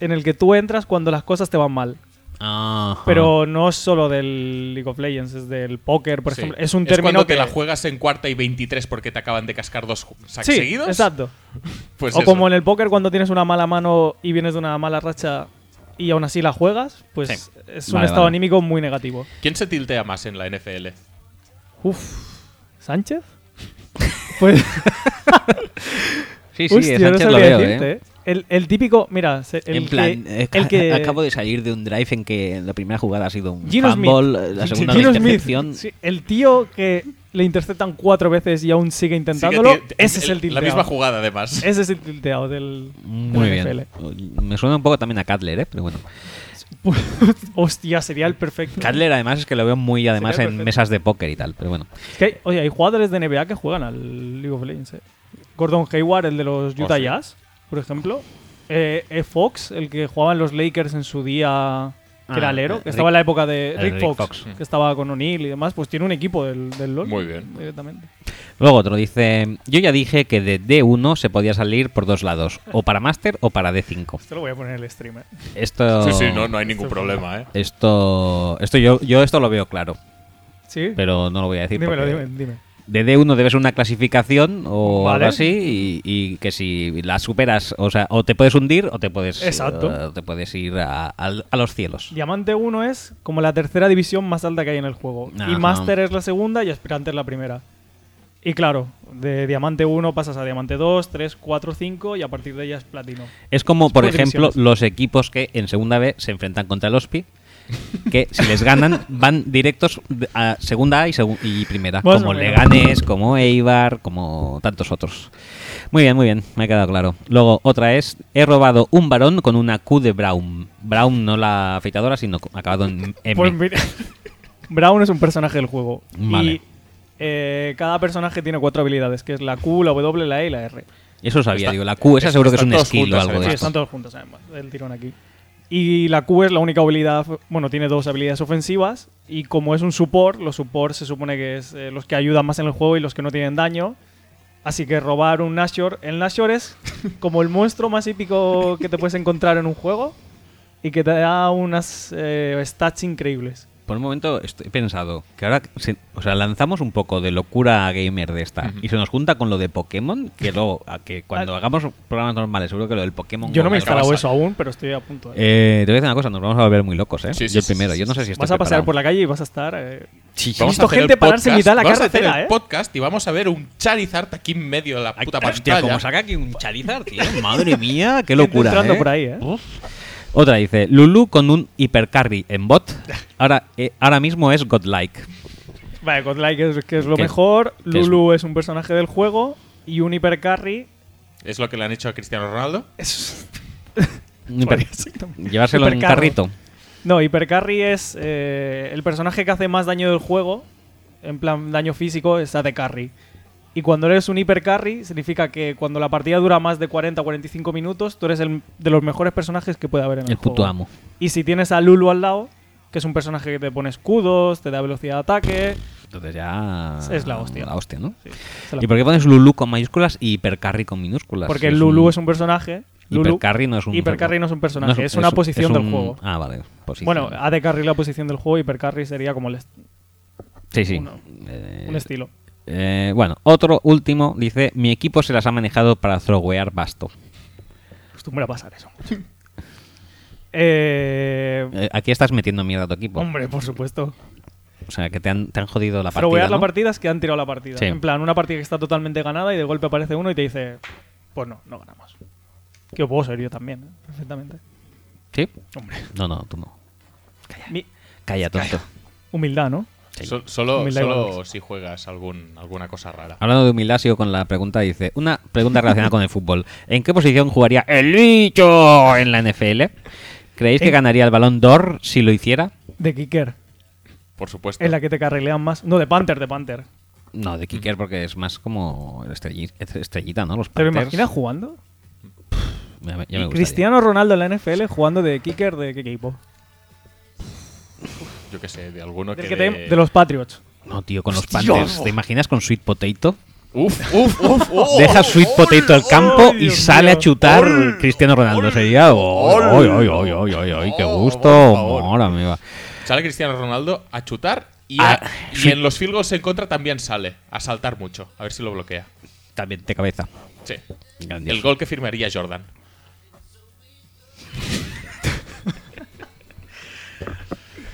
en el que tú entras cuando las cosas te van mal. Ajá. Pero no es solo del League of Legends, es del póker, por Sí. ejemplo. Es un término cuando que te la juegas en cuarta y 23 porque te acaban de cascar dos sacks Sí, seguidos. exacto. Pues o eso. como en el póker cuando tienes una mala mano y vienes de una mala racha y aún así la juegas, pues Sí. es un Vale, estado vale. anímico muy negativo. ¿Quién se tiltea más en la NFL? Uf, ¿Sánchez? pues Sí, sí, Hostia, no Sánchez lo sabría veo, decirte, ¿eh? El, el típico, mira, el en plan, que, el que acabo de salir de un drive en que la primera jugada ha sido un Gino fumble, Smith. la segunda Gino una intercepción. sí, el tío que le interceptan cuatro veces y aún sigue intentándolo, Sí, ese es el La tilteado. misma jugada, además. Ese es el tilteado del, Muy del bien. NFL. Me suena un poco también a Cutler, ¿eh? Pero bueno. Hostia, sería el perfecto. Cutler además es que lo veo muy además en mesas de póker y tal, pero bueno. Es que hay- oye, hay jugadores de NBA que juegan al League of Legends. eh. Gordon Hayward, el de los Utah. Jazz, por ejemplo. Eh, E. Fox, el que jugaba en los Lakers en su día, que Ah, era alero, que Rick- estaba en la época de Rick, Rick Fox, Fox. que estaba con O'Neal y demás, pues tiene un equipo del, del LoL. Muy bien. Directamente. Luego otro dice, yo ya dije que de D1 se podía salir por dos lados, o para Master o para D5. Esto lo voy a poner en el stream. eh. Esto Sí, sí, no, no hay ningún problema, ¿eh? Esto esto yo yo esto lo veo claro, ¿Sí? pero no lo voy a decir Dímelo, porque dime, dime. De D1 debe ser una clasificación o Vale. algo así y, y que si la superas, o sea, o te puedes hundir o te puedes Exacto. eh, te puedes ir a, los cielos. Diamante 1 es como la tercera división más alta que hay en el juego. Y. Master es la segunda y Aspirante es la primera. Y claro, de Diamante 1 pasas a Diamante 2, 3, 4, 5 y a partir de ella es Platino. Es como, por por ejemplo, los equipos que en segunda B se enfrentan contra el OSPI, que si les ganan van directos a segunda A y, segu- y primera, Más como. Leganés, como Eibar, como tantos otros. Muy bien, muy bien, me ha quedado claro. Luego, otra es, he robado un varón con una Q de Brown. Brown no la afeitadora, sino acabado en M. Pues mira, Brown es un personaje del juego. Vale. Y eh, cada personaje tiene cuatro habilidades, que es la Q, la W, la E y la R. Eso sabía, Está- digo, la Q, esa es- seguro que es un skill juntos, o algo de Sí, esto. están todos juntos además, el tirón aquí. Y la Q es la única habilidad, bueno, tiene dos habilidades ofensivas y como es un support, los supports se supone que es eh, los que ayudan más en el juego y los que no tienen daño. Así que robar un Nashor, el Nashor es como el monstruo más épico que te puedes encontrar en un juego y que te da unas eh, stats increíbles. Por un momento estoy- he pensado que ahora se- o sea, lanzamos un poco de locura gamer de esta Ujú. y se nos junta con lo de Pokémon, que luego, a que cuando Ah. hagamos programas normales, seguro que lo del Pokémon. Yo no me he instalado eso aún, pero estoy a punto. eh. Eh, te voy a decir una cosa, nos vamos a volver muy locos, ¿eh? Sí, sí, Yo el primero, sí, yo no sé si estoy Vas a pasar preparado. por la calle y vas a estar... eh, Sí, He Vamos visto a hacer gente el pararse en podcast, mitad de la vamos a hacer carretera, el ¿eh? podcast y vamos a ver un Charizard aquí en medio de la puta Hostia, pantalla. como saca aquí un Charizard, tío. Madre mía, qué locura. entrando ¿eh? por ahí, ¿eh? Uf. Otra dice, Lulu con un hipercarry en bot. Ahora, eh, ahora mismo es godlike. Vale, Godlike es, que es lo ¿Qué- mejor. qué? Lulu es un personaje del juego. Y un hipercarry Es lo que le han hecho a Cristiano Ronaldo. es. Hiper-. Llevárselo en un carrito. No, hipercarry es eh, el personaje que hace más daño del juego. En plan, daño físico es AD Carry. Y cuando eres un hipercarry, significa que cuando la partida dura más de 40 o 45 minutos, tú eres el de los mejores personajes que puede haber en el, El puto juego. amo. Y si tienes a Lulu al lado, que es un personaje que te pone escudos, te da velocidad de ataque. Entonces ya. Es la hostia. La hostia, ¿no? sí, se la- ¿Y por qué pones Lulu con mayúsculas y hipercarry con minúsculas? Porque Es Lulu un- es un personaje. Lulu, Hipercarry no es un. Hipercarry no es un personaje, no es una posición del un- juego. Ah, vale. Posición. Bueno, AD Carry la posición del juego, Hipercarry sería como el. Sí, sí. Uno- Eh, un estilo. Eh, bueno, otro último dice: Mi equipo se las ha manejado para throwear basto. Acostumbra a pasar eso. eh, Eh, aquí estás metiendo mierda a tu equipo. hombre, por supuesto. O sea, que te han, te han jodido la partida. Throwear la ¿no? partida es que han tirado la partida. Sí. En plan, una partida que está totalmente ganada y de golpe aparece uno y te dice, pues no, no ganamos. Que puedo ser yo también, ¿eh? perfectamente. ¿Sí? Hombre. No, no, tú no. Mi- Calla, tonto. Humildad, ¿no? Sol- solo solo si juegas algún, alguna cosa rara. Hablando de humildad, sigo con la pregunta. Dice: Una pregunta relacionada con el fútbol. ¿En qué posición jugaría el bicho en la NFL? ¿Creéis que ganaría el balón d'Or si lo hiciera? De Kicker. Por supuesto. En la que te carrilean más. No, de Panther, de Panther. No, de kicker porque es más como estrelli- estrellita, ¿no? Los ¿Te lo Panthers. imaginas jugando? Ya me- ya Y me gustaría. Cristiano Ronaldo en la NFL jugando de Kicker de qué equipo? Yo qué sé, de alguno Del que. que te- de- de los Patriots. No, tío, con los Hostia. Panthers. ¿Te imaginas con Sweet Potato? Uf, uf, uf, uf. Deja Sweet Potato al campo ¡Ay, y Dios sale mío! a chutar Cristiano Ronaldo. Sería. ¡Ay, ay, ay, ay, ay, ay! ¡Qué gusto! por favor. Ahora me va. Sale Cristiano Ronaldo a chutar y, Ah, a- y sí. en los field goals en contra también sale a saltar mucho. A ver si lo bloquea. También de cabeza. Sí. Grandioso. El gol que firmaría Jordan.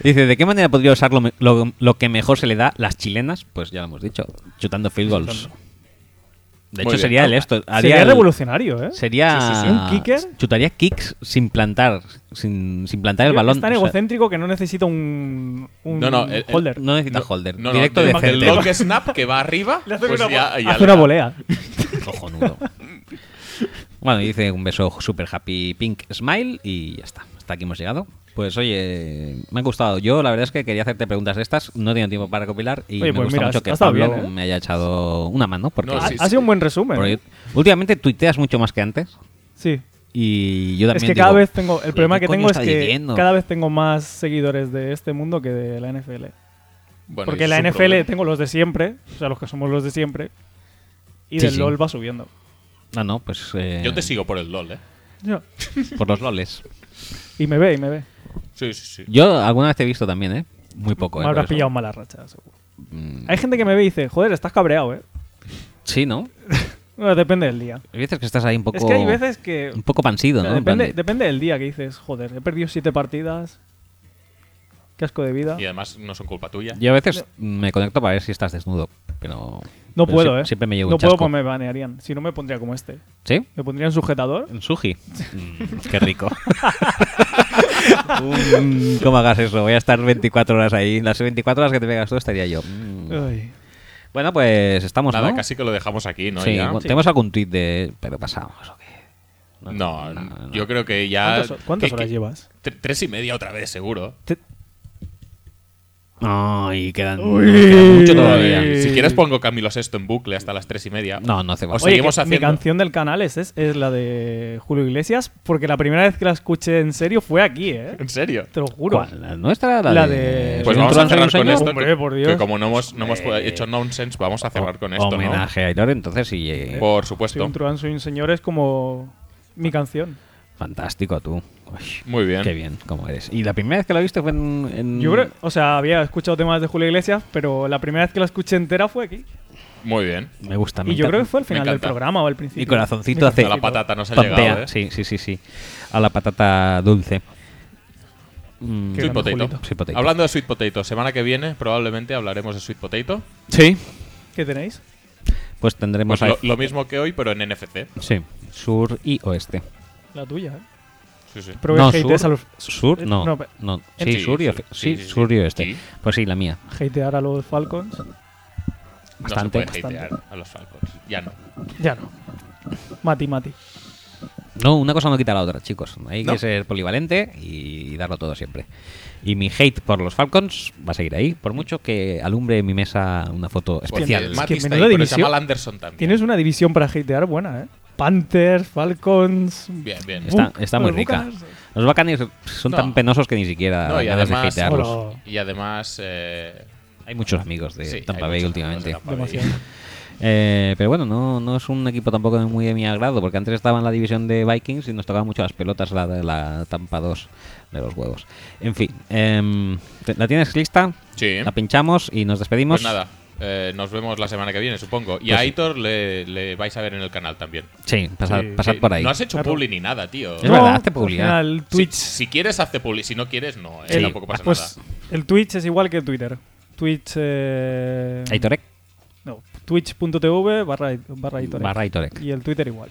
Dice, ¿de qué manera podría usar lo, me- lo- lo que mejor se le da las chilenas? Pues ya lo hemos dicho, chutando field goals. De Muy hecho, bien. sería el esto. haría Sería el- revolucionario, ¿eh? Sería. Sí, sí, sí. ¿Un kicker? Chutaría kicks sin plantar. Sin, sin plantar el balón. Es tan o sea, egocéntrico que no nececita un, un No, no, el- el- holder. no necesita holder. No, Directo de centro. long snap que va arriba, Le hace pues una, ya, hace le una volea. Cojonudo. bueno, dice un beso super happy pink smile y ya está. Hasta aquí hemos llegado. Pues oye, me ha gustado. Yo la verdad es que quería hacerte preguntas de estas. No he tenido tiempo para recopilar y Oye, me pues gusta mira, mucho ha que Pablo bien, ¿eh? me haya echado una mano. Porque No, Ha, sí, ha sido un buen resumen. porque ¿eh? últimamente tuiteas mucho más que antes. Sí. Y yo Es también que cada vez tengo. El "¿Qué problema que tengo es que diciendo?". cada vez tengo más seguidores de este mundo que de la NFL. Bueno, Porque la es NFL problema. tengo los de siempre, o sea, los que somos los de siempre. Y Sí, del sí. LOL va subiendo. No, no, pues. eh, Yo te sigo por el LOL, ¿eh? Yo- Por los loles. Y me ve, y me ve. Sí, sí, sí. Yo alguna vez te he visto también, ¿eh? Muy poco, ¿eh? me habrás por eso. pillado mala racha, seguro. Mm, Hay gente que me ve y dice, joder, estás cabreado, ¿eh? Sí, ¿no? Bueno, depende del día. Hay veces que estás ahí un poco. Es que hay veces que. Un poco pansido, o sea, ¿no? Depende, de- depende del día que dices, joder, he perdido siete partidas. Qué asco de vida. Y además no son culpa tuya. Yo a veces me conecto para ver si estás desnudo, pero. No pero puedo, ¿eh? Siempre me llevo No un puedo porque me banearían. Si no, me pondría como este. ¿Sí? Me pondría en sujetador. ¿En suji? Mm, qué rico. Mm, ¿Cómo hagas eso? Voy a estar 24 horas ahí. Las 24 horas que te pegas tú estaría yo. Mm. Ay. Bueno, pues estamos, Nada, ¿no? casi que lo dejamos aquí, ¿no? sí, Ya. bueno, ¿tenemos algún tweet de... pero pasamos o qué? No, no, no. yo creo que ya. ¿Cuántas, cuántas que- horas que- llevas? tre- Tres y media otra vez, seguro. Ay, quedan, Uy. queda mucho todavía. Si quieres pongo Camilo Sesto en bucle hasta las tres y media. No, no hace O falta. Oye, seguimos que mi haciendo. canción del canal es, es, es la de Julio Iglesias, porque la primera vez que la escuché en serio fue aquí, ¿eh? ¿En serio? Te lo juro. ¿Cuál? ¿La nuestra? La, La de... de- Pues ¿Soy un vamos a truán, cerrar con esto. Hombre, que, por Dios. que como no hemos, no hemos Eh, hecho nonsense, vamos a cerrar con esto, ¿no? Homenaje a Aylor, entonces sí. eh, Por Soy supuesto. un truán, soy un señor, es como mi canción. Fantástico tú. Uy, Muy bien. Qué bien, cómo eres. ¿Y la primera vez que la viste fue en...? en- Yo creo, o sea, había escuchado temas de Julio Iglesias, pero la primera vez que la escuché entera fue aquí. Muy bien. Me gusta. me Y yo creo que fue al final del programa o al principio. Mi corazoncito Mi hace... A la patata nos ha llegado, ¿eh? Sí, sí, sí, sí. A la patata dulce. Mm, Sweet potato. Julito. Sweet potato. Hablando de sweet potato, semana que viene probablemente hablaremos de sweet potato. Sí. ¿Qué tenéis? Pues tendremos Pues lo, lo mismo que hoy, pero en NFC. Sí, sur y oeste. La tuya, ¿eh? Sí, sí. No, sur, hatees a los... sur, eh, no, no, en- Sí, Sí, sur y, sí, sur y sí. oeste. Sí. Pues sí, la mía. Hatear a los Falcons. Bastante. No se puede hatear a los Falcons. Ya no. Ya no. Mati, Mati. No, una cosa no quita la otra, chicos. Hay ¿No? que ser polivalente y darlo todo siempre. Y mi hate por los Falcons va a seguir ahí, por mucho que alumbre mi mesa una foto especial. Porque Es Mati que menuda división. Anderson también. Tienes una división para hatear buena, ¿eh? Panthers, Falcons. Bien, bien. Está, muy los rica. Los Buccaneers son No. tan penosos que ni siquiera No, y de además. Bueno. y además eh, Hay muchos amigos de sí, Tampa Bay últimamente. de Tampa Bay. Eh, pero bueno, no, no es un equipo tampoco de muy de mi agrado, porque antes estaba en la división de Vikings y nos tocaban mucho las pelotas la de la Tampa 2 de los huevos. En fin, em, ¿te- ¿la tienes lista? Sí. La pinchamos y nos despedimos. Pues nada, eh, nos vemos la semana que viene, supongo. Y Pues a sí. Aitor le, le vais a ver en el canal también. Sí, pasad, pasad Que por ahí. No has hecho Claro. publi ni nada, tío. Es verdad, hazte publi, al final, Si- Twitch. Si, quieres, hazte publi. Si no quieres, no. eh, el- tampoco pasa pues nada. el Twitch es igual que Twitter. Twitch. Eh, Aitorek. No, twitch.tv barra, barra Aitorek. Barra Aitorek. Y el Twitter igual.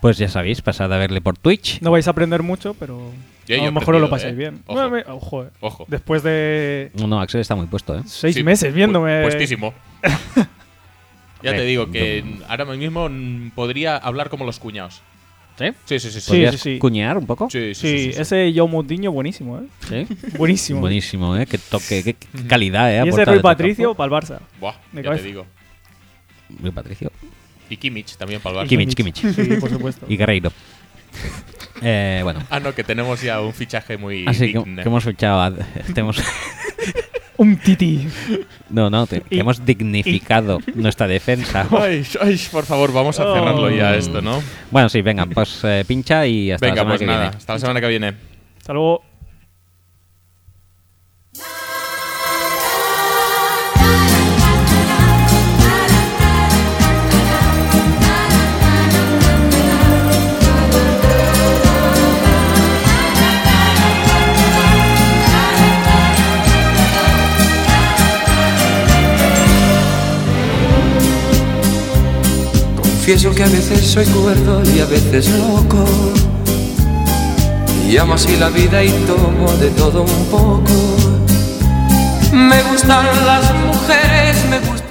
Pues ya sabéis, pasad a verle por Twitch. No vais a aprender mucho, pero Yo- a yo lo mejor os lo pasáis eh. bien. Ojo. Me- ojo, eh. Ojo. Después de No, no, Axel está muy puesto, ¿eh? seis Sí, meses pu- viéndome. Puestísimo. ya te digo que ahora mismo podría hablar como los cuñados. ¿Sí? Sí, sí, sí. sí. ¿Podrías sí, sí. cuñar un poco? Sí, sí, Sí, sí, sí, sí. ese Joe Moutinho buenísimo, ¿eh? Sí. Buenísimo. Buenísimo, ¿eh? Qué toque, qué calidad, ¿eh? Y ese Rui Patricio para el Barça. Buah, ya cabeza. te digo. Rui Patricio. Y Kimmich también para el Barça. Kimmich, Kimmich. Sí, por supuesto. Y Guerreiro. Eh, bueno. Ah, no, que tenemos ya un fichaje muy Así que, digno. que hemos fichado a- te hemos- Un titi. no, no, te- que Y- hemos dignificado nuestra defensa. Ay, ay, por favor, vamos a cerrarlo ya Oh. esto, ¿no? Bueno, sí, venga, pues eh, pincha y hasta la Venga, semana pues que nada. viene. Hasta la semana que viene. Hasta luego. Confieso que a veces soy cuerdo y a veces loco. Y amo así la vida y tomo de todo un poco. Me gustan las mujeres, me gusta